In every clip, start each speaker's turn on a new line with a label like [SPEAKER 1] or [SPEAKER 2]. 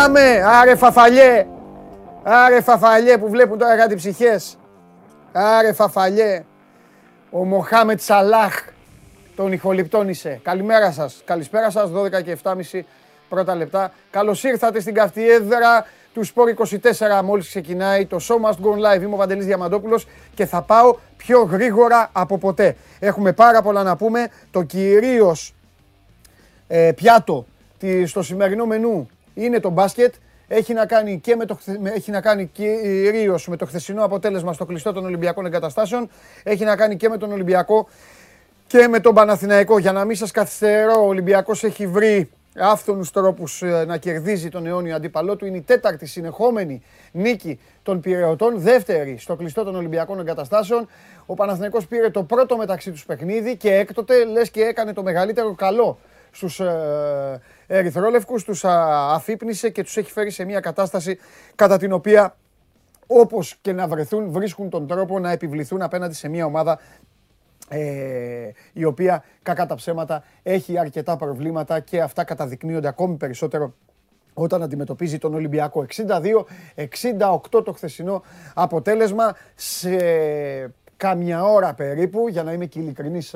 [SPEAKER 1] Πάμε, άρε φαφαλιέ. Άρε φαφαλιέ που βλέπουν τώρα κάτι ψυχές. Άρε φαφαλιέ. Ο Μοχάμετ Σαλάχ των ηχοληπτών είσαι. Καλημέρα σας. Καλησπέρα σας, 12 και 7.30 πρώτα λεπτά. Καλώς ήρθατε στην καυτή έδρα του Σπορ 24 μόλις ξεκινάει το Show Must Go Live. Είμαι ο Παντελής Διαμαντόπουλος και θα πάω πιο γρήγορα από ποτέ. Έχουμε πάρα πολλά να πούμε. Το κυρίως ε, πιάτο στο σημερινό μενού είναι το μπάσκετ. Έχει να κάνει και με το, έχει να κάνει κυρίως με το χθεσινό αποτέλεσμα στο κλειστό των Ολυμπιακών Εγκαταστάσεων. Έχει να κάνει και με τον Ολυμπιακό και με τον Παναθηναϊκό. Για να μην σας καθυστερώ, ο Ολυμπιακός έχει βρει άφθονους τρόπους ε, να κερδίζει τον αιώνιο αντίπαλό του. Είναι η τέταρτη συνεχόμενη νίκη των Πυρεωτών, δεύτερη στο κλειστό των Ολυμπιακών Εγκαταστάσεων. Ο Παναθηναϊκός πήρε το πρώτο μεταξύ τους παιχνίδι και έκτοτε λες και έκανε το μεγαλύτερο καλό στους ε, Ερυθρόλευκους, τους αφύπνισε και τους έχει φέρει σε μια κατάσταση κατά την οποία όπως και να βρεθούν βρίσκουν τον τρόπο να επιβληθούν απέναντι σε μια ομάδα ε, η οποία κακά τα ψέματα έχει αρκετά προβλήματα και αυτά καταδεικνύονται ακόμη περισσότερο όταν αντιμετωπίζει τον Ολυμπιακό. 62-68 το χθεσινό αποτέλεσμα σε κάμια ώρα περίπου, για να είμαι και ειλικρινής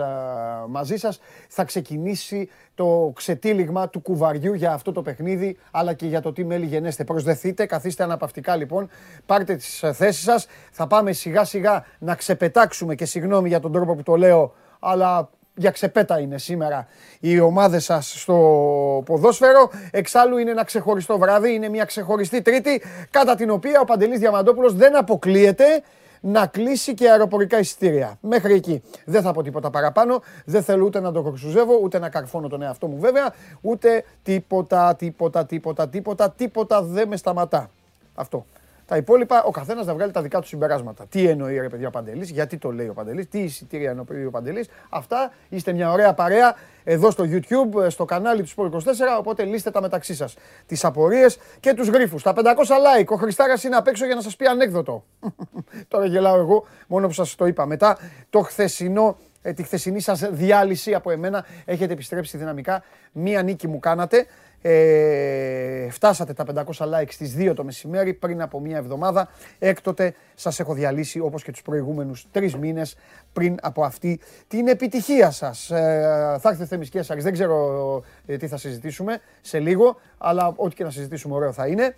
[SPEAKER 1] μαζί σας, θα ξεκινήσει το ξετύλιγμα του κουβαριού για αυτό το παιχνίδι, αλλά και για το τι μέλη γενέστε. Προσδεθείτε, καθίστε αναπαυτικά λοιπόν, πάρτε τις ε, θέσεις σας, θα πάμε σιγά σιγά να ξεπετάξουμε και συγγνώμη για τον τρόπο που το λέω, αλλά για ξεπέτα είναι σήμερα οι ομάδες σας στο ποδόσφαιρο. Εξάλλου είναι ένα ξεχωριστό βράδυ, είναι μια ξεχωριστή Τρίτη, κατά την οποία ο Παντελής Διαμαντόπουλος δεν αποκλείεται να κλείσει και αεροπορικά εισιτήρια. Μέχρι εκεί. Δεν θα πω τίποτα παραπάνω. Δεν θέλω ούτε να το κορσουζεύω, ούτε να καρφώνω τον εαυτό μου βέβαια, ούτε τίποτα, τίποτα, τίποτα, τίποτα, τίποτα δεν με σταματά. Αυτό. Τα υπόλοιπα, ο καθένας να βγάλει τα δικά του συμπεράσματα. Τι εννοεί ρε παιδιά ο Παντελής, γιατί το λέει ο Παντελής, τι εισιτήρια εννοεί ο Παντελής. Αυτά είστε μια ωραία παρέα εδώ στο YouTube, στο κανάλι του Sport 24. Οπότε λύστε τα μεταξύ σας. Τις απορίες και τους γρήφου. Τα 500 like. Ο Χριστάρας είναι απ' έξω για να σας πει ανέκδοτο. Τώρα γελάω εγώ, μόνο που σας το είπα. Μετά το χθεσινό ε, τη χθεσινή σας διάλυση από εμένα. Έχετε επιστρέψει δυναμικά. Μία νίκη μου κάνατε. Ε, φτάσατε τα 500 like στις 2 το μεσημέρι πριν από μία εβδομάδα. Έκτοτε σας έχω διαλύσει όπως και τους προηγούμενους τρεις μήνες πριν από αυτή την επιτυχία σας. Ε, θα έρθετε Θέμης Κέσσαρης, δεν ξέρω ε, τι θα συζητήσουμε σε λίγο, αλλά ό,τι και να συζητήσουμε ωραίο θα είναι.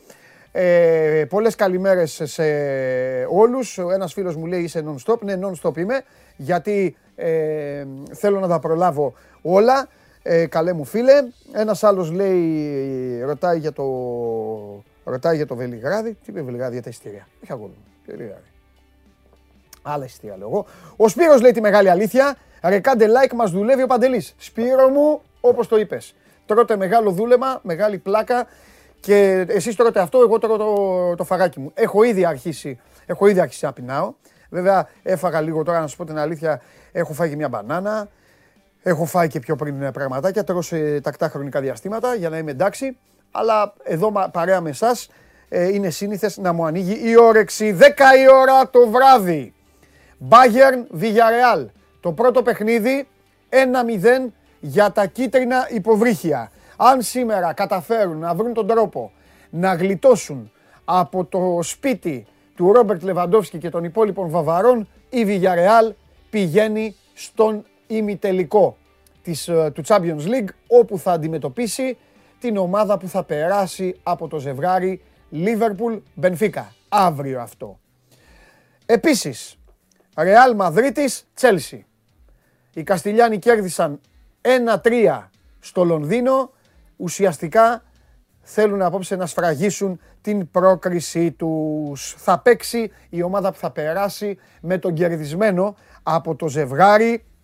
[SPEAKER 1] Ε, πολλές καλημέρες σε όλους. Ένας φίλος μου λέει είσαι non-stop. Ναι, non-stop είμαι, γιατί ε, θέλω να τα προλάβω όλα. Ε, καλέ μου φίλε. Ένας άλλος λέει, ρωτάει για το, ρωτάει για το Βελιγράδι. Τι είπε Βελιγράδι για τα ειστήρια. Όχι αγόρι Βελιγράδι. Άλλα ειστήρια λέω εγώ. Ο Σπύρος λέει τη μεγάλη αλήθεια. Ρε κάντε like, μας δουλεύει ο Παντελής. Σπύρο μου, όπως το είπες. Τρώτε μεγάλο δούλεμα, μεγάλη πλάκα και εσείς τρώτε αυτό, εγώ τρώω το, το φαγάκι μου. Έχω ήδη αρχίσει, έχω ήδη αρχίσει να πεινάω. Βέβαια έφαγα λίγο τώρα να σου πω την αλήθεια, έχω φάει μια μπανάνα, Έχω φάει και πιο πριν πραγματάκια, τρώω σε τακτά χρονικά διαστήματα για να είμαι εντάξει. Αλλά εδώ παρέα με εσάς ε, είναι σύνηθες να μου ανοίγει η όρεξη 10 η ώρα το βράδυ. Bayern Villarreal. Το πρώτο παιχνίδι 1-0 για τα κίτρινα υποβρύχια. Αν σήμερα καταφέρουν να βρουν τον τρόπο να γλιτώσουν από το σπίτι του Ρόμπερτ Λεβαντόφσκι και των υπόλοιπων Βαβαρών, η Villarreal πηγαίνει στον ημιτελικό της, ε, του Champions League όπου θα αντιμετωπίσει την ομάδα που θα περάσει από το ζευγάρι Liverpool-Benfica. Αύριο αυτό. Επίσης, Real Madridis Chelsea. Οι Καστιλιάνοι κέρδισαν 1-3 στο Λονδίνο. Ουσιαστικά θέλουν απόψε να σφραγίσουν την πρόκρισή τους. Θα παίξει η ομάδα που θα περάσει με τον κερδισμένο από το ζευγάρι το, εις,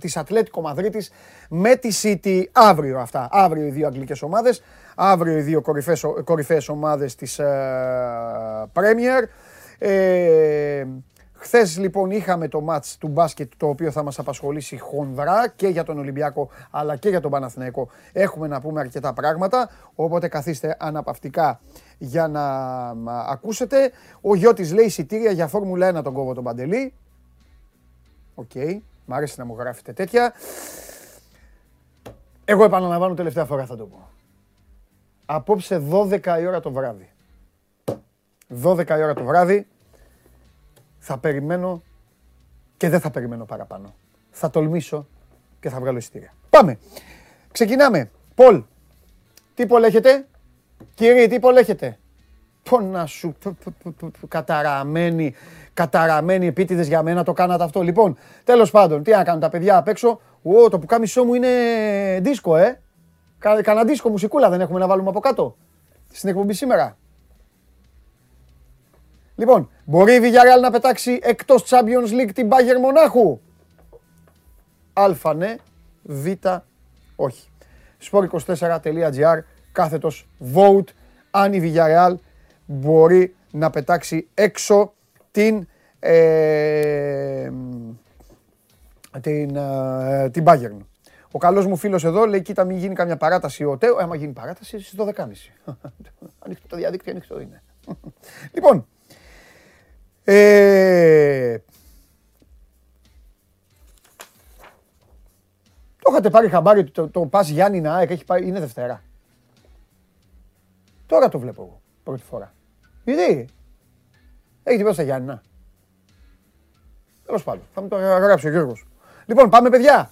[SPEAKER 1] της Ατλέτικο Μαδρίτης με τη City αύριο αυτά. Αύριο οι δύο αγγλικές ομάδες, αύριο οι δύο κορυφαίες, κορυφαίες ομάδες της Premier. Ε, Χθες λοιπόν είχαμε το μάτς του μπάσκετ το οποίο θα μας απασχολήσει χονδρά και για τον Ολυμπιακό αλλά και για τον Παναθηναϊκό. Έχουμε να πούμε αρκετά πράγματα, οπότε καθίστε αναπαυτικά για να ακούσετε. Ο Γιώτης λέει εισιτήρια για Φόρμουλα 1 τον κόβο τον Παντελή. ΟΚ, okay. μ' άρεσε να μου γράφετε τέτοια. Εγώ επαναλαμβάνω τελευταία φορά θα το πω. Απόψε 12 η ώρα το βράδυ. 12 η ώρα το βράδυ θα περιμένω και δεν θα περιμένω παραπάνω. Θα τολμήσω και θα βγάλω εισιτήρια. Πάμε. Ξεκινάμε. Πολ. Τι Πολ έχετε; Κύριε, τι Πολ έχετε; Πόνα σου, καταραμένοι, καταραμένοι επίτηδες για μένα το κάνατε αυτό. Λοιπόν, τέλος πάντων, τι να κάνουν τα παιδιά απ' έξω. Ω, το που κάμισό μου είναι δίσκο, ε. Κανένα δίσκο μουσικούλα δεν έχουμε να βάλουμε από κάτω. Στην εκπομπή σήμερα. Λοιπόν, μπορεί η Villarreal να πετάξει εκτός Champions League την Bayern Μονάχου; Α ναι, Β όχι. sport24.gr κάθετος vote αν η Villarreal μπορεί να πετάξει έξω την, ε, την, ε, την Bayern. Ο καλός μου φίλος εδώ λέει κοίτα μην γίνει καμιά παράταση ο Τέο. Άμα γίνει παράταση στις 12.30. ανοιχτό το διαδίκτυο, ανοιχτό είναι. λοιπόν, ε, το είχατε πάρει χαμπάρι το, το πας Γιάννη να έχει πάει, είναι Δευτέρα. Τώρα το βλέπω εγώ, πρώτη φορά. Γιατί, έχει την στα Γιάννηνα. Τέλος πάντων, θα μου το γράψει ο Γιώργος. Λοιπόν, πάμε παιδιά.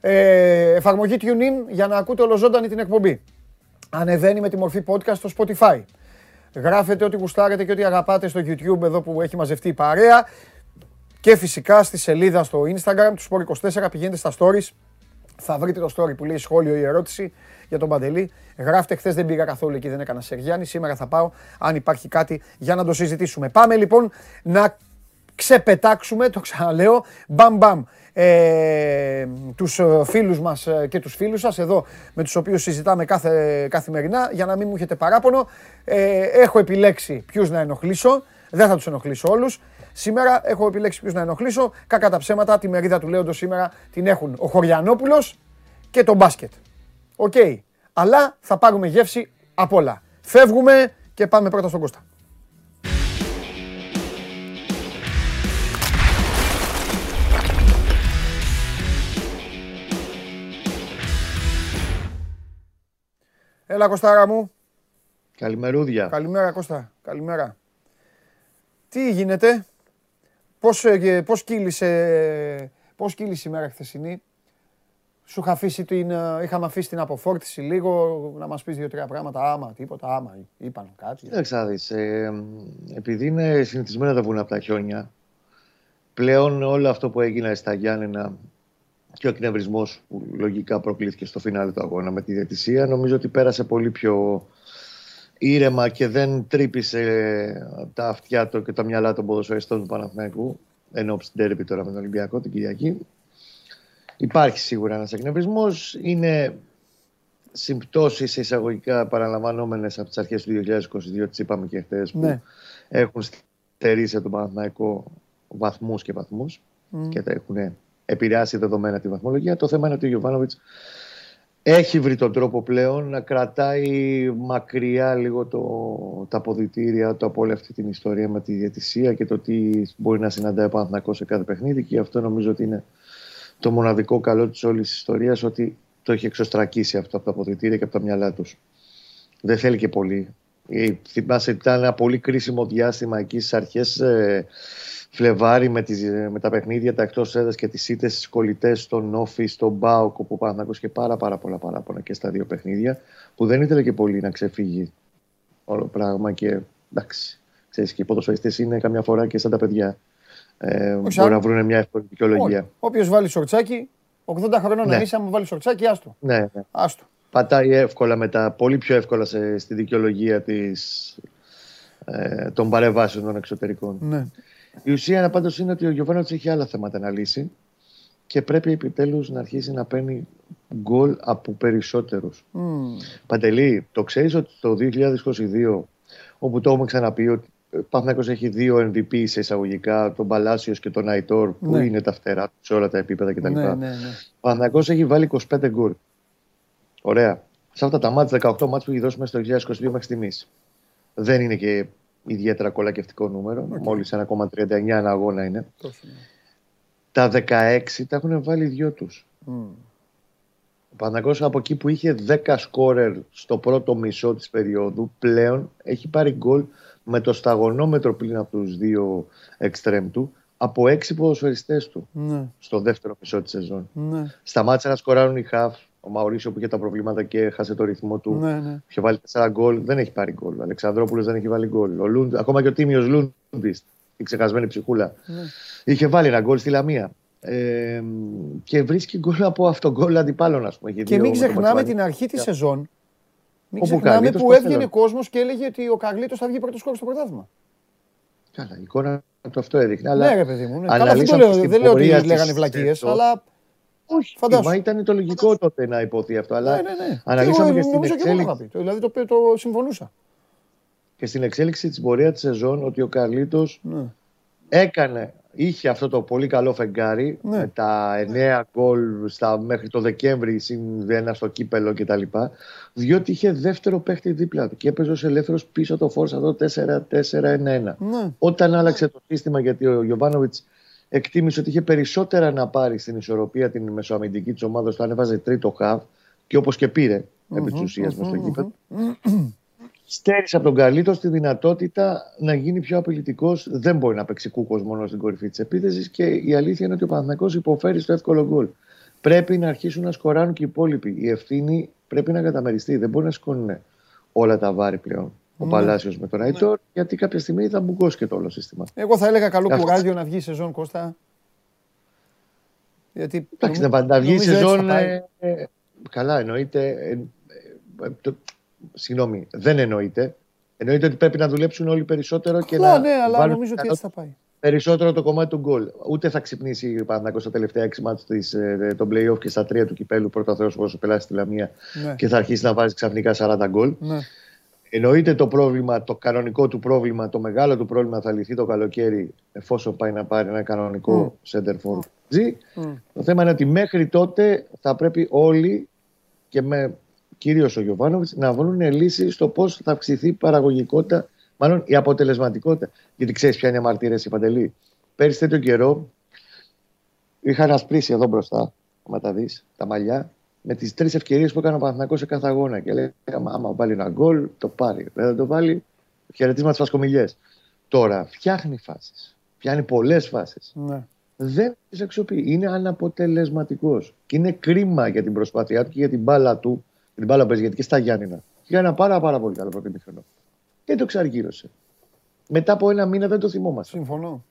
[SPEAKER 1] Ε, εφαρμογή TuneIn για να ακούτε ολοζώντανη την εκπομπή. Ανεβαίνει με τη μορφή podcast στο Spotify. Γράφετε ό,τι γουστάρετε και ό,τι αγαπάτε στο YouTube εδώ που έχει μαζευτεί η παρέα. Και φυσικά στη σελίδα στο Instagram του Sport24 πηγαίνετε στα stories. Θα βρείτε το story που λέει σχόλιο ή ερώτηση για τον Παντελή. Γράφτε, χθες δεν πήγα καθόλου εκεί, δεν έκανα Σεργιάννη. Σήμερα θα πάω αν υπάρχει κάτι για να το συζητήσουμε. Πάμε λοιπόν να ξεπετάξουμε, το ξαναλέω, μπαμ μπαμ, ε, τους ε, φίλους μας ε, και τους φίλους σας εδώ με τους οποίους συζητάμε κάθε, καθημερινά για να μην μου έχετε παράπονο. Ε, έχω επιλέξει ποιους να ενοχλήσω, δεν θα τους ενοχλήσω όλους. Σήμερα έχω επιλέξει ποιους να ενοχλήσω. Κακά τα ψέματα, τη μερίδα του Λέοντος σήμερα την έχουν ο Χωριανόπουλος και το μπάσκετ. Οκ. Αλλά θα πάρουμε γεύση απ' όλα. Φεύγουμε και πάμε πρώτα στον Κώστα. Έλα Κωστάρα μου.
[SPEAKER 2] Καλημερούδια.
[SPEAKER 1] Καλημέρα Κώστα. Καλημέρα. Τι γίνεται; Πώς, ε, πώς, κύλησε, πώς κύλησε η μέρα χθεσινή; Σου είχα αφήσει την, ε, είχαμε αφήσει την αποφόρτιση λίγο, να μας πεις δύο-τρία πράγματα, άμα, τίποτα, άμα, είπαν κάτι.
[SPEAKER 2] Κοίταξε δεις, ε, επειδή είναι συνηθισμένα τα βουνά από τα χιόνια, πλέον όλο αυτό που έγινε στα Γιάννενα και ο εκνευρισμός που λογικά προκλήθηκε στο φινάλε του αγώνα με τη διαιτησία, νομίζω ότι πέρασε πολύ πιο ήρεμα και δεν τρύπησε τα αυτιά του και τα μυαλά των ποδοσφαιριστών του Παναθηναϊκού ενώ στην τέρεπη τώρα με τον Ολυμπιακό την Κυριακή. Υπάρχει σίγουρα ένας εκνευρισμός. Είναι συμπτώσεις εισαγωγικά παραλαμβανόμενες από τις αρχές του 2022, τις είπαμε και χθες, που ναι. έχουν στερήσει τον Παναθηναϊκό βαθμούς και βαθμούς mm. και τα έχουν επηρεάσει δεδομένα τη βαθμολογία. Το θέμα είναι ότι ο Γιωβάνοβιτς έχει βρει τον τρόπο πλέον να κρατάει μακριά λίγο το, τα αποδητήρια του από όλη αυτή την ιστορία με τη διαιτησία και το τι μπορεί να συναντάει ο Παναθηναϊκός σε κάθε παιχνίδι και αυτό νομίζω ότι είναι το μοναδικό καλό της όλης της ιστορίας ότι το έχει εξωστρακίσει αυτό από τα αποδητήρια και από τα μυαλά τους. Δεν θέλει και πολύ. Ε, θυμάσαι ότι ήταν ένα πολύ κρίσιμο διάστημα εκεί στις αρχές ε, Φλεβάρι με, τις, με τα παιχνίδια, τα εκτός έδρας και τις ήττες στι κολλητές στον Όφη, στον Μπάουκ, όπου πάνω και πάρα, πάρα πολλά παράπονα και στα δύο παιχνίδια, που δεν ήθελε και πολύ να ξεφύγει όλο πράγμα και εντάξει. Ξέρεις, και οι ποδοσφαιριστές είναι καμιά φορά και σαν τα παιδιά. Ε, μπορεί να βρουν μια εύκολη δικαιολογία.
[SPEAKER 1] Όποιος βάλει σορτσάκι, 80 χρονών ναι. είσαι, άμα βάλει σορτσάκι, άστο.
[SPEAKER 2] Ναι, ναι.
[SPEAKER 1] Άστο.
[SPEAKER 2] Πατάει εύκολα μετά, πολύ πιο εύκολα σε, στη δικαιολογία της, ε, των παρεμβάσεων των εξωτερικών. Ναι. Η ουσία πάντως είναι ότι ο Γιωβάνοβιτς έχει άλλα θέματα να λύσει και πρέπει επιτέλους να αρχίσει να παίρνει γκολ από περισσότερους. Mm. Παντελή, το ξέρεις ότι το 2022, όπου το έχουμε ξαναπεί, ότι ο Παναθηναϊκός έχει δύο MVP σε εισαγωγικά, τον Παλάσιος και τον Αϊτόρ, που ναι. είναι τα φτερά σε όλα τα επίπεδα κτλ. Ναι, ναι, ναι. Ο Παναθηναϊκός έχει βάλει 25 γκολ. Ωραία. Σε αυτά τα μάτια, 18 μάτια που έχει δώσει μέσα στο 2022 μέχρι στιγμής. Δεν είναι και ιδιαίτερα κολακευτικό νούμερο. Okay. Μόλις 1,39 ένα αγώνα είναι. Τα 16 τα έχουν βάλει δυο τους. Mm. Ο Παναγός από εκεί που είχε 10 σκόρερ στο πρώτο μισό της περίοδου πλέον έχει πάρει γκολ με το σταγονόμετρο πλήν από τους δύο εξτρέμ του από έξι ποδοσφαιριστές του
[SPEAKER 1] Ναι.
[SPEAKER 2] στο δεύτερο μισό της σεζόν.
[SPEAKER 1] Ναι.
[SPEAKER 2] Σταμάτησε να σκοράρουν οι χαφ. Ο Μαωρίσιο που είχε τα προβλήματα και χάσε το ρυθμό του.
[SPEAKER 1] Ναι, ναι.
[SPEAKER 2] Είχε βάλει 4 γκολ, δεν έχει πάρει γκολ. Ο Αλεξανδρόπουλος δεν έχει βάλει γκολ. Ο Λούντ, ακόμα και ο Τίμιος Λούντι, η ξεχασμένη ψυχούλα,
[SPEAKER 1] Ναι.
[SPEAKER 2] είχε βάλει ένα γκολ στη Λαμία. Ε, και βρίσκει γκολ από αυτό γκολ αντιπάλων, ας πούμε. Είχε
[SPEAKER 1] Και
[SPEAKER 2] δύο
[SPEAKER 1] μην
[SPEAKER 2] με το
[SPEAKER 1] ξεχνάμε
[SPEAKER 2] Ματσουάνι.
[SPEAKER 1] την αρχή της σεζόν. Μην
[SPEAKER 2] Όπου
[SPEAKER 1] ξεχνάμε
[SPEAKER 2] Καρλίτος
[SPEAKER 1] που
[SPEAKER 2] πώς
[SPEAKER 1] έβγαινε
[SPEAKER 2] θέλει.
[SPEAKER 1] κόσμος και έλεγε ότι ο Καρλίτο θα βγει πρώτος σκόρ στο πρωτάθλημα.
[SPEAKER 2] Καλά, η εικόνα του αυτό έδειχνε. Αλλά
[SPEAKER 1] Ναι, ρε παιδί μου. Ναι. Καλά, δεν το
[SPEAKER 2] αναλύσαμε
[SPEAKER 1] λέω,
[SPEAKER 2] στην
[SPEAKER 1] δεν λέω ότι
[SPEAKER 2] πορεία της
[SPEAKER 1] λέγανε βλακίες,
[SPEAKER 2] σεζόν.
[SPEAKER 1] αλλά.
[SPEAKER 2] όχι,
[SPEAKER 1] φαντάσου.
[SPEAKER 2] μα ήταν το λογικό τότε να υποθεί αυτό. Αλλά
[SPEAKER 1] Ναι, ναι, ναι.
[SPEAKER 2] αναλύσαμε
[SPEAKER 1] εγώ,
[SPEAKER 2] και στην
[SPEAKER 1] νομίζω και εγώ το είχα
[SPEAKER 2] εξέλιξη.
[SPEAKER 1] πει. Το- Δηλαδή το, το συμφωνούσα.
[SPEAKER 2] και στην εξέλιξη της πορείας της σεζόν ότι ο Καρλίτος
[SPEAKER 1] Ναι.
[SPEAKER 2] έκανε, είχε αυτό το πολύ καλό φεγγάρι
[SPEAKER 1] Ναι.
[SPEAKER 2] με τα 9 γκολ στα, μέχρι το Δεκέμβρη συν ένα στο κύπελο κτλ. Διότι είχε δεύτερο παίχτη δίπλα του και έπαιζε ως ελεύθερος πίσω το Φόρσα εδώ 4-4-1-1.
[SPEAKER 1] Ναι.
[SPEAKER 2] Όταν άλλαξε το σύστημα γιατί ο Γιωβάνοβιτς εκτίμησε ότι είχε περισσότερα να πάρει στην ισορροπία την μεσοαμυντική της ομάδας, το ανέβαζε τρίτο χαβ και όπως και πήρε επί της ουσίας μες στο γήπεδο. Στέρισε από τον Καλίτο τη δυνατότητα να γίνει πιο απειλητικός. Δεν μπορεί να παίξει κούκος μόνο στην κορυφή της επίθεσης και η αλήθεια είναι ότι ο Παναθηναϊκός υποφέρει στο εύκολο γκολ. Πρέπει να αρχίσουν να σκοράρουν και οι υπόλοιποι. Η ευθύνη πρέπει να καταμεριστεί. Δεν μπορεί να σηκώνουν όλα τα βάρη πλέον ο
[SPEAKER 1] Ναι.
[SPEAKER 2] Παλάσιος με τον Αϊτόρ, γιατί κάποια στιγμή θα μπουκώσει και το όλο σύστημα.
[SPEAKER 1] Εγώ θα έλεγα καλό
[SPEAKER 2] Αυτό.
[SPEAKER 1] κουράγιο να βγει η σεζόν Κώστα. Γιατί
[SPEAKER 2] Εντάξει,
[SPEAKER 1] νομι-
[SPEAKER 2] να πανταβγεί η
[SPEAKER 1] νομίζω έτσι θα
[SPEAKER 2] σεζόν.
[SPEAKER 1] πάει.
[SPEAKER 2] ε, ε, καλά, εννοείται. ε, ε, ε, το- συγγνώμη, δεν εννοείται. Εννοείται ότι πρέπει να δουλέψουν όλοι περισσότερο και
[SPEAKER 1] Καλά,
[SPEAKER 2] να
[SPEAKER 1] ναι, αλλά
[SPEAKER 2] βάλουν
[SPEAKER 1] νομίζω ότι έτσι θα πάει.
[SPEAKER 2] περισσότερο το κομμάτι του γκολ. Ούτε θα ξυπνήσει ο Παναθηναϊκός στα τελευταία έξι μάτια της, ε, των play-off και στα τρία του κυπέλου πρώτα Θεός όσο περάσει στη Λαμία
[SPEAKER 1] Ναι.
[SPEAKER 2] και θα αρχίσει να βάζει ξαφνικά 40 γκολ.
[SPEAKER 1] Ναι.
[SPEAKER 2] Εννοείται το πρόβλημα, το κανονικό του πρόβλημα, το μεγάλο του πρόβλημα θα λυθεί το καλοκαίρι εφόσον πάει να πάρει ένα κανονικό center for G.
[SPEAKER 1] Μμ.
[SPEAKER 2] Το θέμα είναι ότι μέχρι τότε θα πρέπει όλοι και με κυρίως ο Γιωβάνοβιτς να βρουν λύσει στο πώς θα αυξηθεί η παραγωγικότητα, μάλλον η αποτελεσματικότητα. Γιατί ξέρεις ποια είναι η αμαρτία, η Παντελή; Πέρυσι τέτοιο καιρό είχα ανασπρίσει εδώ μπροστά, άμα τα δεις, τα μαλλιά, με τις τρεις ευκαιρίες που έκανε ο Παναθηναϊκός σε κάθε αγώνα. Και λέγαμε, άμα βάλει ένα γκολ, το πάρει. Δεν το βάλει, χαιρετίσματα στις φασκομιλιές. Τώρα φτιάχνει φάσεις. Πιάνει πολλές φάσεις
[SPEAKER 1] Ναι.
[SPEAKER 2] δεν τις αξιοποιεί. Είναι αναποτελεσματικός. Και είναι κρίμα για την προσπάθειά του και για την μπάλα του. Για Την μπάλα που παίζει γιατί και στα Γιάννηνα. Για ένα πάρα, πάρα πολύ καλό πρώτο μήχρονο. Και το ξαργύρωσε. Μετά από ένα μήνα δεν το θυμόμαστε.
[SPEAKER 1] Συμφωνώ.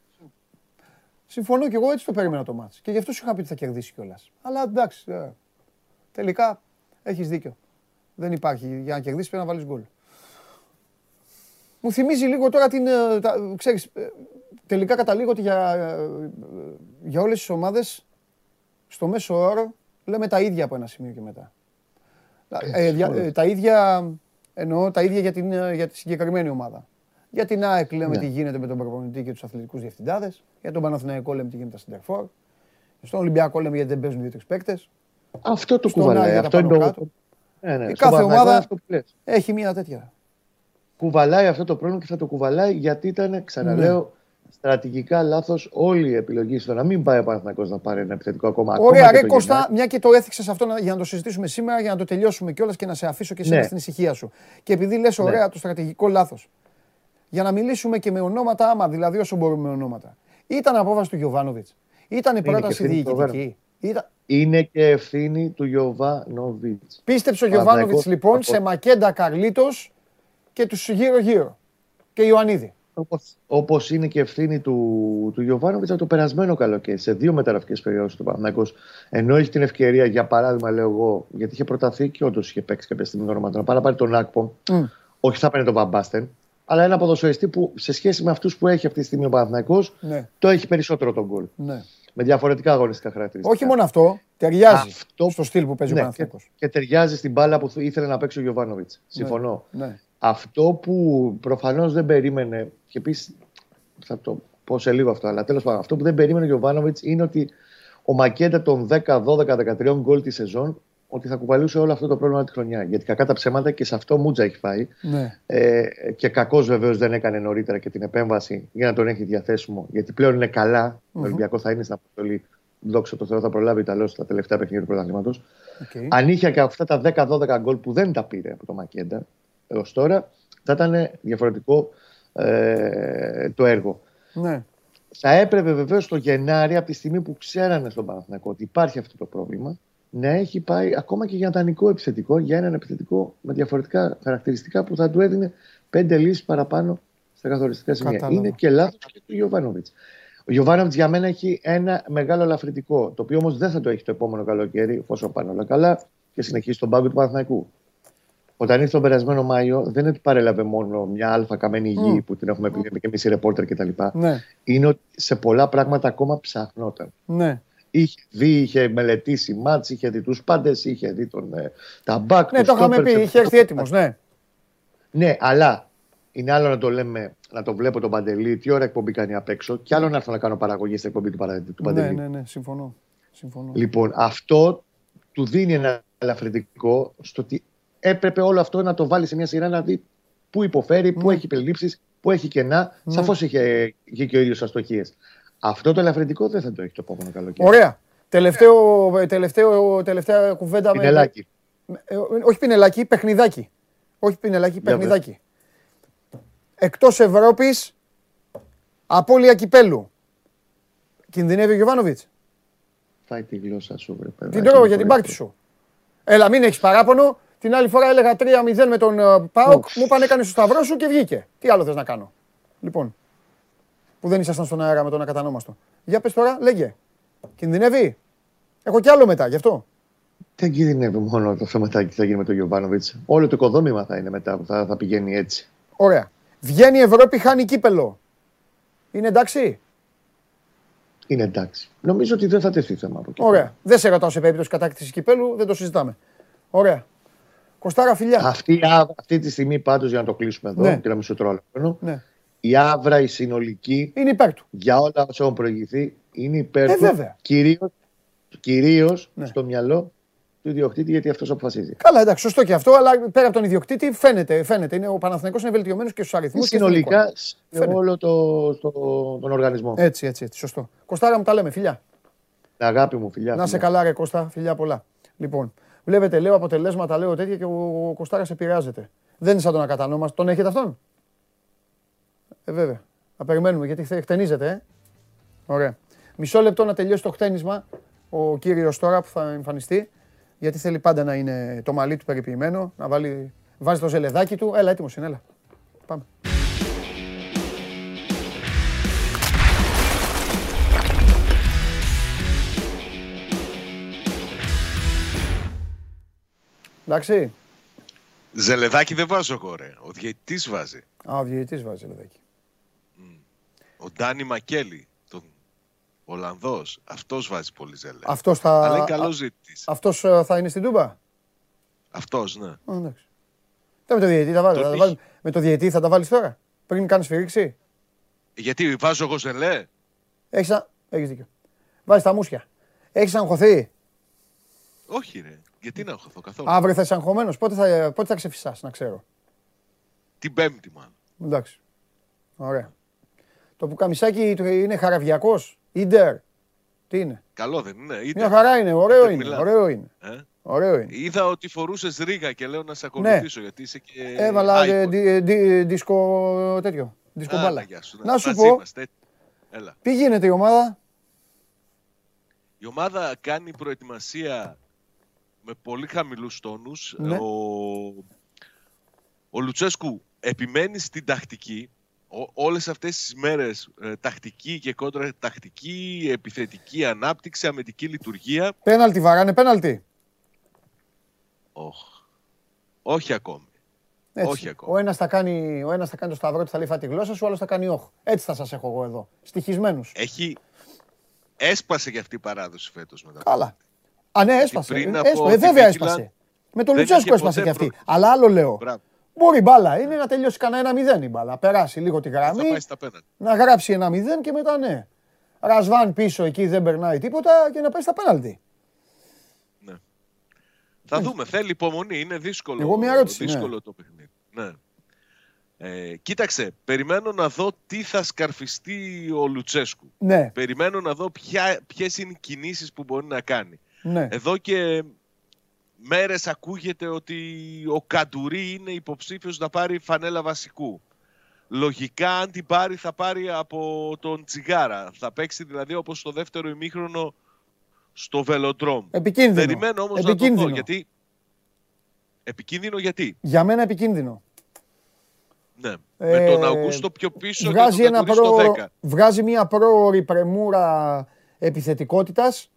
[SPEAKER 1] Συμφωνώ και εγώ έτσι το περίμενα το μάτς. Και γι' αυτό σου είχα πει ότι θα κερδίσει κιόλας. Αλλά εντάξει, ε, τελικά έχεις δίκιο. Δεν υπάρχει. Για να κερδίσεις πρέπει να βάλεις γκολ. Μου θυμίζει λίγο τώρα την. ε, τα- ξέρεις, ε, τελικά καταλήγω ότι για, ε, για όλες τις ομάδες στο μέσο όρο λέμε τα ίδια από ένα σημείο και μετά. Ε, δια- ε, τα ίδια εννοώ τα ίδια για, την, ε, για τη συγκεκριμένη ομάδα. Για την ΑΕΚ λέμε
[SPEAKER 2] Ναι.
[SPEAKER 1] τι γίνεται με τον προπονητή και τους αθλητικούς διευθυντάδες. Για τον Παναθηναϊκό λέμε τι γίνεται στα Σιντερφόρ. Στον Ολυμπιακό λέμε γιατί δεν παίζουν δύο-τρεις παίκτες.
[SPEAKER 2] Αυτό το
[SPEAKER 1] Στον
[SPEAKER 2] κουβαλάει.
[SPEAKER 1] Άρη τα
[SPEAKER 2] Αυτό είναι
[SPEAKER 1] πάνω
[SPEAKER 2] το.
[SPEAKER 1] κάτω.
[SPEAKER 2] Ναι, ναι.
[SPEAKER 1] Η
[SPEAKER 2] στον
[SPEAKER 1] κάθε
[SPEAKER 2] Παναθηναϊκό
[SPEAKER 1] ομάδα-
[SPEAKER 2] είναι Αυτό που λες.
[SPEAKER 1] Έχει μια τέτοια.
[SPEAKER 2] Κουβαλάει αυτό το πρόβλημα και θα το κουβαλάει γιατί ήταν, ξαναλέω,
[SPEAKER 1] Ναι.
[SPEAKER 2] Στρατηγικά λάθος όλη η επιλογή στο να μην πάει ο Παναθηναϊκός να πάρει ένα επιθετικό ακόμα.
[SPEAKER 1] Ωραία,
[SPEAKER 2] ακόμα και
[SPEAKER 1] ρε
[SPEAKER 2] το
[SPEAKER 1] Κώστα,
[SPEAKER 2] Γενάρη.
[SPEAKER 1] μια και το έθιξες αυτό να- για να το συζητήσουμε σήμερα, για να το τελειώσουμε κιόλας και να σε αφήσω και εσένα
[SPEAKER 2] Ναι.
[SPEAKER 1] στην ησυχία σου. Και επειδή λες ωραία το στρατηγικό λάθος. Για να μιλήσουμε και με ονόματα, άμα δηλαδή όσο μπορούμε με ονόματα. Ήταν απόφαση του Γιωβάνοβιτς. Ήταν η
[SPEAKER 2] και
[SPEAKER 1] πρόταση
[SPEAKER 2] ευθύνη του
[SPEAKER 1] διοικητική. Ήταν...
[SPEAKER 2] Είναι και ευθύνη του Γιωβάνοβιτς.
[SPEAKER 1] Πίστεψε ο
[SPEAKER 2] Παναθηναϊκός
[SPEAKER 1] Γιωβάνοβιτ λοιπόν
[SPEAKER 2] από-
[SPEAKER 1] σε Μακέντα Καρλίτος και τους γύρω-γύρω. Και Ιωαννίδη.
[SPEAKER 2] Όπως, όπως είναι και ευθύνη του, του Γιωβάνοβιτς από το περασμένο καλοκαίρι, σε δύο μεταγραφικές περιόδους του Παναθηναϊκός. Ενώ έχει την ευκαιρία, για παράδειγμα, λέω εγώ, γιατί είχε προταθεί και όντως είχε παίξει κάποια στιγμή το όνομα του, να πάει να πάρει τον Άκπομ.
[SPEAKER 1] Μμ.
[SPEAKER 2] Όχι, θα παίρνει τον Βαμπάστεν. Αλλά ένα ποδοσφαιριστή που σε σχέση με αυτούς που έχει αυτή τη στιγμή ο Παναθηναϊκός
[SPEAKER 1] Ναι,
[SPEAKER 2] το έχει περισσότερο τον γκολ.
[SPEAKER 1] ναι.
[SPEAKER 2] Με διαφορετικά αγωνιστικά χαρακτηριστικά.
[SPEAKER 1] Όχι μόνο αυτό, ταιριάζει
[SPEAKER 2] Αυτό-
[SPEAKER 1] στο στυλ που παίζει ο
[SPEAKER 2] ναι, και,
[SPEAKER 1] Παναθηναϊκός.
[SPEAKER 2] και ταιριάζει στην μπάλα που ήθελε να παίξει ο Γιωβάνοβιτς. Συμφωνώ.
[SPEAKER 1] Ναι.
[SPEAKER 2] Αυτό που προφανώς δεν περίμενε, και επίσης θα το πω σε λίγο αυτό, αλλά τέλος πάντων, αυτό που δεν περίμενε ο Γιωβάνοβιτς είναι ότι ο Μακέντα των 10, 12, 13 γκολ τη σεζόν ότι θα κουβαλούσε όλο αυτό το πρόβλημα τη χρονιά. Γιατί κακά τα ψέματα και σε αυτό μούτζα έχει φάει.
[SPEAKER 1] ναι.
[SPEAKER 2] Ε, και κακώ βεβαίως δεν έκανε νωρίτερα και την επέμβαση για να τον έχει διαθέσιμο. Γιατί πλέον είναι καλά. Ο Ολυμπιακός θα είναι στην αποστολή δόξα τω Θεώ, θα προλάβει Ιταλό στα τελευταία παιχνίδια του πρωταθλήματος.
[SPEAKER 1] Okay.
[SPEAKER 2] Αν είχε και αυτά τα 10-12 γκολ που δεν τα πήρε από το Μακέντα έως τώρα, θα ήταν διαφορετικό ε, το έργο.
[SPEAKER 1] Ναι.
[SPEAKER 2] Θα έπρεπε βεβαίως το Γενάρη, από τη στιγμή που ξέρανε στον Παναθηναϊκό ότι υπάρχει αυτό το πρόβλημα, να έχει πάει ακόμα και για δανεικό επιθετικό, για έναν επιθετικό με διαφορετικά χαρακτηριστικά που θα του έδινε πέντε λύσεις παραπάνω στα καθοριστικά σημεία.
[SPEAKER 1] Κατάλαβα.
[SPEAKER 2] Είναι και λάθος και του Γιωβάνοβιτς. Ο Γιωβάνοβιτς για μένα έχει ένα μεγάλο ελαφρυντικό, το οποίο όμως δεν θα το έχει το επόμενο καλοκαίρι, εφόσον πάνε όλα καλά και συνεχίσει τον πάγκο του Παναθηναϊκού. Όταν ήρθε τον περασμένο Μάιο, δεν είναι ότι παρέλαβε μόνο μια αλφα καμένη γη
[SPEAKER 1] Μμ.
[SPEAKER 2] που την έχουμε πει και εμείς οι ρεπόρτερ κτλ.
[SPEAKER 1] Ναι.
[SPEAKER 2] Είναι ότι σε πολλά πράγματα ακόμα ψαχνόταν.
[SPEAKER 1] Ναι.
[SPEAKER 2] Είχε δει, είχε μελετήσει μάτς, είχε δει τους πάντες, είχε δει τον ε, ταμπάκ.
[SPEAKER 1] Ναι, το είχαμε πει, είχε έρθει έτοιμος. Ναι.
[SPEAKER 2] Ναι, αλλά είναι άλλο να το λέμε, να το βλέπω τον Παντελή, τι ώρα εκπομπή κάνει απ' έξω, και άλλο να έρθω να κάνω παραγωγή στην εκπομπή του, παρα- του
[SPEAKER 1] ναι,
[SPEAKER 2] Παντελή.
[SPEAKER 1] ναι, ναι, συμφωνώ. συμφωνώ.
[SPEAKER 2] Λοιπόν, αυτό του δίνει ένα ελαφρυντικό στο ότι έπρεπε όλο αυτό να το βάλει σε μια σειρά να δει πού υποφέρει, πού
[SPEAKER 1] Ναι.
[SPEAKER 2] έχει περιλήψεις, πού έχει κενά.
[SPEAKER 1] Ναι.
[SPEAKER 2] Σαφώς είχε, είχε και ο ίδιος αστοχίες. Αυτό το ελαφρυντικό δεν θα το έχει το επόμενο καλοκαίρι.
[SPEAKER 1] Ωραία. Τελευταίο, ε, τελευταίο, τελευταία κουβέντα με.
[SPEAKER 2] Πινελάκι.
[SPEAKER 1] Ε, όχι πινελάκι, παιχνιδάκι. Όχι πινελάκι,
[SPEAKER 2] Για
[SPEAKER 1] παιχνιδάκι. Εκτός Ευρώπης, απώλεια κυπέλου. Κινδυνεύει ο Γιωβάνοβιτς.
[SPEAKER 2] Φάει τη γλώσσα σου, βρε παιδάκι.
[SPEAKER 1] Την τρώω για την πάρτι σου. Έλα, μην έχεις παράπονο. Την άλλη φορά έλεγα 3-0 με τον ε, ΠΑΟΚ. Μου είπαν έκανε στο σταυρό σου και βγήκε. Τι άλλο θες να κάνω; Λοιπόν, που δεν ήσασταν στον αέρα με τον ακατανόμαστο. Για πες τώρα, λέγε. Κινδυνεύει; Έχω κι άλλο μετά, γι' αυτό.
[SPEAKER 2] Δεν κινδυνεύει μόνο το θεματάκι που θα γίνει με τον Γιωβάνοβιτς. Όλο το οικοδόμημα θα είναι μετά που θα, θα πηγαίνει έτσι.
[SPEAKER 1] Ωραία. Βγαίνει η Ευρώπη, χάνει κύπελο. Είναι εντάξει;
[SPEAKER 2] Είναι εντάξει. Νομίζω ότι δεν θα τεθεί θέμα από εκεί.
[SPEAKER 1] Ωραία. Δεν σε ρωτάω σε περίπτωση κατάκτησης κυπέλου, δεν το συζητάμε. Ωραία. Κοστάρα φιλιά.
[SPEAKER 2] Αυτή, η άβρα- αυτή τη στιγμή πάντως για να το κλείσουμε εδώ,
[SPEAKER 1] Ναι.
[SPEAKER 2] και να μην σου τρώω άλλο χρόνο,
[SPEAKER 1] Ναι.
[SPEAKER 2] η άβρα η συνολική
[SPEAKER 1] Είναι υπέρ του.
[SPEAKER 2] για όλα όσα έχουν προηγηθεί είναι υπέρ
[SPEAKER 1] Ε,
[SPEAKER 2] του.
[SPEAKER 1] βέβαια.
[SPEAKER 2] Κυρίως, κυρίως
[SPEAKER 1] Ναι.
[SPEAKER 2] στο μυαλό του ιδιοκτήτη γιατί αυτός αποφασίζει.
[SPEAKER 1] Καλά, εντάξει, σωστό και αυτό, αλλά πέρα από τον ιδιοκτήτη φαίνεται. φαίνεται. Είναι, ο Παναθηναϊκός είναι βελτιωμένος και στους αριθμούς.
[SPEAKER 2] Συνολικά σε
[SPEAKER 1] Φαίνεται.
[SPEAKER 2] όλο το, το, τον οργανισμό.
[SPEAKER 1] Έτσι, έτσι, έτσι, σωστό. Κοστάρα μου τα λέμε, φιλιά.
[SPEAKER 2] Αγάπη μου, φιλιά.
[SPEAKER 1] Να σε
[SPEAKER 2] φιλιά.
[SPEAKER 1] καλά, ρε Κώστα, φιλιά πολλά. Λοιπόν, βλέπετε, λέω αποτελέσματα, λέω τέτοια και ο, ο Κοστάρα επηρεάζεται. Δεν είναι σαν τον ακατανόμαστο. Τον έχετε αυτόν; Ε, βέβαια. Θα περιμένουμε γιατί χθε- χτενίζεται, ε. Ωραία. Μισό λεπτό να τελειώσει το χτένισμα ο κύριος τώρα που θα εμφανιστεί. Γιατί θέλει πάντα να είναι το μαλλί του περιποιημένο, να βάλει, βάζει το ζελεδάκι του. Έλα, έτοιμος είναι, έλα. Πάμε. Εντάξει.
[SPEAKER 3] Ζελεδάκι δεν βάζω εγώ, ρε. Ο διαιτητής βάζει.
[SPEAKER 1] Α, ο διαιτητής βάζει ζελεδάκι.
[SPEAKER 3] Ο Ντάνι Μακέλη, τον Ολλανδός, αυτός βάζει πολύ ζέλε.
[SPEAKER 1] Αυτός θα,
[SPEAKER 3] Αλλά είναι καλός διαιτητής.
[SPEAKER 1] αυτός ε, θα είναι στην Τούμπα;
[SPEAKER 3] Αυτός, ναι.
[SPEAKER 1] Α, εντάξει. Δεν με το διαιτητή θα βάλει.
[SPEAKER 3] Τον
[SPEAKER 1] θα τα
[SPEAKER 3] είχε.
[SPEAKER 1] βάλει- Με το διαιτητή θα τα βάλεις τώρα; Πριν κάνεις σφυρίξη.
[SPEAKER 3] Γιατί βάζω εγώ ζελέ.
[SPEAKER 1] Έχεις, α... Έχεις δίκιο. Βάζεις τα μουσια. Έχεις αγχωθεί;
[SPEAKER 3] Όχι, ρε. Γιατί να έχω καθόλου.
[SPEAKER 1] Αύριο θα είσαι αγχωμένος. Πότε θα, πότε θα ξεφυσάς, να ξέρω.
[SPEAKER 3] Την Πέμπτη, μάλλον.
[SPEAKER 1] Εντάξει. Ωραία. Το πουκαμισάκι του είναι χαραβιακός; Ίντερ. Τι είναι;
[SPEAKER 3] Καλό δεν είναι. Είτε,
[SPEAKER 1] Μια χαρά είναι. Ωραίο
[SPEAKER 3] Ίντερ
[SPEAKER 1] είναι.
[SPEAKER 3] Μιλάν.
[SPEAKER 1] Ωραίο είναι.
[SPEAKER 3] Ε;
[SPEAKER 1] Ωραίο είναι.
[SPEAKER 3] Είδα ότι φορούσες ρίγα και λέω να σε ακολουθήσω γιατί είσαι και.
[SPEAKER 1] Έβαλα ε,
[SPEAKER 3] icon.
[SPEAKER 1] δι- ε, δι- δίσκο τέτοιο. Δίσκο
[SPEAKER 3] Α,
[SPEAKER 1] μπάλα.
[SPEAKER 3] γεια σου.
[SPEAKER 1] Να σου
[SPEAKER 3] Μαζί
[SPEAKER 1] πω,
[SPEAKER 3] είμαστε. Έλα.
[SPEAKER 1] τι γίνεται η ομάδα;
[SPEAKER 3] Η ομάδα κάνει προετοιμασία με πολύ χαμηλούς τόνους.
[SPEAKER 1] Ναι.
[SPEAKER 3] Ο, ο Λουτσέσκου επιμένει στην τακτική. Ο, όλες αυτές τις μέρες ε, τακτική και κόντρα τακτική, επιθετική ανάπτυξη, αμυντική λειτουργία.
[SPEAKER 1] Πέναλτι βαράνε, πέναλτι.
[SPEAKER 3] Οχ. Όχι ακόμη.
[SPEAKER 1] Έτσι.
[SPEAKER 3] Όχι ακόμα.
[SPEAKER 1] Ο ένας θα, κάνει, ο ένας θα κάνει το σταυρό του, θα λέει φά τη γλώσσα σου, ο άλλος θα κάνει όχ. Έτσι θα σας έχω εγώ εδώ. Στοιχισμένους.
[SPEAKER 3] Έχει... Έσπασε και αυτή η παράδοση φέτος μετά.
[SPEAKER 1] Καλά. Α, ναι, έσπασε.
[SPEAKER 3] πριν
[SPEAKER 1] Ε,
[SPEAKER 3] από
[SPEAKER 1] έσπασε. Ε,
[SPEAKER 3] τη
[SPEAKER 1] βέβαια
[SPEAKER 3] Μίτιλαν
[SPEAKER 1] έσπασε. Με τον
[SPEAKER 3] δεν
[SPEAKER 1] Λουτσέσκο
[SPEAKER 3] είχε
[SPEAKER 1] έσπασε
[SPEAKER 3] ποτέ
[SPEAKER 1] και αυτή.
[SPEAKER 3] πρόβλημα.
[SPEAKER 1] Αλλά άλλο λέω.
[SPEAKER 3] Μπράβο.
[SPEAKER 1] Μπορεί η μπάλα είναι να τελειώσει κανένα ένα μηδέν η μπάλα. Περάσει λίγο τη
[SPEAKER 3] Θα
[SPEAKER 1] γραμμή,
[SPEAKER 3] πάει στα πέναντι.
[SPEAKER 1] να γράψει ένα μηδέν και μετά ναι. Ρασβάν πίσω εκεί δεν περνάει τίποτα και να πάει στα πέναλτι.
[SPEAKER 3] Ναι. Θα δούμε. Θέλει υπομονή. Είναι δύσκολο,
[SPEAKER 1] Εγώ μια ερώτηση,
[SPEAKER 3] δύσκολο
[SPEAKER 1] ναι.
[SPEAKER 3] το παιχνίδι. Ναι. Ε, κοίταξε, περιμένω να δω τι θα σκαρφιστεί ο Λουτσέσκου.
[SPEAKER 1] Ναι,
[SPEAKER 3] Περιμένω να δω ποια, ποιες είναι οι κινήσεις που μπορεί να κάνει.
[SPEAKER 1] Ναι.
[SPEAKER 3] Εδώ και μέρες ακούγεται ότι ο Καντουρί είναι υποψήφιος να πάρει φανέλα βασικού. Λογικά αν την πάρει θα πάρει από τον Τσιγάρα. Θα παίξει δηλαδή όπως στο δεύτερο ημίχρονο στο Βελοντρόμ.
[SPEAKER 1] Επικίνδυνο.
[SPEAKER 3] Περιμένω όμως να το
[SPEAKER 1] Επικίνδυνο.
[SPEAKER 3] δω γιατί... Επικίνδυνο γιατί;
[SPEAKER 1] Για μένα επικίνδυνο.
[SPEAKER 3] Ναι.
[SPEAKER 1] Ε,
[SPEAKER 3] με τον Αυγούστο πιο πίσω
[SPEAKER 1] βγάζει,
[SPEAKER 3] και τον
[SPEAKER 1] ένα
[SPEAKER 3] Καντουρί στο
[SPEAKER 1] προ...
[SPEAKER 3] 10.
[SPEAKER 1] βγάζει μια πρόωρη πρεμούρα επιθετικότητας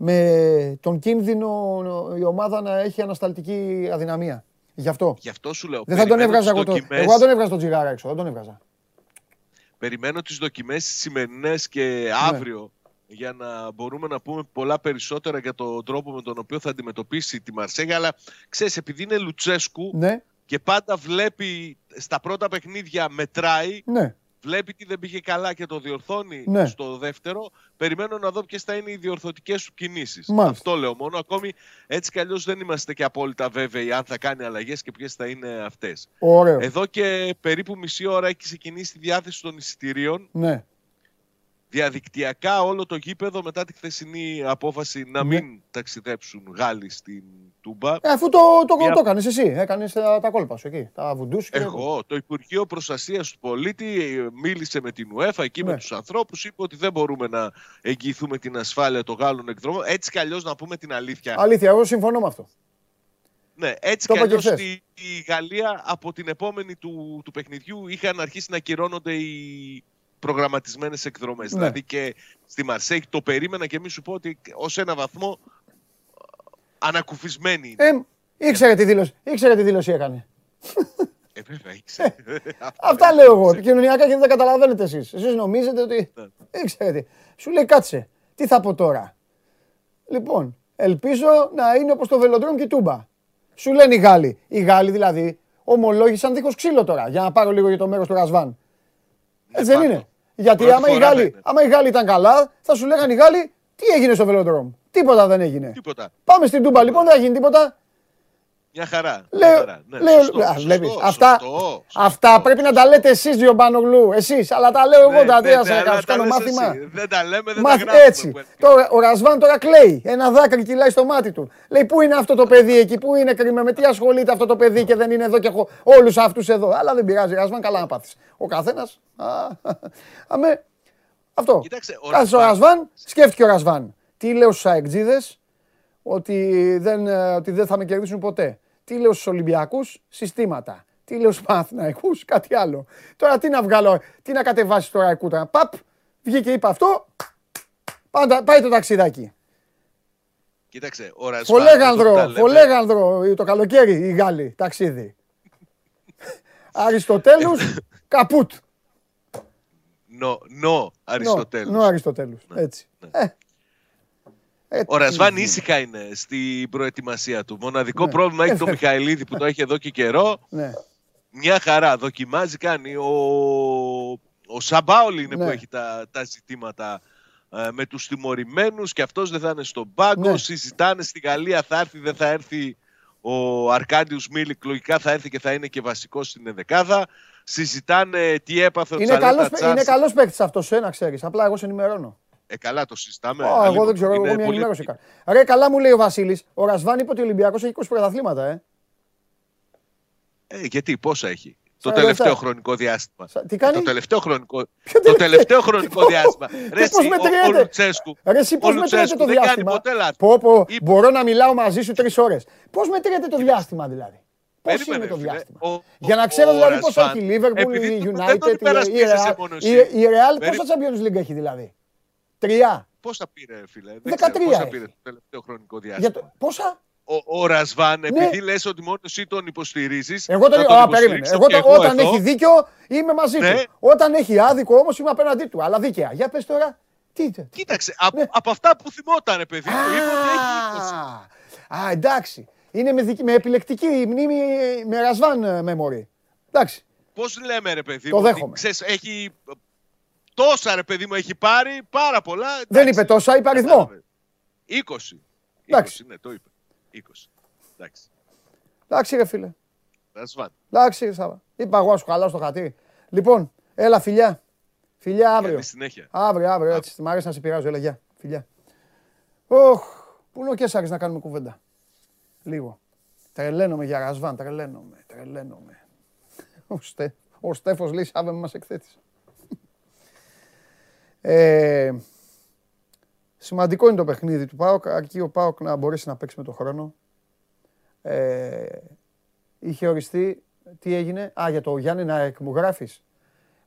[SPEAKER 1] με τον κίνδυνο η ομάδα να έχει ανασταλτική αδυναμία. Γι' αυτό.
[SPEAKER 3] Γι' αυτό σου λέω.
[SPEAKER 1] Δεν θα τον
[SPEAKER 3] περιμένω
[SPEAKER 1] έβγαζα
[SPEAKER 3] τις
[SPEAKER 1] εγώ. Το...
[SPEAKER 3] δοκιμές-
[SPEAKER 1] Εγώ δεν τον έβγαζα τον τσιγάρα έξω. Δεν τον έβγαζα.
[SPEAKER 3] Περιμένω τις δοκιμές τις σημερινές και
[SPEAKER 1] Ναι.
[SPEAKER 3] αύριο για να μπορούμε να πούμε πολλά περισσότερα για τον τρόπο με τον οποίο θα αντιμετωπίσει τη Μαρσέγια. Αλλά ξέρεις, επειδή είναι Λουτσέσκου
[SPEAKER 1] Ναι,
[SPEAKER 3] και πάντα βλέπει στα πρώτα παιχνίδια μετράει,
[SPEAKER 1] ναι.
[SPEAKER 3] Βλέπει τι δεν πήγε καλά και το διορθώνει
[SPEAKER 1] Ναι.
[SPEAKER 3] στο δεύτερο, περιμένω να δω ποιες θα είναι οι διορθωτικές του κινήσεις.
[SPEAKER 1] Μάλιστα.
[SPEAKER 3] Αυτό λέω μόνο. Ακόμη έτσι κι αλλιώς δεν είμαστε και απόλυτα βέβαιοι αν θα κάνει αλλαγές και ποιες θα είναι αυτές.
[SPEAKER 1] Ωραίο.
[SPEAKER 3] Εδώ και περίπου μισή ώρα έχει ξεκινήσει τη διάθεση των εισιτηρίων.
[SPEAKER 1] Ναι.
[SPEAKER 3] Διαδικτυακά όλο το γήπεδο μετά τη χθεσινή απόφαση να
[SPEAKER 1] Ναι.
[SPEAKER 3] μην ταξιδέψουν Γάλλοι στην Τούμπα.
[SPEAKER 1] Ε, αφού το, το,
[SPEAKER 3] Μια-
[SPEAKER 1] το έκανες εσύ. Έκανες τα, τα κόλπα σου εκεί. Τα βουντούς. και-
[SPEAKER 3] Εγώ, το Υπουργείο Προστασίας του Πολίτη ε, μίλησε με την UEFA εκεί
[SPEAKER 1] Ναι.
[SPEAKER 3] με τους ανθρώπους. Είπε ότι δεν μπορούμε να εγγυηθούμε την ασφάλεια των Γάλλων εκδρομών. Έτσι κι αλλιώς, να πούμε την αλήθεια.
[SPEAKER 1] Αλήθεια, εγώ συμφωνώ με αυτό.
[SPEAKER 3] Ναι, έτσι
[SPEAKER 1] Το
[SPEAKER 3] κι
[SPEAKER 1] είπα και
[SPEAKER 3] αλλιώς
[SPEAKER 1] χθες.
[SPEAKER 3] η, η Γαλλία από την επόμενη του, του παιχνιδιού είχαν αρχίσει να ακυρώνονται οι προγραμματισμένες εκδρομές.
[SPEAKER 1] Ναι.
[SPEAKER 3] Δηλαδή και στη Μαρσέη το περίμενα και μη σου πω ότι ως ένα βαθμό ε, ανακουφισμένη είναι.
[SPEAKER 1] Ε, ήξερε τι δήλωση, ήξερε τι δήλωση έκανε.
[SPEAKER 3] Ε, βέβαια, ήξερε.
[SPEAKER 1] Αυτά λέω εγώ. Επικοινωνιακά και δεν τα καταλαβαίνετε εσείς. Εσείς νομίζετε ότι.
[SPEAKER 3] Ναι.
[SPEAKER 1] Ήξερε τι. Σου λέει κάτσε. Τι θα πω τώρα; Λοιπόν, ελπίζω να είναι όπως το βελοντρόμ και η τούμπα. Σου λένε οι Γάλλοι. Οι Γάλλοι δηλαδή ομολόγησαν δίχως ξύλο τώρα. Για να πάρω λίγο για το μέρος του Ρασβάν. Έτσι δεν
[SPEAKER 3] πάντο.
[SPEAKER 1] είναι. Γιατί
[SPEAKER 3] Πρώτη
[SPEAKER 1] άμα οι,
[SPEAKER 3] φορά
[SPEAKER 1] Γάλλοι,
[SPEAKER 3] δεν είναι.
[SPEAKER 1] άμα οι Γάλλοι ήταν καλά, θα σου λέγανε οι Γάλλοι τι έγινε στο βελοντρόμ. Τίποτα δεν έγινε.
[SPEAKER 3] Τίποτα.
[SPEAKER 1] Πάμε στην τούμπα λοιπόν, δεν θα γίνει τίποτα.
[SPEAKER 3] Μια χαρά. Μια
[SPEAKER 1] Λέω,
[SPEAKER 3] χαρά. Ναι,
[SPEAKER 1] λέω,
[SPEAKER 3] σωστό,
[SPEAKER 1] α,
[SPEAKER 3] σωστό,
[SPEAKER 1] βλέπεις,
[SPEAKER 3] σωστό,
[SPEAKER 1] αυτά,
[SPEAKER 3] σωστό.
[SPEAKER 1] αυτά πρέπει να τα λέτε εσείς Διομπάνογλου, εσείς, αλλά τα λέω εγώ,
[SPEAKER 3] Ναι,
[SPEAKER 1] τα
[SPEAKER 3] ναι,
[SPEAKER 1] τρία
[SPEAKER 3] ναι,
[SPEAKER 1] σας
[SPEAKER 3] αλλά
[SPEAKER 1] κάνω,
[SPEAKER 3] τα
[SPEAKER 1] κάνω
[SPEAKER 3] λες
[SPEAKER 1] μάθημα.
[SPEAKER 3] εσύ. Δεν τα λέμε, δεν
[SPEAKER 1] Μάθ,
[SPEAKER 3] τα γράφουμε.
[SPEAKER 1] έτσι.
[SPEAKER 3] που-
[SPEAKER 1] Τώρα, ο Ρασβάν τώρα κλαίει. Ένα δάκρυ κυλάει στο μάτι του. Λέει πού είναι αυτό το παιδί εκεί, πού είναι κρίμα, με τι ασχολείται αυτό το παιδί και δεν είναι εδώ και έχω όλους αυτούς εδώ. Αλλά δεν πειράζει, Ρασβάν, καλά να πάθεις. Ο καθένας. α, Αμέ. Αυτό.
[SPEAKER 3] Κοίταξε, ο
[SPEAKER 1] Κάθισε ο
[SPEAKER 3] Ρασβάν-
[SPEAKER 1] Ρασβάν, σκέφτηκε ο Ρασβάν. Τι λέω στους αεκτζίδες, ότι δεν, ε, ότι δεν θα με κερδίσουν ποτέ. Τι λέω στους Ολυμπιακούς, συστήματα. Τι λέω στους Παναθηναϊκούς, κάτι άλλο. Τώρα τι να βγάλω, τι να κατεβάσεις τώρα Ραϊκού τώρα. Παπ, βγήκε είπε αυτό, πάντα, πάει το ταξιδάκι.
[SPEAKER 3] Κοίταξε, ο Ρασβάν.
[SPEAKER 1] Φολέγανδρο,
[SPEAKER 3] τα λέμε,
[SPEAKER 1] Φολέγανδρο, το καλοκαίρι οι Γάλλοι, ταξίδι. Αριστοτέλους, καπούτ.
[SPEAKER 3] Νο, νο Αριστοτέλους.
[SPEAKER 1] Νο Αριστοτέλους, έτσι. Ε, ε,
[SPEAKER 3] Ο Ρασβάν
[SPEAKER 1] τι-
[SPEAKER 3] ήσυχα είναι στην προετοιμασία του. Μοναδικό
[SPEAKER 1] Ναι.
[SPEAKER 3] πρόβλημα έχει το
[SPEAKER 1] Ε,
[SPEAKER 3] Μιχαηλίδη που το έχει εδώ και καιρό.
[SPEAKER 1] Ναι.
[SPEAKER 3] Μια χαρά. Δοκιμάζει, κάνει. Ο, ο Σαμπάολη είναι
[SPEAKER 1] Ναι.
[SPEAKER 3] που έχει τα, τα ζητήματα ε, με τους τιμωρημένους και αυτός δεν θα είναι στον πάγκο.
[SPEAKER 1] Ναι.
[SPEAKER 3] Συζητάνε στη Γαλλία θα έρθει, δεν θα έρθει ο Αρκάντιους Μίλικ. Λογικά θα έρθει και θα είναι και βασικός στην ενδεκάδα. Συζητάνε τι έπαθε ο
[SPEAKER 1] Είναι
[SPEAKER 3] Τσαλέτα
[SPEAKER 1] καλός,
[SPEAKER 3] Τσάρς.
[SPEAKER 1] είναι καλός παίκτης αυτός, ένα ξέρεις. Απλά εγώ σε ενημερώνω.
[SPEAKER 3] Ε, καλά το συζητάμε.
[SPEAKER 1] Α, εγώ
[SPEAKER 3] Αλίμονο.
[SPEAKER 1] δεν ξέρω,
[SPEAKER 3] Είναι
[SPEAKER 1] εγώ μια
[SPEAKER 3] πολύ-
[SPEAKER 1] ενημέρωση έκανα. Ρε, καλά μου λέει ο Βασίλης, ο Ρασβάν είπε ότι ο Ολυμπιακός έχει 20 πρωταθλήματα, ε.
[SPEAKER 3] Ε, γιατί, πόσα έχει; Το
[SPEAKER 1] 47.
[SPEAKER 3] τελευταίο χρονικό διάστημα.
[SPEAKER 1] Σα- τι κάνει;
[SPEAKER 3] Το τελευταίο χρονικό,
[SPEAKER 1] Ποιο
[SPEAKER 3] το τελευταίο χρονικό
[SPEAKER 1] Πω,
[SPEAKER 3] διάστημα.
[SPEAKER 1] και
[SPEAKER 3] Ρε,
[SPEAKER 1] πώς
[SPEAKER 3] εσύ, ο, ο
[SPEAKER 1] μετριέται;
[SPEAKER 3] Λουτσέσκου.
[SPEAKER 1] Ρε, εσύ
[SPEAKER 3] ο
[SPEAKER 1] πώς μετριέται
[SPEAKER 3] Λουτσέσκου
[SPEAKER 1] το
[SPEAKER 3] δεν κάνει
[SPEAKER 1] διάστημα;
[SPEAKER 3] ποτέ λάθη.
[SPEAKER 1] Πω, πω,
[SPEAKER 3] Είπε-
[SPEAKER 1] μπορώ να μιλάω μαζί σου τρεις ώρες. Πώς μετριέται το διάστημα δηλαδή; Πώς
[SPEAKER 3] Περίμενε,
[SPEAKER 1] είναι το
[SPEAKER 3] φίλε.
[SPEAKER 1] διάστημα;
[SPEAKER 3] Ο-
[SPEAKER 1] Για να
[SPEAKER 3] ο-
[SPEAKER 1] ξέρω
[SPEAKER 3] ο
[SPEAKER 1] δηλαδή πόσα
[SPEAKER 3] Ρασβάν,
[SPEAKER 1] έχει η Liverpool,
[SPEAKER 3] επειδή
[SPEAKER 1] η
[SPEAKER 3] δεν τον
[SPEAKER 1] United, η- η
[SPEAKER 3] υπερασπίζεσαι
[SPEAKER 1] Real-
[SPEAKER 3] μόνο
[SPEAKER 1] η
[SPEAKER 3] εσύ.
[SPEAKER 1] η Real
[SPEAKER 3] Περί-
[SPEAKER 1] πόσα Champions League έχει δηλαδή; Τρία.
[SPEAKER 3] Πόσα πήρε, φίλε; Δεν
[SPEAKER 1] 13
[SPEAKER 3] ξέρω πόσα
[SPEAKER 1] έχει.
[SPEAKER 3] πήρε το τελευταίο χρονικό
[SPEAKER 1] Για
[SPEAKER 3] διάστημα;
[SPEAKER 1] το, πόσα;
[SPEAKER 3] Ο, ο Ρασβάν, επειδή λες ότι μόνο εσύ τον υποστηρίζεις,
[SPEAKER 1] Εγώ τον,
[SPEAKER 3] θα τον
[SPEAKER 1] α, περίμενε.
[SPEAKER 3] υποστηρίξω
[SPEAKER 1] Εγώ,
[SPEAKER 3] και
[SPEAKER 1] τον- όταν
[SPEAKER 3] εδώ.
[SPEAKER 1] έχει δίκιο είμαι μαζί
[SPEAKER 3] Ναι.
[SPEAKER 1] του. Όταν έχει άδικο όμως είμαι απέναντί του. Αλλά δίκαια. Για πες τώρα. Τι, τι,
[SPEAKER 3] Κοίταξε, από,
[SPEAKER 1] Ναι.
[SPEAKER 3] από αυτά που θυμόταν, παιδί μου, είπε ότι έχει 20.
[SPEAKER 1] Α, α, εντάξει. Είναι με, δικη- με επιλεκτική μνήμη, με ρασβάν ε, memory. Εντάξει.
[SPEAKER 3] Πώς λέμε, ρε παιδί
[SPEAKER 1] Το
[SPEAKER 3] μου, ότι,
[SPEAKER 1] δέχομαι.
[SPEAKER 3] ξέρεις, έχει τόσα, ρε παιδί μου, έχει πάρει, πάρα πολλά.
[SPEAKER 1] Δεν
[SPEAKER 3] εντάξει.
[SPEAKER 1] είπε τόσα, είπε αριθμό.
[SPEAKER 3] Κατάλαβε. 20.
[SPEAKER 1] Εντάξει.
[SPEAKER 3] 20, ναι, το είπε. 20. Εντάξει.
[SPEAKER 1] Εντάξει, ρε φίλε.
[SPEAKER 3] Ρασβάν.
[SPEAKER 1] Εντάξει, Σάβα. Είπα εγώ να σου χαλάω στο χατήρι. Λοιπόν, έλα φιλιά. Φιλιά αύριο.
[SPEAKER 3] Καλή συνέχεια.
[SPEAKER 1] Αύριο, αύριο, έτσι. Μ' αρέσει να σε πειράζω, έλα, γεια. Φιλιά. Όχ, πού είναι ο Κέσσαρης να κάνουμε κουβέντα; Λίγο. Τρελαίνομαι για Ρασβάν, τρελαίνομαι, τρελαίνομαι. Ο, Στε, ο Στέφος λέει Σάβα με μας εκθέτησε. Ε, σημαντικό είναι το παιχνίδι του ΠΑΟΚ, αρκεί ο ΠΑΟΚ να μπορέσει να παίξει με το χρόνο. Ε, είχε οριστεί, τι έγινε, α, για το Γιάννη να εκμογράφεις.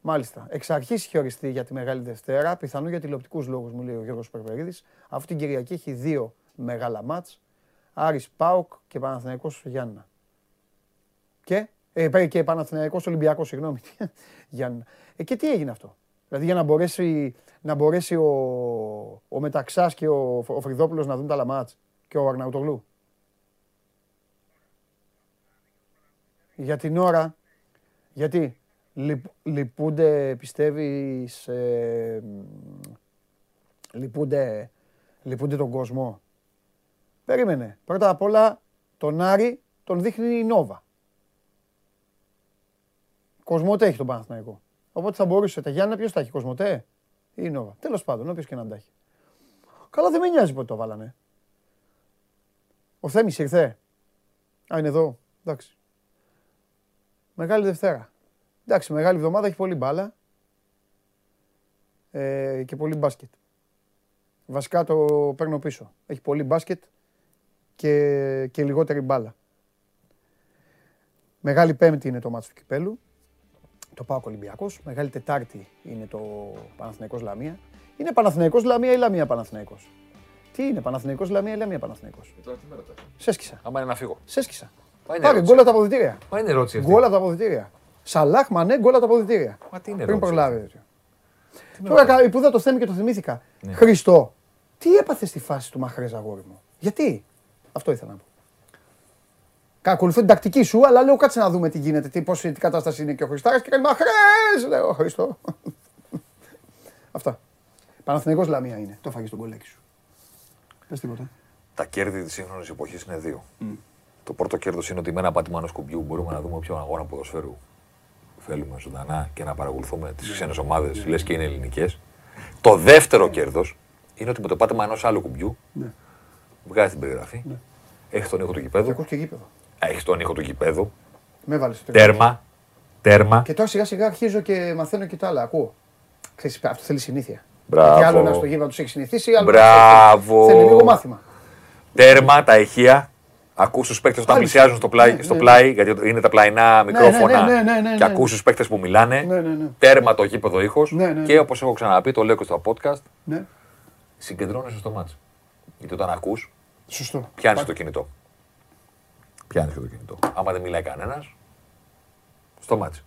[SPEAKER 1] Μάλιστα. Εξ αρχής είχε οριστεί για τη Μεγάλη Δευτέρα, πιθανόν για τηλεοπτικούς λόγους, μου λέει ο Γιώργος Περπερίδης. Αυτή την Κυριακή έχει δύο μεγάλα μάτς. Άρης Πάοκ και Παναθηναϊκός Γιάννα. Και, ε, και Παναθηναϊκός Ολυμπιακός, συγγνώμη. Γιάννα. Ε, και τι έγινε αυτό; Δηλαδή για να μπορέσει, να μπορέσει ο, ο Μεταξάς και ο, ο Φρυδόπουλος να δουν τα άλλα μάτς και ο Αρναουτογλου. Για την ώρα, γιατί λυπ, λυπούνται, πιστεύεις, ε, λυπούνται, λυπούνται τον κόσμο. Περίμενε. Πρώτα απ' όλα τον Άρη τον δείχνει η Νόβα. Κοσμοτέ έχει τον Παναθηναϊκό. Οπότε θα μπορούσε τα Γιάννα ποιος τα έχει, Κοσμοτέ; Ή η Νόβα. Τέλος πάντων, όποιος και να τα έχει. Καλά δεν με νοιάζει πότε το βάλανε. Ο Θέμης ήρθε. Α, είναι εδώ. Εντάξει. Μεγάλη Δευτέρα. Εντάξει, μεγάλη εβδομάδα έχει πολύ μπάλα. Ε, και πολύ μπάσκετ. Βασικά το παίρνω πίσω. Έχει πολύ μπάσκετ και, και λιγότερη μπάλα. Μεγάλη Πέμπτη είναι το μάτσο του Κυπέλου. Το Πάο Ολυμπιακός. Μεγάλη Τετάρτη είναι το Παναθηναϊκός Λαμία. Είναι Παναθηναϊκός Λαμία ή Λαμία Παναθηναϊκός; Τι είναι Παναθηναϊκός Λαμία ή Λαμία Παναθηναϊκός; Σέσκισα.
[SPEAKER 4] Άμα είναι να φύγω.
[SPEAKER 1] Σέσκισα.
[SPEAKER 4] Μα είναι
[SPEAKER 1] Πάρε
[SPEAKER 4] ερώτηση.
[SPEAKER 1] γκολ από τα αποδητήρια.
[SPEAKER 4] Μα είναι ερώτηση αυτή.
[SPEAKER 1] Γκολ από τα αποδητήρια. Σαλάχ, Μανέ, γκολ από τα αποδητήρια.
[SPEAKER 4] Μα τι είναι
[SPEAKER 1] Πριν
[SPEAKER 4] ερώτηση
[SPEAKER 1] προλάβεις.
[SPEAKER 4] αυτή;
[SPEAKER 1] τέτοιο. Τώρα κα- που είδα το θέμα και το θυμήθηκα.
[SPEAKER 4] Ναι.
[SPEAKER 1] Χριστό, τι έπαθες στη φάση του Μαχρέζ αγόρι μου; Γιατί; Αυτό ήθελα να πω. Κα- Ακολουθώ την τακτική σου, αλλά λέω κάτσε να δούμε τι γίνεται, τι, πώς, τι κατάσταση είναι και ο Χριστάρας και κάνει Μαχρέζ, λέω Χριστό. Αυτά. Παναθηναϊκός Λαμία είναι. Το φάγεις τον κολέκι σου. Πες τίποτα.
[SPEAKER 4] Τα κέρδη της σύγχρονης εποχής είναι δύο. Το πρώτο κέρδος είναι ότι με ένα πάτημα ενός κουμπιού μπορούμε να δούμε όποιο αγώνα ποδοσφαίρου θέλουμε ζωντανά και να παρακολουθούμε τις ξένες ομάδες, λες και είναι ελληνικές. Το δεύτερο κέρδος είναι ότι με το πάτημα ενός άλλου κουμπιού
[SPEAKER 1] Ναι.
[SPEAKER 4] βγάζει την περιγραφή, έχει τον ήχο του
[SPEAKER 1] Και
[SPEAKER 4] γηπέδου,
[SPEAKER 1] ακούς και γήπεδο.
[SPEAKER 4] Έχεις τον ήχο του γηπέδου,
[SPEAKER 1] Με έβαλες στο τρίτο.
[SPEAKER 4] τέρμα, τέρμα.
[SPEAKER 1] Και τώρα σιγά σιγά αρχίζω και μαθαίνω και τα άλλα. Ακούω. Ξέρεις, αυτό θέλει συνήθεια.
[SPEAKER 4] Μπράβο.
[SPEAKER 1] Γιατί άλλο να στο γήπεδο τους έχει συνηθίσει, άλλο
[SPEAKER 4] Μπράβο.
[SPEAKER 1] θέλει λίγο μάθημα.
[SPEAKER 4] Τέρμα, τα ηχεία. Ακούς τους παίκτες όταν
[SPEAKER 1] Μάλιστα.
[SPEAKER 4] πλησιάζουν στο πλάι,
[SPEAKER 1] Ναι,
[SPEAKER 4] στο
[SPEAKER 1] ναι,
[SPEAKER 4] πλάι γιατί είναι τα πλαϊνά μικρόφωνα
[SPEAKER 1] ναι, ναι, ναι, ναι,
[SPEAKER 4] και
[SPEAKER 1] ναι.
[SPEAKER 4] ακούς τους παίκτες που μιλάνε.
[SPEAKER 1] Ναι, ναι, ναι.
[SPEAKER 4] Τέρμα το γήπεδο ήχος
[SPEAKER 1] Ναι, ναι, ναι.
[SPEAKER 4] και όπως έχω ξαναπεί, το λέω και στο podcast,
[SPEAKER 1] Ναι,
[SPEAKER 4] συγκεντρώνεσαι στο μάτς. Γιατί όταν ακούς,
[SPEAKER 1] σωστό.
[SPEAKER 4] πιάνεις το κινητό. Πιάνεις και το κινητό. Άμα δεν μιλάει κανένας, στο μάτς.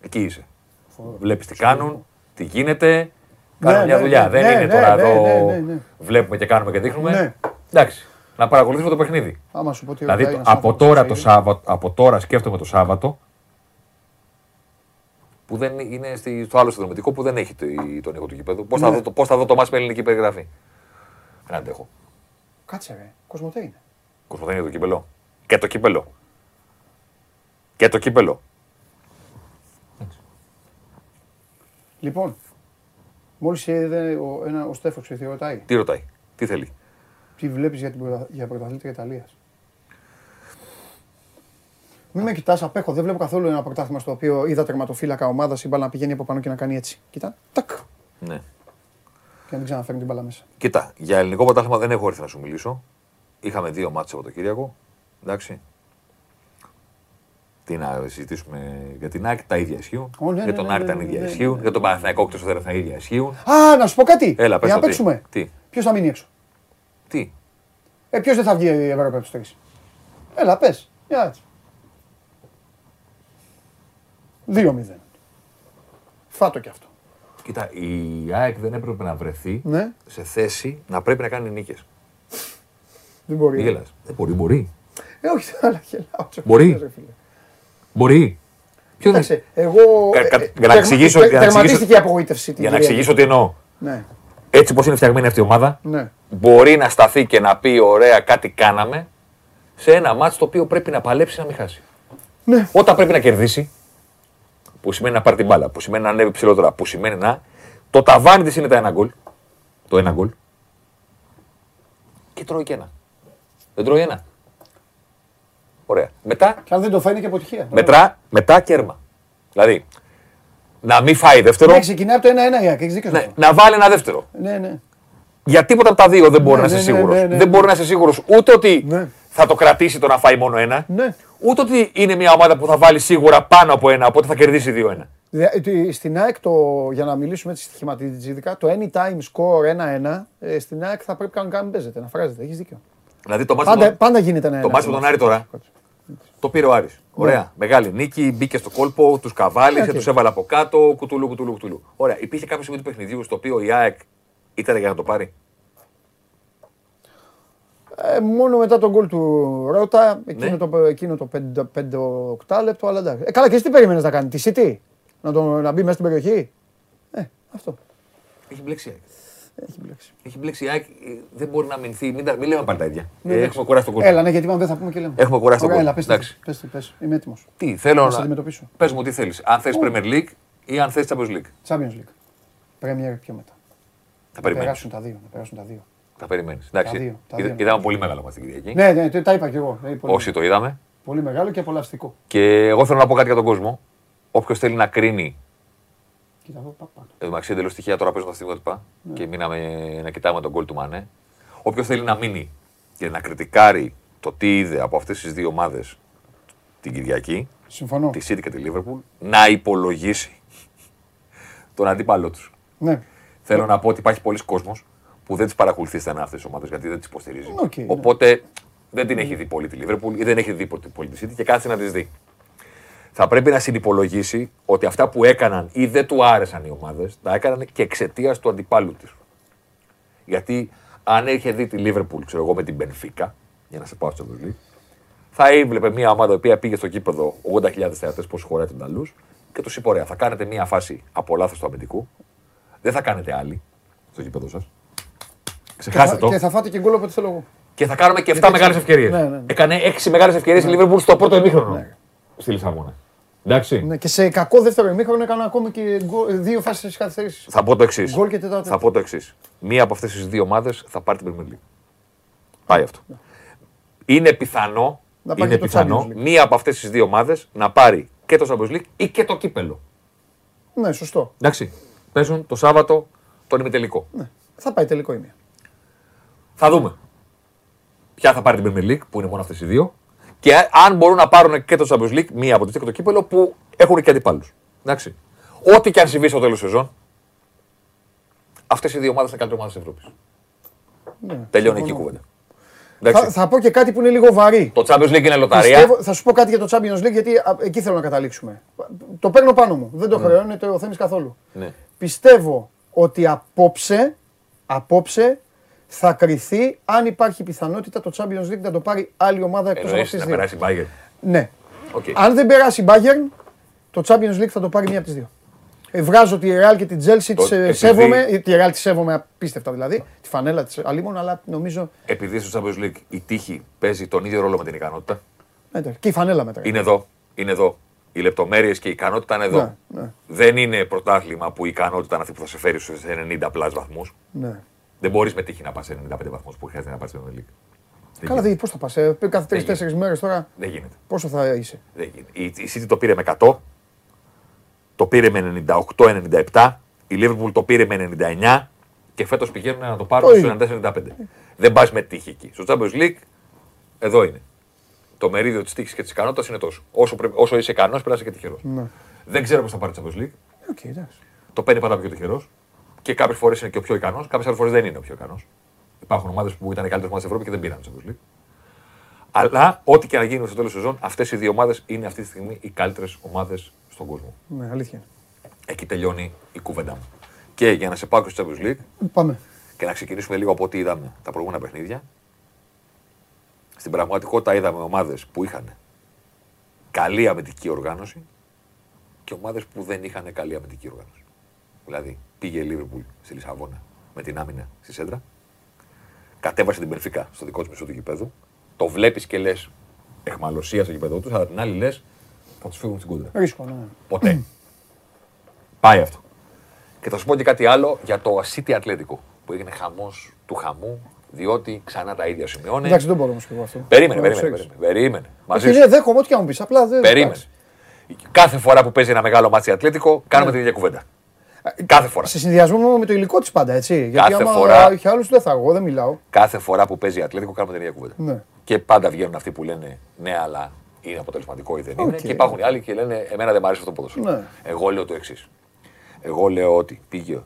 [SPEAKER 4] Εκεί είσαι. Βλέπεις τι κάνουν, τι γίνεται, κάνουν
[SPEAKER 1] Ναι,
[SPEAKER 4] μια
[SPEAKER 1] ναι,
[SPEAKER 4] δουλειά.
[SPEAKER 1] ναι,
[SPEAKER 4] δεν
[SPEAKER 1] ναι,
[SPEAKER 4] είναι
[SPEAKER 1] ναι,
[SPEAKER 4] τώρα
[SPEAKER 1] ναι,
[SPEAKER 4] εδώ
[SPEAKER 1] ναι, ναι, ναι.
[SPEAKER 4] βλέπουμε και κάνουμε και δείχνουμε.
[SPEAKER 1] Ναι.
[SPEAKER 4] Εντάξει, να παρακολουθήσουμε το παιχνίδι.
[SPEAKER 1] Άμα σου πω τι
[SPEAKER 4] Δηλαδή
[SPEAKER 1] ρωτάει
[SPEAKER 4] το-
[SPEAKER 1] ένας
[SPEAKER 4] από
[SPEAKER 1] άνθρωπος
[SPEAKER 4] τώρα,
[SPEAKER 1] που
[SPEAKER 4] το
[SPEAKER 1] ξέρει.
[SPEAKER 4] Σάββατο, από τώρα σκέφτομαι το Σάββατο που δεν είναι στη, στο άλλο συνδρομητικό που δεν έχει το- τον ήχο του γηπέδου. Πώς θα,
[SPEAKER 1] Ναι.
[SPEAKER 4] δω, το- πώς θα δω το μάτς με ελληνική περιγραφή; Δεν αντέχω.
[SPEAKER 1] Κάτσε ρε, κοσμοτέ είναι.
[SPEAKER 4] Κοσμοθέν είναι το κύπελο. Και το κύπελο. Και το κύπελο.
[SPEAKER 1] Λοιπόν, μόλις είδε ο, ένα, ο Στέφος ξέρει τι ρωτάει.
[SPEAKER 4] Τι ρωτάει, τι θέλει.
[SPEAKER 1] Τι βλέπεις για, την πρωτα, για πρωταθλήτρια Ιταλίας; Μην με κοιτάς, απέχω. Δεν βλέπω καθόλου ένα πρωτάθλημα στο οποίο είδα τερματοφύλακα ομάδας η μπάλα να πηγαίνει από πάνω και να κάνει έτσι. Κοίτα, τάκ.
[SPEAKER 4] Ναι.
[SPEAKER 1] Και να μην ξαναφέρνει την μπάλα μέσα.
[SPEAKER 4] Κοίτα, για ελληνικό πρωτάθλημα δεν έχω έρθει να σου μιλήσω. Είχαμε δύο μάτς από το Κυριακό. Εντάξει. Τι να συζητήσουμε για την ΑΕΚ, τα ίδια ισχύουν.
[SPEAKER 1] Ω, ναι,
[SPEAKER 4] για
[SPEAKER 1] ναι,
[SPEAKER 4] τον
[SPEAKER 1] ναι,
[SPEAKER 4] Άρη
[SPEAKER 1] ναι,
[SPEAKER 4] τα
[SPEAKER 1] ναι,
[SPEAKER 4] ίδια
[SPEAKER 1] ναι, ναι,
[SPEAKER 4] ισχύουν.
[SPEAKER 1] ναι.
[SPEAKER 4] Για τον Παναθηναϊκό και το Σωτέρα τα ίδια ισχύουν.
[SPEAKER 1] Α, να σου πω κάτι.
[SPEAKER 4] Έλα, πες
[SPEAKER 1] Για να
[SPEAKER 4] το τι.
[SPEAKER 1] παίξουμε.
[SPEAKER 4] Τι.
[SPEAKER 1] Ποιος θα μείνει έξω;
[SPEAKER 4] Τι.
[SPEAKER 1] Ε, ποιος δεν θα βγει η Ευρώπη από τους τρεις; Έλα, πες. Για έτσι. 2-0. Φάτο κι αυτό.
[SPEAKER 4] Κοίτα, η ΑΕΚ δεν έπρεπε να βρεθεί
[SPEAKER 1] Ναι,
[SPEAKER 4] σε θέση να πρέπει να κάνει νίκες.
[SPEAKER 1] δεν μπορεί.
[SPEAKER 4] Μην γελάς. Δεν μπορεί, μπορεί.
[SPEAKER 1] Ε, όχι, αλλά γελάω.
[SPEAKER 4] Μπορεί.
[SPEAKER 1] ρε φίλε.
[SPEAKER 4] Μπορεί. Ποιο δεν
[SPEAKER 1] Κοίταξε, εγώ.
[SPEAKER 4] Κα-
[SPEAKER 1] ε,
[SPEAKER 4] κα-
[SPEAKER 1] ε,
[SPEAKER 4] για να
[SPEAKER 1] τερμα-
[SPEAKER 4] εξηγήσω-
[SPEAKER 1] τε-
[SPEAKER 4] για να εξηγήσω-
[SPEAKER 1] Τερματίστηκε η απογοήτευση. την
[SPEAKER 4] Για να
[SPEAKER 1] Κυριακή.
[SPEAKER 4] εξηγήσω τι εννοώ.
[SPEAKER 1] Ναι,
[SPEAKER 4] Έτσι πώ είναι φτιαγμένη αυτή η ομάδα,
[SPEAKER 1] ναι.
[SPEAKER 4] μπορεί να σταθεί και να πει: Ωραία, κάτι κάναμε σε ένα μάτσο το οποίο πρέπει να παλέψει να μην χάσει.
[SPEAKER 1] Ναι.
[SPEAKER 4] Όταν πρέπει να κερδίσει, που σημαίνει να πάρει την μπάλα, που σημαίνει να ανέβει ψηλότερα, που σημαίνει να. Το ταβάνι της είναι τα ένα γκολ. Το ένα γκολ. Και τρώει και ένα. Δεν τρώει ένα. Ωραία. Μετά
[SPEAKER 1] Και αν δεν το φαίνει και αποτυχία.
[SPEAKER 4] Μετρά, μετά κέρμα. Δηλαδή, να μην φάει δεύτερο,
[SPEAKER 1] Ναι, ξεκινάει από το 1-1 η ΑΕΚ, έχεις δίκιο σε
[SPEAKER 4] ναι,
[SPEAKER 1] αυτό.
[SPEAKER 4] να βάλει ένα δεύτερο.
[SPEAKER 1] Ναι, ναι.
[SPEAKER 4] Για τίποτα από τα δύο δεν μπορεί
[SPEAKER 1] Ναι,
[SPEAKER 4] να είσαι
[SPEAKER 1] ναι, ναι,
[SPEAKER 4] σίγουρος.
[SPEAKER 1] ναι, ναι,
[SPEAKER 4] δεν
[SPEAKER 1] ναι.
[SPEAKER 4] μπορεί να είσαι σίγουρος ούτε ότι
[SPEAKER 1] Ναι.
[SPEAKER 4] θα το κρατήσει το να φάει μόνο ένα,
[SPEAKER 1] Ναι.
[SPEAKER 4] ούτε ότι είναι μια ομάδα που θα βάλει σίγουρα πάνω από ένα, οπότε θα κερδίσει 2-1.
[SPEAKER 1] Δια- τι- Στην ΑΕΚ, το, για να μιλήσουμε έτσι στοιχηματικά, το anytime score 1-1, ε, στην ΑΕΚ θα πρέπει κανονικά να μην παίζεται, να φράζεται. Έχεις δίκιο.
[SPEAKER 4] Δηλαδή το μάτι
[SPEAKER 1] Πάντα, πάντα γίνεται ένα
[SPEAKER 4] το μάτς με τον Άρη τώρα το πήρε ο Άρης. Ωραία. Μεγάλη νίκη, μπήκε στο κόλπο, τους καβάλισε,
[SPEAKER 1] Ναι, οκ.
[SPEAKER 4] του έβαλε από κάτω, κουτουλού, κουτουλού, κουτουλού. Ωραία. Υπήρχε κάποιο σημείο του παιχνιδιού στο οποίο η ΑΕΚ ήταν για να το πάρει;
[SPEAKER 1] Ε, μόνο μετά τον γκολ του Ρότα, εκείνο
[SPEAKER 4] Ναι.
[SPEAKER 1] το, εκείνο το 5-8 λεπτό, αλλά εντάξει. Ε, καλά, και εσύ τι περίμενες να κάνει, τη City, να, το, να μπει μέσα στην περιοχή; Ε, αυτό.
[SPEAKER 4] Έχει μπλέξει η ΑΕΚ.
[SPEAKER 1] Έχει μπλέξει.
[SPEAKER 4] Έχει μπλέξει η ΑΕΚ, ε, δεν μπορεί να μηνθεί. Μην, τα- μην λέμε πάλι τα ίδια.
[SPEAKER 1] Ναι,
[SPEAKER 4] Ε,
[SPEAKER 1] εντάξει.
[SPEAKER 4] έχουμε κουράσει τον κόσμο.
[SPEAKER 1] Έλα, ναι, γιατί είπαμε δεν θα πούμε και λέμε.
[SPEAKER 4] Έχουμε κουράσει τον
[SPEAKER 1] Ωραία,
[SPEAKER 4] κόσμο.
[SPEAKER 1] Έλα, πες, τι,
[SPEAKER 4] Εντάξει.
[SPEAKER 1] πες, τι, πες, είμαι έτοιμος.
[SPEAKER 4] Τι, θέλω
[SPEAKER 1] Να σε
[SPEAKER 4] να.
[SPEAKER 1] αντιμετωπίσω.
[SPEAKER 4] Πες μου τι θέλεις. Αν θες Premier League ή αν θες Champions League.
[SPEAKER 1] Champions League. Premier πιο μετά.
[SPEAKER 4] Θα
[SPEAKER 1] Να
[SPEAKER 4] περιμένει.
[SPEAKER 1] περάσουν τα δύο. Να περάσουν τα δύο.
[SPEAKER 4] Θα περιμένεις.
[SPEAKER 1] Τα
[SPEAKER 4] Εντάξει.
[SPEAKER 1] δύο, τα
[SPEAKER 4] Είδα-
[SPEAKER 1] δύο.
[SPEAKER 4] Είδαμε πολύ μεγάλο μα την Κυριακή.
[SPEAKER 1] Ναι, ναι, το- τα είπα κι εγώ. Ε, πολύ,
[SPEAKER 4] Όσοι το είδαμε.
[SPEAKER 1] πολύ μεγάλο και απολαυστικό.
[SPEAKER 4] Και εγώ θέλω να πω κάτι για τον κόσμο. Όποιος θέλει να κρίνει.
[SPEAKER 1] Κοίτα εδώ, πα, πα.
[SPEAKER 4] Εδώ μεταξύ εντελώς τυχαία τώρα παίζουν τα στιγμιότυπα
[SPEAKER 1] Ναι.
[SPEAKER 4] και μείναμε να κοιτάμε τον γκολ του Μανέ. Όποιος θέλει να μείνει και να κριτικάρει το τι είδε από αυτές τις δύο ομάδες την Κυριακή,
[SPEAKER 1] Συμφωνώ.
[SPEAKER 4] τη City και τη Liverpool, να υπολογίσει τον αντίπαλό τους.
[SPEAKER 1] Ναι.
[SPEAKER 4] Θέλω να πω ότι υπάρχει πολλοί κόσμος που δεν τις παρακολουθεί στενά αυτές τις ομάδες γιατί δεν τις υποστηρίζει.
[SPEAKER 1] Οκ, ναι.
[SPEAKER 4] Οπότε δεν την έχει δει πολύ τη Liverpool ή δεν έχει δει πολύ τη City και κάτσε να τις δει. Θα πρέπει να συνυπολογίσει ότι αυτά που έκαναν ή δεν του άρεσαν οι ομάδες, τα έκαναν και εξαιτίας του αντιπάλου τους. Γιατί αν είχε δει τη Liverpool, ξέρω εγώ, με την Benfica, για να σε πάω στο Champions League, θα έβλεπε μια ομάδα η οποία πήγε στο κήπεδο 80.000 θεατέ, πώς χωράει τον Ταλού, και τους είπε: Ωραία, θα κάνετε μια φάση από λάθος του αμυντικού, δεν θα κάνετε άλλη στο κήπεδο σας. Ξεχάστε
[SPEAKER 1] Και
[SPEAKER 4] το.
[SPEAKER 1] θα- Και θα φάτε και γκολ όποτε θέλω εγώ.
[SPEAKER 4] Και θα κάνουμε και 7
[SPEAKER 1] Γιατί
[SPEAKER 4] μεγάλες
[SPEAKER 1] έτσι-
[SPEAKER 4] ευκαιρίες.
[SPEAKER 1] ναι, ναι, ναι.
[SPEAKER 4] Έκανε 6 μεγάλες ευκαιρίες η Liverpool στο πρώτο ημίχρονο. Στη Λισαβόνα. Εντάξει.
[SPEAKER 1] Ναι, και σε κακό δεύτερο ημίχρονο έκανα ακόμη και γκολ- δύο φάσεις καθυστερήσει.
[SPEAKER 4] Θα πω το εξής.
[SPEAKER 1] Γκολ και τετάρτο.
[SPEAKER 4] Θα πω το εξής. Μία από αυτές τις δύο ομάδες θα πάρει την Premier League. Πάει αυτό. Είναι πιθανό,
[SPEAKER 1] Να πάρει
[SPEAKER 4] είναι
[SPEAKER 1] και το
[SPEAKER 4] πιθανό
[SPEAKER 1] Champions League.
[SPEAKER 4] μία από αυτές τις δύο ομάδες να πάρει και το Champions League ή και το κύπελο.
[SPEAKER 1] Ναι, σωστό.
[SPEAKER 4] Εντάξει. Παίζουν το Σάββατο τον ημιτελικό.
[SPEAKER 1] Ναι. Θα πάει τελικό η μία.
[SPEAKER 4] Θα δούμε. Ποια θα πάρει την Premier League, που είναι μόνο αυτές οι δύο. Και αν μπορούν να πάρουν και το Champions League, μία από τις δύο και το κύπελο, που έχουν και αντιπάλους. Εντάξει. Ό,τι και αν συμβεί στο τέλος σεζόν, αυτές οι δύο ομάδες είναι καλύτερες ομάδες της Ευρώπης.
[SPEAKER 1] Ναι,
[SPEAKER 4] Τελειώνει εκεί η
[SPEAKER 1] συμφωνώ.
[SPEAKER 4] κουβέντα. Εντάξει.
[SPEAKER 1] Θα, θα πω και κάτι που είναι λίγο βαρύ.
[SPEAKER 4] Το Champions League είναι λοταρία.
[SPEAKER 1] Πιστεύω, θα σου πω κάτι για το Champions League γιατί α, εκεί θέλω να καταλήξουμε. Το παίρνω πάνω μου. Δεν το χρεώνεται ο Θέμης καθόλου.
[SPEAKER 4] Ναι.
[SPEAKER 1] Πιστεύω ότι απόψε, απόψε θα κρυθεί αν υπάρχει πιθανότητα το Champions League να το πάρει άλλη ομάδα εκτός από
[SPEAKER 4] Εννοείς
[SPEAKER 1] αυτές
[SPEAKER 4] να
[SPEAKER 1] τις δύο.
[SPEAKER 4] περάσει η Bayern.
[SPEAKER 1] Ναι.
[SPEAKER 4] Οκ.
[SPEAKER 1] Αν δεν περάσει η Bayern, το Champions League θα το πάρει μία από τις δύο. Ε, βγάζω τη Real και την Chelsea, τις ε,
[SPEAKER 4] επειδή-
[SPEAKER 1] σέβομαι. ε, Τη Real τη σέβομαι απίστευτα δηλαδή. Τη φανέλα της αλίμονο, αλλά νομίζω.
[SPEAKER 4] Επειδή στο Champions League η τύχη παίζει τον ίδιο ρόλο με την ικανότητα.
[SPEAKER 1] ε, εντάξει, Και η φανέλα μετά.
[SPEAKER 4] Είναι εδώ. Είναι εδώ. Οι λεπτομέρειες και η ικανότητα είναι εδώ.
[SPEAKER 1] Ναι, ναι.
[SPEAKER 4] Δεν είναι πρωτάθλημα που η ικανότητα είναι αυτή που θα σε φέρει στους 90 plus βαθμούς.
[SPEAKER 1] Ναι.
[SPEAKER 4] Δεν μπορείς με τύχη να πας σε 95 βαθμούς που χρειάζεται να πάρει στην Premier League. Δεν
[SPEAKER 1] Καλά,
[SPEAKER 4] γίνεται.
[SPEAKER 1] δηλαδή, πώς θα πας. Ε, κάθε
[SPEAKER 4] γίνεται.
[SPEAKER 1] τρεις-τέσσερις μέρες τώρα
[SPEAKER 4] Δεν γίνεται.
[SPEAKER 1] πόσο θα είσαι;
[SPEAKER 4] Δεν γίνεται. Η, η City το πήρε με 100, το πήρε με 98-97, η Liverpool το πήρε με 99 και φέτος πηγαίνουν να το
[SPEAKER 1] Το
[SPEAKER 4] πάρουν
[SPEAKER 1] ίδιο.
[SPEAKER 4] στους 94-95. Δεν πας με τύχη εκεί. Στο Champions League εδώ είναι. Το μερίδιο της τύχης και της ικανότητας είναι τόσο. Όσο, πρέπει, όσο είσαι ικανός, πρέπει να είσαι και τυχερός.
[SPEAKER 1] Ναι.
[SPEAKER 4] Δεν ξέρω πώς θα πάρει το Champions League.
[SPEAKER 1] OK, εντάξει.
[SPEAKER 4] Το παίρνει πάντα πιο τυχερός. Και κάποιες φορές είναι και ο πιο ικανός, κάποιες άλλες φορές δεν είναι ο πιο ικανός. Υπάρχουν ομάδες που ήταν οι καλύτερες ομάδες Ευρώπης και δεν πήραν το Champions League. Αλλά ό,τι και να γίνει στο τέλος σεζόν, αυτές οι δύο ομάδες είναι αυτή τη στιγμή οι καλύτερες ομάδες στον κόσμο.
[SPEAKER 1] Ναι, αλήθεια είναι.
[SPEAKER 4] Εκεί τελειώνει η κουβέντα μου. Και για να σε πάω και στο Champions League
[SPEAKER 1] Πάμε.
[SPEAKER 4] και να ξεκινήσουμε λίγο από ό,τι είδαμε τα προηγούμενα παιχνίδια. Στην πραγματικότητα είδαμε ομάδες που είχαν καλή αμυντική οργάνωση και ομάδες που δεν είχαν καλή αμυντική οργάνωση. Δηλαδή, πήγε η Liverpool στη Λισαβόνα με την άμυνα στη σέντρα, κατέβασε την Πενφύκα στο δικό της μισό του γηπέδου, το βλέπεις και λες εχμαλωσία στο γηπέδο τους, αλλά την άλλη λες θα τους φύγουν στην κούντρα.
[SPEAKER 1] Ρίσκο, ναι.
[SPEAKER 4] Ποτέ. Πάει αυτό. Και θα σου πω και κάτι άλλο για το City Ατλέτικο που έγινε χαμός του χαμού, διότι ξανά τα ίδια σημειώνει.
[SPEAKER 1] Εντάξει, δεν μπορώ να σου πω αυτό.
[SPEAKER 4] Περίμενε,
[SPEAKER 1] Να το
[SPEAKER 4] περίμενε,
[SPEAKER 1] ξέρεις.
[SPEAKER 4] περίμενε. περίμενε. Μαζί
[SPEAKER 1] Όχι,
[SPEAKER 4] σου.
[SPEAKER 1] ναι, δέχομαι ό,τι και αν μου πεις. Απλά δεν.
[SPEAKER 4] Περίμενε.
[SPEAKER 1] εντάξει.
[SPEAKER 4] Κάθε φορά που παίζει ένα μεγάλο ματς η Ατλέτικο, κάνουμε την ίδια κουβέντα. Κάθε φορά.
[SPEAKER 1] Σε συνδυασμό με το υλικό της πάντα, έτσι. Γιατί
[SPEAKER 4] Κάθε
[SPEAKER 1] άμα
[SPEAKER 4] φορά-
[SPEAKER 1] είχε άλλους δεν θα εγώ, δεν μιλάω.
[SPEAKER 4] Κάθε φορά που παίζει Ατλέτικο, κάνουμε την ίδια κουβέντα.
[SPEAKER 1] Ναι.
[SPEAKER 4] Και πάντα βγαίνουν αυτοί που λένε ναι, αλλά είναι αποτελεσματικό ή δεν είναι.
[SPEAKER 1] Οκ.
[SPEAKER 4] Και υπάρχουν οι άλλοι και λένε Εμένα δεν μου αρέσει αυτό το ποδόσφαιρο.
[SPEAKER 1] Ναι.
[SPEAKER 4] Εγώ λέω το εξής. Εγώ λέω ότι πήγε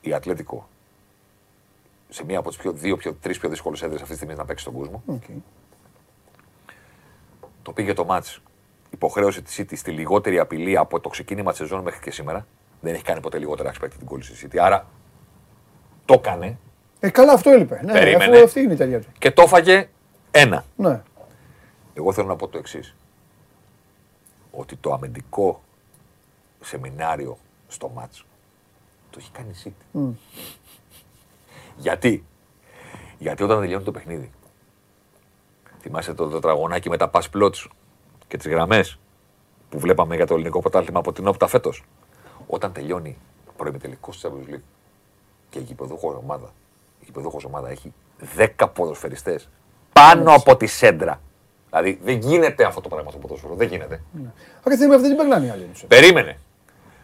[SPEAKER 4] η Ατλέτικο σε μία από τις πιο, δύο, πιο, τρεις πιο δύσκολες έδρες αυτής της στιγμής να παίξει στον κόσμο.
[SPEAKER 1] Οκ.
[SPEAKER 4] Το πήγε το μάτς. Υποχρέωσε τη City στη λιγότερη απειλή από το ξεκίνημα της σεζόν μέχρι και σήμερα. Δεν έχει κάνει ποτέ λιγότερα expected την κόλληση στη City. Άρα το έκανε
[SPEAKER 1] Ε, καλά, αυτό έλειπε. Ναι,
[SPEAKER 4] Περίμενε.
[SPEAKER 1] αφού αυτή είναι η τελεία του.
[SPEAKER 4] και το έφαγε ένα.
[SPEAKER 1] Ναι.
[SPEAKER 4] Εγώ θέλω να πω το εξής. Ότι το αμυντικό σεμινάριο στο μάτς το έχει κάνει η City. Γιατί; Γιατί όταν τελειώνει το παιχνίδι, θυμάσαι το τετραγωνάκι με τα pass plots και τις γραμμές που βλέπαμε για το ελληνικό πρωτάθλημα από την Όπτα φέτος; Όταν τελειώνει προημιτελικός της Champions League και η γηπεδούχος ομάδα, η γηπεδούχος ομάδα έχει 10 ποδοσφαιριστές πάνω από τη σέντρα. Δηλαδή δεν γίνεται αυτό το πράγμα στο ποδόσφαιρο. Δεν γίνεται.
[SPEAKER 1] Αυτή τη στιγμή αυτή την περνάνε οι άλλοι. τους.
[SPEAKER 4] Περίμενε.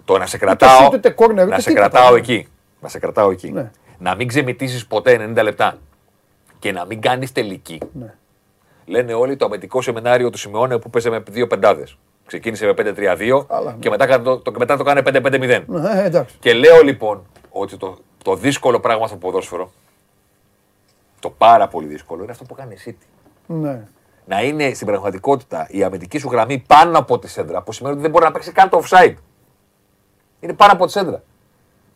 [SPEAKER 4] Το να σε κρατάω,
[SPEAKER 1] shoot, ούτε corner,
[SPEAKER 4] να
[SPEAKER 1] ούτε
[SPEAKER 4] σε
[SPEAKER 1] τίποτα,
[SPEAKER 4] κρατάω
[SPEAKER 1] ναι.
[SPEAKER 4] εκεί. Να σε κρατάω εκεί.
[SPEAKER 1] Ναι.
[SPEAKER 4] Να μην ξεμητήσεις ποτέ 90 λεπτά και να μην κάνεις τελική.
[SPEAKER 1] Ναι.
[SPEAKER 4] Λένε όλοι το αμυντικό σεμινάριο του Σιμεώνε που παίζει με δύο πεντάδες. Ξεκίνησε με 5-3-2
[SPEAKER 1] Αλλά, ναι.
[SPEAKER 4] και μετά, έκανε το, το, μετά το κάνει 5-5-0.
[SPEAKER 1] Ναι, ε, εντάξει.
[SPEAKER 4] Και λέω λοιπόν ότι το, το δύσκολο πράγμα στο ποδόσφαιρο, το πάρα πολύ δύσκολο, είναι αυτό που κάνει η City.
[SPEAKER 1] Ναι.
[SPEAKER 4] Να είναι στην πραγματικότητα η αμυντική σου γραμμή πάνω από τη σέντρα, που σημαίνει ότι δεν μπορεί να παίξει καν το offside. Είναι πάνω από τη σέντρα.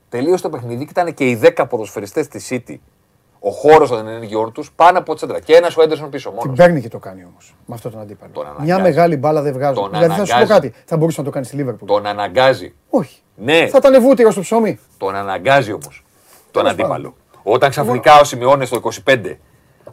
[SPEAKER 4] Τελείωσε το παιχνίδι και ήταν και οι 10 ποδοσφαιριστές της City, ο χώρος των ενεργειών τους, πάνω από τη σέντρα. Και ένας ο Έντερσον πίσω μόνος.
[SPEAKER 1] Την παίρνει και το κάνει όμως με αυτόν τον αντίπαλο.
[SPEAKER 4] Τον αναγκάζει.
[SPEAKER 1] Μια μεγάλη μπάλα δεν βγάζουν.
[SPEAKER 4] Τον
[SPEAKER 1] Δηλαδή θα σου πω
[SPEAKER 4] αναγκάζει.
[SPEAKER 1] κάτι. Θα μπορούσε να το κάνει στη Λίβερπουλ.
[SPEAKER 4] Τον αναγκάζει.
[SPEAKER 1] Όχι.
[SPEAKER 4] Ναι,
[SPEAKER 1] Θα ήταν βούτυρο στο ψωμί.
[SPEAKER 4] τον αναγκάζει όμως τον
[SPEAKER 1] Τέλος
[SPEAKER 4] αντίπαλο. Όταν ξαφνικά ο Σιμεώνες στο 25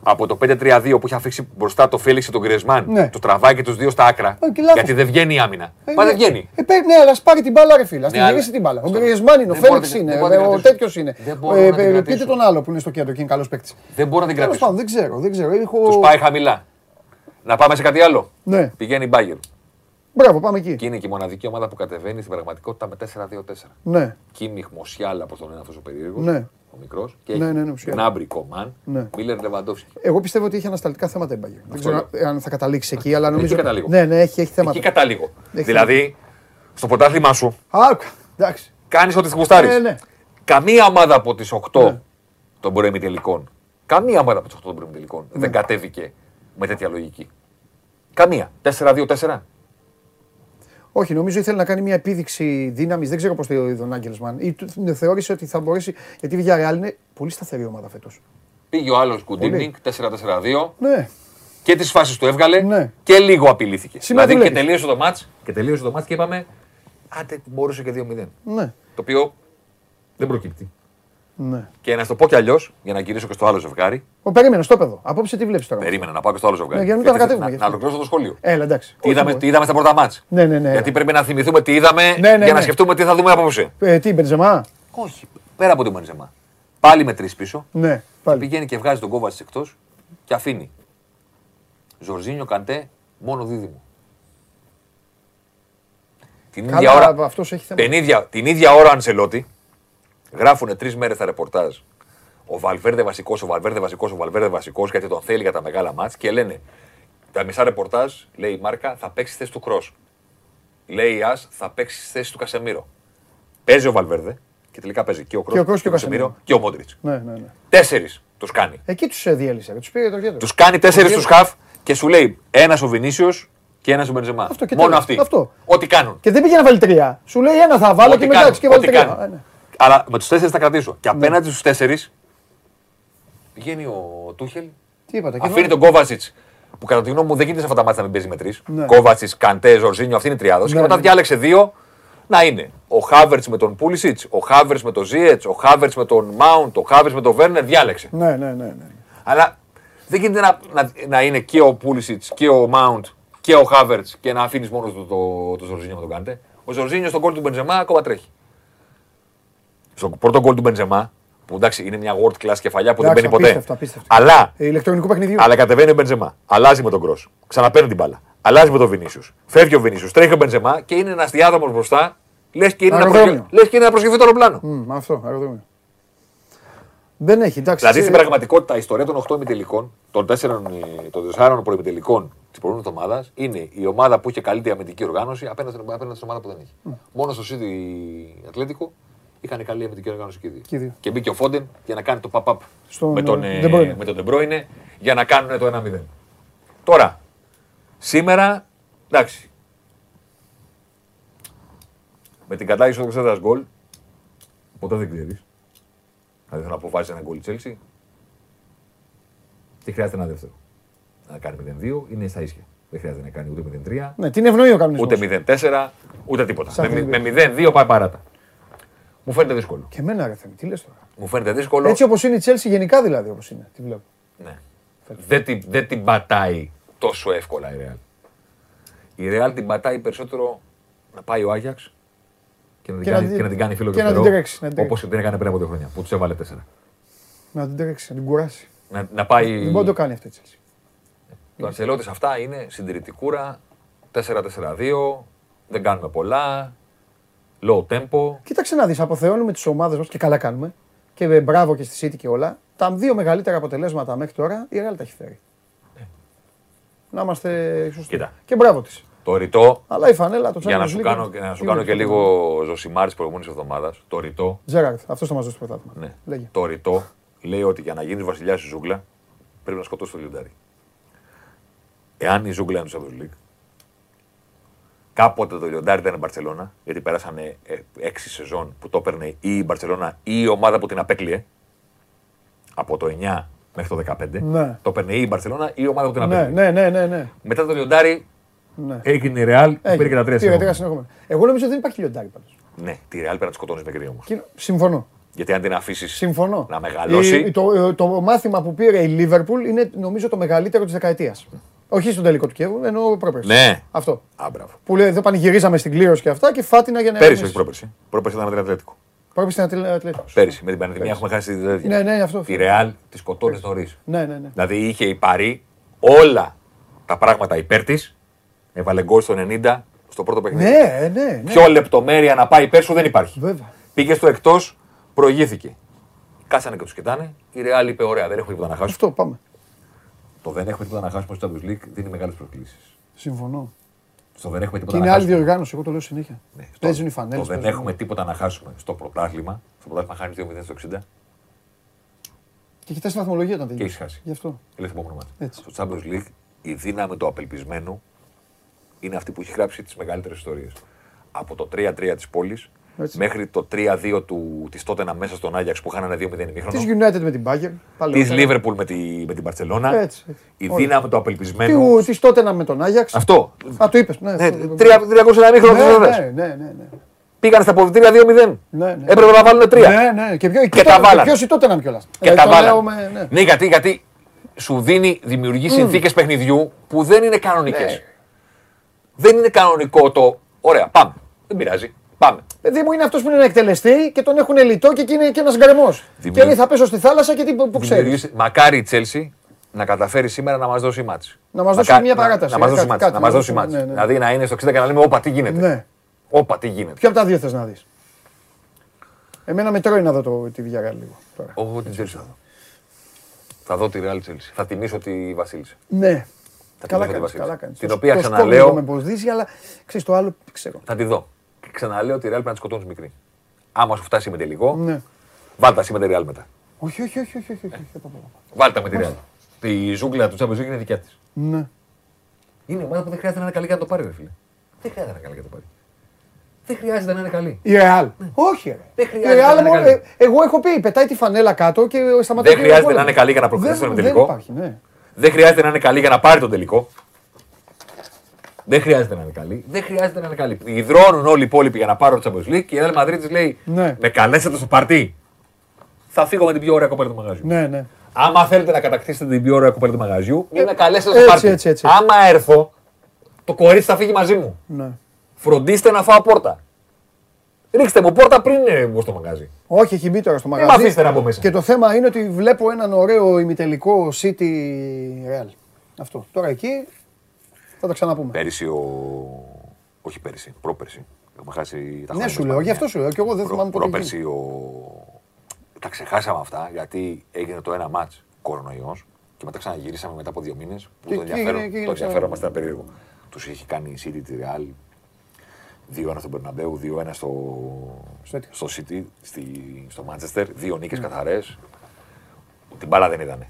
[SPEAKER 4] από το 5-3-2 που είχε αφήσει μπροστά το Φέληξ και τον Γκρεσμάν,
[SPEAKER 1] Ναι.
[SPEAKER 4] του τραβάει και τους δύο στα άκρα.
[SPEAKER 1] Ε, και λάθος.
[SPEAKER 4] γιατί δεν βγαίνει η άμυνα.
[SPEAKER 1] Ε,
[SPEAKER 4] Μα
[SPEAKER 1] ναι.
[SPEAKER 4] δεν βγαίνει.
[SPEAKER 1] Ε, παίρνει, ναι, αλλά ας πάρει την μπάλα, ρε φίλε. Α
[SPEAKER 4] Ναι,
[SPEAKER 1] την
[SPEAKER 4] αλλά-
[SPEAKER 1] γυρίσει την μπάλα. Ο
[SPEAKER 4] Στο-
[SPEAKER 1] Γκριεσμάν είναι, ο
[SPEAKER 4] Δεν μπορώ να
[SPEAKER 1] Φέληξ
[SPEAKER 4] την-
[SPEAKER 1] είναι,
[SPEAKER 4] δεν μπορώ να την
[SPEAKER 1] ο
[SPEAKER 4] κρατήσω.
[SPEAKER 1] τέτοιος είναι.
[SPEAKER 4] Δεν μπορώ να την
[SPEAKER 1] Ε, ε,
[SPEAKER 4] κρατήσω.
[SPEAKER 1] Πείτε τον άλλο που είναι στο κέντρο και είναι καλός παίκτης.
[SPEAKER 4] Δεν μπορώ να την
[SPEAKER 1] Τέλος
[SPEAKER 4] κρατήσω.
[SPEAKER 1] πάντων, δεν ξέρω, δεν ξέρω. Έχω...
[SPEAKER 4] Τους πάει χαμηλά. Να πάμε σε κάτι άλλο.
[SPEAKER 1] Ναι,
[SPEAKER 4] Πηγαίνει η Μπάγκερ.
[SPEAKER 1] μπράβο, πάμε εκεί.
[SPEAKER 4] Και είναι και η μοναδική ομάδα που κατεβαίνει στην πραγματικότητα με 4-2-4.
[SPEAKER 1] Ναι,
[SPEAKER 4] Κίμιχ Μοσιάλα, όπω τον είναι αυτός ο περίεργος.
[SPEAKER 1] Ναι.
[SPEAKER 4] Ο μικρός. Και
[SPEAKER 1] Ναι,
[SPEAKER 4] έχει
[SPEAKER 1] ναι, ναι, Μουσιάλα.
[SPEAKER 4] Γκνάμπρι Κομάν.
[SPEAKER 1] Ναι.
[SPEAKER 4] Μίλλερ Λεβαντόφσκι.
[SPEAKER 1] εγώ πιστεύω ότι έχει ανασταλτικά θέματα η Bayern. Δεν ξέρω αν θα καταλήξει εκεί, αλλά νομίζω.
[SPEAKER 4] καταλήγω.
[SPEAKER 1] Ναι, ναι, έχει, έχει θέματα.
[SPEAKER 4] Εκεί καταλήγω.
[SPEAKER 1] Έχει
[SPEAKER 4] Δηλαδή, στο πρωτάθλημά σου
[SPEAKER 1] Α, εντάξει.
[SPEAKER 4] κάνεις ό,τι γουστάρεις.
[SPEAKER 1] Ναι, ναι.
[SPEAKER 4] Καμία ομάδα από τις 8
[SPEAKER 1] Ναι.
[SPEAKER 4] των προημιτελικών, καμία ομάδα από τις 8 των προημιτελικών δεν κατέβηκε με τέτοια λογική. Καμία. 4-2-4.
[SPEAKER 1] Όχι, νομίζω ήθελε να κάνει μια επίδειξη δύναμης. Δεν ξέρω πώς το είδε ο Νάγκελσμαν. Ή του- ναι, θεώρησε ότι θα μπορέσει. Γιατί η Villarreal είναι πολύ σταθερή ομάδα φέτος.
[SPEAKER 4] Πήγε ο άλλος Κουντίνινγκ 4-4-2
[SPEAKER 1] Ναι,
[SPEAKER 4] και τις φάσεις του έβγαλε
[SPEAKER 1] Ναι.
[SPEAKER 4] και λίγο απειλήθηκε.
[SPEAKER 1] Σήμερα
[SPEAKER 4] δηλαδή και
[SPEAKER 1] δουλεύει.
[SPEAKER 4] τελείωσε το μάτ και τελείωσε το μάτς και είπαμε άντε μπορούσε και 2-0.
[SPEAKER 1] ναι,
[SPEAKER 4] Το οποίο δεν προκύπτει.
[SPEAKER 1] Ναι.
[SPEAKER 4] Και να σου το πω κι αλλιώς, για να γυρίσω και στο άλλο ζευγάρι.
[SPEAKER 1] Ο, περίμενε, στο παιδό. Απόψε τι βλέπεις τώρα;
[SPEAKER 4] Περίμενα να πάω και στο άλλο ζευγάρι.
[SPEAKER 1] Ναι, για να μην
[SPEAKER 4] Γιατί
[SPEAKER 1] τα ανακατεύουμε,
[SPEAKER 4] να,
[SPEAKER 1] γιατί.
[SPEAKER 4] να ολοκληρώσω το σχόλιο.
[SPEAKER 1] Έλα, εντάξει.
[SPEAKER 4] Τι είδαμε, τι είδαμε στα πρώτα μάτς;
[SPEAKER 1] Ναι, ναι, ναι.
[SPEAKER 4] Γιατί πρέπει να θυμηθούμε τι είδαμε
[SPEAKER 1] Ναι, ναι,
[SPEAKER 4] για να
[SPEAKER 1] ναι.
[SPEAKER 4] σκεφτούμε τι θα δούμε απόψε.
[SPEAKER 1] Ε, τι, Μπεντζεμά.
[SPEAKER 4] Όχι. Πέρα από το Μπενζεμά. Πάλι με τρεις πίσω.
[SPEAKER 1] Ναι, πάλι.
[SPEAKER 4] Πηγαίνει και βγάζει τον Κόβατ εκτός και αφήνει. Ζορζίνιο Καντέ μόνο δίδυμο. Την ίδια
[SPEAKER 1] Καλά,
[SPEAKER 4] ώρα,
[SPEAKER 1] αυτός έχει θέμα.
[SPEAKER 4] την ίδια, την ίδια ώρα ο Ανσελότη γράφουν τρεις μέρες τα ρεπορτάζ. Ο Βαλβέρδε βασικός, ο Βαλβέρδε βασικός, ο Βαλβέρδε βασικός, γιατί τον θέλει για τα μεγάλα μάτς και λένε τα μισά ρεπορτάζ, λέει η Μάρκα, θα παίξει στη θέση του Κρός. Λέει η Ας, θα παίξει στη θέση του Κασεμίρο. Παίζει ο Βαλβέρδε και τελικά παίζει και ο Κρός
[SPEAKER 1] Και ο Κρός και ο Κασεμίρο.
[SPEAKER 4] και ο Μόντριτς.
[SPEAKER 1] Ναι, ναι, ναι.
[SPEAKER 4] Τέσσερις τους κάνει.
[SPEAKER 1] Εκεί τους διέλυσε. Τους πήρε το κέντρο.
[SPEAKER 4] Τους κάνει τέσσερις
[SPEAKER 1] Το
[SPEAKER 4] τους χαφ και σου λέει ένας ο Βινίσιος και ένας ο Μπενζεμά.
[SPEAKER 1] Αυτό και
[SPEAKER 4] Μόνο
[SPEAKER 1] τέλος.
[SPEAKER 4] αυτοί.
[SPEAKER 1] Αυτό.
[SPEAKER 4] Ό,τι κάνουν.
[SPEAKER 1] Και δεν πήγε να βάλει τρία. Σου λέει ένα θα βάλω
[SPEAKER 4] Ό,τι
[SPEAKER 1] και μετά
[SPEAKER 4] κάνουν.
[SPEAKER 1] και βάλει
[SPEAKER 4] Ό,τι
[SPEAKER 1] τρία.
[SPEAKER 4] Κάνουν.
[SPEAKER 1] Ε, ναι.
[SPEAKER 4] Αλλά με τους τέσσερις θα κρατήσω. Και απέναντι στους τέσσερις πηγαίνει ο Τούχελ.
[SPEAKER 1] Τι είπατε. και
[SPEAKER 4] Αφήνει
[SPEAKER 1] εδώ-
[SPEAKER 4] τον Κόβατσιτ που κατά τη γνώμη μου δεν γίνεται σε αυτά τα μάτια να μην παίζει με τρεις.
[SPEAKER 1] Ναι.
[SPEAKER 4] Κόβατσιτ, Καντέ, Ζορζίνιο, αυτή είναι η τριάδος.
[SPEAKER 1] Ναι,
[SPEAKER 4] Και μετά
[SPEAKER 1] ναι.
[SPEAKER 4] διάλεξε δύο να είναι ο Χάβερτς με τον Πούλισιτς, ο Χάβερτς με τον Ζίετ, ο Χάβερτς με τον Μάουντ, ο Χάβερτς με τον Βέρνερ. Διάλεξε.
[SPEAKER 1] Ναι, ναι, ναι. ναι.
[SPEAKER 4] Αλλά δεν γίνεται να, να, να είναι και ο Πούλισιτς και ο Μάουντ και ο Χάβερτς και να αφήνεις μόνος το, το, το Ζορζίνιο να τον κάνετε. Ο Ζορζίνιος στον κόλ του Μπεντζεμά ακόμα τρέχει. Στο πρώτο γκολ του Μπεντζεμά, που εντάξει είναι μια world class κεφαλιά που δεν
[SPEAKER 1] Εντάξει,
[SPEAKER 4] μπαίνει ποτέ.
[SPEAKER 1] απίστευτο, απίστευτο.
[SPEAKER 4] Αλλά,
[SPEAKER 1] Ε, ηλεκτρονικού παιχνιδιού.
[SPEAKER 4] αλλά κατεβαίνει ο Μπεντζεμά. Αλλάζει με τον Κρό. Ξαναπαίρνει την μπάλα. Αλλάζει με τον Βινίσιου. Φεύγει ο Βινίσιου. Τρέχει ο Μπεντζεμά και είναι ένας διάδρομο μπροστά. Λες και, είναι να
[SPEAKER 1] Αεροδρόμιο.
[SPEAKER 4] προσγε- λες και είναι να προσγειωθεί το αεροπλάνο.
[SPEAKER 1] Μμ, αυτό, αεροδρόμιο. Δεν έχει, εντάξει.
[SPEAKER 4] Δηλαδή
[SPEAKER 1] εσύ-
[SPEAKER 4] στην πραγματικότητα η ιστορία των 8 ημιτελικών, των 4, των 4 προημιτελικών της προηγούμενης εβδομάδας είναι η ομάδα που είχε καλύτερη αμυντική οργάνωση απέναντι στην, απέναντι στην ομάδα που δεν έχει. Μόνο στο City Ατλέτικο είχαν καλή αμυντική οργάνωση και οι δύο.
[SPEAKER 1] Και οι δύο.
[SPEAKER 4] Και μπήκε ο Φόντεν για να κάνει το pop-up
[SPEAKER 1] Στον,
[SPEAKER 4] με τον,
[SPEAKER 1] ε,
[SPEAKER 4] ε,
[SPEAKER 1] De Bruyne.
[SPEAKER 4] με τον De Bruyne για να κάνουν το 1-0. Τώρα, σήμερα, εντάξει. Με την κατάγηση του 4 γκολ, ποτέ δεν ξέρεις. Δηλαδή θα αποφάσει ένα γκολ η Chelsea. Τι χρειάζεται ένα δεύτερο. Να κάνει 0-2 είναι στα ίσια. Δεν χρειάζεται να κάνει ούτε 0-3,
[SPEAKER 1] Ναι, την ευνοεί ο κανονισμός.
[SPEAKER 4] ούτε 0-4, ούτε τίποτα.
[SPEAKER 1] Σαν
[SPEAKER 4] Με,
[SPEAKER 1] την-
[SPEAKER 4] με 0-2 πάει παράτα. Μου φαίνεται δύσκολο.
[SPEAKER 1] Και εμένα ρε Θέμη, τι λες τώρα;
[SPEAKER 4] Μου φαίνεται δύσκολο.
[SPEAKER 1] Έτσι όπως είναι η Chelsea γενικά δηλαδή όπως είναι. Τη βλέπω.
[SPEAKER 4] Ναι. Δεν την, δεν την πατάει τόσο εύκολα η Real. Η Real την πατάει περισσότερο να πάει ο Άγιαξ και να την,
[SPEAKER 1] Και να
[SPEAKER 4] κάνει,
[SPEAKER 1] την-
[SPEAKER 4] και να την κάνει φίλο
[SPEAKER 1] και
[SPEAKER 4] και
[SPEAKER 1] να την
[SPEAKER 4] φτερό,
[SPEAKER 1] τρέξει, να την
[SPEAKER 4] όπως την έκανε πριν από δύο χρόνια που τους έβαλε τέσσερα.
[SPEAKER 1] Να την τρέξει, να την κουράσει.
[SPEAKER 4] Να, να πάει...
[SPEAKER 1] Δεν μπορεί να το κάνει αυτό η Chelsea.
[SPEAKER 4] Το Αντσελότη αυτά είναι συντηρητικούρα, 4-4-2, δεν κάνουμε πολλά, low tempo.
[SPEAKER 1] Κοίταξε να δεις, αποθεώνουμε τις ομάδες μας και καλά κάνουμε. Και ε, μπράβο και στη City και όλα. Τα δύο μεγαλύτερα αποτελέσματα μέχρι τώρα η Real τα έχει φέρει. Να είμαστε σωστοί.
[SPEAKER 4] Κοίτα.
[SPEAKER 1] Και μπράβο της.
[SPEAKER 4] Το ρητό,
[SPEAKER 1] Αλλά η φανέλα, το
[SPEAKER 4] για να
[SPEAKER 1] Champions
[SPEAKER 4] σου
[SPEAKER 1] League,
[SPEAKER 4] κάνω, και να σου
[SPEAKER 1] τι
[SPEAKER 4] κάνω
[SPEAKER 1] είναι
[SPEAKER 4] και
[SPEAKER 1] αυτό.
[SPEAKER 4] λίγο ζωσιμάρι της προηγούμενης εβδομάδας, το ρητό,
[SPEAKER 1] Τζέραρτ, αυτό θα μας δώσει το πρωτάθλημα.
[SPEAKER 4] ναι,
[SPEAKER 1] Λέγε.
[SPEAKER 4] το ρητό λέει ότι για να γίνει βασιλιάς στη ζούγκλα πρέπει να σκοτώσει το λιοντάρι. Εάν η ζούγκλα είναι στο Champions League, κάποτε το λιοντάρι ήταν η Μπαρσελόνα, γιατί πέρασαν έξι σεζόν που το έπαιρνε ή η Μπαρσελόνα ή η ομάδα που την απέκλειε από το 9 μέχρι το 15.
[SPEAKER 1] Ναι.
[SPEAKER 4] Το έπαιρνε ή η Μπαρσελόνα ή η ομάδα που την
[SPEAKER 1] Ναι,
[SPEAKER 4] απέκλειε.
[SPEAKER 1] ναι, ναι, ναι. ναι.
[SPEAKER 4] Μετά το λιοντάρι
[SPEAKER 1] ναι.
[SPEAKER 4] έγινε η Real, που πήρε και τα τρία
[SPEAKER 1] Πήρε
[SPEAKER 4] συνεχόμενα.
[SPEAKER 1] συνεχόμενα. Εγώ νομίζω δεν υπάρχει λιοντάρι πάντως.
[SPEAKER 4] Ναι, τη Real πρέπει να τη σκοτώνεις μικρή όμως.
[SPEAKER 1] Και- Συμφωνώ.
[SPEAKER 4] Γιατί αν την αφήσεις
[SPEAKER 1] Συμφωνώ.
[SPEAKER 4] να μεγαλώσει.
[SPEAKER 1] Η- το, ε, το μάθημα που πήρε η Λίβερπουλ είναι νομίζω το μεγαλύτερο της δεκαετίας. Όχι στον τελικό του Κιέβου, εννοώ πρόπερση.
[SPEAKER 4] Ναι.
[SPEAKER 1] Αυτό.
[SPEAKER 4] Α, μπράβο.
[SPEAKER 1] Που λέει εδώ πανηγυρίζαμε στην κλήρωση και αυτά και φάτινα για να.
[SPEAKER 4] Πέρυσι, όχι πρόπερση. Πρόπερση ήταν με την Ατλέτικο.
[SPEAKER 1] Πρόπερση στην Ατλέτικο.
[SPEAKER 4] Πέρυσι με την Πανεπιστημία έχουμε χάσει τη τέτοια.
[SPEAKER 1] Ναι, ναι, αυτό.
[SPEAKER 4] Τη Real τη σκοτώνει νωρίς.
[SPEAKER 1] Ναι, ναι, ναι.
[SPEAKER 4] Δηλαδή είχε η Παρή όλα τα πράγματα υπέρ της. Έβαλε γκολ στο 90 στο πρώτο παιχνίδι.
[SPEAKER 1] Ναι, ναι, ναι.
[SPEAKER 4] Πιο λεπτομέρεια να πάει υπέρ σου δεν υπάρχει.
[SPEAKER 1] Βέβαια.
[SPEAKER 4] Πήγε στο εκτός, προηγήθηκε. Κάσανε και τους κοιτάνε. Η Real είπε: Ωραία, δεν έχουμε τίποτα να χάσουμε.
[SPEAKER 1] Αυτό πάμε.
[SPEAKER 4] Το δεν έχουμε τίποτα να χάσουμε στο Champions League δίνει μεγάλες προκλήσεις.
[SPEAKER 1] Συμφωνώ.
[SPEAKER 4] Στο δεν έχουμε
[SPEAKER 1] Και
[SPEAKER 4] τίποτα
[SPEAKER 1] είναι
[SPEAKER 4] να
[SPEAKER 1] άλλη
[SPEAKER 4] χάσουμε.
[SPEAKER 1] διοργάνωση, εγώ το λέω συνέχεια.
[SPEAKER 4] Ναι, στο-
[SPEAKER 1] Παίζουν οι
[SPEAKER 4] Το
[SPEAKER 1] φανέλε.
[SPEAKER 4] δεν έχουμε τίποτα να χάσουμε στο πρωτάθλημα. Στο πρωτάθλημα χάνεις 2-0 στο 60
[SPEAKER 1] Και κοιτάς τη βαθμολογία όταν
[SPEAKER 4] και
[SPEAKER 1] τελειώσει.
[SPEAKER 4] έχεις χάσει.
[SPEAKER 1] Γι' αυτό.
[SPEAKER 4] Λες το επόμενο μάτι.
[SPEAKER 1] Έτσι.
[SPEAKER 4] Στο Champions League η δύναμη του απελπισμένου είναι αυτή που έχει γράψει τις μεγαλύτερες ιστορίες. Από το 3-3 της πόλης
[SPEAKER 1] Έτσι.
[SPEAKER 4] μέχρι το 3-2 της Τότενα μέσα στον Άγιαξ που χάνανε 2-0
[SPEAKER 1] Τη
[SPEAKER 4] ημίχρονο.
[SPEAKER 1] United με την Bayern. πάλι
[SPEAKER 4] Της
[SPEAKER 1] ωραία.
[SPEAKER 4] Liverpool με, τη, με την Barcelona.
[SPEAKER 1] Έτσι, έτσι.
[SPEAKER 4] Η
[SPEAKER 1] Όλα.
[SPEAKER 4] δύναμη του απελπισμένου.
[SPEAKER 1] Της τότε να με τον Άγιαξ.
[SPEAKER 4] Αυτό.
[SPEAKER 1] Α, το είπες. Ναι,
[SPEAKER 4] Ναι,
[SPEAKER 1] αυτό το-
[SPEAKER 4] 300 ημίχρονο
[SPEAKER 1] ναι,
[SPEAKER 4] ναι,
[SPEAKER 1] ναι, ναι, ναι, ναι.
[SPEAKER 4] Πήγαν στα αποδητήρια 2-0.
[SPEAKER 1] Ναι, ναι.
[SPEAKER 4] Έπρεπε να βάλουν 3.
[SPEAKER 1] Ναι, ναι. Και, ποιο,
[SPEAKER 4] Και τα βάλανε.
[SPEAKER 1] Ποιος η τότε να κιόλας;
[SPEAKER 4] Και τα βάλανε.
[SPEAKER 1] Με, ναι.
[SPEAKER 4] Ναι, γιατί, γιατί σου δίνει, δημιουργεί συνθήκες παιχνιδιού που δεν είναι κανονικές.
[SPEAKER 1] Ναι.
[SPEAKER 4] Δεν είναι κανονικό το. Ωραία, πάμε. Δεν πειράζει. Πάμε.
[SPEAKER 1] Παιδί μου είναι αυτός που είναι να εκτελεστεί και τον έχουν λιτό και εκεί είναι και ένας γκρεμό. Και
[SPEAKER 4] Δημιουργεί-
[SPEAKER 1] λέει θα πέσω στη θάλασσα και τι που ξέρεις.
[SPEAKER 4] Δημιουργήσει- Μακάρι η Τσέλσι να καταφέρει σήμερα να μας δώσει μάτς.
[SPEAKER 1] Να μας δώσει
[SPEAKER 4] Μακά-
[SPEAKER 1] μια
[SPEAKER 4] να-
[SPEAKER 1] παράταση,
[SPEAKER 4] Να μας
[SPEAKER 1] ε,
[SPEAKER 4] δώσει
[SPEAKER 1] κάτι-
[SPEAKER 4] μάτς.
[SPEAKER 1] κάτι,
[SPEAKER 4] Να μας
[SPEAKER 1] να
[SPEAKER 4] δώσει
[SPEAKER 1] δώσει,
[SPEAKER 4] μάτς.
[SPEAKER 1] ναι, ναι.
[SPEAKER 4] Δηλαδή να είναι στο 60 και να λέμε Όπα, τι γίνεται.
[SPEAKER 1] Ναι.
[SPEAKER 4] Όπα, τι γίνεται.
[SPEAKER 1] Ποιο από τα δύο θες να δεις; Εμένα με τρώει να δω το, τη Villarreal λίγο. Τώρα.
[SPEAKER 4] Εγώ την Τσέλσι θα δω. Θα δω τη Real Chelsea. Θα τιμήσω τη Βασίλισσα.
[SPEAKER 1] Ναι.
[SPEAKER 4] Θα
[SPEAKER 1] Καλά
[SPEAKER 4] τιμήσω τη
[SPEAKER 1] κάνεις,
[SPEAKER 4] Βασίλισσα.
[SPEAKER 1] καλά κάνεις.
[SPEAKER 4] Την
[SPEAKER 1] Το-
[SPEAKER 4] οποία
[SPEAKER 1] το
[SPEAKER 4] ξαναλέω-
[SPEAKER 1] σκόπιμο με εμποδίζει, αλλά ξέρεις το άλλο δεν ξέρω.
[SPEAKER 4] Θα τη δω. Και ξαναλέω ότι η Real πρέπει να τη σκοτώνεις μικρή. Άμα σου φτάσει με τελικό,
[SPEAKER 1] Ναι.
[SPEAKER 4] βάλτε εσύ με τη Real μετά.
[SPEAKER 1] Όχι, όχι, όχι, όχι, όχι, όχι, όχι, όχι.
[SPEAKER 4] Βάλτε με τη Real. Η ζούγκλα του Champions League είναι δικιά της.
[SPEAKER 1] Ναι.
[SPEAKER 4] Είναι ομάδα που δεν χρειάζεται να είναι καλή για να το πάρει, ρε φίλε. Δεν χρειάζεται να είναι καλή για να το πάρει. Δεν χρειάζεται να είναι καλή.
[SPEAKER 1] Η Real. Όχι, ρε.
[SPEAKER 4] Δεν
[SPEAKER 1] Η
[SPEAKER 4] χρειάζεται
[SPEAKER 1] Real,
[SPEAKER 4] να είναι
[SPEAKER 1] μόνο-
[SPEAKER 4] καλή.
[SPEAKER 1] ε, εγώ έχω πει, πετάει τη φανέλα κάτω και σταματάει.
[SPEAKER 4] Δεν
[SPEAKER 1] και
[SPEAKER 4] χρειάζεται
[SPEAKER 1] ο
[SPEAKER 4] να είναι καλή για να προκριθεί
[SPEAKER 1] Δεν-
[SPEAKER 4] στον
[SPEAKER 1] Δεν
[SPEAKER 4] τελικό.
[SPEAKER 1] υπάρχει, ναι.
[SPEAKER 4] Δεν χρειάζεται να είναι καλή για να πάρει τον τελικό. Δεν χρειάζεται να είναι καλή. Δεν χρειάζεται να είναι καλή. Ιδρώνουν όλοι οι υπόλοιποι για να πάρουν το Champions League και η Real Madrid της λέει
[SPEAKER 1] Ναι.
[SPEAKER 4] Με καλέσατε στο παρτί. Θα φύγω με την πιο ωραία κοπέλα του μαγαζιού.
[SPEAKER 1] Ναι, ναι.
[SPEAKER 4] Άμα θέλετε να κατακτήσετε την πιο ωραία κοπέλα του μαγαζιού, μην με καλέσετε στο
[SPEAKER 1] Έτσι,
[SPEAKER 4] πάρτι.
[SPEAKER 1] έτσι, έτσι.
[SPEAKER 4] Άμα έρθω, Το κορίτσι θα φύγει μαζί μου.
[SPEAKER 1] Ναι.
[SPEAKER 4] Φροντίστε να φάω πόρτα. Ρίξτε μου πόρτα πριν ε, μπω στο μαγαζί.
[SPEAKER 1] Όχι, έχει μπει τώρα στο
[SPEAKER 4] Μην
[SPEAKER 1] μαγαζί.
[SPEAKER 4] με αφήσετε να μπω μέσα.
[SPEAKER 1] Και το θέμα είναι ότι βλέπω έναν ωραίο ημιτελικό City Real. Αυτό. Τώρα εκεί θα τα ξαναπούμε.
[SPEAKER 4] Πέρυσι ο. Όχι πέρυσι, πρόπερσι. Έχουμε χάσει τα
[SPEAKER 1] Ναι,
[SPEAKER 4] χρόνια
[SPEAKER 1] σου
[SPEAKER 4] μας
[SPEAKER 1] λέω,
[SPEAKER 4] πάνε.
[SPEAKER 1] γι' αυτό σου λέω. Και εγώ δεν
[SPEAKER 4] Προ-
[SPEAKER 1] θυμάμαι ποτέ.
[SPEAKER 4] Πρόπερσι ο. Τα ξεχάσαμε αυτά γιατί έγινε το ένα μάτ κορονοϊός και μετά ξαναγυρίσαμε μετά από δύο μήνες. Που
[SPEAKER 1] Και
[SPEAKER 4] το
[SPEAKER 1] εκεί
[SPEAKER 4] ενδιαφέρον,
[SPEAKER 1] έγινε- και έγινε
[SPEAKER 4] το ενδιαφέρον
[SPEAKER 1] ξανά.
[SPEAKER 4] μας ήταν περίεργο. Τους είχε κάνει η City τη Real 2-1 στον Περναμπέου, 2-1 στο,
[SPEAKER 1] Στο τέτοιο.
[SPEAKER 4] στο City, στη, στο Manchester, δύο νίκες καθαρές. Την μπάλα δεν είδανε.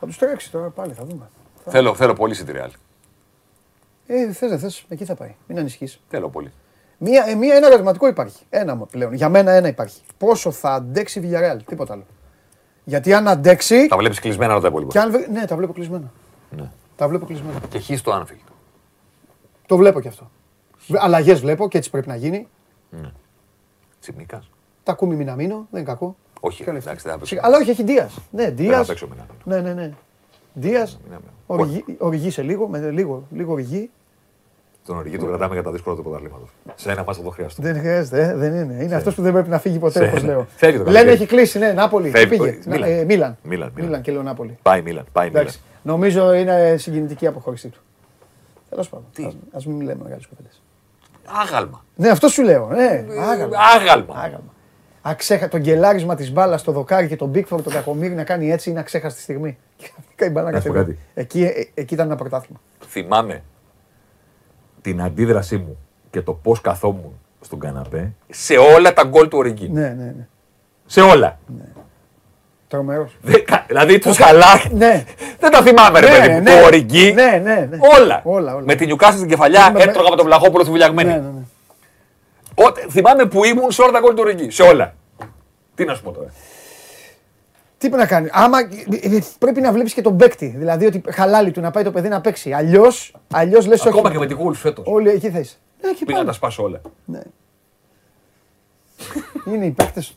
[SPEAKER 1] Θα τους τρέξει τώρα πάλι, θα δούμε.
[SPEAKER 4] Θέλω, θέλω πολύ City Real.
[SPEAKER 1] Ε, θες, δεν θες, εκεί θα πάει. Μην ανησυχείς.
[SPEAKER 4] Θέλω πολύ.
[SPEAKER 1] Μία, ε, μία, ένα ερωτηματικό υπάρχει. Ένα μου πλέον. Για μένα ένα υπάρχει. Πόσο θα αντέξει η Villarreal, τίποτα άλλο. Γιατί αν αντέξει.
[SPEAKER 4] Τα βλέπεις κλεισμένα όλα τα υπόλοιπα.
[SPEAKER 1] Και αν... βρει- Ναι, τα βλέπω κλεισμένα.
[SPEAKER 4] Ναι.
[SPEAKER 1] Τα βλέπω κλεισμένα.
[SPEAKER 4] Και χ στο Anfield.
[SPEAKER 1] Το βλέπω κι αυτό. Αλλαγές βλέπω και έτσι πρέπει να γίνει.
[SPEAKER 4] Τσιμνίκας.
[SPEAKER 1] Τα ακούμε μην αμήνω, δεν είναι κακό.
[SPEAKER 4] Όχι,
[SPEAKER 1] Καλή
[SPEAKER 4] εντάξει,
[SPEAKER 1] αυτή.
[SPEAKER 4] δεν θα παίξω.
[SPEAKER 1] Σιγά- Αλλά όχι, έχει Δία. Ναι,
[SPEAKER 4] Δεν
[SPEAKER 1] Δία.
[SPEAKER 4] θα παίξω με έναν.
[SPEAKER 1] Ναι, ναι, ναι. Δίας.
[SPEAKER 4] Ναι, ναι.
[SPEAKER 1] Οργή σε λίγο, με λίγο, λίγο οργή.
[SPEAKER 4] Τον Οργή τον κρατάμε για τα δύσκολα του πρωταθλήματος. Σε ένα μάτσο το χρειάζεται.
[SPEAKER 1] Δεν χρειάζεται, ε, δεν είναι. Είναι αυτός που δεν πρέπει να φύγει ποτέ,
[SPEAKER 4] Σε-
[SPEAKER 1] όπως λέω.
[SPEAKER 4] Φεύγει το
[SPEAKER 1] Λένε
[SPEAKER 4] καλοκαίρι.
[SPEAKER 1] έχει κλείσει, ναι, Νάπολη.
[SPEAKER 4] Φεύγει.
[SPEAKER 1] Πήγε.
[SPEAKER 4] Μίλαν.
[SPEAKER 1] Να- ε, Μίλαν.
[SPEAKER 4] Μίλαν, Μίλαν.
[SPEAKER 1] Μίλαν και λέω Νάπολη.
[SPEAKER 4] Πάει Μίλαν. Πάει Μίλαν.
[SPEAKER 1] Εντάξει. Νομίζω είναι συγκινητική η αποχώρησή του. Τέλος πάντων.
[SPEAKER 4] Τι;
[SPEAKER 1] Α μην λέμε μεγάλες κουβέντε.
[SPEAKER 4] Άγαλμα.
[SPEAKER 1] Ναι, αυτό σου λέω. Ναι, άγαλμα.
[SPEAKER 4] Άγαλμα.
[SPEAKER 1] Άγαλμα. Αξέχα, το γκελάρισμα της μπάλας στο δοκάρι και τον Μπίκφορντ τον Κακομίρι να κάνει έτσι είναι αξέχαστη στιγμή. Και η μπάλα να
[SPEAKER 4] Να σου πω
[SPEAKER 1] κατεβεί.
[SPEAKER 4] κάτι.
[SPEAKER 1] Εκεί, ε, εκεί ήταν ένα πρωτάθλημα.
[SPEAKER 4] Θυμάμαι την αντίδρασή μου και το πώς καθόμουν στον καναπέ σε όλα τα γκολ του Οριγκίνη.
[SPEAKER 1] Ναι, ναι, ναι.
[SPEAKER 4] Σε όλα.
[SPEAKER 1] Τρομερός.
[SPEAKER 4] Δεκα- Δηλαδή του Σαλάχ.
[SPEAKER 1] Ναι.
[SPEAKER 4] Δεν τα θυμάμαι, ρε
[SPEAKER 1] Ναι,
[SPEAKER 4] παιδί μου.
[SPEAKER 1] ναι.
[SPEAKER 4] Το Οριγκή.
[SPEAKER 1] Ναι, ναι, ναι.
[SPEAKER 4] Όλα.
[SPEAKER 1] Όλα, όλα.
[SPEAKER 4] Με την Νιουκάστα στην κεφαλιά
[SPEAKER 1] Με-
[SPEAKER 4] έτρωγα με τον Βλαχόπουλο του Βουλιαγμένη.
[SPEAKER 1] Ναι, ναι, ναι.
[SPEAKER 4] Ότε- Θυμάμαι που ήμουν σε όλα τα γκολ του Οριγκή. Σε όλα. Τι να σου πω τώρα.
[SPEAKER 1] Τι πρέπει να κάνει; Άμα, ε, πρέπει να βλέπεις και τον παίκτη. Δηλαδή ότι χαλάλι του να πάει το παιδί να παίξει. Αλλιώς αλλιώς λες
[SPEAKER 4] Ακόμα
[SPEAKER 1] όχι.
[SPEAKER 4] και με την Wolves φέτος.
[SPEAKER 1] Όλοι εκεί θα είσαι. Ναι, εκεί
[SPEAKER 4] Πήγα να
[SPEAKER 1] πάνε.
[SPEAKER 4] τα σπάσω όλα.
[SPEAKER 1] Ναι. Είναι οι παίκτες.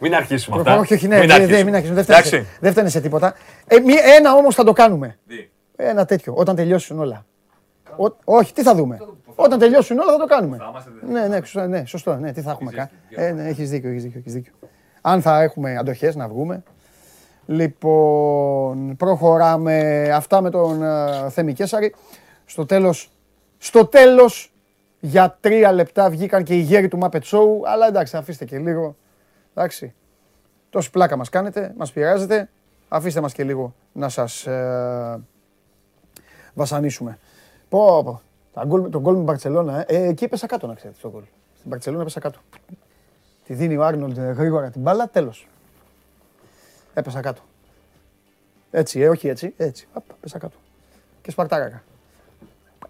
[SPEAKER 4] Μην αρχίσουμε αυτά.
[SPEAKER 1] Όχι, όχι, ναι,
[SPEAKER 4] Μην
[SPEAKER 1] ναι, ναι,
[SPEAKER 4] αρχίσουμε.
[SPEAKER 1] μην αρχίσουμε. Δεν φταίνε σε-
[SPEAKER 4] Εντάξει.
[SPEAKER 1] Δεν φταίνε σε τίποτα. Ε, μη- ένα όμως θα το κάνουμε.
[SPEAKER 4] Τι;
[SPEAKER 1] Ένα τέτοιο. Όταν τελειώσουν όλα. Ο- όχι, τι θα δούμε. Όταν τελειώσουν όλα θα το κάνουμε. Ναι, ναι, σωστό, ναι, σωστό. Ναι, τι θα έχουμε κάνει. Ε, ναι, έχεις δίκιο, έχεις δίκιο, έχεις δίκιο. Αν θα έχουμε αντοχές να βγούμε. Λοιπόν, προχωράμε αυτά με τον uh, Θέμη Κέσαρη. Στο τέλος, στο τέλος για τρία λεπτά βγήκαν και οι γέροι του Muppet Show, αλλά εντάξει, αφήστε και λίγο. Εντάξει, τόση πλάκα μας κάνετε, μας πειράζετε. Αφήστε μας και λίγο να σας ε, βασανίσουμε. Πω, πω. Τα γκολ, το γκολ με την Μπαρτσελώνα, ε, ε, εκεί έπεσα κάτω να ξέρετε το γκολ. Στην Μπαρτσελώνα έπεσα κάτω. Τη δίνει ο Άρνολντ ε, γρήγορα την μπάλα, τέλος. Έπεσα κάτω. Έτσι, ε, όχι έτσι, έτσι. Απ, έπεσα κάτω. Και σπαρτάρακα.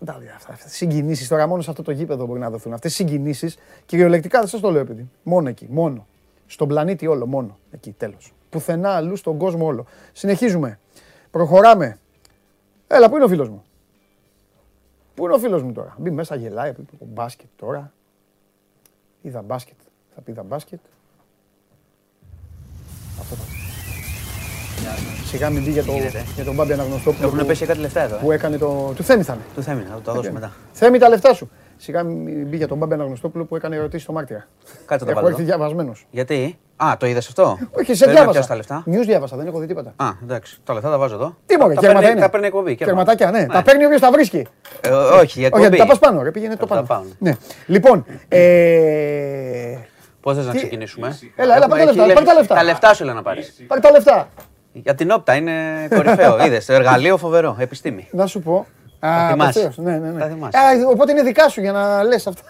[SPEAKER 1] Τα ωραία αυτά. Αυτές οι συγκινήσεις τώρα μόνο σε αυτό το γήπεδο μπορεί να δοθούν. Αυτές οι συγκινήσεις κυριολεκτικά δεν σας το λέω επειδή. Μόνο εκεί, μόνο. Στον πλανήτη όλο, μόνο. Εκεί, τέλος. Πουθενά αλλού στον κόσμο όλο. Συνεχίζουμε. Προχωράμε. Έλα, πού είναι ο φίλος μου; Πού είναι ο φίλος μου τώρα; Μπει μέσα, γελάει. πει, πω, Μπάσκετ τώρα. Είδα μπάσκετ. Θα πει είδα μπάσκετ. Αυτό θα πει. Σιγά μην πει για, το, για τον Μπάμπη Αναγνωστόπουλο
[SPEAKER 5] Έχουν
[SPEAKER 1] που,
[SPEAKER 5] πέσει κάτι λεφτά εδώ.
[SPEAKER 1] που
[SPEAKER 5] Ε.
[SPEAKER 1] έκανε το... Του Θέμη θα είναι.
[SPEAKER 5] Του Θέμη, θα το δώσω μετά.
[SPEAKER 1] Θέμη τα λεφτά σου. Σιγά μην μπει για τον Μπάμπη Αναγνωστόπουλο που έκανε ερωτήσεις στο Μάρτυρα.
[SPEAKER 5] Κάτσε το
[SPEAKER 1] Έχω
[SPEAKER 5] βάλω.
[SPEAKER 1] έρθει
[SPEAKER 5] εδώ.
[SPEAKER 1] διαβασμένος.
[SPEAKER 5] Γιατί; Α, το είδες αυτό;
[SPEAKER 1] Όχι, σε
[SPEAKER 5] Δεν με
[SPEAKER 1] διάβασα.
[SPEAKER 5] πιάσεις τα λεφτά.
[SPEAKER 1] News διάβασα, δεν έχω δει τίποτα.
[SPEAKER 5] Α, εντάξει. Τα λεφτά τα βάζω εδώ.
[SPEAKER 1] Τι μωρέ,
[SPEAKER 5] τα
[SPEAKER 1] κέρματα
[SPEAKER 5] παίρνει-
[SPEAKER 1] είναι.
[SPEAKER 5] Τα παίρνει εκπομπή. κέρματα.
[SPEAKER 1] Κερματάκια, ναι. Τα παίρνει όποιο τα βρίσκει.
[SPEAKER 5] Ε, όχι, η
[SPEAKER 1] Όχι,
[SPEAKER 5] εκπομπή.
[SPEAKER 1] τα πας πάνω, ρε, πήγαινε το
[SPEAKER 5] Θα
[SPEAKER 1] πάνω.
[SPEAKER 5] τα πάω,
[SPEAKER 1] Ναι. Λοιπόν, ε,
[SPEAKER 5] Πώς θες να
[SPEAKER 1] Τι-
[SPEAKER 5] ξεκινήσουμε;
[SPEAKER 1] Έλα, έλα, πάρ' τα
[SPEAKER 5] Έχουμε
[SPEAKER 1] λεφτά,
[SPEAKER 5] χίλια-
[SPEAKER 1] πάρ' τα λεφτά.
[SPEAKER 5] Τα λεφτά σου λέει να πάρεις.
[SPEAKER 1] πάρε τα λεφτά.
[SPEAKER 5] Για την όπτα είναι κορυφαίο. Είδες. Εργαλείο φοβερό. Επιστήμη.
[SPEAKER 1] Να σου πω. Α,
[SPEAKER 5] θυμάσαι.
[SPEAKER 1] απευθείας, Ναι, ναι, ναι.
[SPEAKER 5] Τα θυμάσαι.
[SPEAKER 1] Α, οπότε είναι δικά σου για να λες αυτά.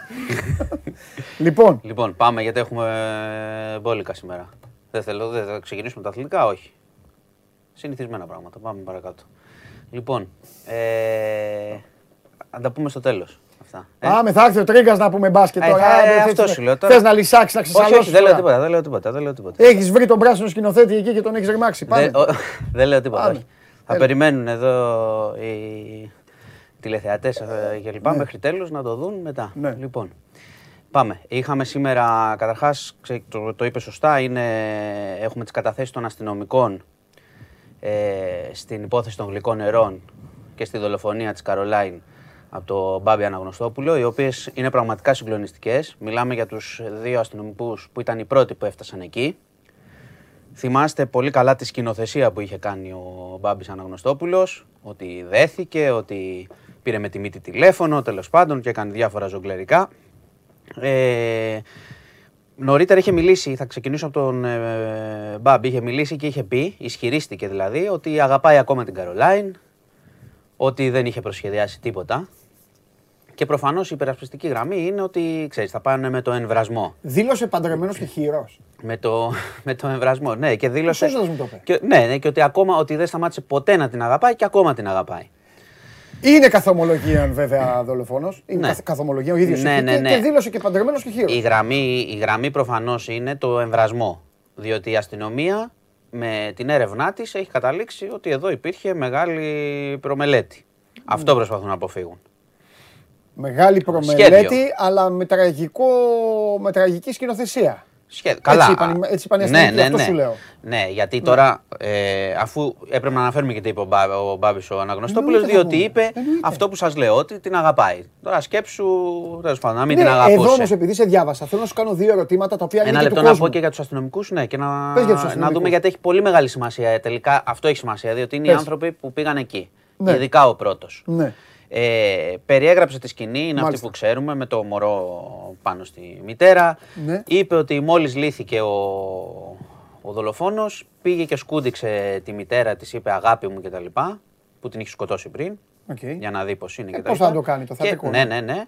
[SPEAKER 1] λοιπόν,
[SPEAKER 5] Λοιπόν, πάμε γιατί έχουμε μπόλικα σήμερα. Δεν θέλω, δεν θα ξεκινήσουμε τα αθλητικά, όχι. Συνηθισμένα πράγματα. Πάμε παρακάτω. Λοιπόν, ε, να τα πούμε στο τέλος. Αυτά. Ε,
[SPEAKER 1] Α, με θα έρθει ο Τρίγκας να πούμε μπάσκετ
[SPEAKER 5] Ε,
[SPEAKER 1] τώρα.
[SPEAKER 5] θα-
[SPEAKER 1] Α,
[SPEAKER 5] ε,
[SPEAKER 1] θες-
[SPEAKER 5] αυτό
[SPEAKER 1] θες-
[SPEAKER 5] σου λέω τώρα.
[SPEAKER 1] Θες να λυσάξεις, να
[SPEAKER 5] όχι,
[SPEAKER 1] ξεσαλώσεις
[SPEAKER 5] όχι, δεν λέω
[SPEAKER 1] τώρα.
[SPEAKER 5] τίποτα, δεν λέω τίποτα, δεν λέω τίποτα.
[SPEAKER 1] Έχεις βρει τον πράσινο σκηνοθέτη εκεί και τον έχεις ρημάξει. Πάμε.
[SPEAKER 5] Δεν, ο- δεν λέω τίποτα.
[SPEAKER 1] Πάμε.
[SPEAKER 5] όχι. Θα
[SPEAKER 1] Έλα.
[SPEAKER 5] περιμένουν εδώ οι τηλεθεατές ε, και λοιπά μέχρι τέλους να το δουν μετά.
[SPEAKER 1] Ναι.
[SPEAKER 5] Λοιπόν, πάμε. Είχαμε σήμερα, καταρχάς, ξε- το, το είπε σωστά, είναι, έχουμε τις καταθέσεις των αστυνομικών ε, στην υπόθεση των γλυκών νερών και στη δολοφονία της Καρολάιν από τον Μπάμπη Αναγνωστόπουλο, οι οποίες είναι πραγματικά συγκλονιστικές. Μιλάμε για τους δύο αστυνομικούς που ήταν οι πρώτοι που έφτασαν εκεί. Θυμάστε πολύ καλά τη σκηνοθεσία που είχε κάνει ο Μπάμπης Αναγνωστόπουλος, ότι δέθηκε, ότι πήρε με τη μύτη τηλέφωνο, τέλος πάντων και έκανε διάφορα ζογκλερικά. Ε, νωρίτερα είχε μιλήσει, θα ξεκινήσω από τον ε, Μπάμπη, είχε μιλήσει και είχε πει, ισχυρίστηκε δηλαδή, ότι αγαπάει ακόμα την Καρολάιν, ότι δεν είχε προσχεδιάσει τίποτα. Και προφανώς η υπερασπιστική γραμμή είναι ότι, ξέρεις, θα πάνε με το εμβρασμό.
[SPEAKER 1] Δήλωσε παντρεμένος και χείρο.
[SPEAKER 5] Με το, με το εμβρασμό, ναι. Και δήλωσε.
[SPEAKER 1] Σωστός μου το είπε.
[SPEAKER 5] Και, ναι, ναι, και ότι ακόμα ότι δεν σταμάτησε ποτέ να την αγαπάει και ακόμα την αγαπάει.
[SPEAKER 1] Είναι καθομολογία βέβαια δολοφόνος. Είναι
[SPEAKER 5] Ναι.
[SPEAKER 1] καθ- καθομολογία ο ίδιος.
[SPEAKER 5] Ναι, ναι, ναι.
[SPEAKER 1] Και δήλωσε και παντρεμένος και χείρο.
[SPEAKER 5] Η γραμμή, η γραμμή προφανώς είναι το εμβρασμό. Διότι η αστυνομία με την έρευνά της έχει καταλήξει ότι εδώ υπήρχε μεγάλη προμελέτη. Αυτό προσπαθούν να αποφύγουν.
[SPEAKER 1] Μεγάλη προμελέτη,
[SPEAKER 5] Σχέδιο.
[SPEAKER 1] αλλά με, τραγικό, με τραγική σκηνοθεσία.
[SPEAKER 5] Σχέ... Καλά.
[SPEAKER 1] είπαν οι- έτσι είπαν οι
[SPEAKER 5] ναι,
[SPEAKER 1] αστυνομικοί,
[SPEAKER 5] ναι,
[SPEAKER 1] αυτό
[SPEAKER 5] ναι.
[SPEAKER 1] σου λέω.
[SPEAKER 5] Ναι, γιατί τώρα ε, αφού έπρεπε να αναφέρουμε και τι είπε ο, Μπά, ο Μπάμπης ο Αναγνωστόπουλος,
[SPEAKER 1] Εννοείται θα
[SPEAKER 5] διότι
[SPEAKER 1] πούμε.
[SPEAKER 5] είπε
[SPEAKER 1] Εννοείται.
[SPEAKER 5] αυτό που σας λέω, ότι την αγαπάει. Τώρα σκέψου, τέλος πάντων, να μην
[SPEAKER 1] Ναι,
[SPEAKER 5] την
[SPEAKER 1] εδώ
[SPEAKER 5] αγαπούσε.
[SPEAKER 1] όμως, επειδή σε διάβασα, θέλω να σου κάνω δύο ερωτήματα τα οποία είναι
[SPEAKER 5] Ένα
[SPEAKER 1] και
[SPEAKER 5] λεπτό
[SPEAKER 1] του
[SPEAKER 5] να
[SPEAKER 1] κόσμου.
[SPEAKER 5] πω και για τους αστυνομικούς, ναι, και να,
[SPEAKER 1] Πες για τους
[SPEAKER 5] να
[SPEAKER 1] αστυνομικούς.
[SPEAKER 5] δούμε γιατί έχει πολύ μεγάλη σημασία. Ε, Τελικά αυτό έχει σημασία, διότι είναι οι
[SPEAKER 1] Πες.
[SPEAKER 5] άνθρωποι που πήγαν εκεί.
[SPEAKER 1] Ναι.
[SPEAKER 5] Ειδικά ο πρώτος.
[SPEAKER 1] Ναι.
[SPEAKER 5] Ε, περιέγραψε τη σκηνή, είναι αυτή
[SPEAKER 1] Μάλιστα.
[SPEAKER 5] που ξέρουμε, με το μωρό πάνω στη μητέρα.
[SPEAKER 1] Ναι.
[SPEAKER 5] Είπε ότι μόλις λύθηκε ο, ο δολοφόνος, πήγε και σκούντιξε τη μητέρα της, είπε αγάπη μου κτλ. Που την είχε σκοτώσει πριν,
[SPEAKER 1] Οκ.
[SPEAKER 5] για να δει πώς είναι
[SPEAKER 1] Ε,
[SPEAKER 5] κτλ.
[SPEAKER 1] πώς θα το κάνει το
[SPEAKER 5] Και-
[SPEAKER 1] θεατρικό,
[SPEAKER 5] Ναι,
[SPEAKER 1] ναι.
[SPEAKER 5] ναι, ναι.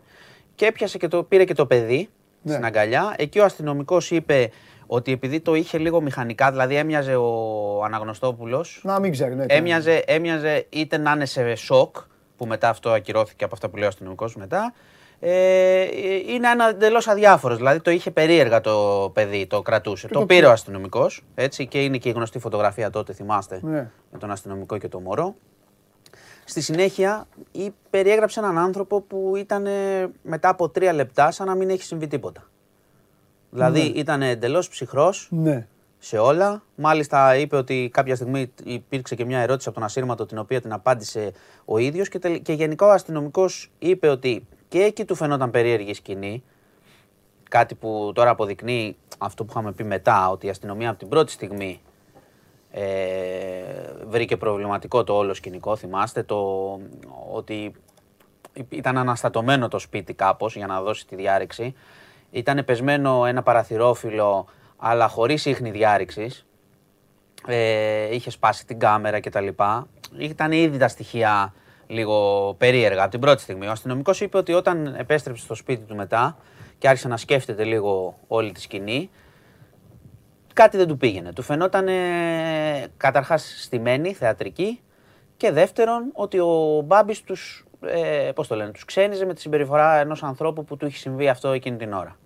[SPEAKER 5] Και έπιασε και το, πήρε και το παιδί
[SPEAKER 1] Ναι.
[SPEAKER 5] στην αγκαλιά. Εκεί ο αστυνομικός είπε ότι επειδή το είχε λίγο μηχανικά, δηλαδή έμοιαζε ο Αναγνωστόπουλος,
[SPEAKER 1] Να μην ξέρει. Ναι,
[SPEAKER 5] έμοιαζε, έμοιαζε είτε να είναι σε σοκ, που μετά αυτό ακυρώθηκε από αυτά που λέει ο αστυνομικός μετά, ε, είναι ένα εντελώς αδιάφορος. Δηλαδή το είχε περίεργα το παιδί, το κρατούσε. Το,
[SPEAKER 1] το
[SPEAKER 5] πήρε
[SPEAKER 1] πήρε.
[SPEAKER 5] ο αστυνομικός, έτσι, και είναι και η γνωστή φωτογραφία τότε, θυμάστε,
[SPEAKER 1] Ναι.
[SPEAKER 5] με τον αστυνομικό και το μωρό. Στη συνέχεια ή περιέγραψε έναν άνθρωπο που ήταν μετά από τρία λεπτά σαν να μην έχει συμβεί τίποτα. Δηλαδή ήταν εντελώς ψυχρός,
[SPEAKER 1] Ναι.
[SPEAKER 5] Σε όλα. Μάλιστα είπε ότι κάποια στιγμή υπήρξε και μια ερώτηση από τον ασύρματο την οποία την απάντησε ο ίδιος και, τελ- και γενικά ο αστυνομικός είπε ότι και εκεί του φαινόταν περίεργη η σκηνή. Κάτι που τώρα αποδεικνύει αυτό που είχαμε πει μετά, ότι η αστυνομία από την πρώτη στιγμή ε, βρήκε προβληματικό το όλο σκηνικό, θυμάστε, το ότι ήταν αναστατωμένο το σπίτι κάπως για να δώσει τη διάρρηξη. Ήταν πεσμένο ένα παραθυρόφυλλο, αλλά χωρίς ίχνη διάρρηξης. Ε, είχε σπάσει την κάμερα κτλ. Ήταν ήδη τα στοιχεία λίγο περίεργα από την πρώτη στιγμή. Ο αστυνομικός είπε ότι όταν επέστρεψε στο σπίτι του μετά και άρχισε να σκέφτεται λίγο όλη τη σκηνή, κάτι δεν του πήγαινε. Του φαινόταν ε, καταρχάς στημένη, θεατρική και δεύτερον ότι ο Μπάμπης τους, ε, πώς το λένε, τους ξένιζε με τη συμπεριφορά ενός ανθρώπου που του είχε συμβεί αυτό εκείνη την ώρα.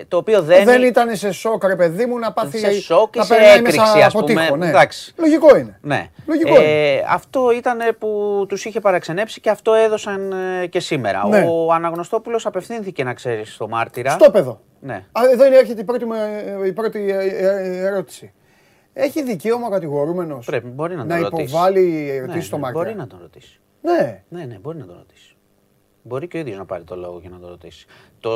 [SPEAKER 5] Ε, το οποίο δεν,
[SPEAKER 1] Δεν ήταν σε σοκ, ρε παιδί μου, να πάθει.
[SPEAKER 5] σε σοκ ή
[SPEAKER 1] να
[SPEAKER 5] σε
[SPEAKER 1] περνάει μέσα
[SPEAKER 5] έκρηξη, ας
[SPEAKER 1] από
[SPEAKER 5] πούμε.
[SPEAKER 1] τείχο, ναι.
[SPEAKER 5] Εντάξει.
[SPEAKER 1] Λογικό είναι.
[SPEAKER 5] Ναι.
[SPEAKER 1] Λογικό είναι.
[SPEAKER 5] ε, αυτό ήταν που τους είχε παραξενέψει και αυτό έδωσαν ε, και σήμερα.
[SPEAKER 1] Ναι.
[SPEAKER 5] Ο Αναγνωστόπουλος απευθύνθηκε να ξέρεις στο μάρτυρα.
[SPEAKER 1] Στο παιδό.
[SPEAKER 5] Ναι.
[SPEAKER 1] Α, εδώ είναι, έρχεται η πρώτη, μου, ε, η πρώτη ε, ε, ερώτηση. Έχει δικαίωμα ο κατηγορούμενος
[SPEAKER 5] Πρέπει, μπορεί να,
[SPEAKER 1] να
[SPEAKER 5] τον ρωτήσει.
[SPEAKER 1] υποβάλει ερωτήσεις
[SPEAKER 5] ναι,
[SPEAKER 1] στο
[SPEAKER 5] ναι,
[SPEAKER 1] μάρτυρα;
[SPEAKER 5] Μπορεί να τον ρωτήσει.
[SPEAKER 1] Ναι.
[SPEAKER 5] Ναι, ναι, μπορεί να τον ρωτήσει. Μπορεί και ο ίδιος να πάρει το λόγο και να τον ρωτήσει. Το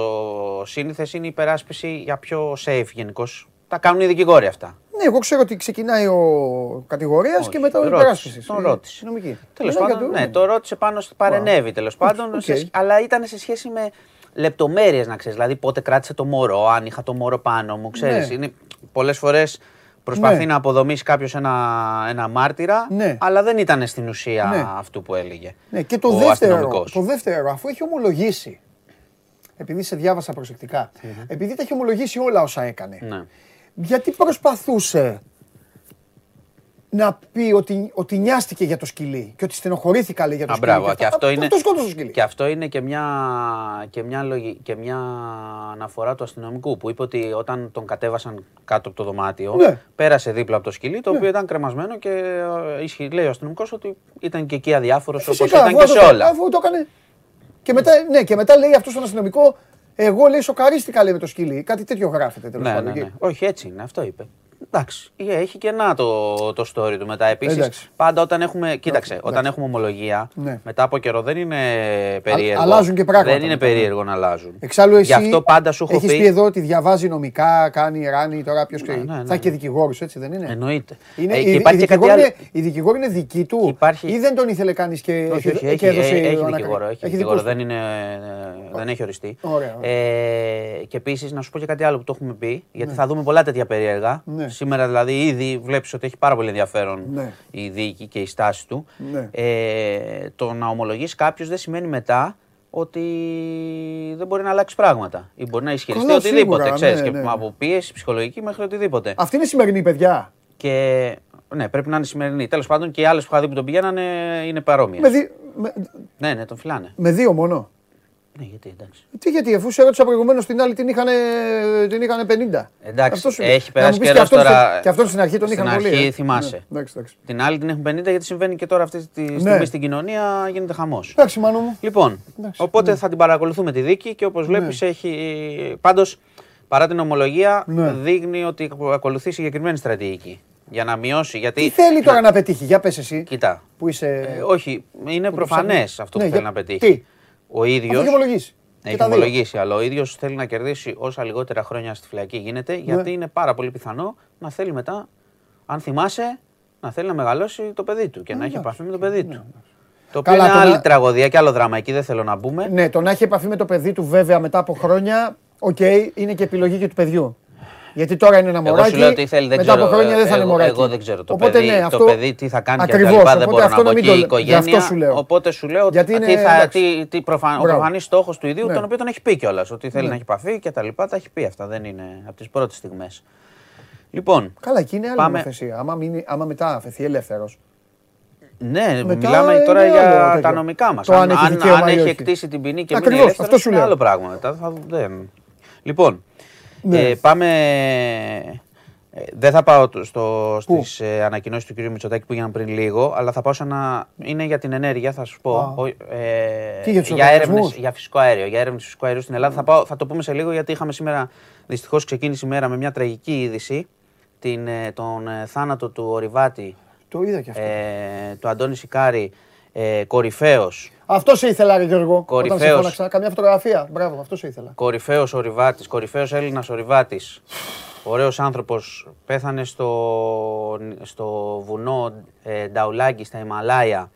[SPEAKER 5] σύνηθες είναι η υπεράσπιση για πιο safe γενικώς. Τα κάνουν οι δικηγόροι αυτά.
[SPEAKER 1] Ναι, εγώ ξέρω ότι ξεκινάει ο κατηγορίας
[SPEAKER 5] Όχι,
[SPEAKER 1] και μετά ο
[SPEAKER 5] ρώτησε,
[SPEAKER 1] υπεράσπισης.
[SPEAKER 5] τον ρώτησε.
[SPEAKER 1] Νομική.
[SPEAKER 5] Τέλος
[SPEAKER 1] Ναι,
[SPEAKER 5] πάντων,
[SPEAKER 1] γιατί-
[SPEAKER 5] ναι, το ρώτησε πάνω στο παρενέβη τέλος πάντων.
[SPEAKER 1] Οκ.
[SPEAKER 5] σε- αλλά ήταν σε σχέση με λεπτομέρειες να ξέρεις. Δηλαδή πότε κράτησε το μωρό, αν είχα το μωρό πάνω μου. Ξέρεις,
[SPEAKER 1] Ναι.
[SPEAKER 5] είναι Πολλές φορές προσπαθεί
[SPEAKER 1] Ναι.
[SPEAKER 5] να αποδομήσει κάποιος ένα, ένα μάρτυρα,
[SPEAKER 1] Ναι.
[SPEAKER 5] αλλά δεν ήταν στην ουσία
[SPEAKER 1] Ναι.
[SPEAKER 5] αυτού που έλεγε.
[SPEAKER 1] Ναι, και το
[SPEAKER 5] ο
[SPEAKER 1] δεύτερο,
[SPEAKER 5] αστυνομικός.
[SPEAKER 1] το δεύτερο, αφού έχει ομολογήσει, επειδή σε διάβασα προσεκτικά, επειδή τα έχει ομολογήσει όλα όσα έκανε,
[SPEAKER 5] Ναι.
[SPEAKER 1] γιατί προσπαθούσε να πει ότι, ότι νοιάστηκε για το σκυλί και ότι στενοχωρήθηκα λέει, για το
[SPEAKER 5] Α,
[SPEAKER 1] σκυλί.
[SPEAKER 5] μπράβο, και αυτό είναι,
[SPEAKER 1] Το σκότωσε το σκυλί.
[SPEAKER 5] και αυτό είναι και μια, και, μια λογι- και μια αναφορά του αστυνομικού που είπε ότι όταν τον κατέβασαν κάτω από το δωμάτιο,
[SPEAKER 1] Ναι.
[SPEAKER 5] πέρασε δίπλα από το σκυλί το οποίο ήταν κρεμασμένο και ε, ισχυ- λέει ο αστυνομικός ότι ήταν και εκεί αδιάφορος όπως
[SPEAKER 1] Φυσικά,
[SPEAKER 5] ήταν
[SPEAKER 1] αφού
[SPEAKER 5] και
[SPEAKER 1] το-
[SPEAKER 5] σε όλα.
[SPEAKER 1] Αφού το έκανε. Και μετά, ναι, και μετά λέει αυτός στον αστυνομικό, εγώ λέει σοκαρίστηκα λέει με το σκυλί. Κάτι τέτοιο γράφεται τέλος
[SPEAKER 5] Ναι,
[SPEAKER 1] πάντων.
[SPEAKER 5] ναι,
[SPEAKER 1] εκεί.
[SPEAKER 5] ναι. Όχι, έτσι είναι, αυτό είπε. Εντάξει, ε, έχει και να το, το story του μετά. Επίσης,
[SPEAKER 1] Εντάξει.
[SPEAKER 5] πάντα όταν έχουμε. Κοίταξε,
[SPEAKER 1] Εντάξει.
[SPEAKER 5] όταν έχουμε ομολογία,
[SPEAKER 1] Ναι.
[SPEAKER 5] μετά από καιρό δεν είναι περίεργο.
[SPEAKER 1] αλλάζουν και πράγματα
[SPEAKER 5] Δεν είναι
[SPEAKER 1] μετά,
[SPEAKER 5] περίεργο να αλλάζουν.
[SPEAKER 1] Εξάλλου εσύ
[SPEAKER 5] Γι' αυτό πάντα σου έχω
[SPEAKER 1] έχεις
[SPEAKER 5] πει.
[SPEAKER 1] πει εδώ ότι διαβάζει νομικά, κάνει ράνι, τώρα ποιος ξέρει.
[SPEAKER 5] ναι, ναι,
[SPEAKER 1] Θα έχει
[SPEAKER 5] ναι.
[SPEAKER 1] και δικηγόρους, έτσι δεν είναι;
[SPEAKER 5] Εννοείται.
[SPEAKER 1] Είναι,
[SPEAKER 5] Ε,
[SPEAKER 1] η,
[SPEAKER 5] και
[SPEAKER 1] η,
[SPEAKER 5] υπάρχει και κάτι
[SPEAKER 1] δικηγόρη
[SPEAKER 5] άλλο.
[SPEAKER 1] είναι, η δικηγόρη είναι δική του
[SPEAKER 5] Υπάρχει-
[SPEAKER 1] ή δεν τον ήθελε κανείς και,
[SPEAKER 5] Όχι, όχι,
[SPEAKER 1] και
[SPEAKER 5] έχει,
[SPEAKER 1] έδωσε
[SPEAKER 5] έχει,
[SPEAKER 1] ο ανακρι-
[SPEAKER 5] δικηγόρο. Έχει,
[SPEAKER 1] δικούς
[SPEAKER 5] δικηγόρο
[SPEAKER 1] του.
[SPEAKER 5] δεν, είναι, ε, δεν έχει οριστεί.
[SPEAKER 1] Ωραία, ωραία.
[SPEAKER 5] Ε, και επίσης να σου πω και κάτι άλλο που το έχουμε πει, γιατί θα δούμε πολλά τέτοια περίεργα.
[SPEAKER 1] Ναι.
[SPEAKER 5] Σήμερα δηλαδή ήδη βλέπεις ότι έχει πάρα πολύ ενδιαφέρον
[SPEAKER 1] Ναι.
[SPEAKER 5] η δίκη και η στάση του.
[SPEAKER 1] Ναι.
[SPEAKER 5] Ε, το να ομολογήσει κάποιος δεν σημαίνει μετά ότι δεν μπορεί να αλλάξει πράγματα. Ή μπορεί να ισχυριστεί
[SPEAKER 1] Καλά,
[SPEAKER 5] οτιδήποτε.
[SPEAKER 1] σίγουρα,
[SPEAKER 5] ξέρεις,
[SPEAKER 1] ναι,
[SPEAKER 5] και
[SPEAKER 1] ναι.
[SPEAKER 5] από πίεση ψυχολογική μέχρι οτιδήποτε.
[SPEAKER 1] Αυτή είναι η σημερινή παιδιά.
[SPEAKER 5] Και ναι, πρέπει να είναι σημερινή. Τέλος πάντων και οι άλλες που είχα δει που τον πηγαίνανε είναι παρόμοιες.
[SPEAKER 1] Με, δι- με,
[SPEAKER 5] Ναι, ναι, τον φυλάνε.
[SPEAKER 1] με δύο μόνο.
[SPEAKER 5] Ναι, γιατί εντάξει.
[SPEAKER 1] Τι γιατί, αφού σε ρώτησα προηγουμένως την άλλη την είχαν, την είχαν 50.
[SPEAKER 5] Εντάξει,
[SPEAKER 1] Αυτό σου λέω.
[SPEAKER 5] έχει
[SPEAKER 1] Να
[SPEAKER 5] περάσει
[SPEAKER 1] μου πεις
[SPEAKER 5] καιρός
[SPEAKER 1] και αυτόν
[SPEAKER 5] τώρα.
[SPEAKER 1] στην- Και αυτόν στην αρχή τον
[SPEAKER 5] Στην
[SPEAKER 1] είχαν πολύ.
[SPEAKER 5] αρχή
[SPEAKER 1] ε.
[SPEAKER 5] θυμάσαι.
[SPEAKER 1] Ναι, εντάξει, εντάξει.
[SPEAKER 5] Την άλλη την έχουν 50 γιατί συμβαίνει και τώρα αυτή τη στιγμή
[SPEAKER 1] Ναι.
[SPEAKER 5] στην κοινωνία γίνεται χαμός.
[SPEAKER 1] Εντάξει, μάνο μου.
[SPEAKER 5] Λοιπόν,
[SPEAKER 1] Εντάξει,
[SPEAKER 5] οπότε θα την παρακολουθούμε τη δίκη και όπως βλέπεις έχει. Πάντως, παρά την ομολογία,
[SPEAKER 1] Ναι.
[SPEAKER 5] δείχνει ότι ακολουθεί συγκεκριμένη στρατηγική. Για να μειώσει. Γιατί.
[SPEAKER 1] Τι θέλει τώρα να πετύχει, για πες εσύ.
[SPEAKER 5] Κοίτα.
[SPEAKER 1] Που είσαι.
[SPEAKER 5] Ε, όχι, είναι
[SPEAKER 1] το
[SPEAKER 5] προφανές
[SPEAKER 1] ψάχνεις.
[SPEAKER 5] αυτό
[SPEAKER 1] Ναι,
[SPEAKER 5] που θέλει
[SPEAKER 1] για-
[SPEAKER 5] να πετύχει.
[SPEAKER 1] Τι;
[SPEAKER 5] Ο
[SPEAKER 1] Αυτό
[SPEAKER 5] ίδιο.
[SPEAKER 1] έχει ομολογήσει. Και
[SPEAKER 5] Έχει
[SPEAKER 1] τα δύο.
[SPEAKER 5] ομολογήσει, αλλά ο ίδιος θέλει να κερδίσει όσα λιγότερα χρόνια στη φυλακή γίνεται, γιατί
[SPEAKER 1] Ναι.
[SPEAKER 5] είναι πάρα πολύ πιθανό να θέλει μετά, αν θυμάσαι, να θέλει να μεγαλώσει το παιδί του και να έχει επαφή με το παιδί του. Το οποίο
[SPEAKER 1] Ναι, Καλά,
[SPEAKER 5] είναι
[SPEAKER 1] το
[SPEAKER 5] άλλη
[SPEAKER 1] να-
[SPEAKER 5] τραγωδία και άλλο δράμα. Εκεί δεν θέλω να μπούμε.
[SPEAKER 1] Ναι, το να έχει επαφή με το παιδί του βέβαια μετά από χρόνια, οκ, είναι και επιλογή και του παιδιού. Γιατί τώρα είναι ένα
[SPEAKER 5] Εγώ
[SPEAKER 1] μωράκι.
[SPEAKER 5] σου λέω τι θέλει, δεν
[SPEAKER 1] μετά
[SPEAKER 5] ξέρω.
[SPEAKER 1] από χρόνια δεν θα
[SPEAKER 5] εγώ,
[SPEAKER 1] είναι μωράκι.
[SPEAKER 5] Εγώ δεν ξέρω. Το,
[SPEAKER 1] Οπότε,
[SPEAKER 5] παιδί,
[SPEAKER 1] ναι,
[SPEAKER 5] το
[SPEAKER 1] αυτό...
[SPEAKER 5] παιδί τι θα κάνει και τα
[SPEAKER 1] Ακριβώς,
[SPEAKER 5] λοιπά. Δεν
[SPEAKER 1] οπότε
[SPEAKER 5] μπορώ
[SPEAKER 1] αυτό
[SPEAKER 5] να πω
[SPEAKER 1] μην
[SPEAKER 5] και
[SPEAKER 1] το
[SPEAKER 5] η
[SPEAKER 1] λέ-
[SPEAKER 5] οικογένεια.
[SPEAKER 1] γι' αυτό σου λέω.
[SPEAKER 5] Οπότε σου λέω
[SPEAKER 1] Γιατί
[SPEAKER 5] τι
[SPEAKER 1] είναι-
[SPEAKER 5] θα,
[SPEAKER 1] εντάξει.
[SPEAKER 5] τι, τι προφα... ο
[SPEAKER 1] Μπράβο.
[SPEAKER 5] προφανής στόχος του ίδιου,
[SPEAKER 1] Ναι.
[SPEAKER 5] τον οποίο τον έχει πει κιόλας. Ότι θέλει
[SPEAKER 1] Ναι.
[SPEAKER 5] να έχει επαφή και τα λοιπά. Τα έχει πει αυτά. Δεν είναι από τις πρώτες στιγμές. Λοιπόν,
[SPEAKER 1] Καλά, εκεί είναι άλλη
[SPEAKER 5] Πάμε.
[SPEAKER 1] νομοθεσία. Άμα, μείνει, άμα μετά αφεθεί ελεύθερος.
[SPEAKER 5] Ναι,
[SPEAKER 1] Μετά
[SPEAKER 5] μιλάμε
[SPEAKER 1] είναι
[SPEAKER 5] τώρα
[SPEAKER 1] άλλο
[SPEAKER 5] για
[SPEAKER 1] τέτοιο.
[SPEAKER 5] τα νομικά μας.
[SPEAKER 1] Το
[SPEAKER 5] Αν,
[SPEAKER 1] αν έχει
[SPEAKER 5] αν,
[SPEAKER 1] δικαίωμα
[SPEAKER 5] αν
[SPEAKER 1] ή
[SPEAKER 5] έχει
[SPEAKER 1] όχι.
[SPEAKER 5] εκτίσει την ποινή και μείνει
[SPEAKER 1] Ακριβώς,
[SPEAKER 5] ελεύθερος,
[SPEAKER 1] αυτό σου
[SPEAKER 5] είναι
[SPEAKER 1] λέω.
[SPEAKER 5] άλλο πράγμα μετά. Θα, δεν. Λοιπόν,
[SPEAKER 1] Ναι.
[SPEAKER 5] ε, πάμε. ε, δεν θα πάω το- στο,
[SPEAKER 1] Πού;
[SPEAKER 5] στις ε, ανακοινώσεις του κ. Μητσοτάκη που έγιναν πριν λίγο, αλλά θα πάω σε ένα... Είναι για την ενέργεια, θα σου πω.
[SPEAKER 1] Α.
[SPEAKER 5] Ο- ε,
[SPEAKER 1] Τι, για τους
[SPEAKER 5] για
[SPEAKER 1] λογαριασμούς;
[SPEAKER 5] έρευνες, για φυσικό αέριο. Για έρευνες φυσικού αερίου στην Ελλάδα. Θα, πάω, θα το πούμε σε λίγο γιατί είχαμε σήμερα, δυστυχώς ξεκίνησε η μέρα με μια τραγική είδηση. Την, ε, τον ε, θάνατο του Ορειβάτη,
[SPEAKER 1] Το είδα και αυτό.
[SPEAKER 5] ε, του Αντώνη Σικάρη, ε, κορυφαίος,
[SPEAKER 1] Αυτός σε ήθελα, ρε Γιώργο. Όταν σε
[SPEAKER 5] Κορυφαίος.
[SPEAKER 1] φώναξα. Καμιά φωτογραφία. Μπράβο, αυτό σε ήθελα.
[SPEAKER 5] κορυφαίος ορειβάτης, κορυφαίος Έλληνας ορειβάτης, ωραίος άνθρωπος, πέθανε στο, στο βουνό ε, Νταουλάγκη στα Ιμαλάια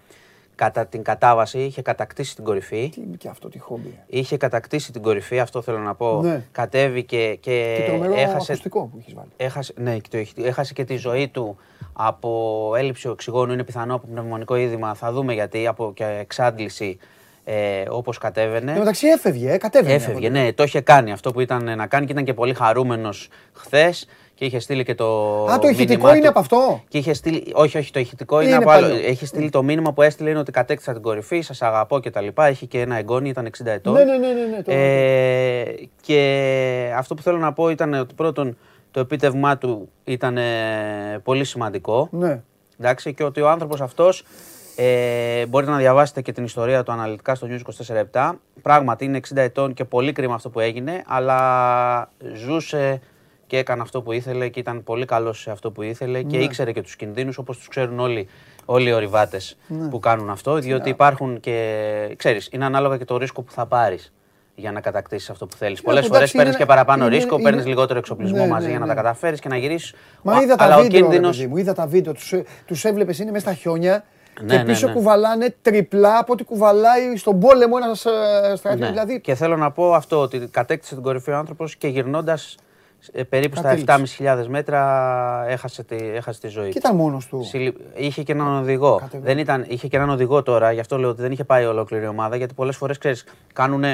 [SPEAKER 5] κατά την κατάβαση, είχε κατακτήσει την κορυφή.
[SPEAKER 1] Τι είναι και αυτό, τι χόμπι.
[SPEAKER 5] Είχε κατακτήσει την κορυφή, αυτό θέλω να πω.
[SPEAKER 1] Ναι.
[SPEAKER 5] Κατέβηκε και,
[SPEAKER 1] Και τρομερό
[SPEAKER 5] έχασε,
[SPEAKER 1] ακουστικό που έχεις βάλει.
[SPEAKER 5] έχασε, ναι, και το έχει- έχασε και τη ζωή του από έλλειψη οξυγόνου, είναι πιθανό από πνευμονικό είδημα, θα δούμε γιατί, από και εξάντληση ε, όπως κατέβαινε.
[SPEAKER 1] Εν μεταξύ έφευγε, ε, κατέβαινε.
[SPEAKER 5] Έφευγε,
[SPEAKER 1] από
[SPEAKER 5] ναι, το είχε κάνει αυτό που ήταν να κάνει και ήταν και πολύ χαρούμενος χθες και είχε στείλει και το.
[SPEAKER 1] Α, το ηχητικό
[SPEAKER 5] μήνυμά
[SPEAKER 1] είναι
[SPEAKER 5] του.
[SPEAKER 1] από αυτό;
[SPEAKER 5] Και είχε στείλει, όχι, όχι, το ηχητικό είναι,
[SPEAKER 1] Είναι
[SPEAKER 5] από άλλο.
[SPEAKER 1] παλιό.
[SPEAKER 5] Έχει στείλει το μήνυμα που έστειλε είναι ότι κατέκτησα την κορυφή, σας αγαπώ κτλ. Έχει και ένα εγγόνι, ήταν 60 ετών.
[SPEAKER 1] Ναι, ναι, ναι, ναι, ναι, το-
[SPEAKER 5] Ε, και αυτό που θέλω να πω ήταν ότι πρώτον το επίτευγμά του ήταν ε, πολύ σημαντικό.
[SPEAKER 1] Ναι.
[SPEAKER 5] Εντάξει, και ότι ο άνθρωπος αυτός ε, μπορείτε να διαβάσετε και την ιστορία του αναλυτικά στο News 24-7. Πράγματι είναι 60 ετών και πολύ κρίμα αυτό που έγινε, αλλά ζούσε και έκανε αυτό που ήθελε και ήταν πολύ καλός σε αυτό που ήθελε και ήξερε και τους κινδύνους όπως τους ξέρουν όλοι, όλοι οι ορειβάτες που κάνουν αυτό. Διότι υπάρχουν και. ξέρεις, είναι ανάλογα και το ρίσκο που θα πάρεις για να κατακτήσεις αυτό που θέλεις. Πολλές
[SPEAKER 1] εντάξει,
[SPEAKER 5] φορές
[SPEAKER 1] είναι
[SPEAKER 5] παίρνεις
[SPEAKER 1] ένα-
[SPEAKER 5] και παραπάνω
[SPEAKER 1] είναι-
[SPEAKER 5] ρίσκο,
[SPEAKER 1] είναι-
[SPEAKER 5] παίρνεις λιγότερο εξοπλισμό
[SPEAKER 1] Ναι,
[SPEAKER 5] μαζί
[SPEAKER 1] ναι,
[SPEAKER 5] για να
[SPEAKER 1] ναι.
[SPEAKER 5] τα καταφέρεις και να γυρίσεις.
[SPEAKER 1] Μα είδα τα
[SPEAKER 5] αλλά ο
[SPEAKER 1] βίντεο, ρε
[SPEAKER 5] κίνδυνος-
[SPEAKER 1] παιδί μου, είδα τα βίντεο. Τους, ε, τους έβλεπες, είναι μέσα στα χιόνια
[SPEAKER 5] Ναι,
[SPEAKER 1] και
[SPEAKER 5] ναι,
[SPEAKER 1] πίσω
[SPEAKER 5] ναι.
[SPEAKER 1] κουβαλάνε τριπλά από ό,τι κουβαλάει στον πόλεμο ένας ε, στρατιώτης.
[SPEAKER 5] Ναι.
[SPEAKER 1] Δηλαδή,
[SPEAKER 5] Και θέλω να πω αυτό, ότι κατέκτησε την κορυφή ο άνθρωπος και γυρνώντας περίπου στα
[SPEAKER 1] Κατέληξε.
[SPEAKER 5] 7.500 μέτρα έχασε τη, έχασε τη ζωή
[SPEAKER 1] και
[SPEAKER 5] του.
[SPEAKER 1] ήταν μόνος του.
[SPEAKER 5] Συλλη- Είχε και έναν οδηγό.
[SPEAKER 1] Κατεβαίνει.
[SPEAKER 5] Δεν ήταν, είχε και έναν οδηγό τώρα, γι' αυτό λέω ότι δεν είχε πάει ολόκληρη η ομάδα. Γιατί πολλές φορές ξέρεις, κάνουν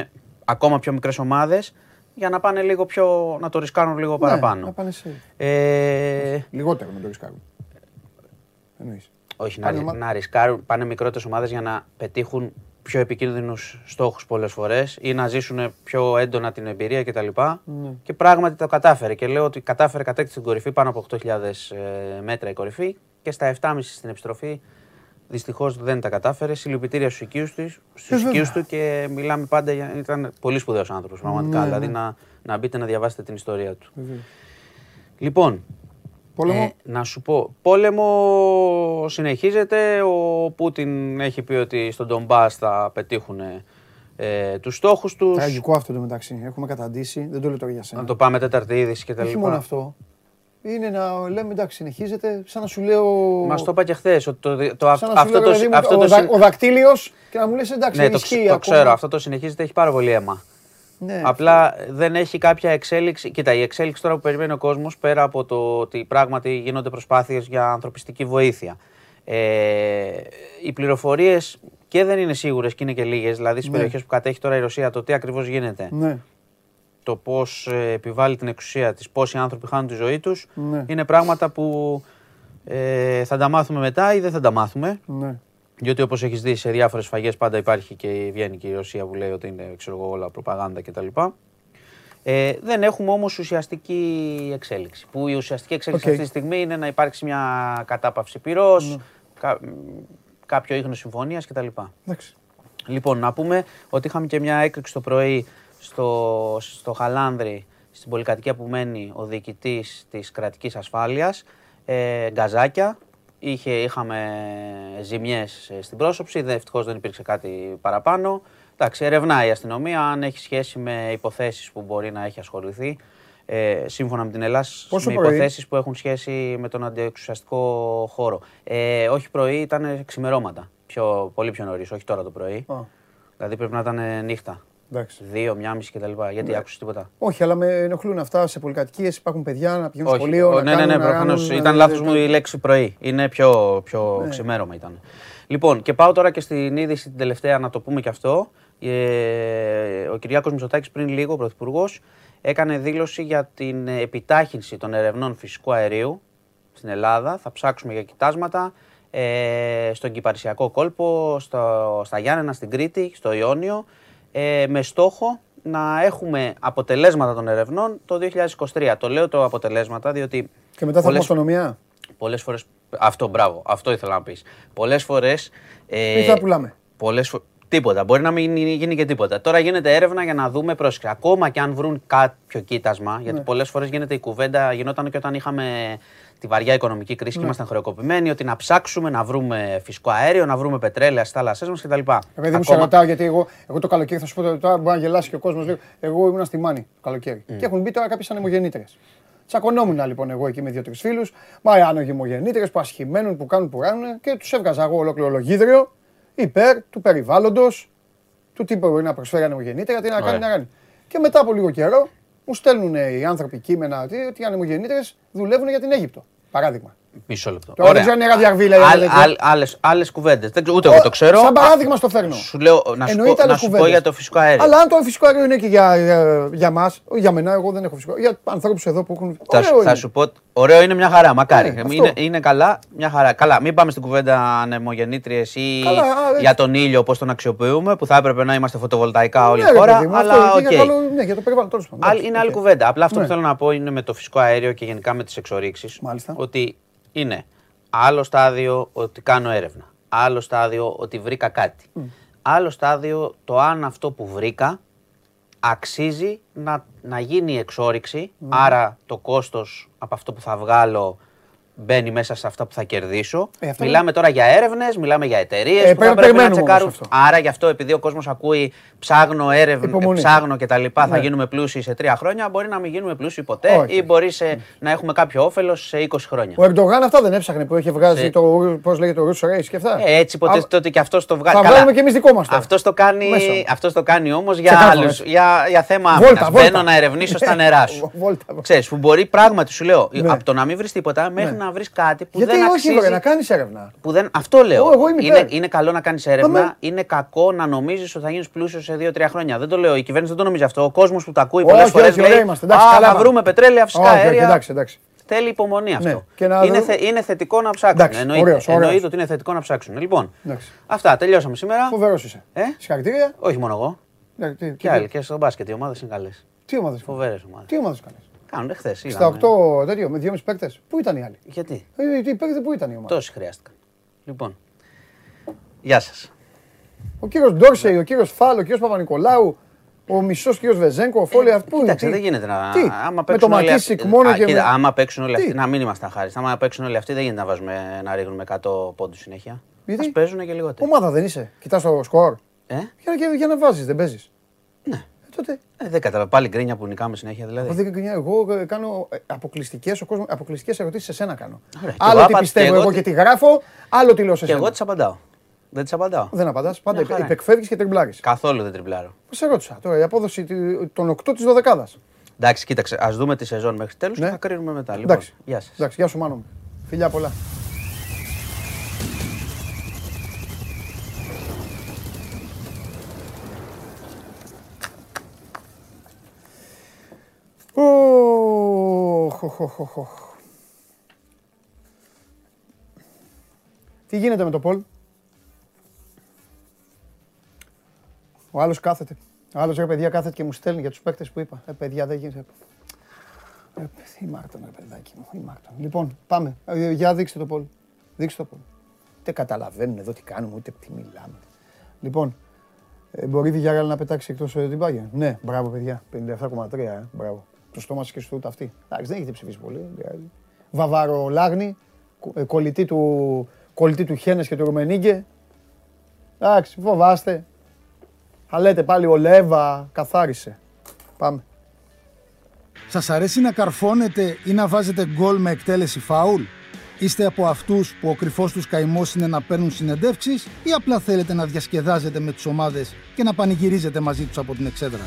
[SPEAKER 5] ακόμα πιο μικρές ομάδες για να πάνε λίγο πιο. να το ρισκάρουν λίγο
[SPEAKER 1] Ναι,
[SPEAKER 5] παραπάνω.
[SPEAKER 1] να πάνε σε...
[SPEAKER 5] Ε,
[SPEAKER 1] Λιγότερο με το ρισκάρουν. Εννοείς.
[SPEAKER 5] Όχι, να,
[SPEAKER 1] Πάνε
[SPEAKER 5] ρι-
[SPEAKER 1] ομα-
[SPEAKER 5] να ρισκάρουν, πάνε μικρότερες ομάδες για να πετύχουν πιο επικίνδυνους στόχους πολλές φορές ή να ζήσουν πιο έντονα την εμπειρία κτλ.
[SPEAKER 1] Ναι.
[SPEAKER 5] Και πράγματι το κατάφερε. Και λέω ότι κατάφερε, κατέκτησε την κορυφή πάνω από 8.000 ε, μέτρα η κορυφή και στα 7,5 στην επιστροφή. Δυστυχώς δεν τα κατάφερε. Συλληπιτήρια στους οικείους τους στους
[SPEAKER 1] βέβαια.
[SPEAKER 5] οικείους του και μιλάμε πάντα για. ήταν πολύ σπουδαίος άνθρωπος. Πραγματικά.
[SPEAKER 1] Ναι,
[SPEAKER 5] δηλαδή
[SPEAKER 1] ναι.
[SPEAKER 5] να, να μπείτε να διαβάσετε την ιστορία του. Λοιπόν,
[SPEAKER 1] Πόλεμο;
[SPEAKER 5] Ε, να σου πω, πόλεμο συνεχίζεται. Ο Πούτιν έχει πει ότι στον Ντομπάς θα πετύχουν ε, τους στόχους τους.
[SPEAKER 1] Τραγικό αυτό το μεταξύ. Έχουμε καταντήσει. Δεν το λέω τώρα για σένα.
[SPEAKER 5] Να το πάμε τέταρτη είδηση και τα
[SPEAKER 1] Όχι μόνο
[SPEAKER 5] λοιπά.
[SPEAKER 1] αυτό. Είναι να λέμε εντάξει, συνεχίζεται. Σαν να σου λέω.
[SPEAKER 5] Μας το είπα και χθες. Το, το, το,
[SPEAKER 1] Σαν να σου
[SPEAKER 5] αυτό
[SPEAKER 1] λέω,
[SPEAKER 5] το,
[SPEAKER 1] ρε παιδί μου,
[SPEAKER 5] αυτό
[SPEAKER 1] ο,
[SPEAKER 5] το,
[SPEAKER 1] δα-
[SPEAKER 5] συ-
[SPEAKER 1] ο δακτύλιος και να μου λες εντάξει,
[SPEAKER 5] ναι, το,
[SPEAKER 1] ισχύει
[SPEAKER 5] ξ- το
[SPEAKER 1] ακόμα.
[SPEAKER 5] ξέρω. Αυτό το συνεχίζεται. Έχει πάρα πολύ αίμα.
[SPEAKER 1] Ναι.
[SPEAKER 5] Απλά δεν έχει κάποια εξέλιξη. Κοίτα, η εξέλιξη τώρα που περιμένει ο κόσμος πέρα από το ότι πράγματι γίνονται προσπάθειες για ανθρωπιστική βοήθεια. Ε, οι πληροφορίες και δεν είναι σίγουρες και είναι και λίγες. Δηλαδή στις
[SPEAKER 1] Ναι.
[SPEAKER 5] περιοχές που κατέχει τώρα η Ρωσία, το τι ακριβώς γίνεται,
[SPEAKER 1] Ναι.
[SPEAKER 5] το πώς επιβάλλει την εξουσία της, πόσοι άνθρωποι χάνουν τη ζωή τους,
[SPEAKER 1] Ναι.
[SPEAKER 5] είναι πράγματα που ε, θα τα μάθουμε μετά ή δεν θα τα μάθουμε.
[SPEAKER 1] Ναι.
[SPEAKER 5] Γιατί όπως έχεις δει σε διάφορες σφαγές πάντα υπάρχει και βγαίνει και η Ρωσία που λέει ότι είναι ξέρω εγώ, όλα προπαγάνδα κτλ. Ε, δεν έχουμε όμως ουσιαστική εξέλιξη. Που η ουσιαστική εξέλιξη
[SPEAKER 1] Οκ.
[SPEAKER 5] αυτή τη στιγμή είναι να υπάρξει μια κατάπαυση πυρός,
[SPEAKER 1] Ναι.
[SPEAKER 5] κα, μ, κάποιο ίχνος συμφωνίας κτλ.
[SPEAKER 1] Εντάξει.
[SPEAKER 5] Λοιπόν, να πούμε ότι είχαμε και μια έκρηξη το πρωί στο, στο Χαλάνδρη, στην πολυκατοικία που μένει ο διοικητής της κρατικής ασφάλειας. Ε, γκαζάκια. Είχε, είχαμε ζημιές ε, στην πρόσωψη, ευτυχώς δεν υπήρξε κάτι παραπάνω. Εντάξει, ερευνάει η αστυνομία αν έχει σχέση με υποθέσεις που μπορεί να έχει ασχοληθεί. Ε, σύμφωνα με την Ελλάδα,
[SPEAKER 1] Πόσο
[SPEAKER 5] με
[SPEAKER 1] πρωί;
[SPEAKER 5] υποθέσεις που έχουν σχέση με τον αντιεξουσιαστικό χώρο. Ε, όχι πρωί, ήταν ξημερώματα. Πιο, πολύ πιο νωρίς, όχι τώρα το πρωί.
[SPEAKER 1] Α,
[SPEAKER 5] Δηλαδή πρέπει να ήταν νύχτα.
[SPEAKER 1] Εντάξει.
[SPEAKER 5] Δύο, μια μισή κτλ. Γιατί
[SPEAKER 1] Ναι.
[SPEAKER 5] άκουσες τίποτα;
[SPEAKER 1] Όχι, αλλά με ενοχλούν αυτά σε πολυκατοικίες. Υπάρχουν παιδιά να πηγαίνουν
[SPEAKER 5] Όχι,
[SPEAKER 1] σχολείο.
[SPEAKER 5] ο-
[SPEAKER 1] να
[SPEAKER 5] ναι, ναι, ναι,
[SPEAKER 1] κάνουν, να
[SPEAKER 5] προφανώς.
[SPEAKER 1] κάνουν,
[SPEAKER 5] Ήταν
[SPEAKER 1] ε,
[SPEAKER 5] λάθος
[SPEAKER 1] ε,
[SPEAKER 5] μου η λέξη πρωί. Είναι πιο, πιο
[SPEAKER 1] Ναι.
[SPEAKER 5] ξημέρωμα ήταν. Λοιπόν, και πάω τώρα και στην είδηση την τελευταία να το πούμε και αυτό. Ε, ο Κυριάκος Μητσοτάκης πριν λίγο, ο Πρωθυπουργός, έκανε δήλωση για την επιτάχυνση των ερευνών φυσικού αερίου στην Ελλάδα. Θα ψάξουμε για κοιτάσματα ε, στον Κυπαρισιακό κόλπο, στο, στα Γιάννενα, στην Κρήτη, στο Ιόνιο, ε, με στόχο να έχουμε αποτελέσματα των ερευνών το 2023. Το λέω το αποτελέσματα διότι
[SPEAKER 1] Και μετά θα έχουμε
[SPEAKER 5] πολλές,
[SPEAKER 1] αυτονομία.
[SPEAKER 5] πολλές φορές... Αυτό, μπράβο, αυτό ήθελα να πεις. Πολλές φορές... Ε,
[SPEAKER 1] Ή θα πουλάμε.
[SPEAKER 5] Πολλές φο- Τίποτα. Μπορεί να μην γίνει γίνει και τίποτα. Τώρα γίνεται έρευνα για να δούμε πρόσεξε. Ακόμα και αν βρουν κάποιο κοίτασμα, γιατί
[SPEAKER 1] Ναι.
[SPEAKER 5] πολλές φορές γίνεται η κουβέντα, γινόταν και όταν είχαμε τη βαριά οικονομική κρίση
[SPEAKER 1] Ναι.
[SPEAKER 5] και ήμασταν χρεοκοπημένοι, ότι να ψάξουμε να βρούμε φυσικό αέριο, να βρούμε πετρέλαια στις θάλασσές μας κτλ.
[SPEAKER 1] Επειδή μου σε ρωτάω, γιατί εγώ, εγώ το καλοκαίρι θα σου πω τώρα, τώρα μπορεί να γελάσει και ο κόσμος. Εγώ ήμουν στη Μάνη το καλοκαίρι. Και έχουν μπει τώρα κάποιες ανεμογεννήτρε. Τσακωνόμουν λοιπόν εγώ εκεί με δύο-τρεις φίλους. Μα ανεμογεννήτρε που ασχημένουν, που κάνουν, που κάνουν και τους έβγαζα εγώ ολόκληρο λογίδριο υπέρ του περιβάλλοντος, του τι μπορεί να προσφέρει ανεμογεννήτρια, τι να κάνει,
[SPEAKER 5] Ωραία.
[SPEAKER 1] να κάνει. Και μετά από λίγο καιρό μου στέλνουν οι άνθρωποι κείμενα ότι, ότι οι ανεμογεννήτριες δουλεύουν για την Αίγυπτο. Παράδειγμα.
[SPEAKER 5] Μισό λεπτό.
[SPEAKER 1] Τώρα δεν ξέρω αν είναι Ράδιο Αρβύλα ή
[SPEAKER 5] Άλλ-
[SPEAKER 1] τέτοια.
[SPEAKER 5] άλλ- άλλες- Άλλες κουβέντες. Δεν ξέρω, Ούτε εγώ το ξέρω.
[SPEAKER 1] Σαν παράδειγμα στο φέρνω.
[SPEAKER 5] Σου λέω, να σου
[SPEAKER 1] Εννοείται
[SPEAKER 5] πω,
[SPEAKER 1] άλλες
[SPEAKER 5] να σου πω
[SPEAKER 1] κουβέντες.
[SPEAKER 5] για το φυσικό αέριο.
[SPEAKER 1] Αλλά αν το φυσικό αέριο είναι και για, για, για μας, όχι για μένα, εγώ δεν έχω φυσικό. Για ανθρώπους εδώ που έχουν.
[SPEAKER 5] Θα,
[SPEAKER 1] Ωραίο
[SPEAKER 5] σου- θα
[SPEAKER 1] είναι.
[SPEAKER 5] σου πω, ωραίο είναι μια χαρά, μακάρι.
[SPEAKER 1] Ναι, αυτό.
[SPEAKER 5] είναι, είναι καλά, μια χαρά. Καλά, μην πάμε στην κουβέντα ανεμογεννήτριες ή
[SPEAKER 1] Καλά, α,
[SPEAKER 5] για τον ήλιο, πώς τον αξιοποιούμε, που θα έπρεπε να είμαστε φωτοβολταϊκά όλη
[SPEAKER 1] Ναι,
[SPEAKER 5] η
[SPEAKER 1] ρε
[SPEAKER 5] χώρα.
[SPEAKER 1] παιδί μου,
[SPEAKER 5] αλλά
[SPEAKER 1] αυτό
[SPEAKER 5] οκ.
[SPEAKER 1] για, καλό, ναι, για το περιβάλλον. Τέλος πάντων.
[SPEAKER 5] Άλλη-
[SPEAKER 1] Εντάξει,
[SPEAKER 5] είναι άλλη
[SPEAKER 1] οκ.
[SPEAKER 5] κουβέντα. Απλά αυτό
[SPEAKER 1] Ναι.
[SPEAKER 5] που θέλω να πω είναι με το φυσικό αέριο και γενικά με τις εξορύξεις.
[SPEAKER 1] Μάλιστα.
[SPEAKER 5] Ότι είναι άλλο στάδιο ότι κάνω έρευνα. Άλλο στάδιο ότι βρήκα κάτι. Άλλο στάδιο το αν αυτό που βρήκα αξίζει να, να γίνει η εξόρυξη. Άρα το κόστος από αυτό που θα βγάλω μπαίνει μέσα σε αυτά που θα κερδίσω.
[SPEAKER 1] Ε, αυτό
[SPEAKER 5] μιλάμε τώρα για έρευνες, μιλάμε για εταιρείες
[SPEAKER 1] Ε,
[SPEAKER 5] που θα
[SPEAKER 1] πρέπει-
[SPEAKER 5] πρέπει να
[SPEAKER 1] περιμένουμε όμως
[SPEAKER 5] τσεκάρουν.
[SPEAKER 1] αυτό.
[SPEAKER 5] Άρα γι' αυτό επειδή ο κόσμος ακούει ψάχνω έρευνα,
[SPEAKER 1] Υπομονή.
[SPEAKER 5] ψάχνω και τα λοιπά, θα
[SPEAKER 1] Ναι.
[SPEAKER 5] γίνουμε πλούσιοι σε τρία χρόνια, μπορεί να μην γίνουμε πλούσιοι ποτέ
[SPEAKER 1] Όχι.
[SPEAKER 5] ή μπορεί σε- να έχουμε κάποιο όφελος σε 20 χρόνια.
[SPEAKER 1] Ο Ερντογάν αυτά δεν έψαχνε που είχε βγάζει
[SPEAKER 5] Σε-
[SPEAKER 1] το. Πώς λέγεται το Ρούσο Race και αυτά.
[SPEAKER 5] Ε, έτσι υποτίθεται ότι και αυτός το βγάζει.
[SPEAKER 1] Θα βγάλουμε κι εμείς δικό μας τώρα.
[SPEAKER 5] Αυτός το κάνει,
[SPEAKER 1] Μέσα.
[SPEAKER 5] αυτός το κάνει όμως για,
[SPEAKER 1] Ξεκάθαρα,
[SPEAKER 5] άλλους,
[SPEAKER 1] έτσι.
[SPEAKER 5] για, για θέμα
[SPEAKER 1] Βόλτα,
[SPEAKER 5] άμυνας.
[SPEAKER 1] βόλτα.
[SPEAKER 5] Μπαίνω να ερευνήσω στα νερά σου.
[SPEAKER 1] Βόλτα.
[SPEAKER 5] Ξέρεις, που μπορεί πράγματι, σου λέω,
[SPEAKER 1] Ναι.
[SPEAKER 5] από το να μην βρεις τίποτα μέχρι
[SPEAKER 1] Ναι.
[SPEAKER 5] Να βρεις κάτι που
[SPEAKER 1] Γιατί
[SPEAKER 5] δεν
[SPEAKER 1] όχι,
[SPEAKER 5] αξίζει.
[SPEAKER 1] βρε, να κάνεις έρευνα.
[SPEAKER 5] Που δεν, αυτό λέω.
[SPEAKER 1] Εγώ- εγώ είμαι
[SPEAKER 5] είναι,
[SPEAKER 1] υπέρ.
[SPEAKER 5] είναι καλό να κάνεις έρευνα.
[SPEAKER 1] Αμέ.
[SPEAKER 5] Είναι κακό να νομίζεις ότι θα γίνεις πλούσιος σε 2-3 χρόνια. Δεν το λέω. Η κυβέρνηση δεν το νομίζει αυτό. Ο κόσμος που το ακούει πολλές
[SPEAKER 1] Όχι,
[SPEAKER 5] φορές
[SPEAKER 1] όχι, ωραία
[SPEAKER 5] λέει:
[SPEAKER 1] είμαστε, εντάξει,
[SPEAKER 5] Α,
[SPEAKER 1] καλά
[SPEAKER 5] θα
[SPEAKER 1] είμαστε».
[SPEAKER 5] βρούμε πετρέλαια, φυσικά
[SPEAKER 1] Όχι, όχι,
[SPEAKER 5] αέρια.
[SPEAKER 1] εντάξει, εντάξει.
[SPEAKER 5] Θέλει υπομονή αυτό.
[SPEAKER 1] Ναι, και να
[SPEAKER 5] είναι,
[SPEAKER 1] δω-
[SPEAKER 5] θε, είναι θετικό να ψάξουν.
[SPEAKER 1] Εντάξει,
[SPEAKER 5] εννοείται,
[SPEAKER 1] ωραίος, ωραίος.
[SPEAKER 5] εννοείται ότι είναι θετικό να ψάξουν. Λοιπόν,
[SPEAKER 1] Εντάξει.
[SPEAKER 5] αυτά. Τελειώσαμε σήμερα.
[SPEAKER 1] Φοβερός είσαι.
[SPEAKER 5] Ε;
[SPEAKER 1] Συγχαρητήρια.
[SPEAKER 5] Όχι μόνο εγώ.
[SPEAKER 1] Ναι, τι-
[SPEAKER 5] Και
[SPEAKER 1] τι-
[SPEAKER 5] άλλοι. Και στο μπάσκετ οι ομάδες είναι καλές.
[SPEAKER 1] Τι ομάδες
[SPEAKER 5] Φοβερές ομάδες.
[SPEAKER 1] Τι ομάδες κάνει.
[SPEAKER 5] Κάνουν χθες.
[SPEAKER 1] Στα 8 τέτοιο με 2,5 παίκτες. Πού ήταν οι άλλοι;
[SPEAKER 5] Γιατί;
[SPEAKER 1] Ε, Οι παίκτες πού ήταν οι ομάδες;
[SPEAKER 5] Τόσοι χρειάστηκαν. Λοιπόν. Γεια σας.
[SPEAKER 1] Ο κύριος Ντόρσεϊ, ο κύριος Φάλ, ο κύριος Παπα-Νικολάου, Ο μισός κύριος Βεζέγκο, ο Φόλι, αυτού.
[SPEAKER 5] Κοίταξε, δεν γίνεται να.
[SPEAKER 1] Τι,
[SPEAKER 5] Άμα
[SPEAKER 1] με
[SPEAKER 5] παίξουν
[SPEAKER 1] το
[SPEAKER 5] όλοι
[SPEAKER 1] Μακίσικ
[SPEAKER 5] αυτοί-
[SPEAKER 1] μόνο
[SPEAKER 5] Α,
[SPEAKER 1] και
[SPEAKER 5] κοίτα,
[SPEAKER 1] με...
[SPEAKER 5] Άμα παίξουν όλοι
[SPEAKER 1] Τι;
[SPEAKER 5] αυτοί. Να μην ήμασταν χάρη. Άμα παίξουν όλοι αυτοί, δεν γίνεται να, βάζουμε, να ρίχνουμε 100 πόντους συνέχεια.
[SPEAKER 1] Γιατί;
[SPEAKER 5] Α παίζουν και λιγότερο.
[SPEAKER 1] Ομάδα δεν είσαι. Κοιτάς το σκορ.
[SPEAKER 5] Ε,
[SPEAKER 1] Για, για, για να βάζεις, δεν παίζεις.
[SPEAKER 5] Ναι.
[SPEAKER 1] Ε, τότε.
[SPEAKER 5] ε, δεν κατάλαβα. Πάλι γκρίνια που νικάμε συνέχεια δηλαδή.
[SPEAKER 1] Εγώ, δεν, εγώ ε, κάνω αποκλειστικές αποκλειστικές ερωτήσεις σε σένα κάνω.
[SPEAKER 5] Ωραία. Και
[SPEAKER 1] Άλλο
[SPEAKER 5] εγώ
[SPEAKER 1] τι
[SPEAKER 5] απα-
[SPEAKER 1] πιστεύω
[SPEAKER 5] και εγώ
[SPEAKER 1] εγώ
[SPEAKER 5] τι-
[SPEAKER 1] και τι γράφω, άλλο τι λέω σε
[SPEAKER 5] Και
[SPEAKER 1] σένα.
[SPEAKER 5] εγώ τις απαντάω. Δεν τις απαντάω.
[SPEAKER 1] Δεν απαντάς. Πάντα
[SPEAKER 5] Μια χαρά.
[SPEAKER 1] υπεκφεύγεις και τριμπλάρεις.
[SPEAKER 5] Καθόλου δεν τριπλάρω.
[SPEAKER 1] Σε ρώτησα τώρα η απόδοση τη- των 8 της 12
[SPEAKER 5] Εντάξει, κοίταξε, ας δούμε τη σεζόν μέχρι τέλους
[SPEAKER 1] Ναι.
[SPEAKER 5] και θα κρίνουμε μετά. Λοιπόν,
[SPEAKER 1] Εντάξει.
[SPEAKER 5] γεια σας.
[SPEAKER 1] Εντάξει, γεια σου Μάνο μου. Φιλιά πολλά. Οχ, οχ, οχ, οχ, οχ. Τι γίνεται με το Πολ; Ο άλλος κάθεται. Ο άλλος ρε παιδιά κάθεται και μου στέλνει για τους παίκτες που είπα. Ε παιδιά δεν γίνεται. Ε, η Μάρτον, ρε παιδάκι μου, η Μάρτον. Λοιπόν, πάμε. Ε, Για δείξτε το Πολ. Δείξτε το Πολ. Ούτε καταλαβαίνουν εδώ τι κάνουμε, ούτε τι μιλάμε. Λοιπόν, ε, μπορεί η Villarreal να πετάξει εκτός ε, την πάγια. Ναι, μπράβο παιδιά. 57,3, ε, μπράβο. Το στόμα σας και στο αυτή. Εντάξει, δεν έχετε ψηφίσει πολύ. δεν πειράζει. Βαβάρο Λάγνη, κο- ε, κολλητή του, κολλητή του Χένες και του Ρουμενίγκε. Εντάξει, φοβάστε. Θα λέτε πάλι ο Λέβα καθάρισε. Πάμε.
[SPEAKER 6] Σας αρέσει να καρφώνετε ή να βάζετε γκολ με εκτέλεση φάουλ; Είστε από αυτούς που ο κρυφός τους καημός είναι να παίρνουν συνεντεύξεις ή απλά θέλετε να διασκεδάζετε με τις ομάδες και να πανηγυρίζετε μαζί τους από την εξέδρα;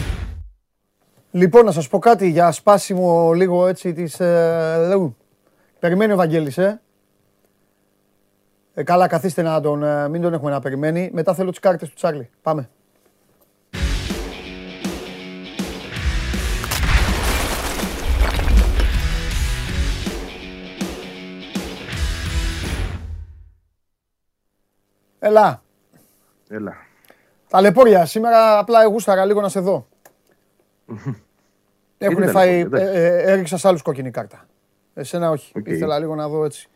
[SPEAKER 1] Λοιπόν, να σας πω κάτι για σπάσιμο λίγο έτσι της... Ε, λέγου. Περιμένει ο Βαγγέλης, ε. ε. Καλά, καθίστε να τον... ε, μην τον έχουμε να περιμένει. Μετά θέλω τις κάρτες του Τσάρλι. Πάμε. Έλα.
[SPEAKER 7] Έλα.
[SPEAKER 1] Ταλαιπώρια. Σήμερα απλά γούσταρα λίγο να σε δω. Έχουν
[SPEAKER 7] ήταν,
[SPEAKER 1] φάει,
[SPEAKER 7] εντάξει.
[SPEAKER 1] ε, ε, έριξα σε άλλους κόκκινη κάρτα. Εσένα όχι.
[SPEAKER 7] Οκ.
[SPEAKER 1] Ήθελα λίγο να δω έτσι.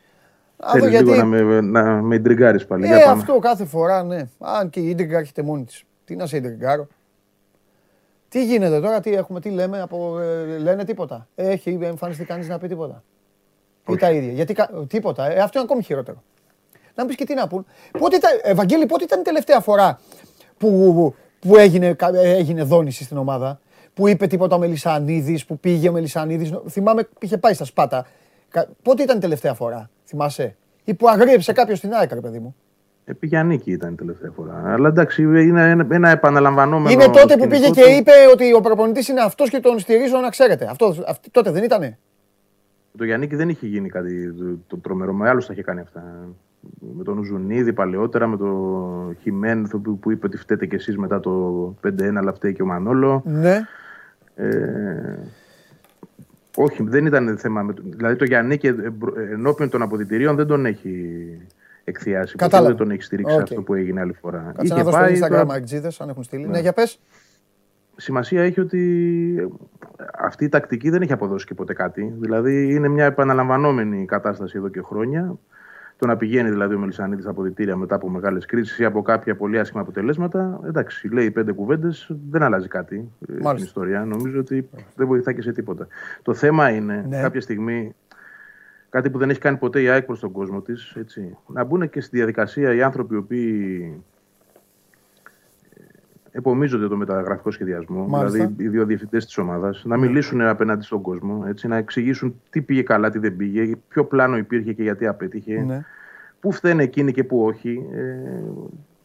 [SPEAKER 1] Να δω
[SPEAKER 7] Θέλεις
[SPEAKER 1] γιατί.
[SPEAKER 7] λίγο να με, να με ιντριγκάρεις πάλι.
[SPEAKER 1] Ε,
[SPEAKER 7] Για πάμε.
[SPEAKER 1] αυτό κάθε φορά, ναι. Αν και η ίντριγκα έρχεται μόνη της. Τι να σε ιντριγκάρω. Τι γίνεται τώρα, τι έχουμε, τι λέμε, από, ε, λένε τίποτα. Έχει εμφανιστεί κανείς να πει τίποτα. Ή τα ίδια. Γιατί κα- τίποτα. Ε, αυτό είναι ακόμη χειρότερο. Να μου πεις και τι να πούν. Πότε ήταν, Ευαγγέλη, πότε ήταν η τελευταία φορά που, που έγινε, κα- έγινε δόνηση στην ομάδα; Που είπε τίποτα ο Μελισανίδης, που πήγε ο Μελισανίδης. Θυμάμαι που είχε πάει στα Σπάτα. Κα- Πότε ήταν η τελευταία φορά, θυμάσαι; Ή που αγρίεψε κάποιος στην ΑΕΚ, ρε παιδί μου.
[SPEAKER 7] Ε, πήγε Νίκη ήταν η τελευταία φορά. Αλλά εντάξει, είναι ένα, ένα επαναλαμβανόμενο.
[SPEAKER 1] Είναι τότε που πήγε
[SPEAKER 7] σκηνικό
[SPEAKER 1] και
[SPEAKER 7] του-
[SPEAKER 1] είπε ότι ο προπονητής είναι αυτός και τον στηρίζω να ξέρετε. Αυτό, αυτή, τότε δεν ήτανε;
[SPEAKER 7] Το Γιάννικη δεν είχε γίνει κάτι το, το τρομερό. Με άλλους τα είχε κάνει αυτά. Με τον Ζουνίδη παλαιότερα, με τον Χιμένεθ που, που είπε ότι φταίτε κι εσείς μετά το 5-1, αλλά φταίει και ο Μανόλο.
[SPEAKER 1] Ναι.
[SPEAKER 7] Ε, όχι, δεν ήταν θέμα. με το- Δηλαδή το Γιαννίκη ε, μπρο- ε, ενώπιον των αποδυτηρίων δεν τον έχει εκθειάσει. ποτέ
[SPEAKER 1] Κατάλαβα.
[SPEAKER 7] Δεν τον έχει στηρίξει
[SPEAKER 1] Οκ.
[SPEAKER 7] αυτό που έγινε άλλη φορά.
[SPEAKER 1] Κάτσε
[SPEAKER 7] Είχε
[SPEAKER 1] να δω στο
[SPEAKER 7] πάει,
[SPEAKER 1] Instagram
[SPEAKER 7] τώρα-
[SPEAKER 1] ΑΕΚτζήδες, αν έχουν στείλει. Ναι, για πες.
[SPEAKER 7] σημασία έχει ότι αυτή η τακτική δεν έχει αποδώσει και ποτέ κάτι. Δηλαδή είναι μια επαναλαμβανόμενη κατάσταση εδώ και χρόνια. Το να πηγαίνει δηλαδή ο Μελισανίδης στα αποδητήρια μετά από μεγάλες κρίσεις ή από κάποια πολύ άσχημα αποτελέσματα. Εντάξει, λέει πέντε κουβέντες, δεν αλλάζει κάτι ε, στην
[SPEAKER 1] Μάλιστα.
[SPEAKER 7] ιστορία. Νομίζω ότι δεν βοηθάει και σε τίποτα. Το θέμα είναι
[SPEAKER 1] Ναι.
[SPEAKER 7] κάποια στιγμή κάτι που δεν έχει κάνει ποτέ η ΑΕΚ προς τον κόσμο της. Να μπουν και στη διαδικασία οι άνθρωποι οι οποίοι επομίζονται το μεταγραφικό σχεδιασμό,
[SPEAKER 1] Μάλιστα.
[SPEAKER 7] δηλαδή οι δύο διευθυντές της ομάδας, να μιλήσουν απέναντι στον κόσμο, έτσι, να εξηγήσουν τι πήγε καλά, τι δεν πήγε, ποιο πλάνο υπήρχε και γιατί απέτυχε,
[SPEAKER 1] Ναι.
[SPEAKER 7] πού φταίνε εκείνοι και πού όχι. Ε,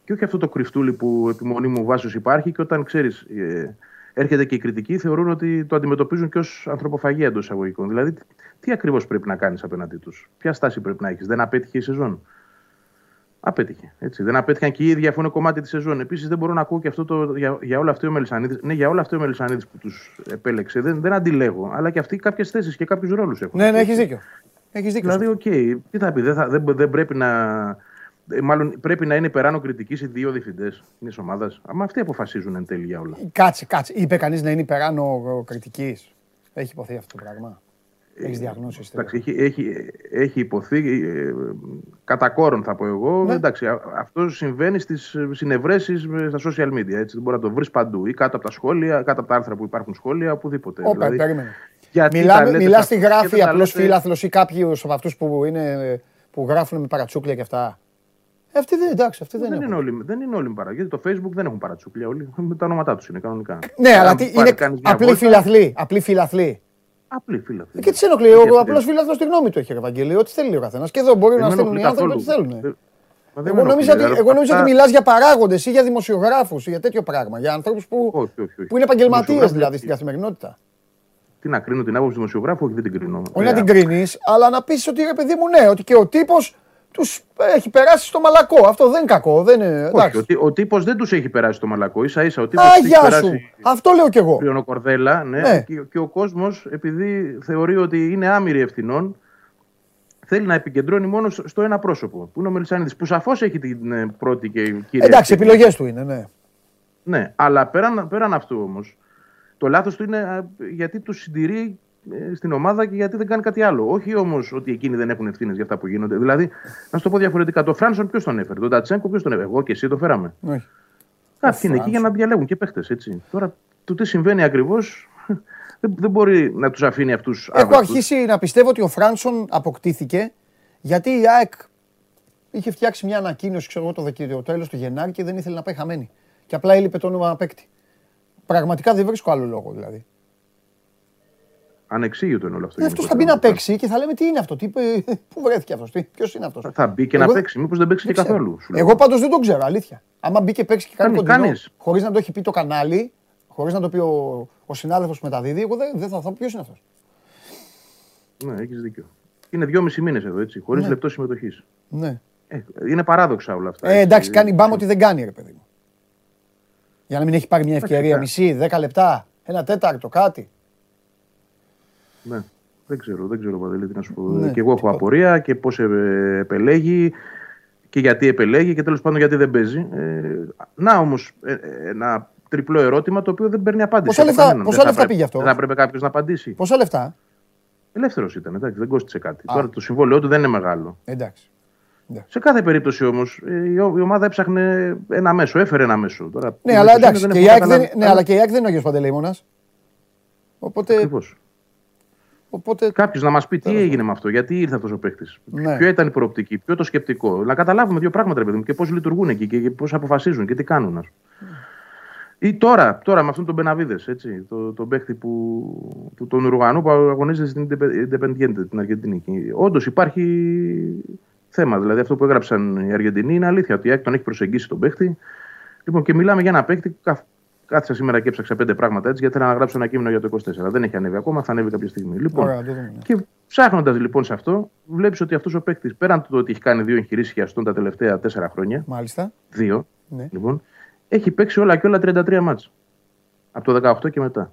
[SPEAKER 7] και όχι αυτό το κρυφτούλι που επιμονή μου βάσεω υπάρχει και όταν ξέρεις, ε, έρχεται και η κριτική, θεωρούν ότι το αντιμετωπίζουν και ως ανθρωποφαγία εντός εισαγωγικών. Δηλαδή, τι ακριβώς πρέπει να κάνεις απέναντί τους, ποια στάση πρέπει να έχεις, δεν απέτυχε η σεζόν; Απέτυχε. Έτσι. Δεν απέτυχαν και οι ίδιοι αφού είναι κομμάτι της σεζόν. Επίσης δεν μπορώ να ακούω και αυτό το, για, για όλα αυτό ο Μελισανίδης. Ναι, για όλα αυτό ο Μελισανίδης που τους επέλεξε. Δεν, δεν αντιλέγω. Αλλά και αυτοί κάποιες θέσεις και κάποιους ρόλους έχουν.
[SPEAKER 1] Ναι, ναι, έχεις δίκιο. Έχεις δίκιο.
[SPEAKER 7] Δηλαδή, οκ, τι θα πει, δεν, θα, δεν, δεν πρέπει να. ε, Μάλλον πρέπει να είναι υπεράνω κριτικής οι δύο διευθυντές μιας ομάδας. Αλλά αυτοί αποφασίζουν εν τέλει για όλα.
[SPEAKER 1] Κάτσε, κάτσε. Είπε κανείς να είναι υπεράνω κριτικής. Έχει ειπωθεί αυτό το πράγμα. Έχεις διαγνώσει.
[SPEAKER 7] Ε, Εντάξει, έχει, έχει, έχει ειπωθεί, ε, κατά κόρον θα πω εγώ.
[SPEAKER 1] Ναι.
[SPEAKER 7] Εντάξει, α- αυτό συμβαίνει στις συνευρέσεις στα social media. Έτσι. Δεν μπορεί να το βρεις παντού ή κάτω από τα σχόλια, κάτω από τα άρθρα που υπάρχουν σχόλια, οπουδήποτε.
[SPEAKER 1] Όπα,
[SPEAKER 7] Δηλαδή,
[SPEAKER 1] περίμενε.
[SPEAKER 7] γιατί τα
[SPEAKER 1] Μιλάμε,
[SPEAKER 7] λέτε
[SPEAKER 1] μιλάς
[SPEAKER 7] σε
[SPEAKER 1] στη
[SPEAKER 7] αυτό και
[SPEAKER 1] γράφη
[SPEAKER 7] δεν τα
[SPEAKER 1] απλό
[SPEAKER 7] λέτε-
[SPEAKER 1] φίλαθλος ή κάποιου από αυτούς που, είναι, που γράφουν με παρατσούκλια και αυτά. Ε, Αυτοί δεν, εντάξει, αυτοί δεν,
[SPEAKER 7] Δεν,
[SPEAKER 1] έχουν.
[SPEAKER 7] είναι όλοι, δεν είναι όλοι με παρά. Γιατί το Facebook δεν έχουν παρατσούκλια όλοι. Με τα ονόματά τους είναι κανονικά.
[SPEAKER 1] Ναι, αλλά
[SPEAKER 7] Αν
[SPEAKER 1] τι,
[SPEAKER 7] πάρει
[SPEAKER 1] είναι
[SPEAKER 7] κανείς μια
[SPEAKER 1] απλή
[SPEAKER 7] βόλτα-
[SPEAKER 1] φιλαθλοί. Απλή φιλαθλοί.
[SPEAKER 7] Απλή φίλα.
[SPEAKER 1] Ε, Και τι σε ενοχλεί, ο απλός φιλαθλό τη γνώμη του έχει, ρε Ευαγγελίο, ό,τι θέλει ο καθένας. Και εδώ μπορεί να στέλνουν οι άνθρωποι ό,τι θέλουν. Εγώ νόμιζα ότι, εγώ νόμιζα ότι μιλάς για παράγοντες ή για δημοσιογράφους ή για τέτοιο πράγμα. Για ανθρώπους που,
[SPEAKER 7] Όχι, όχι, όχι.
[SPEAKER 1] που είναι επαγγελματίες
[SPEAKER 7] Δημοσιογράφοι-
[SPEAKER 1] δηλαδή στην καθημερινότητα.
[SPEAKER 7] Τι να κρίνω την άποψη του δημοσιογράφου, όχι δεν την κρίνω.
[SPEAKER 1] Όχι
[SPEAKER 7] Ε,
[SPEAKER 1] να την κρίνεις, αλλά να πεις ότι ρε παιδί μου, ναι, ότι και ο τύπος τους έχει περάσει στο μαλακό. Αυτό δεν είναι κακό. Δεν είναι,
[SPEAKER 7] Όχι,
[SPEAKER 1] εντάξει.
[SPEAKER 7] ο, τύ- ο τύπος δεν τους έχει περάσει το μαλακό. σα ίσα ο τύπος
[SPEAKER 1] Α,
[SPEAKER 7] έχει
[SPEAKER 1] γεια σου.
[SPEAKER 7] περάσει
[SPEAKER 1] Αυτό λέω κι εγώ.
[SPEAKER 7] Κορδέλα. Ναι,
[SPEAKER 1] Ναι.
[SPEAKER 7] Και, και ο κόσμος, επειδή θεωρεί ότι είναι άμυροι ευθυνών, θέλει να επικεντρώνει μόνο στο στο ένα πρόσωπο. Που είναι ο Μελισανίδης, που σαφώς έχει την ε, πρώτη και κύρια.
[SPEAKER 1] Εντάξει,
[SPEAKER 7] ευθύνη.
[SPEAKER 1] επιλογές του είναι, ναι.
[SPEAKER 7] Ναι, αλλά πέραν, πέραν αυτού όμως, το λάθος του είναι α, γιατί τους συντηρεί ε, στην ομάδα και γιατί δεν κάνει κάτι άλλο. Όχι όμως ότι εκείνοι δεν έχουν ευθύνες για αυτά που γίνονται. Δηλαδή, να σου το πω διαφορετικά, το Φράνσον ποιος τον έφερε, τον Τατσέγκο ποιος τον έφερε. Εγώ και εσύ το φέραμε.
[SPEAKER 1] Όχι.
[SPEAKER 7] Κάποιοι είναι εκεί για να διαλέγουν και παίχτες, έτσι. Τώρα, το τι συμβαίνει ακριβώς, δεν, δεν μπορεί να τους αφήνει αυτούς.
[SPEAKER 1] Έχω αρχίσει να πιστεύω ότι ο Φράνσον αποκτήθηκε γιατί η ΑΕΚ είχε φτιάξει μια ανακοίνωση, ξέρω εγώ, το, Δεκ- το τέλος του Γενάρη και δεν ήθελε να πάει χαμένη. Και απλά έλειπε το όνομα παίκτη. Πραγματικά δεν βρίσκω άλλο λόγο δηλαδή.
[SPEAKER 7] Ανεξήγητο είναι όλο αυτό.
[SPEAKER 1] Αυτός θα
[SPEAKER 7] γενικότερα.
[SPEAKER 1] μπει να παίξει και θα λέμε τι είναι αυτό, τι, πού βρέθηκε αυτός, ποιος είναι αυτός.
[SPEAKER 7] Θα μπει και να παίξει. Μήπως δεν παίξει και καθόλου. σου λέω.
[SPEAKER 1] Εγώ πάντως δεν τον ξέρω, αλήθεια. Άμα μπει και παίξει και κάνει
[SPEAKER 7] Κάνει-
[SPEAKER 1] κοντινό,
[SPEAKER 7] κάνεις.
[SPEAKER 1] χωρίς να το έχει πει το κανάλι, χωρίς να το πει ο, ο συνάδελφος που μεταδίδει, εγώ δεν, δεν θα, θα πω ποιος είναι αυτός.
[SPEAKER 7] Ναι, έχεις δίκιο. Είναι δυόμισι μήνες εδώ, έτσι, χωρίς
[SPEAKER 1] Ναι.
[SPEAKER 7] λεπτό συμμετοχής.
[SPEAKER 1] Ναι.
[SPEAKER 7] Ε, είναι παράδοξα όλα αυτά.
[SPEAKER 1] Ε,
[SPEAKER 7] έτσι.
[SPEAKER 1] εντάξει, κάνει μπάμ ότι δεν κάνει, ρε παιδί μου. Για να μην έχει πάρει μια ευκαιρία,
[SPEAKER 7] Εντάξει,
[SPEAKER 1] μισή, δέκα λεπτά, ένα τέταρτο, κάτι.
[SPEAKER 7] Ναι. Δεν ξέρω, δεν ξέρω Παντελή, τι να σου πω.
[SPEAKER 1] Ναι,
[SPEAKER 7] και εγώ έχω
[SPEAKER 1] τίποτα.
[SPEAKER 7] απορία και πώς επελέγει και γιατί επελέγει και τέλος πάντων γιατί δεν παίζει. Ε, να όμως ένα τριπλό ερώτημα το οποίο δεν παίρνει απάντηση.
[SPEAKER 1] Πόσα
[SPEAKER 7] από
[SPEAKER 1] λεφτά-
[SPEAKER 7] κανέναν.
[SPEAKER 1] πόσα
[SPEAKER 7] Δεν θα
[SPEAKER 1] λεφτα
[SPEAKER 7] πρέπει-
[SPEAKER 1] πήγε αυτό;
[SPEAKER 7] Δεν θα έπρεπε κάποιος να απαντήσει.
[SPEAKER 1] Πόσα λεφτά;
[SPEAKER 7] Ελεύθερος ήταν, εντάξει, δεν κόστησε κάτι. Τώρα το συμβόλαιό του δεν είναι μεγάλο.
[SPEAKER 1] Εντάξει.
[SPEAKER 7] Σε κάθε περίπτωση όμως η, ο- η ομάδα έψαχνε ένα μέσο, έφερε ένα μέσο. Τώρα,
[SPEAKER 1] Ναι,
[SPEAKER 7] η
[SPEAKER 1] αλλά
[SPEAKER 7] εμπιστοσύνη
[SPEAKER 1] εντάξει, και η
[SPEAKER 7] έχω
[SPEAKER 1] ΑΕΚ δεν,
[SPEAKER 7] καταλάβει.
[SPEAKER 1] ναι, αλλά και η ΑΕΚ δεν είναι ο Αγιος Παντελεήμονας. Οπότε,
[SPEAKER 7] Ακριβώς.
[SPEAKER 1] Οπότε
[SPEAKER 7] Κάποιος να μας πει τι έγινε με αυτό, γιατί ήρθε αυτός ο παίκτης.
[SPEAKER 1] Ναι.
[SPEAKER 7] Ποια ήταν η προοπτική, ποιο το σκεπτικό. Να καταλάβουμε δύο πράγματα, ρε παιδί μου, και πώς λειτουργούν εκεί και πώς αποφασίζουν και τι κάνουν. ας πούμε. Ή τώρα, τώρα με αυτόν τον Μπεναβίδες, το, τον παίκτη που, που, τον Ουρουγανού που αγωνίζεται στην Indepe- Independiente, την Αργεντινή. Όντως υπάρχει θέμα. Δηλαδή αυτό που έγραψαν οι Αργεντινοί είναι αλήθεια. Ότι η ΑΕΚ τον έχει προσεγγίσει τον παίκτη. Λοιπόν, και μιλάμε για ένα παίκτη που καθ- κάθισα σήμερα και έψαξα πέντε πράγματα έτσι, γιατί ήθελα να γράψω ένα κείμενο για το 24. Δεν έχει ανέβει ακόμα, θα ανέβει κάποια στιγμή. Λοιπόν,
[SPEAKER 1] Ωραία, το δούμε, ναι.
[SPEAKER 7] και ψάχνοντας λοιπόν σε αυτό, βλέπεις ότι αυτός ο παίκτης, πέραν του ότι έχει κάνει δύο εγχειρήσεις χιαστών τα τελευταία τέσσερα χρόνια,
[SPEAKER 1] μάλιστα.
[SPEAKER 7] δύο,
[SPEAKER 1] Ναι.
[SPEAKER 7] λοιπόν, έχει παίξει όλα και όλα 33 μάτς. Από το 18 και μετά.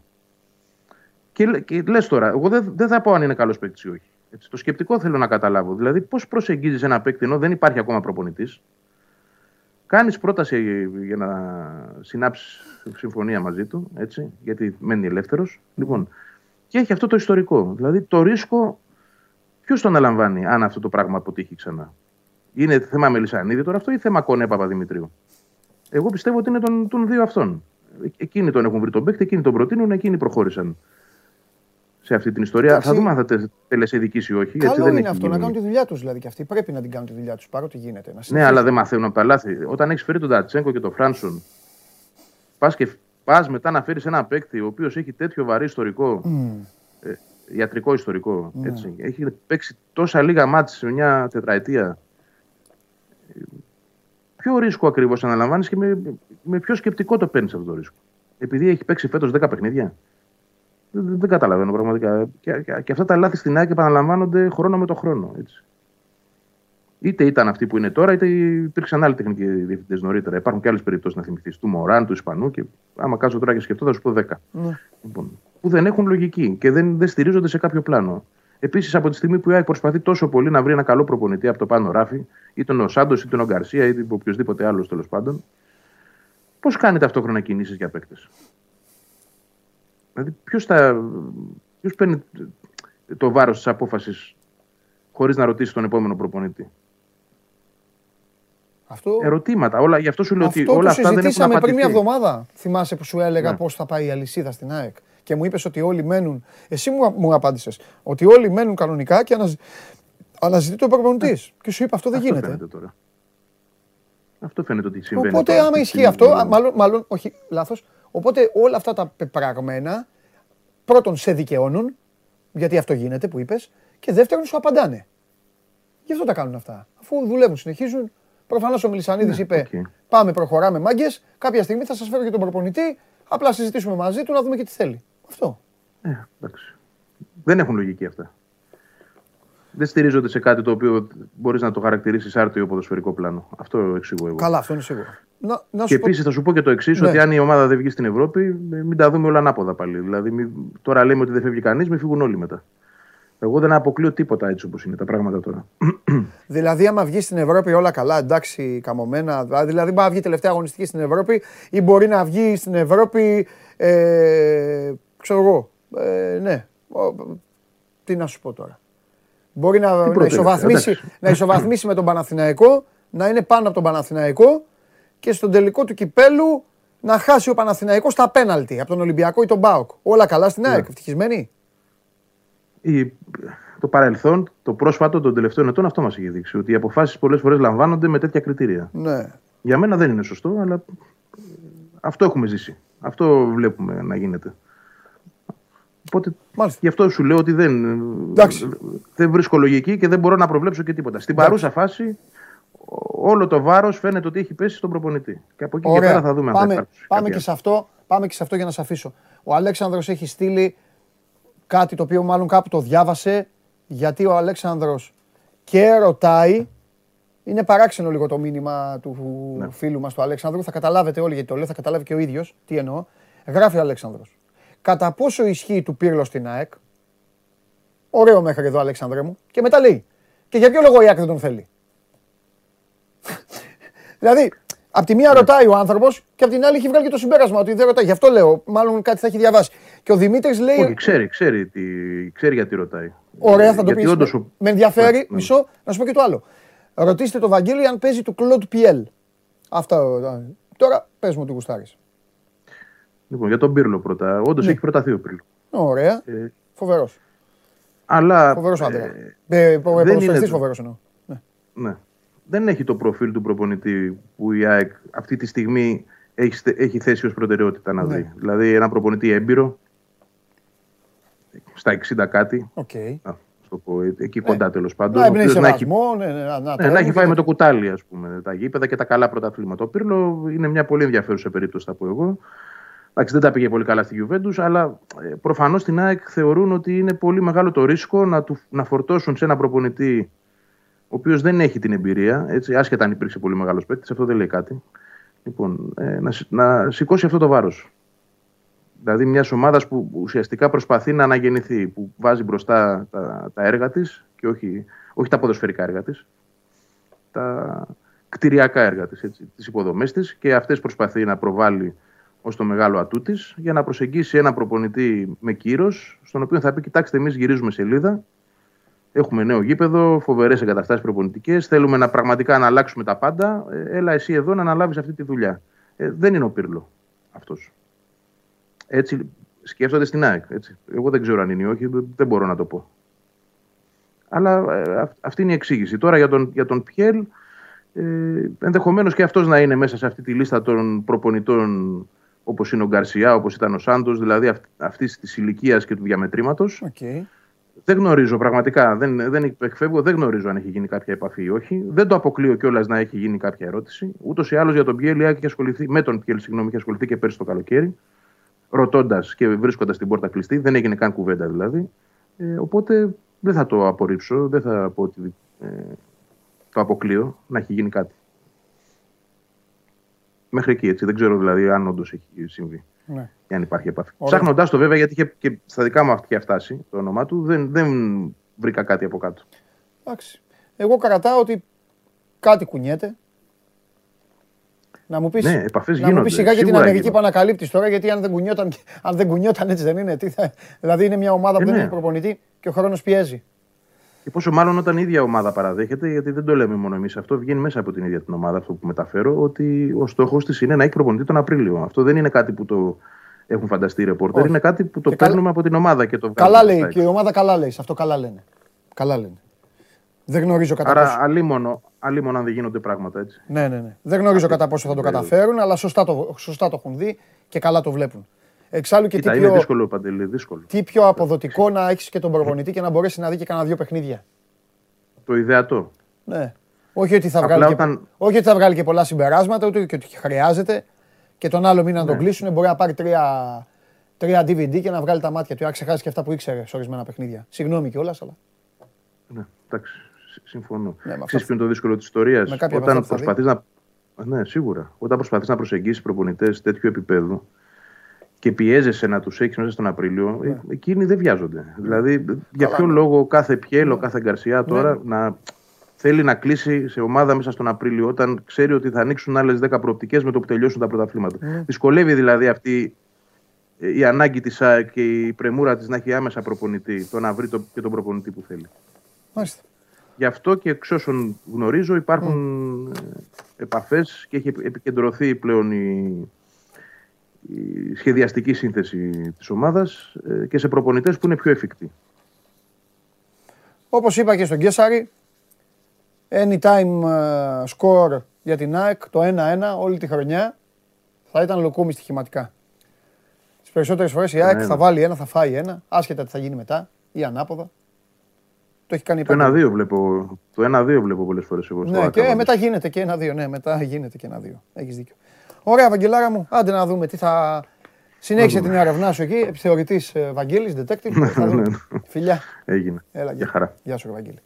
[SPEAKER 7] Και, λέ- και λες τώρα, εγώ δεν, δεν θα πω αν είναι καλός παίκτης ή όχι. Έτσι, το σκεπτικό θέλω να καταλάβω. Δηλαδή, πώς προσεγγίζεις ένα παίκτη ενώ δεν υπάρχει ακόμα προπονητής. Κάνεις πρόταση για να συνάψεις συμφωνία μαζί του, έτσι, γιατί μένει ελεύθερος. Λοιπόν, και έχει αυτό το ιστορικό. Δηλαδή, το ρίσκο ποιος το αναλαμβάνει αν αυτό το πράγμα αποτύχει ξανά; Είναι θέμα Μελισανίδη τώρα αυτό ή θέμα Κονέ Παπαδημητρίου; Εγώ πιστεύω ότι είναι των, των δύο αυτών. Ε- Εκείνοι τον έχουν βρει τον παίκτη, εκείνοι τον προτείνουν, εκείνοι προχώρησαν σε αυτή την ιστορία.
[SPEAKER 1] Εντάξει.
[SPEAKER 7] Θα δούμε αν θα τε, τελεσεδικήσει ή όχι. γιατί
[SPEAKER 1] Καλό
[SPEAKER 7] δεν
[SPEAKER 1] είναι
[SPEAKER 7] έχει
[SPEAKER 1] αυτό, να
[SPEAKER 7] γίνει.
[SPEAKER 1] κάνουν τη δουλειά τους δηλαδή. Και αυτοί πρέπει να την κάνουν τη δουλειά τους παρότι γίνεται. Να
[SPEAKER 7] Ναι,
[SPEAKER 1] συνεχίσουν.
[SPEAKER 7] αλλά δεν μαθαίνουν από τα λάθη. Όταν έχεις φέρει τον Τατσέγκο και τον Φράνσον, πας και πας μετά να φέρεις ένα παίκτη ο οποίος έχει τέτοιο βαρύ ιστορικό, ε, ιατρικό ιστορικό.
[SPEAKER 1] Ναι.
[SPEAKER 7] Έτσι, έχει παίξει τόσα λίγα μάτια σε μια τετραετία. Ε, Ποιο ρίσκο ακριβώς αναλαμβάνεις και με, με ποιο σκεπτικό το παίρνεις αυτό το ρίσκο; Επειδή έχει παίξει φέτος 10 παιχνίδια. Δεν, δεν- δεν καταλαβαίνω πραγματικά. Και, και, και αυτά τα λάθη στην ΑΕΚ επαναλαμβάνονται χρόνο με το χρόνο. Έτσι. Είτε ήταν αυτοί που είναι τώρα, είτε υπήρξαν άλλοι τεχνικοί διευθυντές νωρίτερα. Υπάρχουν και άλλες περιπτώσεις να θυμηθείς. Του Μωράν, του Ισπανού και άμα κάτσω τώρα και σκεφτώ, θα σου πω 10.
[SPEAKER 1] Ναι.
[SPEAKER 7] Λοιπόν, που δεν έχουν λογική και δεν, δεν στηρίζονται σε κάποιο πλάνο. Επίσης, από τη στιγμή που η ΑΕΚ προσπαθεί τόσο πολύ να βρει ένα καλό προπονητή από το πάνω ράφι, είτε ο Σάντος, είτε ο Γκαρσία, είτε οποιοδήποτε άλλος τέλος πάντων, πώς κάνει ταυτόχρονα κινήσεις για παίκτες; Δηλαδή, ποιος ποιος παίρνει το βάρος της απόφασης χωρίς να ρωτήσει τον επόμενο προπονητή;
[SPEAKER 1] Αυτό,
[SPEAKER 7] Ερωτήματα. Όλα, γι' αυτό σου λέω ότι
[SPEAKER 1] αυτό
[SPEAKER 7] όλα
[SPEAKER 1] το
[SPEAKER 7] αυτά δεν έχουν
[SPEAKER 1] συζητήσαμε πριν μια
[SPEAKER 7] απαντηθεί.
[SPEAKER 1] εβδομάδα. Θυμάσαι που σου έλεγα
[SPEAKER 7] Ναι.
[SPEAKER 1] πώς θα πάει η αλυσίδα στην ΑΕΚ. Και μου είπες ότι όλοι μένουν. Εσύ μου, μου απάντησες ότι όλοι μένουν κανονικά και αναζ... αναζητεί το προπονητής. Και σου είπα αυτό δεν
[SPEAKER 7] Αυτό
[SPEAKER 1] γίνεται.
[SPEAKER 7] φαίνεται τώρα. Αυτό φαίνεται ότι συμβαίνει.
[SPEAKER 1] Οπότε,
[SPEAKER 7] τώρα,
[SPEAKER 1] άμα
[SPEAKER 7] αυτή τη
[SPEAKER 1] ισχύει
[SPEAKER 7] στιγμή.
[SPEAKER 1] αυτό, α, μάλλον, μάλλον όχι, λάθος. Οπότε όλα αυτά τα πεπραγμένα, πρώτον σε δικαιώνουν, γιατί αυτό γίνεται που είπες, και δεύτερον σου απαντάνε. Γι' αυτό τα κάνουν αυτά. Αφού δουλεύουν, συνεχίζουν. Προφανώς ο Μελισσανίδης
[SPEAKER 7] Ναι,
[SPEAKER 1] είπε:
[SPEAKER 7] οκ.
[SPEAKER 1] Πάμε, προχωράμε, μάγκες. Κάποια στιγμή θα σας φέρω και τον προπονητή. Απλά συζητήσουμε μαζί του να δούμε και τι θέλει. Αυτό.
[SPEAKER 7] Ε, εντάξει. Δεν έχουν λογική αυτά. Δεν στηρίζονται σε κάτι το οποίο μπορείς να το χαρακτηρίσεις άρτιο ποδοσφαιρικό πλάνο. Αυτό εξηγώ εγώ.
[SPEAKER 1] Καλά, αυτό είναι σίγουρο. Να, να
[SPEAKER 7] Και
[SPEAKER 1] σου πω-
[SPEAKER 7] επίσης θα σου πω και το εξής:
[SPEAKER 1] Ναι.
[SPEAKER 7] ότι αν η ομάδα δεν βγει στην Ευρώπη, ε, μην τα δούμε όλα ανάποδα πάλι. Δηλαδή, μη- τώρα λέμε ότι δεν φεύγει κανείς, μην φύγουν όλοι μετά. Εγώ δεν αποκλείω τίποτα έτσι όπως είναι τα πράγματα τώρα.
[SPEAKER 1] Δηλαδή, άμα βγει στην Ευρώπη όλα καλά, εντάξει, καμωμένα. Δηλαδή, μπορεί να βγει τελευταία αγωνιστική στην Ευρώπη ή μπορεί να βγει στην Ευρώπη. Ε, ξέρω εγώ. Ε, ναι. Ο- τι να σου πω τώρα. Μπορεί να, να,
[SPEAKER 7] πρώτη
[SPEAKER 1] ισοβαθμίσει,
[SPEAKER 7] εντάξει.
[SPEAKER 1] να ισοβαθμίσει με τον Παναθηναϊκό, να είναι πάνω από τον Παναθηναϊκό και στον τελικό του κυπέλου να χάσει ο Παναθηναϊκός στα πέναλτι από τον Ολυμπιακό ή τον Μπάουκ. Όλα καλά στην ΑΕΚ, ευτυχισμένοι;
[SPEAKER 7] Η, το παρελθόν, το πρόσφατο των τελευταίων ετών, αυτό μας έχει δείξει. Ότι οι αποφάσεις πολλές φορές λαμβάνονται με τέτοια κριτήρια.
[SPEAKER 1] Ναι.
[SPEAKER 7] Για μένα δεν είναι σωστό, αλλά ε, αυτό έχουμε ζήσει. Αυτό βλέπουμε να γίνεται. Οπότε
[SPEAKER 1] Μάλιστα.
[SPEAKER 7] γι' αυτό σου λέω ότι δεν,
[SPEAKER 1] Εντάξει.
[SPEAKER 7] δεν βρίσκω λογική και δεν μπορώ να προβλέψω και τίποτα. Στην παρούσα φάση όλο το βάρος φαίνεται ότι έχει πέσει στον προπονητή. Και από εκεί και πέρα θα δούμε αν θα
[SPEAKER 1] πάμε,
[SPEAKER 7] υπάρξει
[SPEAKER 1] πάμε,
[SPEAKER 7] κάποια-
[SPEAKER 1] και σε αυτό, πάμε και σε αυτό για να σε αφήσω. Ο Αλέξανδρος έχει στείλει κάτι το οποίο μάλλον κάπου το διάβασε, γιατί ο Αλέξανδρος και ρωτάει, είναι παράξενο λίγο το μήνυμα του
[SPEAKER 7] Ναι.
[SPEAKER 1] φίλου μας του Αλέξανδρου, θα καταλάβετε όλοι γιατί το λέω, θα καταλάβει και ο ίδιος τι εννοώ. Γράφει ο Αλέξανδρος. Κατά πόσο ισχύει του Πύρλο στην ΑΕΚ, ωραίο μέχρι εδώ Αλέξανδρε μου, και μετά λέει, και για ποιο λόγο η ΑΕΚ δεν τον θέλει; Δηλαδή, απ' τη μία ρωτάει ο άνθρωπος και απ' την άλλη έχει βγάλει και το συμπέρασμα ότι δεν ρωτάει. Γι' αυτό λέω, μάλλον κάτι θα έχει διαβάσει. Και ο Δημήτρης λέει.
[SPEAKER 7] Όχι, ξέρει, ξέρει, τι, ξέρει γιατί ρωτάει.
[SPEAKER 1] Ωραία, θα το
[SPEAKER 7] Γιατί
[SPEAKER 1] πεις.
[SPEAKER 7] όντως ο-
[SPEAKER 1] Με ενδιαφέρει,
[SPEAKER 7] Ναι, ναι.
[SPEAKER 1] μισό, να σου πω και το άλλο. Ρωτήστε το Βαγγέλη αν παίζει του Κλοντ Πιέλ. Αυτά. ε, Τώρα πες μου τι γουστάρεις.
[SPEAKER 7] Λοιπόν, για τον Πύρλο πρώτα. Όντως
[SPEAKER 1] Ναι.
[SPEAKER 7] έχει προταθεί ο Πύρλο.
[SPEAKER 1] Ωραία.
[SPEAKER 7] Ε,
[SPEAKER 1] Φοβερός.
[SPEAKER 7] αλλά.
[SPEAKER 1] Φοβερός
[SPEAKER 7] ε,
[SPEAKER 1] άντρα. Ε, Ποδοσφαιριστή
[SPEAKER 7] είναι-
[SPEAKER 1] φοβερός εννοώ. Ναι.
[SPEAKER 7] Ναι. Δεν έχει το προφίλ του προπονητή που η ΑΕΚ αυτή τη στιγμή έχει, στε- έχει θέσει ως προτεραιότητα να
[SPEAKER 1] Ναι.
[SPEAKER 7] δει. Δηλαδή ένα προπονητή έμπειρο, στα 60 κάτι,
[SPEAKER 1] Οκ.
[SPEAKER 7] να σου το πω, ε, εκεί κοντά τέλος πάντων.
[SPEAKER 1] Να
[SPEAKER 7] ο
[SPEAKER 1] εμπνέει
[SPEAKER 7] οποίος
[SPEAKER 1] σε
[SPEAKER 7] να έχει,
[SPEAKER 1] βαθμό. Ναι, ναι, να, να,
[SPEAKER 7] ναι,
[SPEAKER 1] τρέμει
[SPEAKER 7] να έχει
[SPEAKER 1] και
[SPEAKER 7] φάει με
[SPEAKER 1] να-
[SPEAKER 7] το κουτάλι ας πούμε, τα γήπεδα και τα καλά πρωταθλήματα. Ο Πίρλο είναι μια πολύ ενδιαφέρουσα περίπτωση, θα πω εγώ. Εντάξει, δεν τα πήγε πολύ καλά στη Juventus, αλλά ε, προφανώς στην ΑΕΚ θεωρούν ότι είναι πολύ μεγάλο το ρίσκο να, του, να φορτώσουν σε ένα προπονητή ο οποίος δεν έχει την εμπειρία, έτσι, άσχετα αν υπήρξε πολύ μεγάλος παίκτης, αυτό δεν λέει κάτι. Λοιπόν, ε, να, σ- να σηκώσει αυτό το βάρος. Δηλαδή μιας ομάδας που ουσιαστικά προσπαθεί να αναγεννηθεί, που βάζει μπροστά τα, τα έργα της και όχι, όχι τα ποδοσφαιρικά έργα της, τα κτηριακά έργα της, τις υποδομές της και αυτές προσπαθεί να προβάλλει ως το μεγάλο ατού της για να προσεγγίσει ένα προπονητή με κύρος, στον οποίο θα πει: Κοιτάξτε, εμείς γυρίζουμε σελίδα, Έχουμε νέο γήπεδο, φοβερές εγκαταστάσεις προπονητικές. Θέλουμε να πραγματικά να αλλάξουμε τα πάντα. Ε, Έλα εσύ εδώ να αναλάβεις αυτή τη δουλειά. Ε, δεν είναι ο Πύρλο αυτός. Έτσι σκέφτονται στην ΑΕΚ. Έτσι. Εγώ δεν ξέρω αν είναι ή όχι, δεν- δεν μπορώ να το πω. Αλλά ε, αυ- αυτή είναι η εξήγηση. Τώρα για τον, για τον Πιέλ, ε, ενδεχομένως και αυτός να είναι μέσα σε αυτή τη λίστα των προπονητών όπως είναι ο Γκαρσιά, όπως ήταν ο Σάντος, δηλαδή αυτής της ηλικίας και του διαμετρήματος.
[SPEAKER 1] Οκ.
[SPEAKER 7] Δεν γνωρίζω πραγματικά, δεν, δεν εκφεύγω, δεν γνωρίζω αν έχει γίνει κάποια επαφή ή όχι. Δεν το αποκλείω κιόλας να έχει γίνει κάποια ερώτηση. Ούτως ή άλλως για τον Πιέλ, η ΑΕΚ είχε ασχοληθεί, με τον Πιέλ, συγγνώμη, είχε ασχοληθεί και πέρσι το καλοκαίρι, ρωτώντας και βρίσκοντας την πόρτα κλειστή. Δεν έγινε καν κουβέντα δηλαδή. Ε, οπότε δεν θα το απορρίψω, δεν θα πω ότι. Ε, το αποκλείω να έχει γίνει κάτι. Μέχρι εκεί έτσι. Δεν ξέρω δηλαδή αν όντως έχει συμβεί.
[SPEAKER 1] Ναι.
[SPEAKER 7] Και αν υπάρχει επαφή.
[SPEAKER 1] Ωραία.
[SPEAKER 7] Ψάχνοντάς το βέβαια, γιατί είχε και στα δικά μου αυτιά φτάσει το όνομά του, δεν, δεν βρήκα κάτι από κάτω.
[SPEAKER 1] Εντάξει. Εγώ κρατάω ότι κάτι κουνιέται. Να μου πεις,
[SPEAKER 7] Ναι, επαφές
[SPEAKER 1] να μου
[SPEAKER 7] γίνονται.
[SPEAKER 1] πεις σιγά για την
[SPEAKER 7] Σίγουρα
[SPEAKER 1] Αμερική που
[SPEAKER 7] γίνονται.
[SPEAKER 1] ανακαλύπτεις τώρα, γιατί αν δεν κουνιόταν, αν δεν κουνιόταν έτσι δεν είναι. Τι θα, δηλαδή είναι μια ομάδα που
[SPEAKER 7] Ε,
[SPEAKER 1] δεν
[SPEAKER 7] ναι.
[SPEAKER 1] έχει προπονητή και ο χρόνος πιέζει.
[SPEAKER 7] Και πόσο μάλλον όταν η ίδια ομάδα παραδέχεται, γιατί δεν το λέμε μόνο εμείς αυτό, βγαίνει μέσα από την ίδια την ομάδα αυτό που μεταφέρω, ότι ο στόχος της είναι να έχει προπονητή τον Απρίλιο. Αυτό δεν είναι κάτι που το έχουν φανταστεί οι ρεπόρτερ,
[SPEAKER 1] Όχι.
[SPEAKER 7] είναι κάτι που το
[SPEAKER 1] Και καλά-
[SPEAKER 7] παίρνουμε από την ομάδα και το
[SPEAKER 1] Καλά
[SPEAKER 7] βγάζουμε
[SPEAKER 1] λέει
[SPEAKER 7] στα
[SPEAKER 1] και η
[SPEAKER 7] έξω.
[SPEAKER 1] ομάδα καλά λέει. Σε αυτό καλά λένε. Καλά λένε. Δεν γνωρίζω κατά
[SPEAKER 7] Άρα,
[SPEAKER 1] πόσο.
[SPEAKER 7] αλίμονο, αλίμονο αν δεν γίνονται πράγματα έτσι.
[SPEAKER 1] Ναι, ναι, ναι. Δεν γνωρίζω κατά πόσο θα το καταφέρουν, αλλά σωστά το, σωστά το έχουν δει και καλά το βλέπουν. Εξάλλου και
[SPEAKER 7] Κοίτα,
[SPEAKER 1] τι
[SPEAKER 7] είναι
[SPEAKER 1] πιο,
[SPEAKER 7] δύσκολο, Παντελή, δύσκολο.
[SPEAKER 1] τι πιο αποδοτικό να έχεις και τον προπονητή και να μπορέσει να δει και κανένα δύο παιχνίδια.
[SPEAKER 7] Το ιδεατό.
[SPEAKER 1] Ναι. Όχι ότι, θα
[SPEAKER 7] Απλά
[SPEAKER 1] βγάλει και,
[SPEAKER 7] όταν-
[SPEAKER 1] όχι ότι θα βγάλει και πολλά συμπεράσματα, ούτε και ότι χρειάζεται και τον άλλο μήνα να τον
[SPEAKER 7] Ναι.
[SPEAKER 1] κλείσουν. Μπορεί να πάρει τρία, τρία DVD και να βγάλει τα μάτια του. Αν ξεχάσεις και αυτά που ήξερε σε ορισμένα παιχνίδια. Συγγνώμη κιόλας, αλλά.
[SPEAKER 7] Ναι, εντάξει, σ- συμφωνώ.
[SPEAKER 1] Ναι, με
[SPEAKER 7] Ξέρεις
[SPEAKER 1] αυτά-
[SPEAKER 7] ποιο είναι το δύσκολο της ιστορίας;
[SPEAKER 1] Με κάποια από
[SPEAKER 7] Όταν
[SPEAKER 1] αυτά που θα
[SPEAKER 7] προσπαθείς να. Ναι, σίγουρα. Όταν προσπαθείς να προσεγγίσεις προπονητές τέτοιου επίπεδου και πιέζεσαι να τους έχεις μέσα στον Απρίλιο,
[SPEAKER 1] Ναι.
[SPEAKER 7] ε, εκείνοι δεν βιάζονται. Δηλαδή, για ποιο λόγο κάθε Πιέλο,
[SPEAKER 1] Ναι.
[SPEAKER 7] κάθε Γκαρσιά τώρα να θέλει να κλείσει σε ομάδα μέσα στον Απρίλιο, όταν ξέρει ότι θα ανοίξουν άλλες 10 προοπτικές με το που τελειώσουν τα πρωταθλήματα.
[SPEAKER 1] Ναι.
[SPEAKER 7] Δυσκολεύει δηλαδή αυτή ε, η ανάγκη της ΑΕΚ και η πρεμούρα της να έχει άμεσα προπονητή, το να βρει το, και τον προπονητή που θέλει.
[SPEAKER 1] Μάλιστα.
[SPEAKER 7] Γι' αυτό και εξ όσων γνωρίζω υπάρχουν ε, επαφές και έχει επικεντρωθεί πλέον η, η σχεδιαστική σύνθεση της ομάδας ε, και σε προπονητές που είναι πιο εφικτοί.
[SPEAKER 1] Όπως είπα και στον Κέσαρη, anytime ε, score για την ΑΕΚ, το 1-1 όλη τη χρονιά, θα ήταν λοκούμι στοιχηματικά. Τις περισσότερες φορές η ΑΕΚ
[SPEAKER 7] Ναι,
[SPEAKER 1] θα
[SPEAKER 7] ναι.
[SPEAKER 1] βάλει ένα, θα φάει ένα, άσχετα τι θα γίνει μετά ή ανάποδα. Το έχει κάνει
[SPEAKER 7] Το
[SPEAKER 1] επάγγελμα.
[SPEAKER 7] 1-2 βλέπω, το 1-2 βλέπω πολλές φορές εγώ. στο
[SPEAKER 1] Ναι, και
[SPEAKER 7] Άκα,
[SPEAKER 1] μετά γίνεται και ένα-δύο. Ναι, μετά γίνεται και ένα-δύο. Έχεις δίκιο. Ωραία, Βαγγελάρα μου, άντε να δούμε τι θα. Συνέχισε την έρευνά σου εκεί, επιθεωρητής ε, Βαγγέλης, detective. θα δούμε.
[SPEAKER 7] ναι,
[SPEAKER 1] Φιλιά.
[SPEAKER 7] Έγινε.
[SPEAKER 1] Έλα,
[SPEAKER 7] Για χαρά.
[SPEAKER 1] Γεια σου, ρε Βαγγέλη.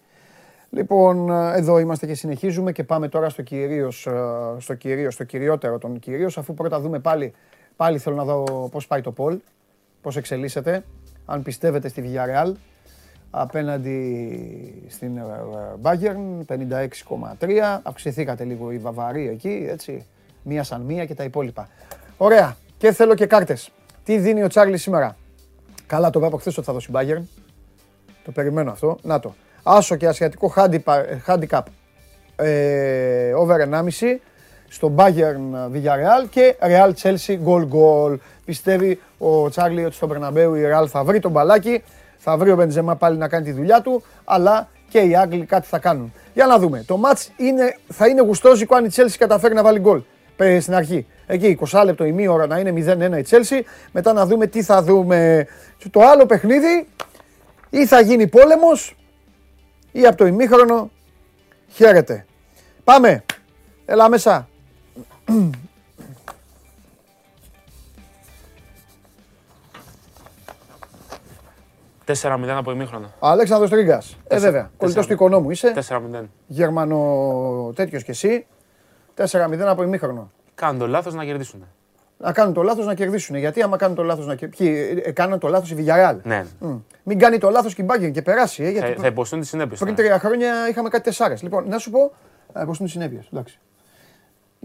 [SPEAKER 1] Λοιπόν, ε, εδώ είμαστε και συνεχίζουμε και πάμε τώρα στο κυρίως, ε, στο κυρίως, στο κυριότερο των κυρίως, αφού πρώτα δούμε πάλι, πάλι θέλω να δω πώς πάει το Πολ, πώς εξελίσσεται, αν πιστεύετε στη Villarreal, απέναντι στην ε, ε, Bayern, 56,3, αυξηθήκατε λίγο η Βαβαρία εκεί, έτσι, μία σαν μία και τα υπόλοιπα. Ωραία, και θέλω και κάρτες. Τι δίνει ο Τσάρλι σήμερα; Καλά το είπα από χθες ότι θα δώσει η Bayern. Το περιμένω αυτό. Να το. Άσο και ασιατικό handipa- handicap ε, over 1,5 στο Bayern Villarreal και Real Chelsea goal goal. Πιστεύει ο Τσάρλι ότι στον Περναμπέου η Real θα βρει τον μπαλάκι, θα βρει ο Μπεντζεμά πάλι να κάνει τη δουλειά του, αλλά και οι Άγγλοι κάτι θα κάνουν. Για να δούμε. Το match είναι, θα είναι γουστόζικο αν η Chelsea καταφέρει να βάλει γκολ. Ε, Στην αρχή. Εκεί 20 λεπτό η μία ώρα να είναι 0-1 η Chelsea. Μετά να δούμε τι θα δούμε. Το άλλο παιχνίδι ή θα γίνει πόλεμος ή από το ημίχρονο χαίρεται. Πάμε. Έλα μέσα.
[SPEAKER 8] 4-0 από ημίχρονο.
[SPEAKER 1] Αλέξανδρος Τρίγκας. Ε,
[SPEAKER 8] Τέσσερα-
[SPEAKER 1] βέβαια. Κολλητός
[SPEAKER 8] τέσσερα.
[SPEAKER 1] του οικονόμου είσαι.
[SPEAKER 8] 4-0.
[SPEAKER 1] Γερμανο τέτοιος κι εσύ. 4-0 από ημίχρονο.
[SPEAKER 8] Κάνουν το λάθος να κερδίσουν.
[SPEAKER 1] Να κάνουν το λάθος να κερδίσουν. Γιατί άμα κάνουν το λάθος να κερδίσουν. Ποιοι ε, κάναν το λάθος η Villarreal.
[SPEAKER 8] Ναι.
[SPEAKER 1] Μμ. Μην κάνει το λάθος και η Bayern και περάσει. Ε, γιατί
[SPEAKER 8] Θα,
[SPEAKER 1] πρι-
[SPEAKER 8] θα υποστούν τις συνέπειες.
[SPEAKER 1] πριν τρία χρόνια είχαμε κάτι τεσσάρες. Λοιπόν, να σου πω. Ε, πώς είναι οι συνέπειες. Εντάξει.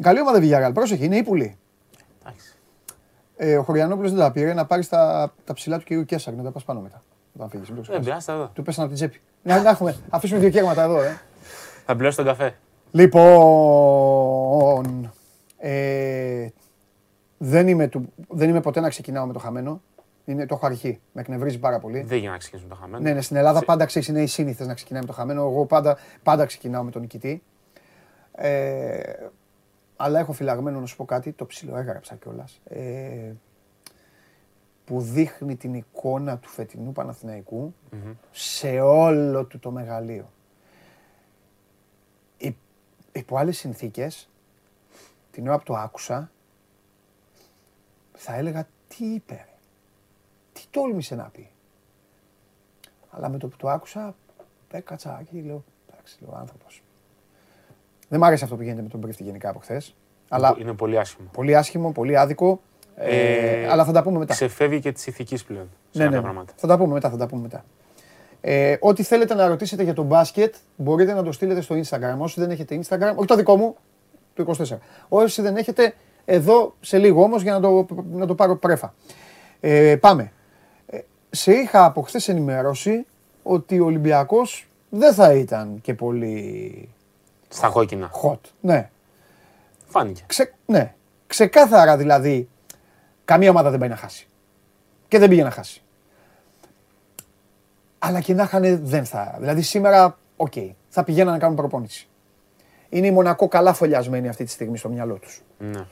[SPEAKER 1] Καλή ομάδα η Villarreal. Πρόσεχε, είναι ύπουλη. Ε, ο Χωριανόπουλος δεν τα πήρε να πάρεις τα, τα ψηλά του κυρίου Κέσσαρ να τα πας πάνω μετά. Όταν φύγεις.
[SPEAKER 8] Δεν πειράζει, εδώ.
[SPEAKER 1] Του πέσανε από την τσέπη. Να, να έχουμε, αφήσουμε δύο κέρματα εδώ, ε.
[SPEAKER 8] Θα πληρώσει τον καφέ.
[SPEAKER 1] Λοιπόν, ε, δεν, είμαι του, δεν είμαι ποτέ να ξεκινάω με το χαμένο. Είναι, το έχω αρχή. Με εκνευρίζει πάρα πολύ.
[SPEAKER 8] Δεν γίνεται να ξεκινήσουμε το χαμένο.
[SPEAKER 1] Ναι, ναι, στην Ελλάδα πάντα ξέρεις, είναι οι σύνηθες να ξεκινάει με το χαμένο. Εγώ πάντα, πάντα ξεκινάω με τον νικητή. Ε, αλλά έχω φυλαγμένο να σου πω κάτι, το ψηλό έγραψα κιόλας. Ε, που δείχνει την εικόνα του φετινού Παναθηναϊκού σε όλο του το μεγαλείο. Υ- Υπό άλλες συνθήκες, την ώρα που το άκουσα, θα έλεγα τι είπε, ρε; τι τόλμησε να πει; Αλλά με το που το άκουσα, έκατσα και λέω, εντάξει, λέω άνθρωπος. Δεν μ' άρεσε αυτό που γίνεται με τον Πρίφτη γενικά από χθες. Αλλά
[SPEAKER 8] Είναι πολύ άσχημο.
[SPEAKER 1] πολύ άσχημο, πολύ άδικο. Ε,
[SPEAKER 8] Ε,
[SPEAKER 1] αλλά θα τα πούμε μετά.
[SPEAKER 8] Ξεφεύγει και της ηθικής πλέον. Σε
[SPEAKER 1] Ναι, ναι,
[SPEAKER 8] κάποια
[SPEAKER 1] ναι.
[SPEAKER 8] πράγματα.
[SPEAKER 1] Θα τα πούμε μετά, θα τα πούμε μετά. Ε, ό,τι θέλετε να ρωτήσετε για το μπάσκετ μπορείτε να το στείλετε στο Instagram. Όσοι δεν έχετε Instagram, όχι το δικό μου, το 24. Όσοι δεν έχετε, εδώ σε λίγο όμως για να το, να το πάρω πρέφα. Ε, πάμε. Ε, σε είχα από χθες ενημερώσει ότι ο Ολυμπιακός δεν θα ήταν και πολύ
[SPEAKER 8] Στα κόκκινα.
[SPEAKER 1] hot. Ναι.
[SPEAKER 8] Φάνηκε.
[SPEAKER 1] Ξε, ναι. Ξεκάθαρα δηλαδή, καμία ομάδα δεν πάει να χάσει. Και δεν πήγε να χάσει. Αλλά και να είχαν δεν θα. Δηλαδή σήμερα, οκ, θα πηγαίναν να κάνουν προπόνηση. Είναι η Μονακό καλά φωλιασμένη αυτή τη στιγμή στο μυαλό τους.
[SPEAKER 8] Ναι.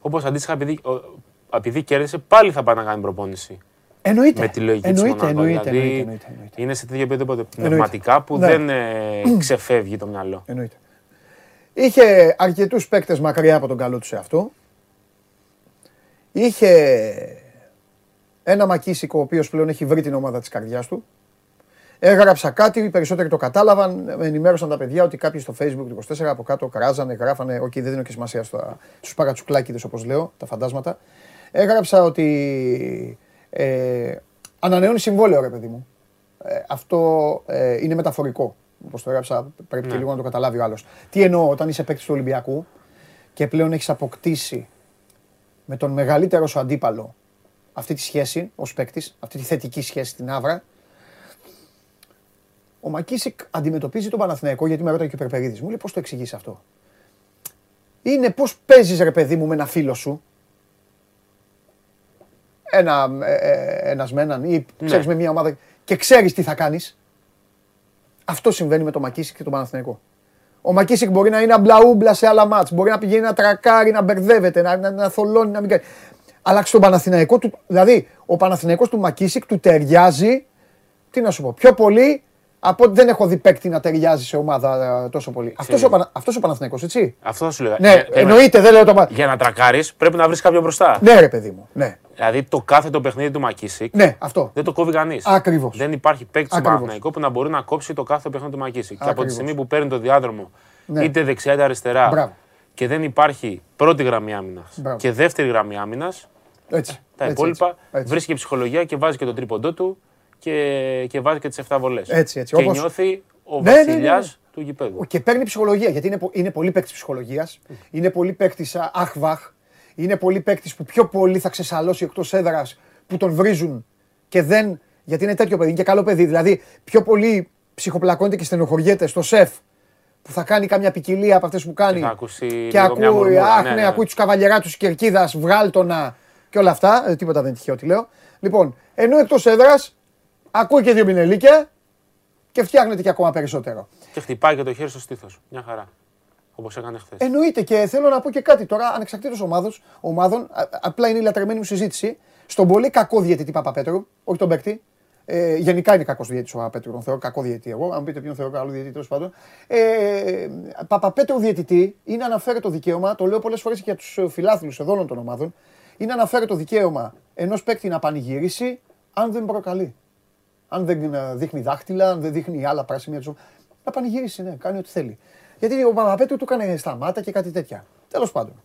[SPEAKER 8] Όπως αντίστοιχα, επειδή, ο- επειδή κέρδισε, πάλι θα πάει να κάνει προπόνηση.
[SPEAKER 1] Εννοείται.
[SPEAKER 8] Με τη λογική
[SPEAKER 1] εννοείται,
[SPEAKER 8] της Μονακό.
[SPEAKER 1] εννοείται,
[SPEAKER 8] δηλαδή,
[SPEAKER 1] εννοείται, εννοείται, εννοείται.
[SPEAKER 8] είναι σε τέτοιο επίπεδο πνευματικά που
[SPEAKER 1] Ναι.
[SPEAKER 8] δεν ε, ξεφεύγει το μυαλό.
[SPEAKER 1] εννοείται. Είχε αρκετούς παίκτες μακριά από τον καλό του εαυτό. Είχε ένα Μακίσικο ο οποίος πλέον έχει βρει την ομάδα της καρδιάς του. Έγραψα κάτι, οι περισσότεροι το κατάλαβαν, με ενημέρωσαν τα παιδιά ότι κάποιοι στο facebook του 24 από κάτω κράζανε, γράφανε, οκ δεν δίνω και σημασία στα, στους παρατσουκλάκιδες όπως λέω, τα φαντάσματα. Έγραψα ότι ε, ανανεώνει συμβόλαιο ρε παιδί μου. Ε, αυτό ε, είναι μεταφορικό. Όπως το έγραψα, πρέπει και λίγο να το καταλάβει ο άλλος. Τι εννοώ, όταν είσαι παίκτης του Ολυμπιακού και πλέον έχεις αποκτήσει με τον μεγαλύτερο σου αντίπαλο αυτή τη σχέση ως παίκτης, αυτή τη θετική σχέση στην Άβρα. Ο Μακίσικ αντιμετωπίζει τον Παναθηναϊκό γιατί με ρώταγε και ο Περπερίδης. Μου λέει πώς το εξηγείς αυτό; Είναι πώς παίζεις ρε παιδί μου με ένα φίλο σου; Ένα, ε, ε, ένας με έναν ή ξέρεις με μια ομάδα και ξέρεις τι θα κάνεις; Αυτό συμβαίνει με τον Μακίσικ και τον Παναθηναϊκό. Ο Μακίσικ μπορεί να είναι αμπλαούμπλα σε άλλα μάτς, μπορεί να πηγαίνει να τρακάρει, να μπερδεύεται, να, να, να θολώνει, να μην κάνει. Αλλά στον Παναθηναϊκό του, δηλαδή ο Παναθηναϊκός του Μακίσικ του ταιριάζει, τι να σου πω, πιο πολύ από ότι δεν έχω δει παίκτη να ταιριάζει σε ομάδα ε, τόσο πολύ. Αυτός ο, Πανα, αυτός ο Παναθηναϊκός, έτσι.
[SPEAKER 8] Αυτό θα σου λέγα.
[SPEAKER 1] Ναι,
[SPEAKER 8] Για- για να-
[SPEAKER 1] εννοείται, δεν λέω το. Πα-
[SPEAKER 8] Για να τρακάρεις, πρέπει να βρεις κάποιον μπροστά.
[SPEAKER 1] Ναι, ρε παιδί μου. Ναι,
[SPEAKER 8] Δηλαδή το κάθε το παιχνίδι του Μακίσικ
[SPEAKER 1] ναι αυτό.
[SPEAKER 8] δεν το κόβει κανείς.
[SPEAKER 1] Ακριβώς.
[SPEAKER 8] Δεν υπάρχει παίκτης στον
[SPEAKER 1] Ακριβώς.
[SPEAKER 8] Παναθηναϊκό που να μπορεί να κόψει το κάθε παιχνίδι του Μακίσικ. Και από τη
[SPEAKER 1] Ακριβώς.
[SPEAKER 8] στιγμή που παίρνει το διάδρομο
[SPEAKER 1] Ναι.
[SPEAKER 8] είτε δεξιά είτε αριστερά
[SPEAKER 1] Μπράβο.
[SPEAKER 8] Και δεν υπάρχει πρώτη γραμμή άμυνας
[SPEAKER 1] Μπράβο.
[SPEAKER 8] και δεύτερη γραμμή άμυνας,
[SPEAKER 1] Έτσι.
[SPEAKER 8] τα
[SPEAKER 1] έτσι,
[SPEAKER 8] υπόλοιπα
[SPEAKER 1] έτσι, έτσι.
[SPEAKER 8] βρίσκει και ψυχολογία και βάζει και τον τρίποντό του και, και βάζει και τις 7 βολές.
[SPEAKER 1] Έτσι, έτσι.
[SPEAKER 8] Και
[SPEAKER 1] Όπως-
[SPEAKER 8] νιώθει ο
[SPEAKER 1] Ναι, ναι, ναι, ναι.
[SPEAKER 8] βασιλιάς του γηπέδου.
[SPEAKER 1] Και παίρνει ψυχολογία γιατί είναι, πο- είναι πολύ παίκτης ψυχολογίας. Είναι πολύ παίκτης αχβαχ. Είναι πολύ παίκτης που πιο πολύ θα ξεσαλώσει εκτός έδρας που τον βρίζουν και δεν. Γιατί είναι τέτοιο παιδί, είναι και καλό παιδί. Δηλαδή πιο πολύ ψυχοπλακώνεται και στενοχωριέται στο σεφ που θα κάνει κάμια ποικιλία από αυτές που κάνει.
[SPEAKER 8] θα ακούσει
[SPEAKER 1] και
[SPEAKER 8] λίγο μια
[SPEAKER 1] ακούει,
[SPEAKER 8] μουρμούρα,
[SPEAKER 1] αχ,
[SPEAKER 8] ναι,
[SPEAKER 1] ναι,
[SPEAKER 8] ναι.
[SPEAKER 1] ακούει τους καβαλιερά τους κερκίδας, βγάλτονα και όλα αυτά. Ε, τίποτα δεν είναι τυχαίο τι λέω. Λοιπόν, ενώ εκτός έδρας ακούει και δύο πινελίκια και φτιάχνεται και ακόμα περισσότερο.
[SPEAKER 8] Και χτυπάει και το χέρι στο στήθος. Μια χαρά. Όπως έκανε χθες.
[SPEAKER 1] Εννοείται και θέλω να πω και κάτι τώρα, ανεξαρτήτως ομάδων, α- απλά είναι η λατρεμένη μου συζήτηση. Στον πολύ κακό διαιτητή Παπαπέτρου, όχι τον παίκτη. Ε, γενικά είναι κακός διαιτητής ο Παπαπέτρου, τον θεωρώ κακό διαιτητή εγώ. Αν πείτε ποιον θεωρώ καλό διαιτητή, τέλος πάντων. Ε, Παπαπέτρου διαιτητή είναι αναφέρει το δικαίωμα, το λέω πολλές φορές και για τους φιλάθλους εδώ όλων των ομάδων, είναι αναφέρει το δικαίωμα ενός παίκτη να πανηγυρίσει αν δεν προκαλεί. Αν δεν ε, δείχνει δάχτυλα, αν δεν δείχνει άλλα πράσινα του. Να πανηγυρίσει, ναι, κάνει ό,τι θέλει. Γιατί ο Παπαπέτρου του έκανε σταμάτα και κάτι τέτοια. Τέλος πάντων.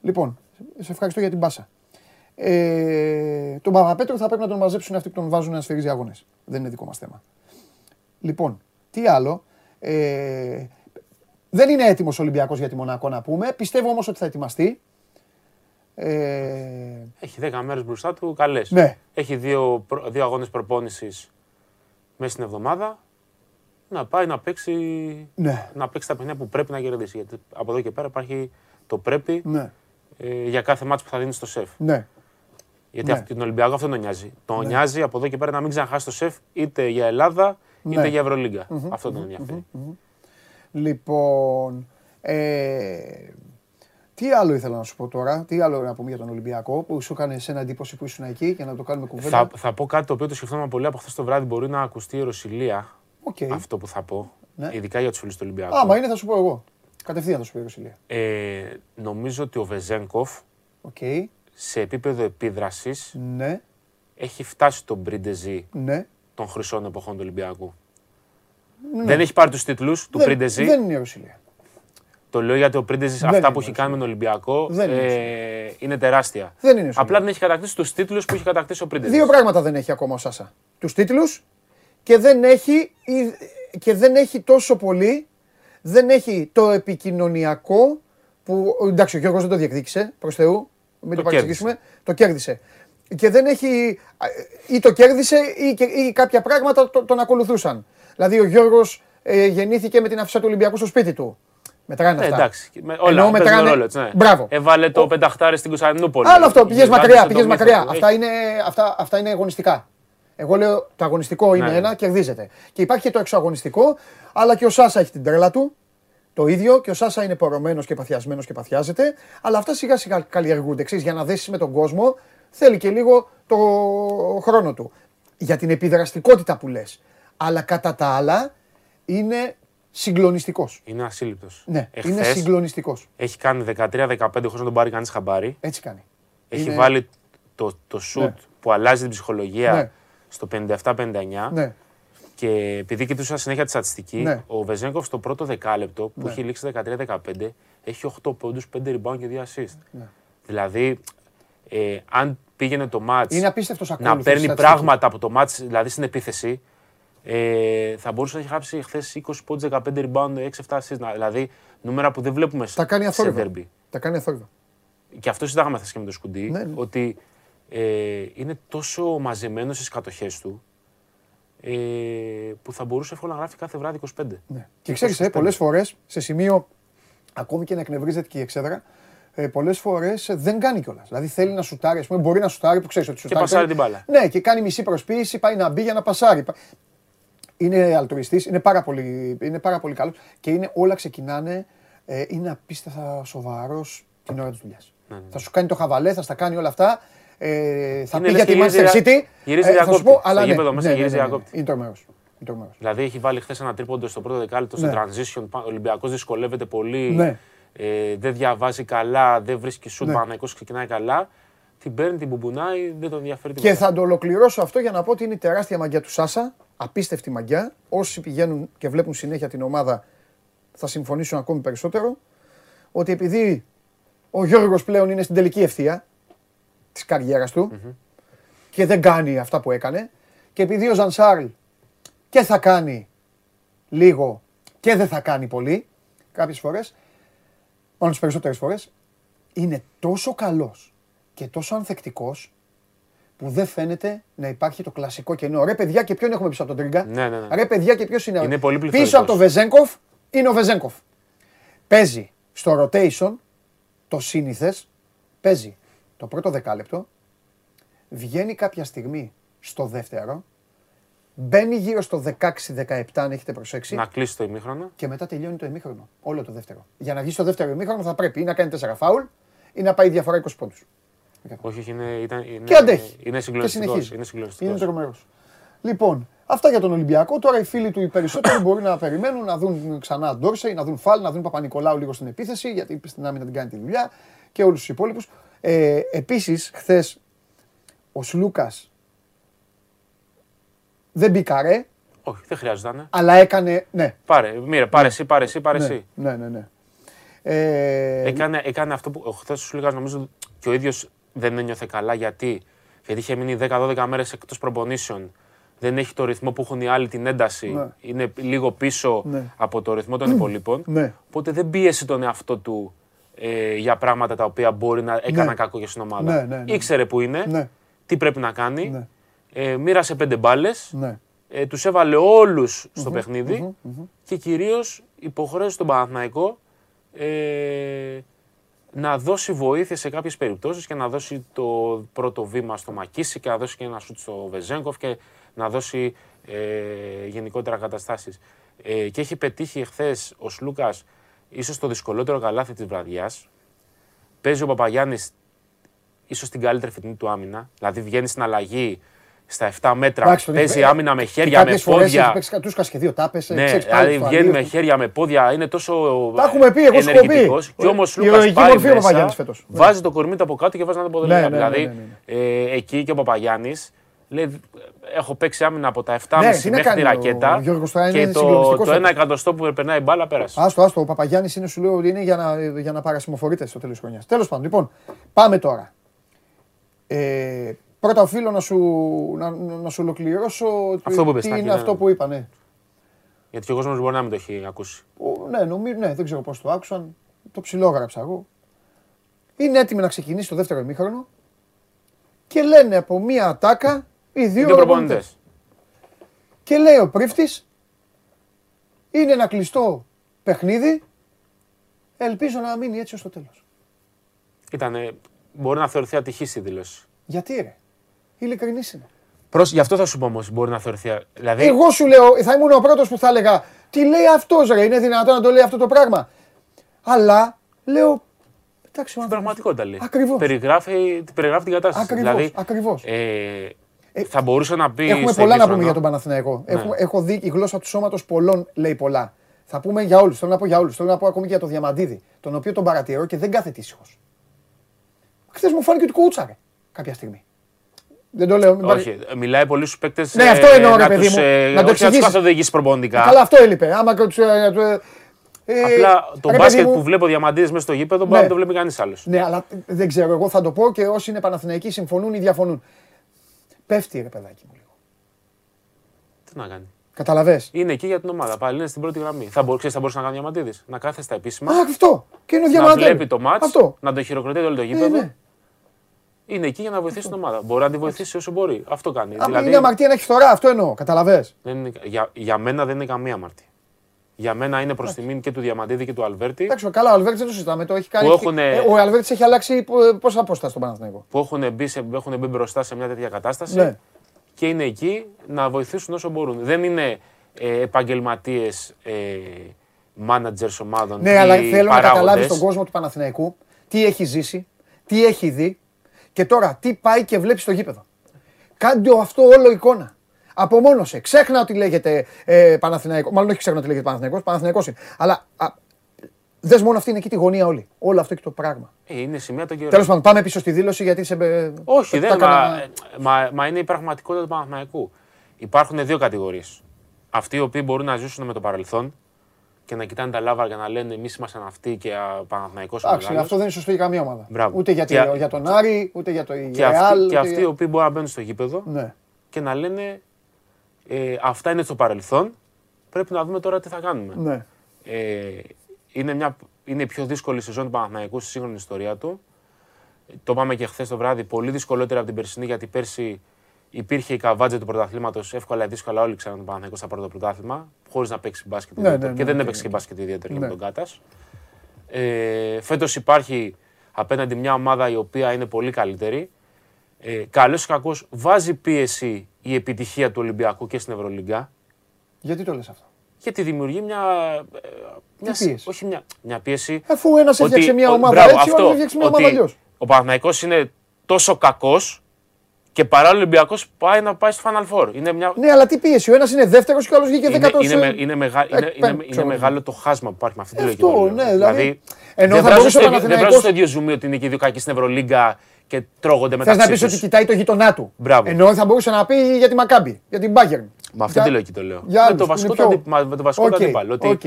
[SPEAKER 1] Λοιπόν, σε ευχαριστώ για την πάσα. Ε, τον Παπαπέτρου θα πρέπει να τον μαζέψουν αυτοί που τον βάζουν να σφυρίζει αγώνες. Δεν είναι δικό μας θέμα. Λοιπόν, τι άλλο; Ε, δεν είναι έτοιμος ο Ολυμπιακός για τη Μονακό να πούμε. Πιστεύω όμως ότι θα ετοιμαστεί. Ε,
[SPEAKER 8] Έχει 10 μέρες μπροστά του καλές.
[SPEAKER 1] Ναι.
[SPEAKER 8] Έχει δύο, προ- δύο αγώνες προπόνησης μέσα στην εβδομάδα. Να πάει να παίξει,
[SPEAKER 1] ναι,
[SPEAKER 8] να παίξει τα παιχνίδια που πρέπει να κερδίσει. Γιατί από εδώ και πέρα υπάρχει το πρέπει
[SPEAKER 1] ναι,
[SPEAKER 8] ε, για κάθε ματς που θα δίνει στο ΣΕΦ.
[SPEAKER 1] ναι.
[SPEAKER 8] Γιατί
[SPEAKER 1] Ναι.
[SPEAKER 8] αυτή, τον Ολυμπιακό αυτό τον νοιάζει. Τον νοιάζει από εδώ και πέρα να μην ξαναχάσει το ΣΕΦ είτε για Ελλάδα είτε
[SPEAKER 1] Ναι.
[SPEAKER 8] για Ευρωλίγκα. Αυτό τον ενδιαφέρει.
[SPEAKER 1] Λοιπόν, ε, τι άλλο ήθελα να σου πω τώρα, τι άλλο να πούμε για τον Ολυμπιακό που σου έκανε σε εντύπωση που ήσουν εκεί και να το κάνουμε κουβέντα;
[SPEAKER 8] Θα, θα πω κάτι το οποίο το σκεφτόμουν πολύ από χθες το βράδυ. Μπορεί να ακουστεί ιεροσυλία
[SPEAKER 1] Οκ.
[SPEAKER 8] αυτό που θα πω.
[SPEAKER 1] Ναι.
[SPEAKER 8] Ειδικά για τους φίλους του Ολυμπιακού.
[SPEAKER 1] Άμα είναι θα σου πω εγώ. Κατευθείαν θα σου πω ιεροσυλία.
[SPEAKER 8] Ε, νομίζω ότι ο Βεζένκοφ
[SPEAKER 1] Οκ.
[SPEAKER 8] Σε επίπεδο επίδρασης
[SPEAKER 1] Ναι,
[SPEAKER 8] έχει φτάσει τον Πριντεζή
[SPEAKER 1] ναι.
[SPEAKER 8] των χρυσών εποχών του Ολυμπιακού. Δεν έχει πάρει τους τίτλους του
[SPEAKER 1] δεν,
[SPEAKER 8] Πριντεζή.
[SPEAKER 1] δεν είναι ιεροσυλία.
[SPEAKER 8] Το λέω γιατί ο Πριντέζη
[SPEAKER 1] Δεν
[SPEAKER 8] αυτά
[SPEAKER 1] είναι
[SPEAKER 8] που έχει
[SPEAKER 1] όσο.
[SPEAKER 8] κάνει με τον Ολυμπιακό
[SPEAKER 1] Δεν είναι
[SPEAKER 8] ε, είναι τεράστια.
[SPEAKER 1] Δεν είναι όσο.
[SPEAKER 8] Απλά δεν έχει κατακτήσει τους τίτλους που έχει κατακτήσει ο Πριντέζης.
[SPEAKER 1] Δύο πράγματα δεν έχει ακόμα ο Σάσα. Τους τίτλους και δεν έχει, και δεν έχει τόσο πολύ, δεν έχει το επικοινωνιακό που, εντάξει ο Γιώργος δεν το διεκδίκησε, προς Θεού, μην το,
[SPEAKER 8] Το
[SPEAKER 1] παρεξηγήσουμε, το κέρδισε. Και δεν έχει, ή το κέρδισε ή, και- ή κάποια πράγματα το- τον ακολουθούσαν. Δηλαδή ο Γιώργος ε, γεννήθηκε με την αφήσα του Ολυμπιακού στο σπίτι του. Μετράνε
[SPEAKER 8] Ε,
[SPEAKER 1] αυτά.
[SPEAKER 8] εντάξει. Με,
[SPEAKER 1] Εννοώ
[SPEAKER 8] όλα παίζουν
[SPEAKER 1] μετράνε-
[SPEAKER 8] ρόλο, έτσι, ναι.
[SPEAKER 1] Μπράβο.
[SPEAKER 8] Έβαλε το
[SPEAKER 1] Ο-
[SPEAKER 8] πενταχτάρι στην Κωνσταντινούπολη.
[SPEAKER 1] Άλλο αυτό, πηγες
[SPEAKER 8] Γύρισε
[SPEAKER 1] μακριά,
[SPEAKER 8] το
[SPEAKER 1] πηγες
[SPEAKER 8] μύθο
[SPEAKER 1] μακριά.
[SPEAKER 8] του.
[SPEAKER 1] Αυτά είναι, αυτά, αυτά είναι αγωνιστικά. Εγώ λέω το αγωνιστικό είναι
[SPEAKER 8] Ναι.
[SPEAKER 1] ένα, κερδίζεται. Και υπάρχει και το εξωαγωνιστικό, αλλά και ο Σάσα έχει την τρέλα του. Το ίδιο και ο Σάσα είναι πορωμένος και παθιασμένος και παθιάζεται. Αλλά αυτά σιγά σιγά καλλιεργούνται. Ξέρεις, για να δέσει με τον κόσμο θέλει και λίγο το χρόνο του. Για την επιδραστικότητα που λες. Αλλά κατά τα άλλα είναι συγκλονιστικός.
[SPEAKER 8] Είναι ασύλληπτος.
[SPEAKER 1] Ναι, είναι συγκλονιστικός.
[SPEAKER 8] Έχει κάνει 13-15 χωρί να τον πάρει κανείς χαμπάρι.
[SPEAKER 1] Έτσι κάνει.
[SPEAKER 8] Έχει
[SPEAKER 1] Είναι-
[SPEAKER 8] βάλει το, το σουτ
[SPEAKER 1] Ναι.
[SPEAKER 8] που αλλάζει την ψυχολογία
[SPEAKER 1] Ναι.
[SPEAKER 8] στο 57-59.
[SPEAKER 1] Ναι.
[SPEAKER 8] Και επειδή κοιτούσα συνέχεια τη στατιστική,
[SPEAKER 1] Ναι.
[SPEAKER 8] ο Βεζέγκοφ στο πρώτο δεκάλεπτο που
[SPEAKER 1] Ναι.
[SPEAKER 8] έχει λήξει 13-15 έχει 8 πόντους, 5 rebound και 2 assist.
[SPEAKER 1] Ναι.
[SPEAKER 8] Δηλαδή, ε, αν πήγαινε το match
[SPEAKER 1] Είναι απίστευτος
[SPEAKER 8] να
[SPEAKER 1] ακόλουθος
[SPEAKER 8] παίρνει
[SPEAKER 1] στατιστική.
[SPEAKER 8] πράγματα από το match, δηλαδή στην επίθεση, ε, θα μπορούσε να έχει γράψει χθες 20 πόντους, 15 rebound, 6-7 assist. Να- Δηλαδή, νούμερα που δεν βλέπουμε
[SPEAKER 1] Τα κάνει
[SPEAKER 8] σε
[SPEAKER 1] αθόρυβα.
[SPEAKER 8] derby.
[SPEAKER 1] Τα κάνει αθόρυβα.
[SPEAKER 8] Και αυτό συζητάγαμε χθες και με το Σκουντί,
[SPEAKER 1] Ναι, ναι.
[SPEAKER 8] ότι ε, είναι τόσο μαζεμένο στις κατοχές του ε, που θα μπορούσε εύκολα να γράφει κάθε βράδυ 25.
[SPEAKER 1] Ναι. Και ξέρεις, ε, πολλές φορές σε σημείο ακόμη και να εκνευρίζεται και η εξέδρα, ε, πολλές φορές δεν κάνει κιόλας. Δηλαδή θέλει να σουτάρει, ας πούμε, μπορεί να σουτάρει που ξέρεις ότι σουτάρει.
[SPEAKER 8] πασάρει την μπάλα.
[SPEAKER 1] Ναι, και κάνει μισή προσποίηση, πάει να μπει για να πασάρει. Είναι αλτουριστή, είναι πάρα πολύ, είναι πάρα πολύ καλός και είναι, όλα ξεκινάνε. Ε, είναι απίστευτα σοβαρός την ώρα της δουλειάς. Θα σου κάνει το χαβαλέ, θα στα κάνει όλα αυτά. Ε, θα
[SPEAKER 8] Είναι
[SPEAKER 1] πει
[SPEAKER 8] λες
[SPEAKER 1] για τη
[SPEAKER 8] και γυρίζει
[SPEAKER 1] Manchester
[SPEAKER 8] δια-
[SPEAKER 1] City.
[SPEAKER 8] γυρίζει
[SPEAKER 1] ε, θα σου
[SPEAKER 8] διακόπτη.
[SPEAKER 1] πω,
[SPEAKER 8] Στο
[SPEAKER 1] αλλά ναι,
[SPEAKER 8] γήπεδο μέσα
[SPEAKER 1] ναι, ναι,
[SPEAKER 8] γυρίζει
[SPEAKER 1] ναι, ναι.
[SPEAKER 8] διακόπτη.
[SPEAKER 1] Είναι τρομερός. Είναι τρομερός.
[SPEAKER 8] Δηλαδή έχει βάλει χθες ένα τρίποντο στο πρώτο δεκάλεπτο στο
[SPEAKER 1] Ναι.
[SPEAKER 8] transition. Ο Ολυμπιακός δυσκολεύεται πολύ.
[SPEAKER 1] Ναι.
[SPEAKER 8] Ε, δεν διαβάζει καλά, δεν βρίσκει σουτ.
[SPEAKER 1] Ναι.
[SPEAKER 8] Ναι. ξεκινάει καλά. Την παίρνει, την μπουμπουνάει, δεν τον ενδιαφέρει
[SPEAKER 1] Και
[SPEAKER 8] τίποτα.
[SPEAKER 1] θα το ολοκληρώσω αυτό για να πω ότι είναι η τεράστια μαγιά του Σάσα. Απίστευτη μαγιά. Όσοι πηγαίνουν και βλέπουν συνέχεια την ομάδα θα συμφωνήσουν ακόμη περισσότερο. Ότι επειδή ο Γιώργος πλέον είναι στην τελική ευθεία της καριέρας του και δεν κάνει αυτά που έκανε και επειδή ο Ζανσάρλ και θα κάνει λίγο και δεν θα κάνει πολύ κάποιες φορές, μάλλον τις περισσότερες φορές, είναι τόσο καλός και τόσο ανθεκτικός που δεν φαίνεται να υπάρχει το κλασικό κενό. Ρε παιδιά και ποιον έχουμε πίσω από τον Τρίγκα;
[SPEAKER 8] Ναι, ναι, ναι.
[SPEAKER 1] Ρε παιδιά και ποιος είναι.
[SPEAKER 8] Είναι πολύ
[SPEAKER 1] Πίσω
[SPEAKER 8] πληθωρικός.
[SPEAKER 1] από τον Βεζέγκοφ είναι ο Βεζέγκοφ. Παίζει στο rotation το σύνηθες, παίζει το πρώτο δεκάλεπτο, βγαίνει κάποια στιγμή στο δεύτερο, μπαίνει γύρω στο 16-17 αν έχετε προσέξει
[SPEAKER 8] Να κλείσει το ημίχρονο.
[SPEAKER 1] και μετά τελειώνει το ημίχρονο. Όλο το δεύτερο. Για να βγει στο δεύτερο ημίχρονο θα πρέπει ή να κάνει 4 φάουλ ή να πάει διαφορά 20 πόντους.
[SPEAKER 8] Όχι, όχι, είναι, ήταν, είναι,
[SPEAKER 1] Και αντέχει.
[SPEAKER 8] Είναι
[SPEAKER 1] Και
[SPEAKER 8] συγκλονιστικός.
[SPEAKER 1] συνεχίζει.
[SPEAKER 8] Είναι συγκλονιστικός.
[SPEAKER 1] Είναι τρομερός. Λοιπόν, αυτά για τον Ολυμπιακό. Τώρα οι φίλοι του οι περισσότεροι μπορεί να περιμένουν να δουν ξανά Ντόρσεϊ, να δουν Φαλ, να δουν Παπα-Νικολάου λίγο στην επίθεση, γιατί στην άμυνα την κάνει τη δουλειά και όλους τους υπόλοιπους. Ε, Επίσης, χθες ο Σλούκας δεν μπήκαρε,
[SPEAKER 8] Όχι, δεν χρειάζονταν.
[SPEAKER 1] αλλά έκανε. Ναι,
[SPEAKER 8] Πάρε, μοίρα, πάρε εσύ, πάρε εσύ, πάρε
[SPEAKER 1] ναι,
[SPEAKER 8] εσύ.
[SPEAKER 1] ναι, ναι. ναι. Ε,
[SPEAKER 8] Έκανε, έκανε αυτό που χθες ο Σούλγα νομίζω και ο ίδιος δεν ένιωθε καλά γιατί, γιατί είχε μείνει 10-12 μέρες εκτός προπονήσεων. Δεν έχει το ρυθμό που έχουν οι άλλοι την ένταση.
[SPEAKER 1] Ναι.
[SPEAKER 8] Είναι λίγο πίσω
[SPEAKER 1] Ναι.
[SPEAKER 8] από το ρυθμό των υπολείπων.
[SPEAKER 1] Ναι.
[SPEAKER 8] Οπότε δεν πίεσε τον εαυτό του ε, για πράγματα τα οποία μπορεί να έκαναν
[SPEAKER 1] Ναι.
[SPEAKER 8] κακό για στην ομάδα.
[SPEAKER 1] Ναι, ναι, ναι.
[SPEAKER 8] Ήξερε που είναι,
[SPEAKER 1] Ναι.
[SPEAKER 8] τι πρέπει να κάνει.
[SPEAKER 1] Ναι.
[SPEAKER 8] Ε, μοίρασε πέντε μπάλες.
[SPEAKER 1] ναι.
[SPEAKER 8] Ε, τους έβαλε όλους στο παιχνιδι και κυρίως υποχρέωσε τον Παναθηναϊκό ε, να δώσει βοήθεια σε κάποιες περιπτώσεις και να δώσει το πρώτο βήμα στο Μακίση και να δώσει και ένα σουτ στο Βεζέγκοφ και να δώσει ε, γενικότερα καταστάσεις. Ε, και έχει πετύχει εχθές ο Σλούκας ίσως το δυσκολότερο καλάθι της βραδιάς. Παίζει ο Παπαγιάννης ίσως την καλύτερη φετινή του άμυνα. Δηλαδή βγαίνει στην αλλαγή στα 7 μέτρα,
[SPEAKER 1] Εντάξει, τον
[SPEAKER 8] παίζει
[SPEAKER 1] έχει-
[SPEAKER 8] άμυνα με
[SPEAKER 1] και
[SPEAKER 8] χέρια, με
[SPEAKER 1] κάποιες φορές
[SPEAKER 8] πόδια.
[SPEAKER 1] έχει παίξει κατούσκα και δύο τάπες,
[SPEAKER 8] Ναι,
[SPEAKER 1] ξέρεις, πάλι
[SPEAKER 8] δηλαδή
[SPEAKER 1] του
[SPEAKER 8] βγαίνει με
[SPEAKER 1] αλλήλου.
[SPEAKER 8] χέρια, με πόδια, είναι τόσο
[SPEAKER 1] Τα έχουμε πει, εγώ σου έχω πει.
[SPEAKER 8] ενεργητικός. Και όμως
[SPEAKER 1] Η
[SPEAKER 8] Λούκας
[SPEAKER 1] ηρωική
[SPEAKER 8] πάει
[SPEAKER 1] μορφή ο
[SPEAKER 8] μέσα,
[SPEAKER 1] Παπαγιάννης φέτος.
[SPEAKER 8] βάζει το κορμί του από κάτω και βάζει να το ποδηλάτη.
[SPEAKER 1] Ναι, ναι, ναι,
[SPEAKER 8] Δηλαδή,
[SPEAKER 1] ναι, ναι,
[SPEAKER 8] ε, εκεί και ο Παπαγιάννης Λέει, έχω παίξει άμυνα από τα 7,5
[SPEAKER 1] Ναι, τι να
[SPEAKER 8] μέχρι τη
[SPEAKER 1] κάνει ο
[SPEAKER 8] ρακέτα.
[SPEAKER 1] Γιώργος τώρα, είναι
[SPEAKER 8] και το,
[SPEAKER 1] συγκλονιστικός
[SPEAKER 8] το ένα
[SPEAKER 1] αυτός.
[SPEAKER 8] εκατοστό που περνάει η μπάλα πέρασε.
[SPEAKER 1] Άστο, άστο. Ο Παπαγιάννης είναι, σου λέω, ότι είναι για να, για να παρασημοφορείτε στο τέλος της χρονιάς. Τέλος πάντων, λοιπόν, πάμε τώρα. Ε, πρώτα οφείλω να σου, να, να σου ολοκληρώσω
[SPEAKER 8] Αυτό που είπες,
[SPEAKER 1] τι
[SPEAKER 8] Τάκη,
[SPEAKER 1] είναι
[SPEAKER 8] ναι,
[SPEAKER 1] αυτό
[SPEAKER 8] ναι.
[SPEAKER 1] που είπα, ναι.
[SPEAKER 8] Γιατί και ο κόσμος μπορεί να μην το έχει ακούσει.
[SPEAKER 1] Ο- ναι, νομίζω, ναι, δεν ξέρω πώς το άκουσαν. Το ψιλόγραψα εγώ. Είναι έτοιμοι να ξεκινήσει το δεύτερο ημίχρονο και λένε από μία ατάκα οι δύο,
[SPEAKER 8] Δύο
[SPEAKER 1] προπονητές.
[SPEAKER 8] προπονητές.
[SPEAKER 1] Και λέει ο πρίφτης, είναι ένα κλειστό παιχνίδι, ελπίζω να μείνει έτσι ως το τέλος.
[SPEAKER 8] Ήτανε, μπορεί να θεωρηθεί ατυχής η δήλωση.
[SPEAKER 1] Γιατί ρε, ειλικρινής είναι.
[SPEAKER 8] Προς, γι' αυτό θα σου πω όμως, μπορεί να θεωρηθεί. Δηλαδή,
[SPEAKER 1] Εγώ σου λέω, θα ήμουν ο πρώτος που θα έλεγα, τι λέει αυτός ρε, είναι δυνατόν να το λέει αυτό το πράγμα. Αλλά, λέω, εντάξει, ο
[SPEAKER 8] στην
[SPEAKER 1] άνθρωπος-
[SPEAKER 8] πραγματικότητα λέει.
[SPEAKER 1] Ακριβώς.
[SPEAKER 8] Περιγράφει, περιγράφει την κατάσταση.
[SPEAKER 1] Ακριβώς,
[SPEAKER 8] δηλαδή,
[SPEAKER 1] ακριβώς.
[SPEAKER 8] Ε, θα μπορούσε να πει.
[SPEAKER 1] Έχουμε
[SPEAKER 8] στο
[SPEAKER 1] πολλά να
[SPEAKER 8] επίχρονο-
[SPEAKER 1] πούμε για τον Παναθηναϊκό.
[SPEAKER 8] Ναι.
[SPEAKER 1] Έχουμε, έχω δει η γλώσσα του σώματος πολλών λέει πολλά. Θα πούμε για όλους, θέλω να πω για όλους. Θέλω να πω ακόμη και για τον Διαμαντίδη, τον οποίο τον παρατηρώ και δεν κάθεται ήσυχος. Χθες μου φάνηκε ότι κουούτσαρε κάποια στιγμή. Δεν το λέω. μην πάρει-
[SPEAKER 8] Όχι, μιλάει πολύ στους παίκτες.
[SPEAKER 1] Ναι, αυτό εννοώ, ρε παιδί
[SPEAKER 8] τους,
[SPEAKER 1] μου.
[SPEAKER 8] ε,
[SPEAKER 1] Να το
[SPEAKER 8] όχι να τους
[SPEAKER 1] εξηγήσεις.
[SPEAKER 8] καθοδηγήσει προπονητικά.
[SPEAKER 1] Καλά, αυτό έλειπε. Άμα και τους, ε, ε, ε,
[SPEAKER 8] Απλά το
[SPEAKER 1] ρε
[SPEAKER 8] μπάσκετ
[SPEAKER 1] παιδί μου,
[SPEAKER 8] που βλέπω διαμαντίδε μέσα στο γήπεδο μπορεί
[SPEAKER 1] Ναι.
[SPEAKER 8] να μην το βλέπει κανείς άλλος.
[SPEAKER 1] Ναι, αλλά δεν ξέρω. Εγώ θα το πω και όσοι είναι Παναθηναϊκοί συμφωνούν ή διαφωνούν. Πέφτει ρε παιδάκι μου λίγο.
[SPEAKER 8] Τι να κάνει.
[SPEAKER 1] Καταλαβες;
[SPEAKER 8] Είναι εκεί για την ομάδα. Πάλι είναι στην πρώτη γραμμή. Θα, μπο, ξέρεις, θα μπορούσε να κάνει ο Διαμαντίδης. Να κάθεται στα επίσημα.
[SPEAKER 1] Α, αυτό. Και είναι ο
[SPEAKER 8] να
[SPEAKER 1] Διαμαντίδης.
[SPEAKER 8] βλέπει το μάτ.
[SPEAKER 1] Αυτό.
[SPEAKER 8] Να το χειροκροτεί όλο το
[SPEAKER 1] Ε,
[SPEAKER 8] γήπεδο.
[SPEAKER 1] ναι.
[SPEAKER 8] Είναι εκεί για να βοηθήσει την ομάδα. Μπορεί να τη βοηθήσει όσο μπορεί. Αυτό κάνει.
[SPEAKER 1] Αν
[SPEAKER 8] δηλαδή,
[SPEAKER 1] είναι αμαρτία να έχει φθορά, αυτό εννοώ. Καταλαβες;
[SPEAKER 8] δεν είναι, για, για μένα δεν είναι καμία αμαρτία. Για μένα είναι προς τιμήν και του Διαμαντίδη και του Αλβέρτη
[SPEAKER 1] Εντάξει, καλά, ο Αλβέρτης δεν το συζητάμε. Το έχει κάνει.
[SPEAKER 8] Που έχουνε-
[SPEAKER 1] Ε, Ο Αλβέρτης έχει αλλάξει πο- πόσα απόσταση στον Παναθηναϊκό;
[SPEAKER 8] που έχουν μπει, σε, έχουν μπει μπροστά σε μια τέτοια κατάσταση
[SPEAKER 1] Ναι.
[SPEAKER 8] και είναι εκεί να βοηθήσουν όσο μπορούν. Δεν είναι ε, επαγγελματίες ε, managers ομάδων.
[SPEAKER 1] Ναι,
[SPEAKER 8] ή
[SPEAKER 1] αλλά θέλω να
[SPEAKER 8] παράγοντες.
[SPEAKER 1] καταλάβει τον κόσμο του Παναθηναϊκού τι έχει ζήσει, τι έχει δει και τώρα τι πάει και βλέπει στο γήπεδο. Κάντε αυτό όλο εικόνα. Απομόνωσε. Ξέχνα ότι λέγεται ε, Παναθηναϊκός. Μάλλον όχι ξέχνα ότι λέγεται Παναθηναϊκός, Παναθηναϊκός είναι. Αλλά α, δες μόνο αυτή είναι εκεί τη γωνία όλη. Όλο αυτό και το πράγμα.
[SPEAKER 8] Ε, είναι σημεία των καιρών.
[SPEAKER 1] Τέλος πάντων, πάμε πίσω στη δήλωση γιατί σε. ε,
[SPEAKER 8] Όχι,
[SPEAKER 1] τα
[SPEAKER 8] δεν
[SPEAKER 1] έκανα-
[SPEAKER 8] μα, ε, μα, μα είναι η πραγματικότητα του Παναθηναϊκού. Υπάρχουν δύο κατηγορίες. Αυτοί οι οποίοι μπορούν να ζήσουν με το παρελθόν και να κοιτάνε τα λάβαρα και να λένε εμείς ήμασταν αυτοί και ο Παναθηναϊκός ο
[SPEAKER 1] Εντάξει,
[SPEAKER 8] μεγάλος.
[SPEAKER 1] αυτό δεν είναι σωστό για καμία ομάδα.
[SPEAKER 8] Μπράβο.
[SPEAKER 1] Ούτε για, τη-
[SPEAKER 8] Και-
[SPEAKER 1] για τον Άρη, ούτε για το
[SPEAKER 8] Και αυτοί,
[SPEAKER 1] Real.
[SPEAKER 8] και
[SPEAKER 1] ούτε
[SPEAKER 8] αυτοί οι
[SPEAKER 1] για-
[SPEAKER 8] οποίοι μπορούν να μπαίνουν στο γήπεδο
[SPEAKER 1] Ναι.
[SPEAKER 8] και να λένε ε, αυτά είναι στο παρελθόν, πρέπει να δούμε τώρα τι θα κάνουμε.
[SPEAKER 1] ναι.
[SPEAKER 8] Ε, είναι, μια, είναι η πιο δύσκολη σεζόν του Παναθηναϊκού στη σύγχρονη ιστορία του. Το είπαμε και χθες το βράδυ, πολύ δυσκολότερα από την περσινή, γιατί πέρσι υπήρχε η καβάτζα του πρωταθλήματος. Εύκολα ή δύσκολα όλοι ξέραν τον Παναθηναϊκό στα πρώτα πρωτάθλημα, χωρίς να παίξει μπάσκετ.
[SPEAKER 1] Ναι,
[SPEAKER 8] ιδιαίτερο.
[SPEAKER 1] ναι,
[SPEAKER 8] και
[SPEAKER 1] ναι,
[SPEAKER 8] δεν
[SPEAKER 1] ναι,
[SPEAKER 8] έπαιξε
[SPEAKER 1] ναι.
[SPEAKER 8] και μπάσκετ ιδιαίτερο
[SPEAKER 1] Ναι.
[SPEAKER 8] με τον Κάτας. Ε, Φέτος υπάρχει απέναντι μια ομάδα η οποία είναι πολύ καλύτερη. Ε, Καλός ή κακός βάζει πίεση η επιτυχία του Ολυμπιακού και στην Ευρωλίγκα.
[SPEAKER 1] Γιατί το λες αυτό;
[SPEAKER 8] Γιατί δημιουργεί μια. ε, μια
[SPEAKER 1] πίεση;
[SPEAKER 8] Όχι μια, μια πίεση.
[SPEAKER 1] Αφού ένας έφτιαξε μια
[SPEAKER 8] ο-
[SPEAKER 1] ομάδα
[SPEAKER 8] μπράβο,
[SPEAKER 1] έτσι, ο
[SPEAKER 8] αυτό,
[SPEAKER 1] άλλος έφτιαξε μια ομάδα
[SPEAKER 8] ότι
[SPEAKER 1] αλλιώς.
[SPEAKER 8] Ο Παναθηναϊκός είναι τόσο κακός και παράλληλο ο Ολυμπιακός πάει να πάει στο Final Four. Είναι, μια...
[SPEAKER 1] Ναι, αλλά τι πίεση. Ο ένας είναι δεύτερος και ο άλλος βγήκε
[SPEAKER 8] είναι,
[SPEAKER 1] δέκατος.
[SPEAKER 8] είναι, με- είναι, μεγα- είναι, είναι, είναι
[SPEAKER 1] ξέρω.
[SPEAKER 8] μεγάλο το χάσμα που υπάρχει με αυτή τη λογική.
[SPEAKER 1] Αυτό,
[SPEAKER 8] το λέω.
[SPEAKER 1] ναι, δηλαδή, ενώ
[SPEAKER 8] δεν
[SPEAKER 1] θα
[SPEAKER 8] βράζουν
[SPEAKER 1] μπορούσε ο
[SPEAKER 8] στο ίδιο- δεν
[SPEAKER 1] Παναθηναϊκός-
[SPEAKER 8] βράζουν στο ίδιο ζουμί ότι είναι και οι δύο κακοί στην Ευρωλίγκα και τρώγονται
[SPEAKER 1] Θες
[SPEAKER 8] μεταξύ
[SPEAKER 1] να πεις
[SPEAKER 8] τους.
[SPEAKER 1] ότι κοιτάει το γειτονά του.
[SPEAKER 8] Μπράβο.
[SPEAKER 1] Ενώ θα μπορούσε να πει για τη Μακάμπι, για την Bayern.
[SPEAKER 8] Με αυτή
[SPEAKER 1] Για-
[SPEAKER 8] τη λογική το λέω.
[SPEAKER 1] για
[SPEAKER 8] με,
[SPEAKER 1] άλλους
[SPEAKER 8] το
[SPEAKER 1] που
[SPEAKER 8] βασικό,
[SPEAKER 1] είναι
[SPEAKER 8] του
[SPEAKER 1] πιο-
[SPEAKER 8] αντι- μα- με το βασικό του
[SPEAKER 1] Οκ,
[SPEAKER 8] αντίπαλο. Ότι
[SPEAKER 1] οκ.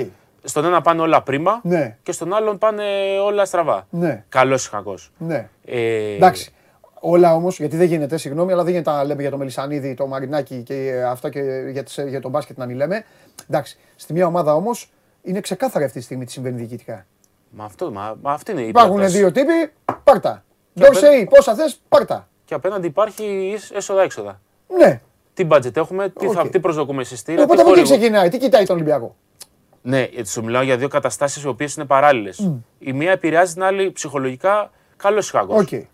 [SPEAKER 8] στον ένα πάνε όλα πρίμα
[SPEAKER 1] Ναι.
[SPEAKER 8] και στον άλλον πάνε όλα στραβά.
[SPEAKER 1] Ναι.
[SPEAKER 8] Καλός ή κακό.
[SPEAKER 1] Ναι.
[SPEAKER 8] Ε,
[SPEAKER 1] Εντάξει. Όλα όμως, γιατί δεν γίνεται, συγγνώμη, αλλά δεν γίνεται να λέμε για το Μελισσανίδη, το Μαρινάκι και ε, αυτά και για, τις, για τον μπάσκετ να μην λέμε. Εντάξει. Στη μια ομάδα όμως είναι ξεκάθαρα αυτή τη στιγμή τι συμβαίνει διοικητικά.
[SPEAKER 8] Μα, αυτό, μα, μα αυτή είναι η
[SPEAKER 1] Υπάρχουν
[SPEAKER 8] πρόταση.
[SPEAKER 1] δύο τύποι, πάρτα. Ντόρσεϊ, πόσα θες, πάρτα.
[SPEAKER 8] Και απέναντι υπάρχει έσοδα-έξοδα.
[SPEAKER 1] Ναι.
[SPEAKER 8] Τι budget έχουμε, τι, θα,
[SPEAKER 1] Οκ.
[SPEAKER 8] τι προσδοκούμε εισιτήρια.
[SPEAKER 1] Οπότε
[SPEAKER 8] τι
[SPEAKER 1] από εκεί
[SPEAKER 8] χορηγό.
[SPEAKER 1] ξεκινάει, τι κοιτάει τον Ολυμπιακό;
[SPEAKER 8] Ναι, γιατί σου μιλάω για δύο καταστάσεις οι οποίες είναι παράλληλες. Η μία επηρεάζει την άλλη ψυχολογικά καλό ή κακό.
[SPEAKER 1] Οκ.
[SPEAKER 8] Ε,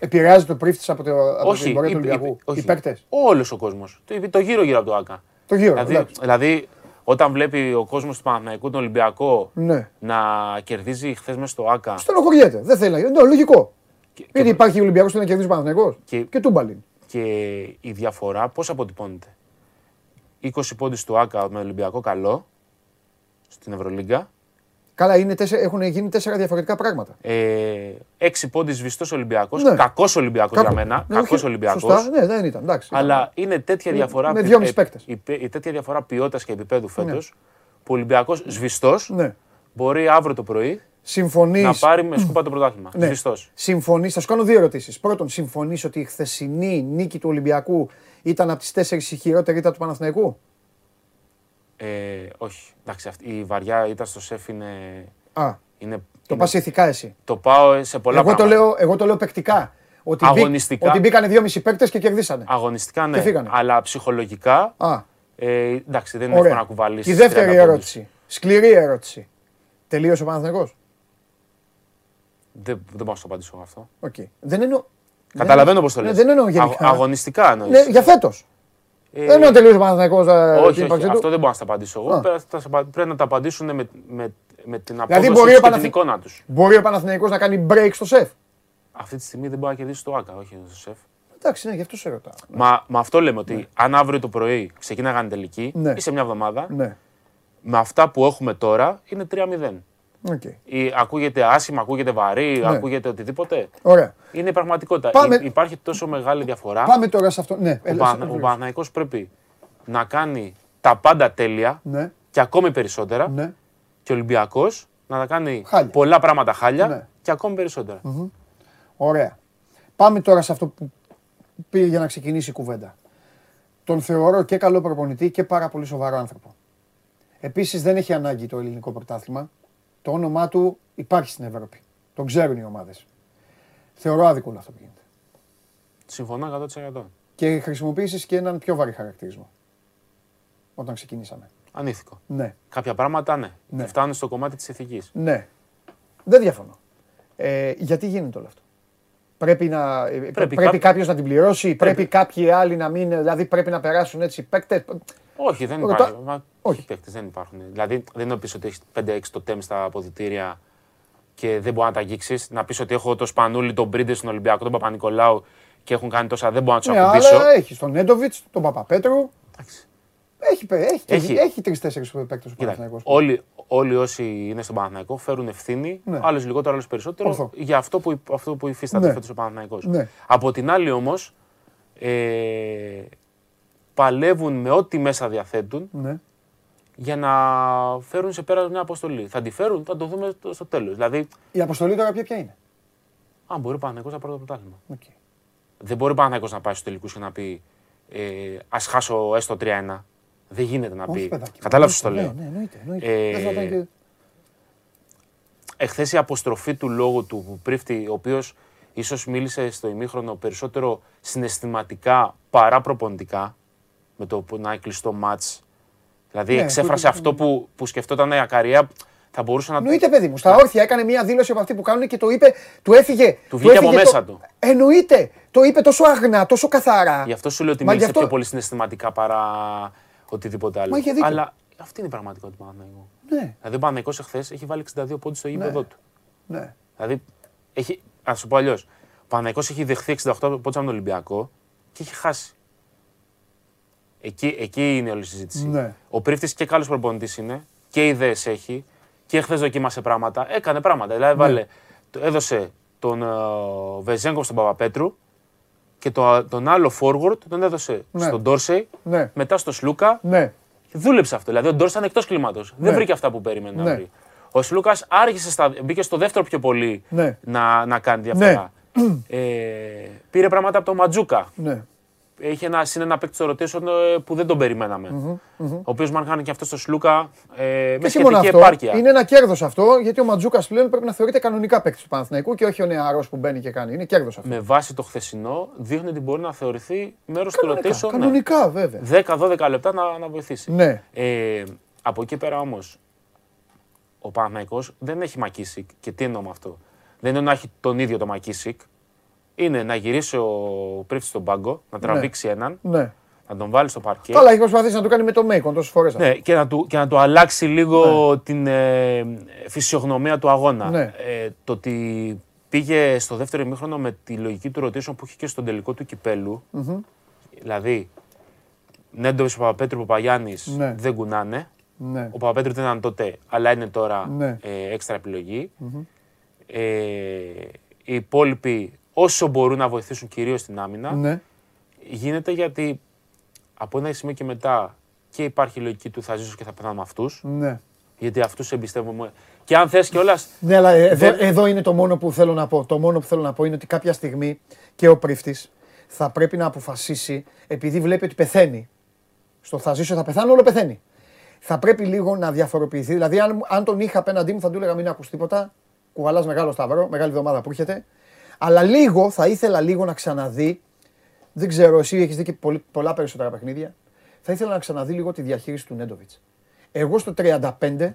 [SPEAKER 1] Επηρεάζει το πρίφτη από, το, από
[SPEAKER 8] όχι,
[SPEAKER 1] την πορεία του
[SPEAKER 8] οι- οι-
[SPEAKER 1] Ολυμπιακού.
[SPEAKER 8] όχι.
[SPEAKER 1] Οι παίκτες.
[SPEAKER 8] Όλος ο κόσμος. Το, το γύρω-γύρω από το ΑΚΑ.
[SPEAKER 1] Το γύρο.
[SPEAKER 8] Δηλαδή,
[SPEAKER 1] εντάξει.
[SPEAKER 8] δηλαδή, όταν βλέπει ο κόσμος του Παναθηναϊκού τον Ολυμπιακό
[SPEAKER 1] Ναι.
[SPEAKER 8] να κερδίζει χθες μέσα στο ΑΚΑ.
[SPEAKER 1] Στενοχωριέται. Δεν θέλει να γίνει. Ναι, λογικό.
[SPEAKER 8] Και,
[SPEAKER 1] Γιατί
[SPEAKER 8] και,
[SPEAKER 1] υπάρχει Ολυμπιακός που θέλει να κερδίσει Παναθηναϊκός
[SPEAKER 8] Και-
[SPEAKER 1] και τούμπαλιν.
[SPEAKER 8] και η διαφορά πώς αποτυπώνεται. 20 πόντους του ΑΚΑ με Ολυμπιακό καλό στην Ευρωλίγκα
[SPEAKER 1] Καλά, είναι τέσσερα, έχουν γίνει τέσσερα διαφορετικά πράγματα.
[SPEAKER 8] Ε, έξι πόντι σβηστός Ολυμπιακός.
[SPEAKER 1] Ναι.
[SPEAKER 8] Κακός Ολυμπιακός για
[SPEAKER 1] Κάπου-
[SPEAKER 8] μένα.
[SPEAKER 1] Ναι,
[SPEAKER 8] Κακός
[SPEAKER 1] όχι,
[SPEAKER 8] Ολυμπιακός.
[SPEAKER 1] Σωστά, ναι, δεν ήταν. Εντάξει.
[SPEAKER 8] Αλλά είναι τέτοια
[SPEAKER 1] Με-
[SPEAKER 8] διαφορά.
[SPEAKER 1] με
[SPEAKER 8] πι-
[SPEAKER 1] δυόμισι
[SPEAKER 8] ε,
[SPEAKER 1] παίκτες.
[SPEAKER 8] η, πε- η τέτοια διαφορά ποιότητας και επίπεδου φέτος που ο Ολυμπιακός σβηστός
[SPEAKER 1] Ναι.
[SPEAKER 8] μπορεί αύριο το πρωί
[SPEAKER 1] Συμφωνεί.
[SPEAKER 8] να πάρει με σκούπα το πρωτάθλημα.
[SPEAKER 1] Ναι.
[SPEAKER 8] Σβηστός.
[SPEAKER 1] Συμφωνεί, θα σου κάνω δύο ερωτήσεις. Πρώτον, συμφωνείς ότι η χθεσινή νίκη του Ολυμπιακού ήταν από τις τέσσερις η χειρότερη ήταν του Παναθηναϊκού;
[SPEAKER 8] Ε, όχι. Εντάξει, αυτή, η βαριά ήταν στο σεφ είναι.
[SPEAKER 1] Α,
[SPEAKER 8] είναι
[SPEAKER 1] το
[SPEAKER 8] είναι-
[SPEAKER 1] πας ηθικά εσύ.
[SPEAKER 8] το πάω σε πολλά
[SPEAKER 1] Εγώ το,
[SPEAKER 8] πράγματα.
[SPEAKER 1] λέω, εγώ το λέω παικτικά. Ότι, μπή-
[SPEAKER 8] Αγωνιστικά.
[SPEAKER 1] ότι μπήκανε δυόμισι παίκτες και κερδίσανε.
[SPEAKER 8] Αγωνιστικά ναι.
[SPEAKER 1] Και φύγανε.
[SPEAKER 8] Αλλά ψυχολογικά.
[SPEAKER 1] Α,
[SPEAKER 8] Ε, εντάξει, δεν είναι εύκολο
[SPEAKER 1] ωραία.
[SPEAKER 8] να κουβαλήσει.
[SPEAKER 1] Η δεύτερη ερώτηση. Σκληρή ερώτηση. Τελείωσε ο Παναθηναϊκός;
[SPEAKER 8] Δεν, δεν μπορώ να σου το απαντήσω εγώ αυτό.
[SPEAKER 1] Οκ. Δεν εννοώ.
[SPEAKER 8] Καταλαβαίνω πώς το
[SPEAKER 1] Ναι,
[SPEAKER 8] λες.
[SPEAKER 1] δεν εννοώ γενικά.
[SPEAKER 8] Αγ- αγωνιστικά εννοείς.
[SPEAKER 1] Ναι, για φέτος.
[SPEAKER 8] Ε,
[SPEAKER 1] Δεν εννοώ τελείωσε ο Παναθηναϊκός ε, την
[SPEAKER 8] όχι, όχι,
[SPEAKER 1] ύπαρξή του.
[SPEAKER 8] αυτό δεν μπορώ να στα απαντήσω εγώ.
[SPEAKER 1] Α.
[SPEAKER 8] Πρέπει, θα στα απα- πρέπει να τα απαντήσουν με, με, με την
[SPEAKER 1] Δηλαδή
[SPEAKER 8] απόδοση
[SPEAKER 1] μπορεί ο
[SPEAKER 8] τους και την
[SPEAKER 1] Παναθη-
[SPEAKER 8] εικόνα τους.
[SPEAKER 1] Μπορεί ο Παναθηναϊκός να κάνει break στο ΣΕΦ;
[SPEAKER 8] Αυτή τη στιγμή δεν μπορεί να κερδίσει το ΟΑΚΑ, όχι το ΣΕΦ.
[SPEAKER 1] Εντάξει, ναι, γι' αυτό σε ρωτάω.
[SPEAKER 8] Μα, μα αυτό λέμε ότι αν αύριο το πρωί ξεκίναγαν τελικοί
[SPEAKER 1] Ναι.
[SPEAKER 8] ή σε μια εβδομάδα,
[SPEAKER 1] Ναι.
[SPEAKER 8] με αυτά που έχουμε τώρα είναι 3-0.
[SPEAKER 1] Οκ.
[SPEAKER 8] Ή ακούγεται άσχημα, ακούγεται βαρύ,
[SPEAKER 1] Ναι.
[SPEAKER 8] ακούγεται οτιδήποτε.
[SPEAKER 1] Ωραία.
[SPEAKER 8] Είναι η πραγματικότητα.
[SPEAKER 1] Πάμε-
[SPEAKER 8] Υ- Υπάρχει τόσο μεγάλη διαφορά.
[SPEAKER 1] Πάμε τώρα σε αυτό. Ναι,
[SPEAKER 8] Ο,
[SPEAKER 1] έλα,
[SPEAKER 8] Πανα-
[SPEAKER 1] σε-
[SPEAKER 8] ο
[SPEAKER 1] βεβαίως.
[SPEAKER 8] Παναθηναϊκός πρέπει να κάνει τα πάντα τέλεια
[SPEAKER 1] Ναι,
[SPEAKER 8] και ακόμη περισσότερα.
[SPEAKER 1] ναι.
[SPEAKER 8] Και ο Ολυμπιακός να τα κάνει
[SPEAKER 1] Χάλια.
[SPEAKER 8] πολλά πράγματα χάλια
[SPEAKER 1] Ναι.
[SPEAKER 8] και ακόμη περισσότερα.
[SPEAKER 1] Ωραία. Πάμε τώρα σε αυτό που πήγε για να ξεκινήσει η κουβέντα. Τον θεωρώ και καλό προπονητή και πάρα πολύ σοβαρό άνθρωπο. Επίσης δεν έχει ανάγκη το ελληνικό πρωτάθλημα. Το όνομά του υπάρχει στην Ευρώπη. Τον ξέρουν οι ομάδες. Θεωρώ άδικο όλο αυτό που γίνεται.
[SPEAKER 8] Συμφωνώ 100%.
[SPEAKER 1] Και χρησιμοποίησες και έναν πιο βαρύ χαρακτηρισμό. Όταν ξεκινήσαμε.
[SPEAKER 8] Ανήθικο.
[SPEAKER 1] Ναι,
[SPEAKER 8] Κάποια πράγματα ναι.
[SPEAKER 1] Ναι.
[SPEAKER 8] Φτάνουν στο κομμάτι της ηθικής.
[SPEAKER 1] ναι. Δεν διαφωνώ. Ε, γιατί γίνεται όλο αυτό; Πρέπει, να, ε, πρέπει,
[SPEAKER 8] κά-
[SPEAKER 1] κάποιος να την πληρώσει, πρέπει. κάποιοι άλλοι να μην. Δηλαδή πρέπει να περάσουν έτσι παίκτες.
[SPEAKER 8] Όχι, δεν
[SPEAKER 1] Ρωτά-
[SPEAKER 8] υπάρχει. Μα,
[SPEAKER 1] Όχι.
[SPEAKER 8] όχι. Παίκτες, δεν υπάρχουν. Δηλαδή δεν είναι να πει ότι έχεις 5-6 το τέμ στα αποδητήρια και δεν μπορείς να τα αγγίξεις. Να πεις ότι έχω το Σπανούλι, τον Μπρίντε στον Ολυμπιακό, τον Παπα-Νικολάου και έχουν κάνει τόσα, δεν μπορώ να τους
[SPEAKER 1] Ναι,
[SPEAKER 8] ακουμπήσω.
[SPEAKER 1] αλλά έχεις τον Νέντοβιτς, τον Παπαπέτρου.
[SPEAKER 8] Εντάξει.
[SPEAKER 1] Έχει, παι- έχει,
[SPEAKER 8] Έχει.
[SPEAKER 1] έχει, έχει τρει-τέσσερι παίκτες ο
[SPEAKER 8] Κοίτα,
[SPEAKER 1] Παναθηναϊκός.
[SPEAKER 8] όλοι, όλοι όσοι είναι στον Παναθηναϊκό φέρουν ευθύνη,
[SPEAKER 1] Ναι.
[SPEAKER 8] άλλος λιγότερο, άλλος περισσότερο,
[SPEAKER 1] Ορθό.
[SPEAKER 8] για αυτό που, υ- αυτό που υφίσταται
[SPEAKER 1] Ναι.
[SPEAKER 8] φέτος ο Παναθηναϊκός.
[SPEAKER 1] Ναι.
[SPEAKER 8] Από την άλλη όμως, ε, παλεύουν με ό,τι μέσα διαθέτουν
[SPEAKER 1] Ναι.
[SPEAKER 8] για να φέρουν σε πέρα μια αποστολή. Θα τη φέρουν, θα το δούμε στο- στο τέλος. Δηλαδή,
[SPEAKER 1] Η αποστολή τώρα ποια, ποια είναι;
[SPEAKER 8] αν μπορεί ο Παναθηναϊκός να πάρει το πρωτάθλημα.
[SPEAKER 1] Οκ.
[SPEAKER 8] Δεν μπορεί ο Παναθηναϊκός να πάει στους τελικούς και να πει ε, ας χάσω έστω 3-1. Δεν γίνεται να
[SPEAKER 1] Όχι,
[SPEAKER 8] πει.
[SPEAKER 1] παιδάκι.
[SPEAKER 8] Κατάλαβες το
[SPEAKER 1] Ναι,
[SPEAKER 8] λέω.
[SPEAKER 1] Ναι, εννοείται. εννοείται.
[SPEAKER 8] Ε,
[SPEAKER 1] Δεν θα ήταν και-
[SPEAKER 8] Εχθές η αποστροφή του λόγου του Πρίφτη, ο οποίος ίσως μίλησε στο ημίχρονο περισσότερο συναισθηματικά παρά προπονητικά, με το που να είναι κλειστό μάτς. Δηλαδή
[SPEAKER 1] Ναι,
[SPEAKER 8] εξέφρασε
[SPEAKER 1] που-
[SPEAKER 8] αυτό που, που σκεφτόταν η Ακαρία, θα μπορούσε να.
[SPEAKER 1] Εννοείται, παιδί μου. Στα όρθια έκανε μια δήλωση από αυτή που κάνουν και το είπε, του έφυγε.
[SPEAKER 8] Του βγήκε από
[SPEAKER 1] έφυγε
[SPEAKER 8] μέσα
[SPEAKER 1] το-
[SPEAKER 8] του.
[SPEAKER 1] Εννοείται. Το είπε τόσο αγνά, τόσο καθαρά.
[SPEAKER 8] Γι' αυτό σου λέω ότι
[SPEAKER 1] Μα γι'
[SPEAKER 8] μίλησε
[SPEAKER 1] αυτό-
[SPEAKER 8] πιο πολύ συναισθηματικά παρά οτιδήποτε άλλο.
[SPEAKER 1] Μα είχε δίκιο.
[SPEAKER 8] Αλλά αυτή είναι η πραγματικότητα του Παναθηναϊκού.
[SPEAKER 1] Ναι,
[SPEAKER 8] Δηλαδή ο Παναθηναϊκός εχθές έχει βάλει 62 πόντους στο γήπεδο του.
[SPEAKER 1] ναι.
[SPEAKER 8] Δηλαδή, έχει, α σου πω αλλιώς. Ο Παναγικός έχει δεχθεί 68 πόντους από τον Ολυμπιακό και έχει χάσει. Εκεί, εκεί είναι όλη η συζήτηση.
[SPEAKER 1] Ναι.
[SPEAKER 8] Ο Πρίφτης και καλός προπονητής είναι και ιδέες έχει και χθες δοκίμασε πράγματα. Έκανε πράγματα. Δηλαδή,
[SPEAKER 1] Ναι.
[SPEAKER 8] βάλε, το- έδωσε τον uh, Βεζέγκο στον Παπαπέτρου και το, τον άλλο forward τον έδωσε
[SPEAKER 1] Ναι.
[SPEAKER 8] στον Ντόρσεϊ,
[SPEAKER 1] Ναι.
[SPEAKER 8] μετά στο Σλούκα
[SPEAKER 1] Ναι.
[SPEAKER 8] και δούλεψε αυτό. Δηλαδή ο Ντόρ ήταν εκτός κλίματο. Δεν βρήκε αυτά που περίμενε
[SPEAKER 1] Ναι.
[SPEAKER 8] να βρει. Ο Σλούκας άρχισε στα, μπήκε στο δεύτερο πιο πολύ
[SPEAKER 1] Ναι.
[SPEAKER 8] να, να κάνει διαφορά. Ε, πήρε πράγματα από τον Ματζούκα.
[SPEAKER 1] Ναι.
[SPEAKER 8] Είχε ένα, είναι ένα παίκτη στο rotation ε, που δεν τον περιμέναμε. Ο οποίος μάλλον κάνει και αυτό στο Σλούκα ε, με
[SPEAKER 1] Και όχι μόνο
[SPEAKER 8] σχετική
[SPEAKER 1] αυτό.
[SPEAKER 8] επάρκεια.
[SPEAKER 1] Είναι ένα κέρδος αυτό, γιατί ο Ματζούκας πλέον πρέπει να θεωρείται κανονικά παίκτης του Παναθηναϊκού και όχι ο νεαρός που μπαίνει και κάνει. Είναι κέρδος αυτό.
[SPEAKER 8] Με βάση το χθεσινό, δείχνει ότι μπορεί να θεωρηθεί μέρος του
[SPEAKER 1] Κανονικά,
[SPEAKER 8] rotation. ναι.
[SPEAKER 1] κανονικά βέβαια.
[SPEAKER 8] 10-12 λεπτά να, να βοηθήσει.
[SPEAKER 1] Ναι.
[SPEAKER 8] Ε, από εκεί πέρα όμως, ο Παναθηναϊκός δεν έχει Μακίσικ. Και τι εννοώ με αυτό. Δεν είναι να έχει τον ίδιο το Μακίσικ. Είναι να γυρίσει ο Πρίφτης στον πάγκο, να τραβήξει έναν,
[SPEAKER 1] Ναι.
[SPEAKER 8] να τον βάλει στο παρκέ.
[SPEAKER 1] Καλά, έχει προσπαθήσει να το κάνει με το Μέικον τόσες φορές.
[SPEAKER 8] Ναι, και να του, και να του αλλάξει λίγο την ε, φυσιογνωμία του αγώνα.
[SPEAKER 1] Ναι.
[SPEAKER 8] Ε, το ότι πήγε στο δεύτερο ημίχρονο με τη λογική του ρωτήσεων που είχε και στον τελικό του κυπελου Δηλαδή, Νέντοβιτ Παπαπέτρου Παπαγιάννης
[SPEAKER 1] Ναι.
[SPEAKER 8] δεν κουνάνε.
[SPEAKER 1] Ναι.
[SPEAKER 8] Ο Παπαπέτρου δεν ήταν τότε, αλλά είναι τώρα
[SPEAKER 1] Ναι.
[SPEAKER 8] ε, έξτρα επιλογή. Ε, οι υπόλοιποι, όσο μπορούν να βοηθήσουν κυρίως στην άμυνα,
[SPEAKER 1] Ναι.
[SPEAKER 8] γίνεται γιατί από ένα σημείο και μετά και υπάρχει η λογική του θα ζήσω και θα πεθάνω με αυτούς,
[SPEAKER 1] Ναι.
[SPEAKER 8] γιατί αυτούς εμπιστεύομαι. Και αν θες κιόλας,
[SPEAKER 1] Ναι, αλλά εδώ,
[SPEAKER 8] Δεν-
[SPEAKER 1] εδώ είναι το μόνο που θέλω να πω. Το μόνο που θέλω να πω είναι ότι κάποια στιγμή και ο πρίφτης θα πρέπει να αποφασίσει, επειδή βλέπει ότι πεθαίνει. Στο θα ζήσω, θα πεθάνω, όλο πεθαίνει. Θα πρέπει λίγο να διαφοροποιηθεί. Δηλαδή, αν, αν τον είχα απέναντί μου, θα του έλεγα μην ακούς τίποτα. Κουβαλάς μεγάλο σταυρό, μεγάλη εβδομάδα που έρχεται. Αλλά λίγο, θα ήθελα λίγο να ξαναδεί. Δεν ξέρω, εσύ έχεις δει και πολύ- πολλά περισσότερα παιχνίδια. Θα ήθελα να ξαναδεί λίγο τη διαχείριση του Νέντοβιτς. Εγώ στο 35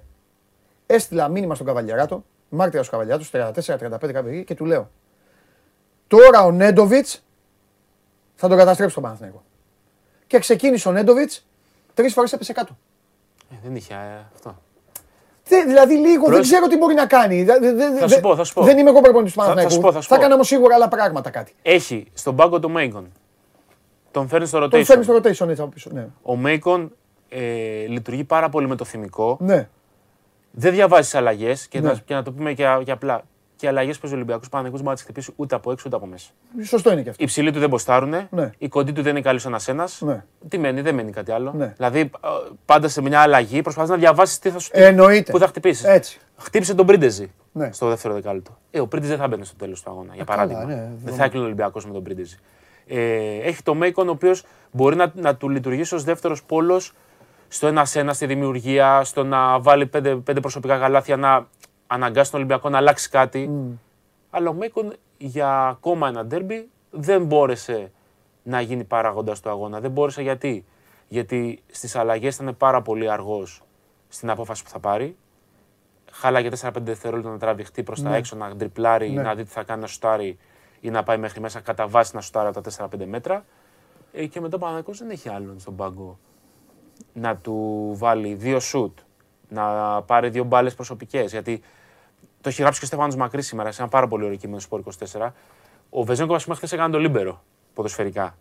[SPEAKER 1] έστειλα μήνυμα στον Καβαλιαράτο, μάρτυρα στο Καβαλιαράτο, στο 34-35 κάποια εκεί, και του λέω: Τώρα ο Νέντοβιτς θα τον καταστρέψει τον Παναθηναϊκό. Και ξεκίνησε ο Νέντοβιτς, τρεις φορές έπεσε κάτω.
[SPEAKER 8] ε, δεν είχε ε, αυτό.
[SPEAKER 1] Δε- δηλαδή λίγο δεν
[SPEAKER 8] Προς-
[SPEAKER 1] ξέρω τι μπορεί να κάνει. Δε- δε- δε-
[SPEAKER 8] Θα σου
[SPEAKER 1] δε-
[SPEAKER 8] πω, θα σου πω.
[SPEAKER 1] Δεν είμαι εγώ προπονητής του
[SPEAKER 8] Θα- θα
[SPEAKER 1] Παναθηναϊκού.
[SPEAKER 8] σου πω, θα σου
[SPEAKER 1] Θα
[SPEAKER 8] πω.
[SPEAKER 1] έκανα όμως σίγουρα άλλα πράγματα κάτι.
[SPEAKER 8] Έχει στον πάγκο του Μέικον. Τον φέρνει στο rotation.
[SPEAKER 1] Τον φέρνει στο rotation έτσι από πίσω. Ναι.
[SPEAKER 8] Ο Μέικον ε, λειτουργεί πάρα πολύ με το θυμικό.
[SPEAKER 1] ναι.
[SPEAKER 8] Δεν διαβάζεις αλλαγές και,
[SPEAKER 1] Ναι.
[SPEAKER 8] να, και να το πούμε και, και απλά. Και οι αλλαγές που ο Ολυμπιακό Παναγικού δεν μπορεί να τις χτυπήσει ούτε από έξω ούτε από μέσα.
[SPEAKER 1] Σωστό είναι και αυτό.
[SPEAKER 8] Οι ψηλοί του δεν μποστάρουνε.
[SPEAKER 1] Ναι.
[SPEAKER 8] Οι κοντοί του δεν είναι καλοί ένα-ένα.
[SPEAKER 1] Ναι.
[SPEAKER 8] Τι μένει, δεν μένει κάτι άλλο.
[SPEAKER 1] Ναι.
[SPEAKER 8] Δηλαδή ε, πάντα σε μια αλλαγή προσπαθείς να διαβάσεις τι θα σου
[SPEAKER 1] Εννοείται.
[SPEAKER 8] Που θα χτυπήσεις.
[SPEAKER 1] Έτσι.
[SPEAKER 8] Χτύπησε τον Πρίντεζι
[SPEAKER 1] Ναι.
[SPEAKER 8] στο δεύτερο δεκάλεπτο. Ε, ο Πρίντεζι δεν θα μπαίνει στο τέλος του αγώνα. Για
[SPEAKER 1] καλά,
[SPEAKER 8] παράδειγμα.
[SPEAKER 1] ναι,
[SPEAKER 8] δεν θα έκλεινε ο Ολυμπιακός με τον Πρίντεζι. Ε, έχει το Μέικον ο οποίος μπορεί να, να του λειτουργήσει ως δεύτερος πόλος στο ένα-ένα στη δημιουργία, στο να βάλει πέντε, πέντε προσωπικά γαλάθια, να αναγκάσει τον Ολυμπιακό να αλλάξει κάτι. Αλλά ο Μέικον για ακόμα ένα ντέρμπι δεν μπόρεσε να γίνει παράγοντας του αγώνα. Δεν μπόρεσε γιατί. Γιατί στις αλλαγές ήταν πάρα πολύ αργός στην απόφαση που θα πάρει. Χάλαγε 4-5 δευτερόλεπτα να τραβηχτεί προς τα έξω, να ντριπλάρει,
[SPEAKER 1] Ναι.
[SPEAKER 8] να δει τι θα κάνει να σουτάρει ή να πάει μέχρι μέσα κατά βάση να σουτάρει από τα 4-5 μέτρα. Ε, και μετά ο Παναθηναϊκός δεν έχει άλλον στον πάγκο να του βάλει δύο σουτ, να πάρει δύο μπάλες προσωπικές. Γιατί το έχει γράψει και ο Στέφανος Μακρύ σήμερα σε ένα πάρα πολύ ωραίο κείμενο στο Sport 24. Ο Βεζέγκο, α πούμε, χθες έκανε το λίμπερο ποδοσφαιρικά.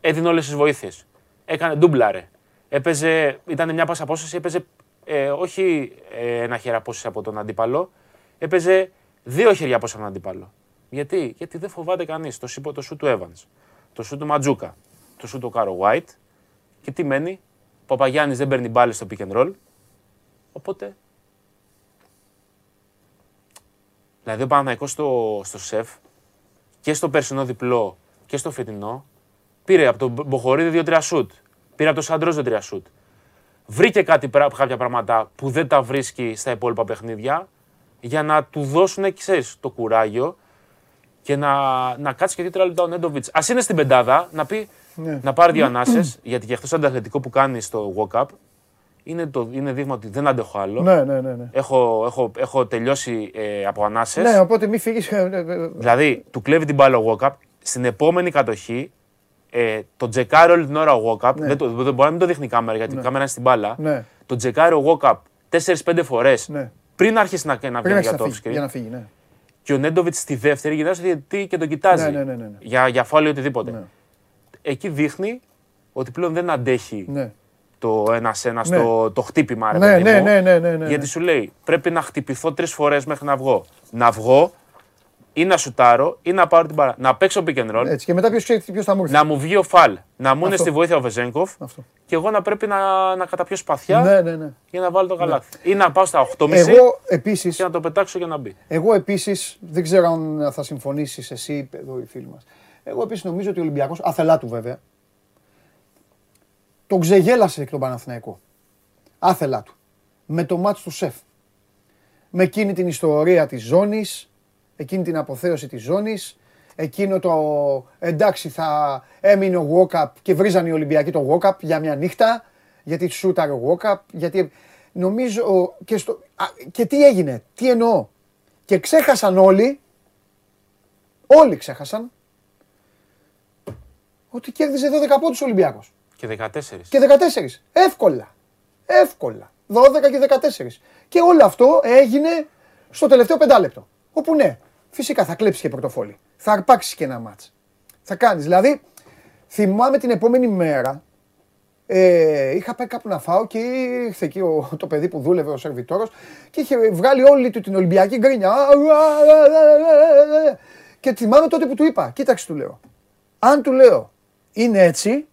[SPEAKER 8] Έδινε όλες τις βοήθειες. Έκανε ντούμπλαρε. Έπαιζε, ήταν μια πάσα απόσταση, έπαιζε ε, όχι ε, ένα χέρι απόσταση από τον αντίπαλο, έπαιζε δύο χέρια απόσταση από τον αντίπαλο. Γιατί, Γιατί δεν φοβάται κανείς. Το, σύπο- το σου του Evans, το σου του Ματζούκα, το σου του Κάρο White. Και τι μένει, ο Παπαγιάννης δεν παίρνει μπάλες στο pick and roll. Οπότε Δηλαδή ο Παναθηναϊκός στο, στο ΣΕΦ και στο περσινό διπλό και στο φετινό πήρε από τον Μποχορίδη 2-3 σουτ. Πήρε από τον Σαντρός 2-3 σουτ. Βρήκε κάτι, πρά- κάποια πράγματα που δεν τα βρίσκει στα υπόλοιπα παιχνίδια για να του δώσουν ξέρεις, το κουράγιο και να, να κάτσει και 2-3 λεπτά ο Νέντοβιτς. Α είναι στην πεντάδα να πει
[SPEAKER 1] Ναι.
[SPEAKER 8] να πάρει δύο ανάσες γιατί και αυτό το ανταθλητικό που κάνει στο walk-up είναι, το, είναι δείγμα ότι δεν αντέχω άλλο.
[SPEAKER 1] Ναι, ναι, ναι. ναι.
[SPEAKER 8] Έχω, έχω, έχω τελειώσει ε, από ανάσες.
[SPEAKER 1] Ναι, οπότε μη φύγεις.
[SPEAKER 8] Δηλαδή, του κλέβει την μπάλα ο Walkup. Στην επόμενη κατοχή, ε, το τζεκάρει όλη την ώρα ο Walkup. Δεν, το, δεν μπορεί να μην το δείχνει η κάμερα γιατί η κάμερα είναι στην μπάλα.
[SPEAKER 1] Ναι.
[SPEAKER 8] Το τζεκάρει ο Walkup 4-5 φορές
[SPEAKER 1] Ναι.
[SPEAKER 8] πριν αρχίσει να, να
[SPEAKER 1] Πριν
[SPEAKER 8] βγαίνει
[SPEAKER 1] να
[SPEAKER 8] για το
[SPEAKER 1] φύγει.
[SPEAKER 8] off
[SPEAKER 1] Για να
[SPEAKER 8] screen.
[SPEAKER 1] φύγει, ναι.
[SPEAKER 8] Και ο Νέντοβιτς στη δεύτερη γυρνάει στο διαιτητή και τον κοιτάζει.
[SPEAKER 1] Ναι, ναι, ναι, ναι, ναι.
[SPEAKER 8] Για, για φάουλ ή οτιδήποτε.
[SPEAKER 1] Ναι.
[SPEAKER 8] Εκεί δείχνει ότι πλέον δεν αντέχει
[SPEAKER 1] ναι.
[SPEAKER 8] Το ένα-ένα,
[SPEAKER 1] Ναι.
[SPEAKER 8] το, το χτύπημα. Ρε,
[SPEAKER 1] Ναι,
[SPEAKER 8] παιδί
[SPEAKER 1] ναι,
[SPEAKER 8] μου.
[SPEAKER 1] ναι, ναι, ναι, ναι.
[SPEAKER 8] Γιατί σου λέει πρέπει να χτυπηθώ τρεις φορές μέχρι να βγω. Να βγω ή να σουτάρω ή να πάρω την μπάλα. Να παίξω pick and roll.
[SPEAKER 1] Έτσι. Και μετά ποιος θα μου έρθει.
[SPEAKER 8] Να μου βγει ο φαλ. Να μου είναι
[SPEAKER 1] Αυτό.
[SPEAKER 8] στη βοήθεια ο Βεζέγκοφ.
[SPEAKER 1] Αυτό.
[SPEAKER 8] Και εγώ να πρέπει να, να καταπιώ σπαθιά
[SPEAKER 1] Ναι, ναι, ναι.
[SPEAKER 8] για να βάλω το καλάθι. Ή να πάω στα 8,5
[SPEAKER 1] Εγώ επίση.
[SPEAKER 8] και να το πετάξω για να μπει.
[SPEAKER 1] Εγώ επίσης, δεν ξέρω αν θα συμφωνήσεις εσύ, εδώ οι φίλοι μας. Εγώ επίσης νομίζω ότι ο Ολυμπιακός, άθελά του βέβαια, τον ξεγέλασε εκ τον Παναθηναϊκό. Άθελά του. Με το μάτς του σεφ. Με εκείνη την ιστορία της ζώνης, εκείνη την αποθέωση της ζώνης, εκείνο το εντάξει θα έμεινε ο Γουόκαπ και βρίζανε οι Ολυμπιακοί το Γουόκαπ για μια νύχτα, γιατί σούταρε ο Γουόκαπ, γιατί νομίζω και, στο, α, και τι έγινε, τι εννοώ. Και ξέχασαν όλοι, όλοι ξέχασαν, ότι κέρδιζε 12 πόντους ο Ολυμπιακός.
[SPEAKER 8] Και 14.
[SPEAKER 1] Και 14. Εύκολα. Εύκολα. 12 και 14. Και όλο αυτό έγινε στο τελευταίο πεντάλεπτο. Όπου ναι, φυσικά θα κλέψει και πορτοφόλι. Θα αρπάξεις και ένα μάτς. Θα κάνεις. Δηλαδή, θυμάμαι την επόμενη μέρα, Ε, είχα πάει κάπου να φάω και ήρθε εκεί ο, το παιδί που δούλευε, ο σερβιτόρος και είχε βγάλει όλη του την Ολυμπιακή γκρίνια. Α, α, α, α, α. Και θυμάμαι τότε που του είπα, κοίταξε του λέω, αν του λέω είναι έτσι,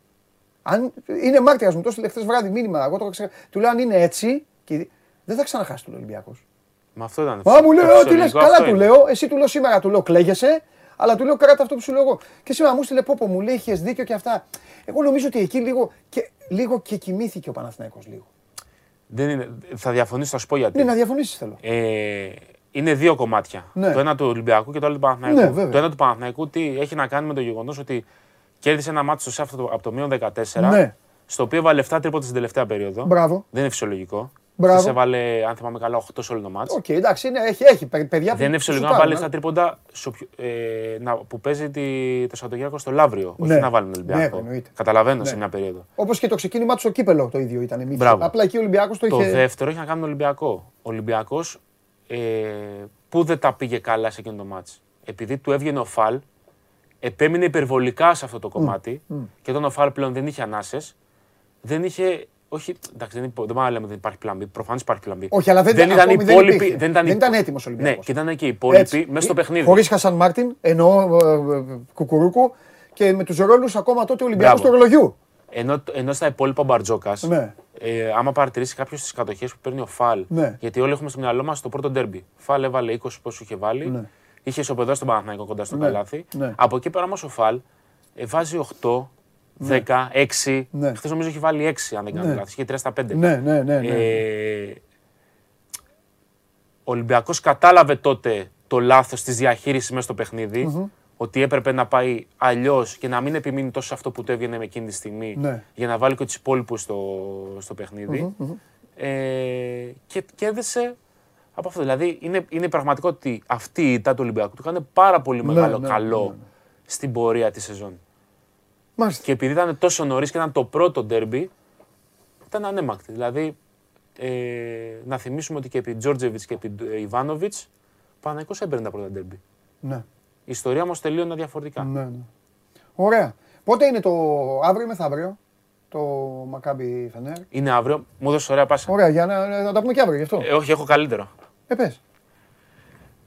[SPEAKER 1] αν, είναι μάρτυρας μου, το έστειλε χθες βράδυ μήνυμα, εγώ το είχα ξεχάσει. του λέω αν είναι έτσι, και δεν θα ξαναχάσει τον Ολυμπιακός.
[SPEAKER 8] Μα αυτό ήταν.
[SPEAKER 1] Μα μου λέει,
[SPEAKER 8] το
[SPEAKER 1] ό,τι λες,
[SPEAKER 8] φυσιολογικό
[SPEAKER 1] καλά
[SPEAKER 8] αυτό
[SPEAKER 1] του
[SPEAKER 8] είναι.
[SPEAKER 1] λέω, εσύ του λέω σήμερα, του λέω κλαίγεσαι, αλλά του λέω κράτα αυτό που σου λέω εγώ. Και σήμερα μου στείλε πόπο, μου λέει, είχες δίκιο και αυτά. Εγώ νομίζω ότι εκεί λίγο και, λίγο και κοιμήθηκε ο Παναθηναϊκός λίγο.
[SPEAKER 8] Δεν είναι, θα διαφωνήσω, θα σου πω γιατί.
[SPEAKER 1] Ναι, να διαφωνήσεις θέλω.
[SPEAKER 8] Ε, είναι δύο κομμάτια.
[SPEAKER 1] Ναι.
[SPEAKER 8] Το ένα του Ολυμπιακού και το άλλο του Παναθηναϊκού.
[SPEAKER 1] Ναι, βέβαια.
[SPEAKER 8] το ένα του Παναθηναϊκού τι έχει να κάνει με το γεγονός ότι κέρδισε ένα ματς στο ΣΕΦ από το μείον 14,
[SPEAKER 1] Ναι.
[SPEAKER 8] στο οποίο έβαλε 7 τρίποτα στην τελευταία περίοδο.
[SPEAKER 1] Μπράβο.
[SPEAKER 8] Δεν είναι φυσιολογικό.
[SPEAKER 1] Μπράβο.
[SPEAKER 8] Χθες έβαλε, αν θυμάμαι καλά, 8 σε όλο το ματς.
[SPEAKER 1] Οκ, εντάξει, είναι, έχει, έχει παι- παιδιά
[SPEAKER 8] Δεν είναι
[SPEAKER 1] που
[SPEAKER 8] φυσιολογικό να
[SPEAKER 1] σουτάρουν,
[SPEAKER 8] βάλει
[SPEAKER 1] ε.
[SPEAKER 8] 7 τρίποντα σε οποιο- ε, να- που παίζει τη, το Σαββατοκύριακο στο Λαύριο.
[SPEAKER 1] Ναι.
[SPEAKER 8] Όχι να βάλει τον Ολυμπιακό.
[SPEAKER 1] Ναι, εννοείται.
[SPEAKER 8] Καταλαβαίνω σε
[SPEAKER 1] Ναι.
[SPEAKER 8] μια περίοδο.
[SPEAKER 1] Όπως και το ξεκίνημά του στο κύπελλο το ίδιο ήταν. μύθι.
[SPEAKER 8] Μπράβο.
[SPEAKER 1] Απλά εκεί ο Ολυμπιακός το,
[SPEAKER 8] Το
[SPEAKER 1] είχε.
[SPEAKER 8] δεύτερο έχει να κάνει με τον Ολυμπιακό. Ο Ολυμπιακός ε, που δεν τα πήγε καλά σε εκείνο το ματς. Επειδή του έβγαινε ο Φαλ, επέμεινε υπερβολικά σε αυτό το κομμάτι και όταν ο Φαλ πλέον δεν είχε ανάσες, δεν είχε. Όχι, εντάξει, δεν, υπο- δεν πάμε να λέμε ότι δεν υπάρχει πλан B. Προφανώς υπάρχει πλan B.
[SPEAKER 1] Όχι, αλλά δεν,
[SPEAKER 8] ήταν
[SPEAKER 1] ακόμη
[SPEAKER 8] οι
[SPEAKER 1] δεν
[SPEAKER 8] υπόλοιποι.
[SPEAKER 1] υπήρχε.
[SPEAKER 8] Δεν ήταν,
[SPEAKER 1] δεν ήταν έτοιμος ο
[SPEAKER 8] Ναι,
[SPEAKER 1] Ολυμπιακός.
[SPEAKER 8] και ήταν και οι υπόλοιποι
[SPEAKER 1] Έτσι.
[SPEAKER 8] μέσα στο παιχνίδι.
[SPEAKER 1] Χωρίς Χασάν Μάρτιν, εννοώ ε, ε, κουκουρούκου και με τους ρόλους ακόμα τότε ο Ολυμπιακός του
[SPEAKER 8] Μπράβο.
[SPEAKER 1] ρολογιού.
[SPEAKER 8] Ενώ, ενώ στα υπόλοιπα ο Μπαρτζόκας,
[SPEAKER 1] Ναι.
[SPEAKER 8] ε, άμα παρατηρήσει κάποιος τις κατοχές που παίρνει ο Φαλ,
[SPEAKER 1] Ναι.
[SPEAKER 8] γιατί όλοι έχουμε στο μυαλό μας το πρώτο ντέρμπι. Φαλ έβαλε 20 πόσο είχε βάλει,
[SPEAKER 1] Ναι.
[SPEAKER 8] Είχε ισοπεδώσει τον Παναθηναϊκό κοντά στο
[SPEAKER 1] Ναι,
[SPEAKER 8] καλάθι.
[SPEAKER 1] ναι.
[SPEAKER 8] Από εκεί πέρα όμως ο Φαλ ε, βάζει 8, 10, 6.
[SPEAKER 1] Ναι.
[SPEAKER 8] Χθες νομίζω έχει βάλει 6, αν δεν κάνω
[SPEAKER 1] Ναι.
[SPEAKER 8] λάθος. Είχε 3 στα 5.
[SPEAKER 1] Ναι, ναι, ναι. ναι.
[SPEAKER 8] Ε, ο Ολυμπιακός κατάλαβε τότε το λάθος της διαχείρισης μέσα στο παιχνιδι ότι έπρεπε να πάει αλλιώς και να μην επιμείνει τόσο σε αυτό που του έβγαινε με εκείνη τη στιγμή
[SPEAKER 1] Ναι.
[SPEAKER 8] για να βάλει και τους υπόλοιπους στο, στο παιχνιδι Ε, και κέρδισε από αυτό. Δηλαδή είναι, είναι πραγματικό ότι αυτή η ήττα του Ολυμπιακού του έκανε πάρα πολύ
[SPEAKER 1] Ναι,
[SPEAKER 8] μεγάλο
[SPEAKER 1] ναι,
[SPEAKER 8] καλό
[SPEAKER 1] ναι, ναι.
[SPEAKER 8] στην πορεία της σεζόν.
[SPEAKER 1] Μάλιστα.
[SPEAKER 8] Και επειδή ήταν τόσο νωρίς και ήταν το πρώτο ντέρμπι, ήταν ανέμακτη. Δηλαδή, ε, να θυμίσουμε ότι και επί Τζόρτζεβιτς και επί Ιβάνοβιτς, ο Παναγικός έμπαιρνε τα πρώτα ντέρμπι.
[SPEAKER 1] Ναι,
[SPEAKER 8] Η ιστορία όμως τελείωνε διαφορετικά.
[SPEAKER 1] ναι, ναι. Ωραία. Πότε είναι το αύριο ή μεθαύριο; Το Μακάμπι Φενέρ.
[SPEAKER 8] Είναι αύριο, μου δώσεις ωραία πάσα.
[SPEAKER 1] Ωραία, για να, να τα πούμε και αύριο γι' αυτό.
[SPEAKER 8] Ε, όχι, έχω καλύτερο.
[SPEAKER 1] Ε, πες.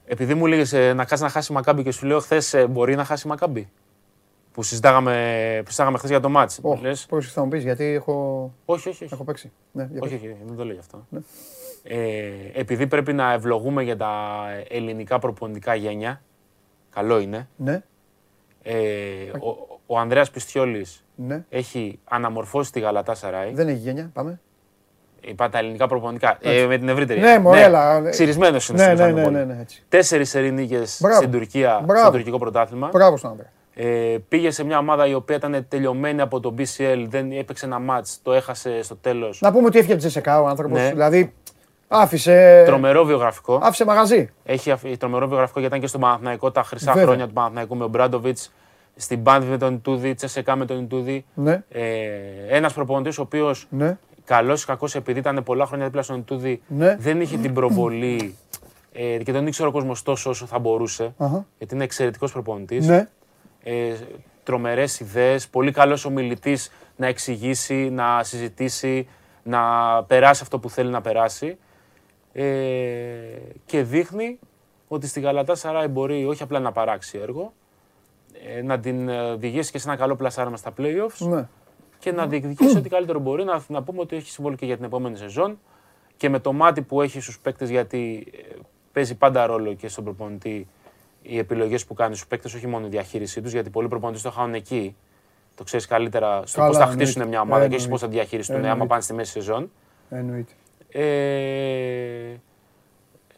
[SPEAKER 8] Επειδή μου έλεγε να κάτσεις να χάσει η Μακάμπι και σου λέω χθες μπορεί να χάσει η Μακάμπι. Που συζητάγαμε, που συζητάγαμε χθες για το μάτς.
[SPEAKER 1] Oh,
[SPEAKER 8] Λες,
[SPEAKER 1] Πώς θα μου πεις, γιατί έχω,
[SPEAKER 8] όχι, όχι. όχι.
[SPEAKER 1] έχω παίξει. Ναι, για
[SPEAKER 8] Όχι,
[SPEAKER 1] πες.
[SPEAKER 8] όχι, δεν το λέω γι' αυτό.
[SPEAKER 1] Ναι.
[SPEAKER 8] Ε, επειδή πρέπει να ευλογούμε για τα ελληνικά προπονητικά γένια, καλό είναι.
[SPEAKER 1] Ναι,
[SPEAKER 8] Ε, ο, ο Ανδρέας Πιστιόλης
[SPEAKER 1] ναι.
[SPEAKER 8] έχει αναμορφώσει τη Γαλατά Σαράι.
[SPEAKER 1] Δεν έχει γένια, πάμε.
[SPEAKER 8] Είπα τα ελληνικά προπονητικά. Ε, με την ευρύτερη.
[SPEAKER 1] Ναι, μωρέ, αλλά-
[SPEAKER 8] Ξυρισμένος είναι
[SPEAKER 1] Ναι,
[SPEAKER 8] στο
[SPEAKER 1] ναι, ναι,
[SPEAKER 8] Μιχαλοπόλη.
[SPEAKER 1] ναι, ναι, έτσι.
[SPEAKER 8] Τέσσερις σερή νίκες
[SPEAKER 1] Μπράβο.
[SPEAKER 8] στην Τουρκία,
[SPEAKER 1] Μπράβο.
[SPEAKER 8] στο τουρκικό πρωτάθλημα.
[SPEAKER 1] Μπράβο στον Ανδρέα.
[SPEAKER 8] Ε, πήγε σε μια ομάδα η οποία ήταν τελειωμένη από το BCL, δεν έπαιξε ένα μάτς, το έχασε στο τέλος.
[SPEAKER 1] Να πούμε ότι έφυγε από τη Τζεσεκά ο άνθρωπος.
[SPEAKER 8] Ναι.
[SPEAKER 1] Δηλαδή, άφησε,
[SPEAKER 8] Τρομερό βιογραφικό.
[SPEAKER 1] άφησε μαγαζί.
[SPEAKER 8] Έχει αφ- τρομερό βιογραφικό γιατί ήταν και στον Παναθηναϊκό τα χρυσά
[SPEAKER 1] Βέβαια.
[SPEAKER 8] χρόνια του Παναθηναϊκού με τον Μπράντοβιτς. Στην Μπάντ με τον Ιτούδη, Τσεσεκά με τον Ιτούδη.
[SPEAKER 1] Ναι,
[SPEAKER 8] Ε, Ένας προπονητής ο οποίος
[SPEAKER 1] ναι.
[SPEAKER 8] καλός ή κακός επειδή ήταν πολλά χρόνια δίπλα στον Ιτούδη,
[SPEAKER 1] Ναι.
[SPEAKER 8] δεν είχε την προβολή ε, και τον ήξερε ο κόσμος τόσο όσο θα μπορούσε.
[SPEAKER 1] Αχα.
[SPEAKER 8] Γιατί είναι εξαιρετικός προπονητής.
[SPEAKER 1] Ναι,
[SPEAKER 8] Ε, Τρομερές ιδέες, πολύ καλός ομιλητής να εξηγήσει, να συζητήσει, να περάσει αυτό που θέλει να περάσει. Ε, και δείχνει ότι στη Γαλατά Σαράι μπορεί όχι απλά να παράξει έργο, ε, να την ε, οδηγήσει και σε ένα καλό πλασάρισμα στα playoffs
[SPEAKER 1] ναι.
[SPEAKER 8] και να διεκδικήσει ό,τι καλύτερο μπορεί. Να, να πούμε ότι έχει συμβόλαιο και για την επόμενη σεζόν και με το μάτι που έχει στους παίκτες γιατί ε, παίζει πάντα ρόλο και στον προπονητή οι επιλογές που κάνει στους παίκτες, όχι μόνο η διαχείρισή τους, γιατί πολλοί προπονητές το χάνουν εκεί. Το ξέρεις καλύτερα στο
[SPEAKER 1] Καλά,
[SPEAKER 8] πώς θα
[SPEAKER 1] εννοείται.
[SPEAKER 8] χτίσουν μια ομάδα και όχι
[SPEAKER 1] Εννοείται.
[SPEAKER 8] πώς θα διαχειριστούν άμα
[SPEAKER 1] Εννοείται.
[SPEAKER 8] πάνε στη μέση σεζόν.
[SPEAKER 1] Εννοείται.
[SPEAKER 8] Ε,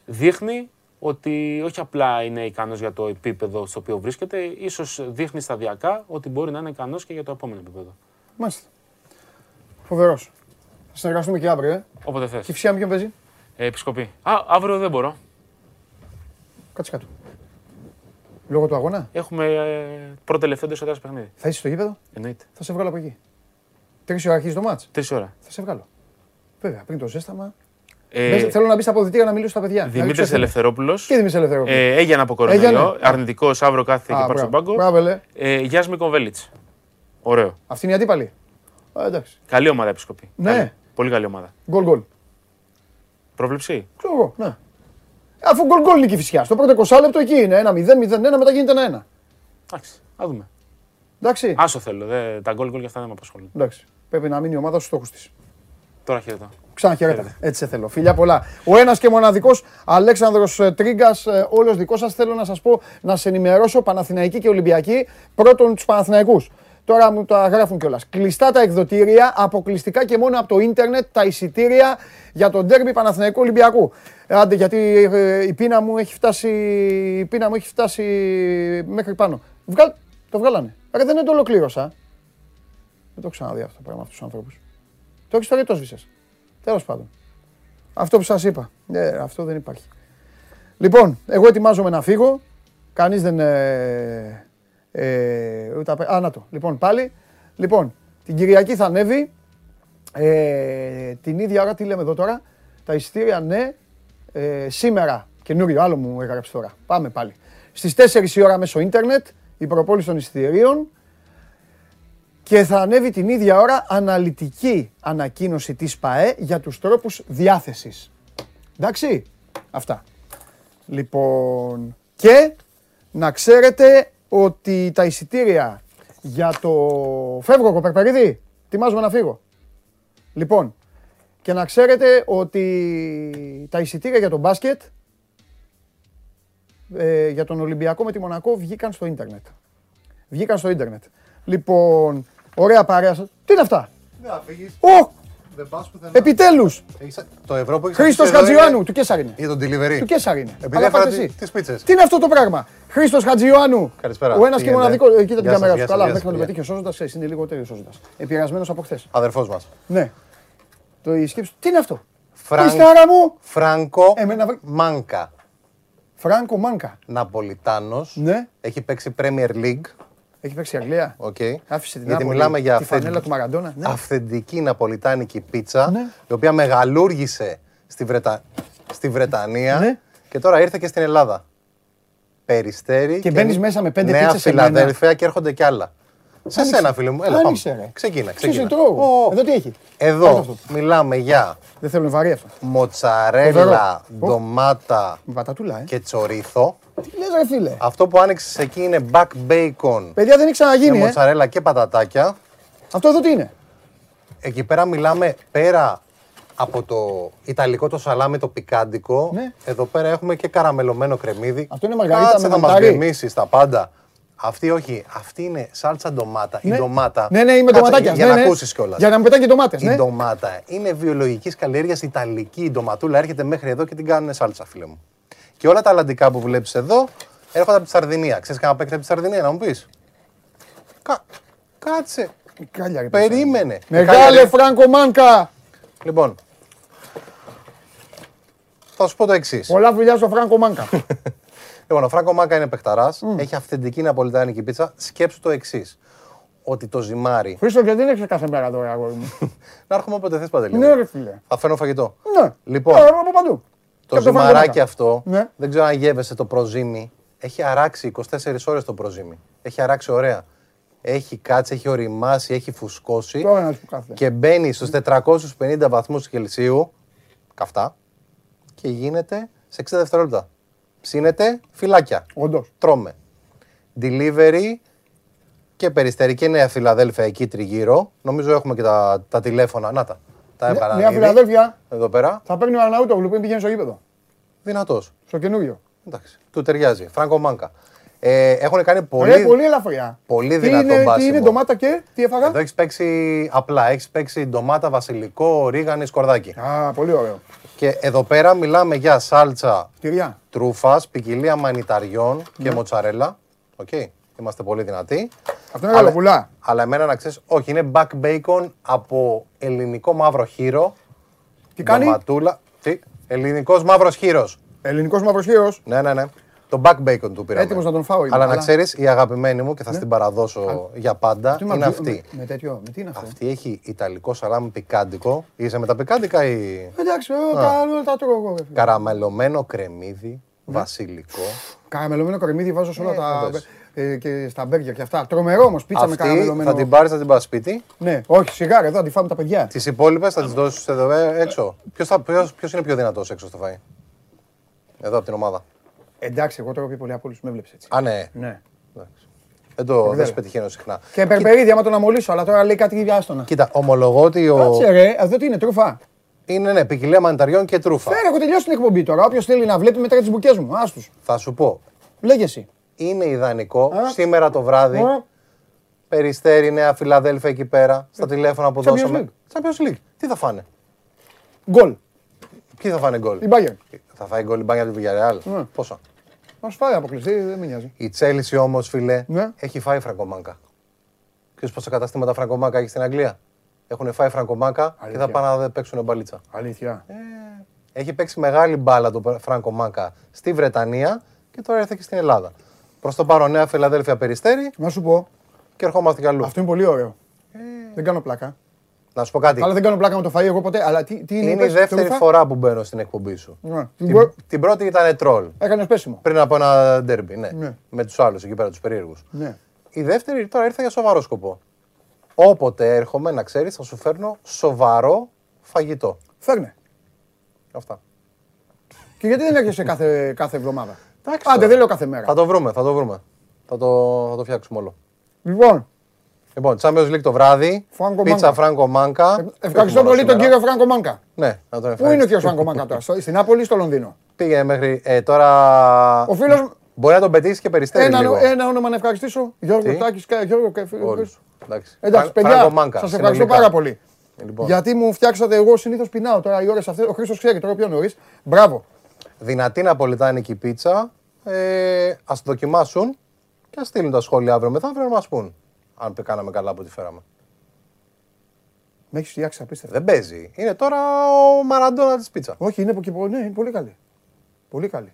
[SPEAKER 8] δείχνει ότι όχι απλά είναι ικανός για το επίπεδο στο οποίο βρίσκεται, ίσως δείχνει σταδιακά ότι μπορεί να είναι ικανός και για το επόμενο επίπεδο.
[SPEAKER 1] Μάλιστα. Φοβερός. Θα συνεργαστούμε και αύριο, ε.
[SPEAKER 8] Όποτε θες.
[SPEAKER 1] Και φυσικά με ποιον παίζει;
[SPEAKER 8] Ε, επισκοπή. Α, αύριο δεν μπορώ.
[SPEAKER 1] Κάτσε κάτω. Λόγω του αγώνα;
[SPEAKER 8] Έχουμε ε, πρώτο τελευταίο τέσσερα παιχνίδι.
[SPEAKER 1] Θα είσαι στο γήπεδο;
[SPEAKER 8] Εννοείται.
[SPEAKER 1] Θα σε βγάλω από εκεί. Τρεις ώρα αρχίζει το μάτς;
[SPEAKER 8] Τρεις ώρα.
[SPEAKER 1] Θα σε βγάλω. Βέβαια, πριν το ζέσταμα.
[SPEAKER 8] Ε,
[SPEAKER 1] Μπες- Θέλω να μπεις στα αποδητήρια να μιλήσω στα παιδιά. να
[SPEAKER 8] Δημήτρης
[SPEAKER 1] ρίξω ευθύνη.
[SPEAKER 8] Ελευθερόπουλος.
[SPEAKER 1] Και Δημήτρης Ελευθερόπουλος.
[SPEAKER 8] Ε, έγινε από
[SPEAKER 1] Έγινε.
[SPEAKER 8] κορονοϊό. Αρνητικό, αύριο κάθεται
[SPEAKER 1] Α,
[SPEAKER 8] και πάρει στον
[SPEAKER 1] μπράβο.
[SPEAKER 8] πάγκο.
[SPEAKER 1] Μπράβο, λέ.
[SPEAKER 8] Ε, Γιάσμι Κοβέλιτ. Ωραίο.
[SPEAKER 1] Αυτή είναι η αντίπαλη. Α, εντάξει.
[SPEAKER 8] Καλή ομάδα επισκοπή.
[SPEAKER 1] Ναι.
[SPEAKER 8] Καλή. Πολύ καλή ομάδα.
[SPEAKER 1] Γκολ γκολ.
[SPEAKER 8] Πρόβλεψη;
[SPEAKER 1] Ξέρω εγώ, ναι. Αφού γκολ γκολ είναι και η φυσιά. Στο πρώτο 20 λεπτό εκεί είναι. 1-0-0-1, μετά γίνεται ένα 1.
[SPEAKER 8] Εντάξει. Α δούμε.
[SPEAKER 1] Εντάξει.
[SPEAKER 8] Άσο θέλω. Δε, τα γκολ γκολ και αυτά δεν με απασχολούν.
[SPEAKER 1] Εντάξει. Πρέπει να μείνει η ομάδα στους στόχους της.
[SPEAKER 8] Τώρα χαιρετώ.
[SPEAKER 1] Ξαναχαιρέτα. Έτσι σε θέλω. Φιλιά πολλά. Ο ένας και μοναδικός Αλέξανδρος ε, Τρίγκας, όλος δικός σας θέλω να σας πω να σε ενημερώσω Παναθηναϊκή και Ολυμπιακή. Πρώτον τους Παναθηναϊκούς. Τώρα μου τα γράφουν κιόλας. Κλειστά τα εκδοτήρια, αποκλειστικά και μόνο από το ίντερνετ τα εισιτήρια για τον ντέρμπι Παναθηναϊκού Ολυμπιακού. Άντε, γιατί ε, η πείνα μου έχει φτάσει, η πείνα μου έχει φτάσει μέχρι πάνω. Βγάλ, το βγάλανε. Ρε, δεν το ολοκλήρωσα. Δεν το έχω ξαναδεί αυτό το πράγμα αυτούς τους ανθρώπους. Το έχεις τώρα ή το σβήσες. Τέλος πάντων. Αυτό που σας είπα. Ε, αυτό δεν υπάρχει. Λοιπόν, εγώ ετοιμάζομαι να φύγω. Κανείς δεν. Ε, ε, ούτε απέ- Α, να το. Λοιπόν, πάλι. Λοιπόν, την Κυριακή θα ανέβει. Ε, την ίδια ώρα, τι λέμε εδώ τώρα; Τα εισιτήρια, ναι. Ε, σήμερα, καινούριο, άλλο μου έγραψε τώρα. Πάμε πάλι. Στις 4 η ώρα μέσω ίντερνετ, η προπόληση των εισιτηρίων και θα ανέβει την ίδια ώρα αναλυτική ανακοίνωση της ΠΑΕ για τους τρόπους διάθεσης. Εντάξει, αυτά. Λοιπόν, και να ξέρετε ότι τα εισιτήρια για το... Φεύγω εγώ, Περπερίδη, ετοιμάζομαι να φύγω. Λοιπόν, και να ξέρετε ότι τα εισιτήρια για το μπάσκετ, ε, για τον Ολυμπιακό με τη Μονακό βγήκαν στο ίντερνετ. Βγήκαν στο ίντερνετ. Λοιπόν, ωραία παρέα σας. Τι είναι αυτά;
[SPEAKER 9] Δεν θα φύγεις,
[SPEAKER 1] Ω,
[SPEAKER 9] δεν πας πουθενά.
[SPEAKER 1] επιτέλους.
[SPEAKER 9] Έχεις- Το ευρώ που έχεις
[SPEAKER 1] Χρήστος
[SPEAKER 9] αφήσει εδώ
[SPEAKER 1] Χατζιωάννου,
[SPEAKER 9] είναι
[SPEAKER 1] του Κέσσαρ είναι.
[SPEAKER 9] Για τον delivery.
[SPEAKER 1] Του Κέσσαρ είναι.
[SPEAKER 9] Επειδή
[SPEAKER 1] Αλλά
[SPEAKER 9] έφερα
[SPEAKER 1] πάτε
[SPEAKER 9] τι-
[SPEAKER 1] εσύ.
[SPEAKER 9] τις πίτσες.
[SPEAKER 1] Τι είναι αυτό το πράγμα; Χρήστος Χατζιωάννου.
[SPEAKER 9] Καλησπέρα.
[SPEAKER 1] Ο ένας
[SPEAKER 9] Τι
[SPEAKER 1] και
[SPEAKER 9] γίνεται;
[SPEAKER 1] μοναδικό. ε, Κοίτα την
[SPEAKER 9] Γεια σας,
[SPEAKER 1] κάμερα
[SPEAKER 9] γεια
[SPEAKER 1] σου.
[SPEAKER 9] σας,
[SPEAKER 1] Καλά,
[SPEAKER 9] γεια
[SPEAKER 1] μέχρι τον
[SPEAKER 9] σας,
[SPEAKER 1] πετύχει ο Σόζοντας, ξέρεις, είναι λίγο τέλειο Σόζοντας. Επηρεασμένος από χθες.
[SPEAKER 9] Αδερφός μας.
[SPEAKER 1] Ναι. Το η σκέψη. Τι είναι αυτό;
[SPEAKER 9] Φραν-
[SPEAKER 1] Χριστάρα μου.
[SPEAKER 9] Φράνκο
[SPEAKER 1] Εμένα βρε-
[SPEAKER 9] Μάνκα.
[SPEAKER 1] Φράνκο Μάνκα.
[SPEAKER 9] Ναπολιτάνος.
[SPEAKER 1] Ναι.
[SPEAKER 9] Έχει παίξει Premier League.
[SPEAKER 1] Έχει παίξει η Αγγλία.
[SPEAKER 9] οκ.
[SPEAKER 1] Άφησε την
[SPEAKER 9] Γιατί
[SPEAKER 1] Νάπολη,
[SPEAKER 9] μιλάμε για
[SPEAKER 1] τη φανέλα του Μαραντόνα. Ναι.
[SPEAKER 9] αυθεντική ναπολιτάνικη πίτσα,
[SPEAKER 1] Ναι.
[SPEAKER 9] η οποία μεγαλούργησε στη, Βρετα... στη Βρετανία
[SPEAKER 1] Ναι.
[SPEAKER 9] και τώρα ήρθε και στην Ελλάδα. Περιστέρι
[SPEAKER 1] Και μπαίνεις μέσα με πέντε
[SPEAKER 9] Νέα
[SPEAKER 1] πίτσες σε μένα.
[SPEAKER 9] Φιλαδέλφια και έρχονται κι άλλα. Σε
[SPEAKER 1] Άνοιξε.
[SPEAKER 9] σένα, φίλε μου. Έλα,
[SPEAKER 1] Άνοιξε,
[SPEAKER 9] πάμε.
[SPEAKER 1] ρε.
[SPEAKER 9] Ξεκίνα,
[SPEAKER 1] Ξέρεις,
[SPEAKER 9] ξεκίνα.
[SPEAKER 1] τρώω.
[SPEAKER 9] Ω,
[SPEAKER 1] Εδώ τι έχει. Πάρε
[SPEAKER 9] Εδώ
[SPEAKER 1] αυτό.
[SPEAKER 9] μιλάμε για
[SPEAKER 1] Δεν θέλω να βαρύ αυτό.
[SPEAKER 9] μοτσαρέλα,
[SPEAKER 1] Φοβερό.
[SPEAKER 9] ντομάτα
[SPEAKER 1] Με πατατούλα, ε.
[SPEAKER 9] και τσορίθο.
[SPEAKER 1] Τι λες ρε φίλε;
[SPEAKER 9] Αυτό που άνοιξες εκεί είναι back bacon
[SPEAKER 1] Παιδιά δεν έχει ξαναγίνει,
[SPEAKER 9] με
[SPEAKER 1] ε.
[SPEAKER 9] μοτσαρέλα και πατατάκια.
[SPEAKER 1] Αυτό εδώ τι είναι;
[SPEAKER 9] Εκεί πέρα μιλάμε πέρα από το ιταλικό το σαλάμι το πικάντικο.
[SPEAKER 1] Ναι.
[SPEAKER 9] Εδώ πέρα έχουμε και καραμελωμένο κρεμμύδι.
[SPEAKER 1] Αυτό είναι μαργαρίτα
[SPEAKER 9] Κάτσε
[SPEAKER 1] με
[SPEAKER 9] θα μας
[SPEAKER 1] μανταρί.
[SPEAKER 9] γεμίσει τα πάντα. Αυτή όχι. Αυτή είναι σάλτσα ντομάτα. Η
[SPEAKER 1] Ναι.
[SPEAKER 9] ντομάτα.
[SPEAKER 1] Ναι, ναι, είμαι
[SPEAKER 9] Κάτσε,
[SPEAKER 1] ντοματάκιας.
[SPEAKER 9] Για
[SPEAKER 1] ναι,
[SPEAKER 9] να
[SPEAKER 1] ναι.
[SPEAKER 9] ακούσεις κιόλας.
[SPEAKER 1] Για να μου πετάνε και ντομάτες,
[SPEAKER 9] Η
[SPEAKER 1] ναι.
[SPEAKER 9] ντομάτα είναι βιολογικής καλλιέργειας Ιταλική. Η ντοματούλα έρχεται μέχρι εδώ και την κάνουν σάλτσα, φίλε μου. Και όλα τα αλλαντικά που βλέπεις εδώ έρχονται από τη Σαρδινία. Ξέρεις κανένα παίκτη από τη Σαρδινία, να μου πεις; Κα... Κάτσε.
[SPEAKER 1] Κάλια, ρε,
[SPEAKER 9] Περίμενε.
[SPEAKER 1] Μεγάλε
[SPEAKER 9] Κάλια,
[SPEAKER 1] Φράνκο Μάνκα.
[SPEAKER 9] Λοιπόν. Θα σου πω το εξής.
[SPEAKER 1] Πολλά δουλειά στο Φράνκο Μάνκα.
[SPEAKER 9] Λοιπόν, ο Φράγκο Μάκα είναι παιχταράς. Έχει αυθεντική ναπολιτάνικη πίτσα. Σκέψου το εξής. Ότι το ζυμάρι.
[SPEAKER 1] Χρήστο, γιατί δεν έχεις κάθε μέρα τώρα, αγόρι μου;
[SPEAKER 9] να έρχομαι όποτε θες παντελή.
[SPEAKER 1] Ναι, ρε φίλε.
[SPEAKER 9] Θα φέρνω φαγητό.
[SPEAKER 1] Ναι.
[SPEAKER 9] Λοιπόν,
[SPEAKER 1] Ε, από παντού. Και
[SPEAKER 9] το
[SPEAKER 1] από Φράνκο
[SPEAKER 9] ζυμαράκι
[SPEAKER 1] Μάνκα.
[SPEAKER 9] αυτό,
[SPEAKER 1] Ναι.
[SPEAKER 9] δεν ξέρω αν γεύεσαι το προζύμι. Έχει αράξει 24 ώρες το προζύμι. Έχει αράξει ωραία. Έχει κάτσει, έχει οριμάσει, έχει φουσκώσει.
[SPEAKER 1] Τώρα να σου πω κάθε.
[SPEAKER 9] και μπαίνει στους 450 βαθμούς Κελσίου, καυτά, και γίνεται σε 60 δευτερόλεπτα. Ψήνεται φυλάκια.
[SPEAKER 1] Όντως.
[SPEAKER 9] Τρώμε. Delivery και περιστέρι και Νέα Φιλαδέλφια εκεί τριγύρω. Νομίζω έχουμε και τα, τα τηλέφωνα. Να τα. Τα έβαλα
[SPEAKER 1] Νέα Φιλαδέλφια
[SPEAKER 9] Εδώ πέρα.
[SPEAKER 1] θα παίρνει ο Αρναούτογλου που πηγαίνει στο γήπεδο.
[SPEAKER 9] Δυνατός.
[SPEAKER 1] Στο καινούριο.
[SPEAKER 9] Εντάξει. Του ταιριάζει. Φράγκο Μάνκα. Ε, έχουν κάνει πολύ,
[SPEAKER 1] Πολύ, πολύ ελαφριά.
[SPEAKER 9] πολύ
[SPEAKER 1] Τι
[SPEAKER 9] δυνατό
[SPEAKER 1] είναι, τι
[SPEAKER 9] μπάσιμο.
[SPEAKER 1] είναι ντομάτα και τι έφαγα;
[SPEAKER 9] Εδώ έχεις παίξει απλά. Έχεις παίξει ντομάτα, βασιλικό, ρίγανη, σκορδάκι.
[SPEAKER 1] Α, πολύ ωραίο.
[SPEAKER 9] Και εδώ πέρα μιλάμε για σάλτσα
[SPEAKER 1] Τυριά.
[SPEAKER 9] τρούφας, ποικιλία μανιταριών και μοτσαρέλα. Οκ. Είμαστε πολύ δυνατοί.
[SPEAKER 1] Αυτό είναι γαλοπουλά.
[SPEAKER 9] Αλλά εμένα να ξέρεις, όχι, είναι back bacon από ελληνικό μαύρο χοίρο.
[SPEAKER 1] Τι κάνει;
[SPEAKER 9] Ντοματούλα. Τι, ελληνικός μαύρος χοίρος.
[SPEAKER 1] Ελληνικός μαύρος χοίρος;
[SPEAKER 9] Ναι, ναι, ναι. Το back bacon του πήραμε.
[SPEAKER 1] Έτοιμος να τον φάω είμαι,
[SPEAKER 9] Αλλά να
[SPEAKER 1] αλλά-
[SPEAKER 9] ξέρεις, η αγαπημένη μου και θα στην παραδώσω για πάντα
[SPEAKER 1] Τι
[SPEAKER 9] είναι
[SPEAKER 1] με-
[SPEAKER 9] αυτή.
[SPEAKER 1] Με, με τέτοιο, με τι είναι αυτό;
[SPEAKER 9] Αυτή έχει ιταλικό σαλάμι πικάντικο. Είσαι με τα πικάντικα ή.
[SPEAKER 1] Εντάξει, εγώ τα όλα τα τρώω εγώ. ρε φίλε.
[SPEAKER 9] Καραμελωμένο κρεμμύδι, βασιλικό.
[SPEAKER 1] Καραμελωμένο κρεμμύδι βάζω σε όλα
[SPEAKER 9] Ε,
[SPEAKER 1] τα.
[SPEAKER 9] Όντως.
[SPEAKER 1] ε, και στα μπέργκερ και αυτά. Τρομερό όμως, πίτσα με
[SPEAKER 9] Αυτή
[SPEAKER 1] καραμελωμένο.
[SPEAKER 9] θα την πάρεις, θα την πας σπίτι;
[SPEAKER 1] Ναι, όχι, σιγάρα εδώ, θα τη φάμε τα παιδιά.
[SPEAKER 9] Τις υπόλοιπες θα τις δώσεις εδώ ε, έξω. Ποιος ποιος είναι πιο δυνατός έξω στο φαΐ. Εδώ από την ομάδα.
[SPEAKER 1] Εντάξει, εγώ τώρα πιο πολύ από όλου με βλέπεις έτσι.
[SPEAKER 9] Α, ναι.
[SPEAKER 1] Ναι.
[SPEAKER 9] Δεν το δεν
[SPEAKER 1] βέβαια.
[SPEAKER 9] σε πετυχαίνω συχνά.
[SPEAKER 1] Και περπερίδια, άμα τον αμολύσω, αλλά τώρα λέει κάτι άστονα.
[SPEAKER 9] Κοίτα, ομολογώ ότι ο...
[SPEAKER 1] Κάτσε ρε, εδώ τι είναι, τρούφα;
[SPEAKER 9] είναι ναι, ποικιλία μανιταριών και τρούφα.
[SPEAKER 1] Φέρε, έχω τελειώσει την εκπομπή τώρα. Όποιος θέλει να βλέπει μετά τις μπουκές μου, άστου.
[SPEAKER 9] Θα σου πω,
[SPEAKER 1] Λέγε εσύ.
[SPEAKER 9] Είναι ιδανικό
[SPEAKER 1] Α.
[SPEAKER 9] σήμερα το βράδυ,
[SPEAKER 1] Α.
[SPEAKER 9] Περιστέρι, Νέα Φιλαδέλφια εκεί πέρα, στα τηλέφωνα που
[SPEAKER 1] Champions
[SPEAKER 9] δώσαμε.
[SPEAKER 1] League.
[SPEAKER 9] Champions League. Τι θα φάνε;
[SPEAKER 1] Γκολ.
[SPEAKER 9] Ποιοι θα φάνε γκολ;
[SPEAKER 1] Η Bayern.
[SPEAKER 9] Θα φάει γκολ η μπάνια του Villarreal.
[SPEAKER 1] Ναι.
[SPEAKER 9] Πόσα.
[SPEAKER 1] Μα φάει αποκλειστή, δεν με νοιάζει.
[SPEAKER 9] Η Τσέλσι όμως, φιλέ,
[SPEAKER 1] Ναι.
[SPEAKER 9] έχει φάει φραγκομάκα. Ξέρεις πόσα καταστήματα φραγκομάκα έχει στην Αγγλία; Έχουν φάει φραγκομάκα και
[SPEAKER 1] Αλήθεια.
[SPEAKER 9] θα πάνε να παίξουν μπαλίτσα.
[SPEAKER 1] Αλήθεια.
[SPEAKER 9] Έχει παίξει μεγάλη μπάλα το Φράνκο Μάκα στη Βρετανία και τώρα ήρθε και στην Ελλάδα. Προς το παρόν, Νέα Φιλαδέλφια Περιστέρη
[SPEAKER 1] Να σου πω,
[SPEAKER 9] και ερχόμαστε κι αλλού.
[SPEAKER 1] αυτό είναι πολύ ωραίο. Δεν κάνω πλάκα.
[SPEAKER 9] Να σου πω κάτι.
[SPEAKER 1] Αλλά δεν κάνω πλάκα με το φαΐ εγώ ποτέ. Αλλά τι, τι είναι,
[SPEAKER 9] Είναι η
[SPEAKER 1] είπες,
[SPEAKER 9] δεύτερη
[SPEAKER 1] τρούφα;
[SPEAKER 9] φορά που μπαίνω στην εκπομπή σου.
[SPEAKER 1] Ναι.
[SPEAKER 9] Την,
[SPEAKER 1] Μπο-
[SPEAKER 9] την πρώτη ήταν τρόλ.
[SPEAKER 1] Έκανες πέσιμο.
[SPEAKER 9] Πριν από ένα ντέρμπι, ναι.
[SPEAKER 1] Ναι.
[SPEAKER 9] Με τους άλλους εκεί πέρα, τους περίεργους.
[SPEAKER 1] Ναι.
[SPEAKER 9] Η δεύτερη τώρα ήρθα για σοβαρό σκοπό. Όποτε έρχομαι, να ξέρεις, θα σου φέρνω σοβαρό φαγητό.
[SPEAKER 1] Φέρνε.
[SPEAKER 9] Αυτά.
[SPEAKER 1] Και γιατί δεν έρχεσαι κάθε, κάθε εβδομάδα;
[SPEAKER 9] Εντάξει
[SPEAKER 1] Άντε,
[SPEAKER 9] τώρα.
[SPEAKER 1] δεν λέω κάθε μέρα.
[SPEAKER 9] Θα το βρούμε, θα το βρούμε. Θα το, θα το φτιάξουμε όλο.
[SPEAKER 1] Λοιπόν,
[SPEAKER 9] Λοιπόν, Champions League το βράδυ.
[SPEAKER 1] Φράγκο
[SPEAKER 9] πίτσα
[SPEAKER 1] Μάνκα.
[SPEAKER 9] Φράγκο Μάνκα.
[SPEAKER 1] ε, ευχαριστώ
[SPEAKER 9] Όχι μόνο
[SPEAKER 1] πολύ τον
[SPEAKER 9] σήμερα.
[SPEAKER 1] κύριο Φράγκο Μάνκα.
[SPEAKER 9] Ναι, να τον
[SPEAKER 1] Πού είναι ο
[SPEAKER 9] ευχαριστήσω.
[SPEAKER 1] κύριος Φράγκο Μάνκα τώρα, στο- στην Νάπολη ή στο Λονδίνο;
[SPEAKER 9] Πήγαινε μέχρι. Ε, τώρα.
[SPEAKER 1] Ο φίλος-
[SPEAKER 9] Μπορεί να τον πετύχεις και περιστέρι
[SPEAKER 1] Ένα,
[SPEAKER 9] λίγο.
[SPEAKER 1] ένα όνομα να ευχαριστήσω. Γιώργο
[SPEAKER 9] Τι;
[SPEAKER 1] Τάκης και Γιώργο και
[SPEAKER 9] Όλους. Εντάξει.
[SPEAKER 1] Εντάξει,
[SPEAKER 9] Φρα-
[SPEAKER 1] παιδιά,
[SPEAKER 9] Φράγκο Μάνκα,
[SPEAKER 1] σας ευχαριστώ
[SPEAKER 9] συνολικά.
[SPEAKER 1] πάρα πολύ.
[SPEAKER 9] Λοιπόν,
[SPEAKER 1] Γιατί μου φτιάξατε, εγώ συνήθως πεινάω τώρα οι ώρες αυτές. Ο Χρήστος ξέρει τώρα πιο νωρίς. Μπράβο.
[SPEAKER 9] Δυνατή ναπολιτάνικη πίτσα. Ε, Α το δοκιμάσουν και ας στείλουν τα σχόλια αύριο μεθαύριο να μας πούν. Αν πε- κάναμε καλά από ό,τι φέραμε.
[SPEAKER 1] Με έχεις φτιάξει απίστευτα.
[SPEAKER 9] Δεν παίζει. Είναι τώρα ο Μαραντόνα της πίτσα.
[SPEAKER 1] Όχι, είναι, και, ναι, είναι πολύ καλή. Πολύ καλή.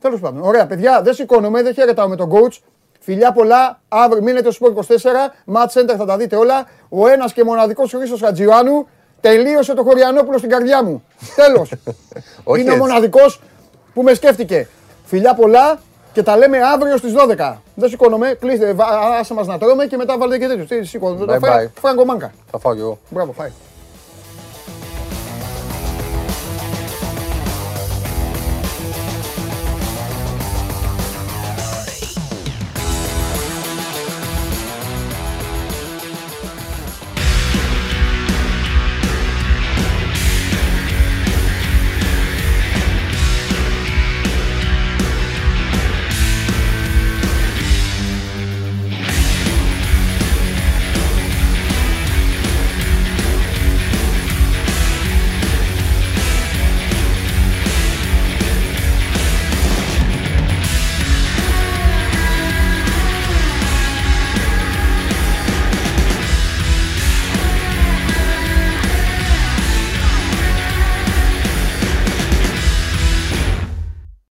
[SPEAKER 1] Τέλος πάντων, ωραία παιδιά, δεν σηκώνομαι, δεν χαιρετάω με τον coach. Φιλιά πολλά, αύριο μείνετε στο Sport 24, Match Center θα τα δείτε όλα. Ο ένας και μοναδικός Χρήστος Χατζιωάννου τελείωσε το Χωριανόπουλο στην καρδιά μου. Τέλος.
[SPEAKER 9] Όχι
[SPEAKER 1] είναι ο
[SPEAKER 9] έτσι.
[SPEAKER 1] μοναδικός που με σκέφτηκε. Φιλιά πολλά και τα λέμε αύριο στις 12. Δεν σηκώνομαι, κλείστε, βα- άσε μας να τρώμε και μετά βάλετε και τέτοιο. Τι σηκώνομαι,
[SPEAKER 9] Bye bye.
[SPEAKER 1] Φράγκο Μάνκα.
[SPEAKER 9] Θα φάω κι εγώ.
[SPEAKER 1] Μπράβο, φάει.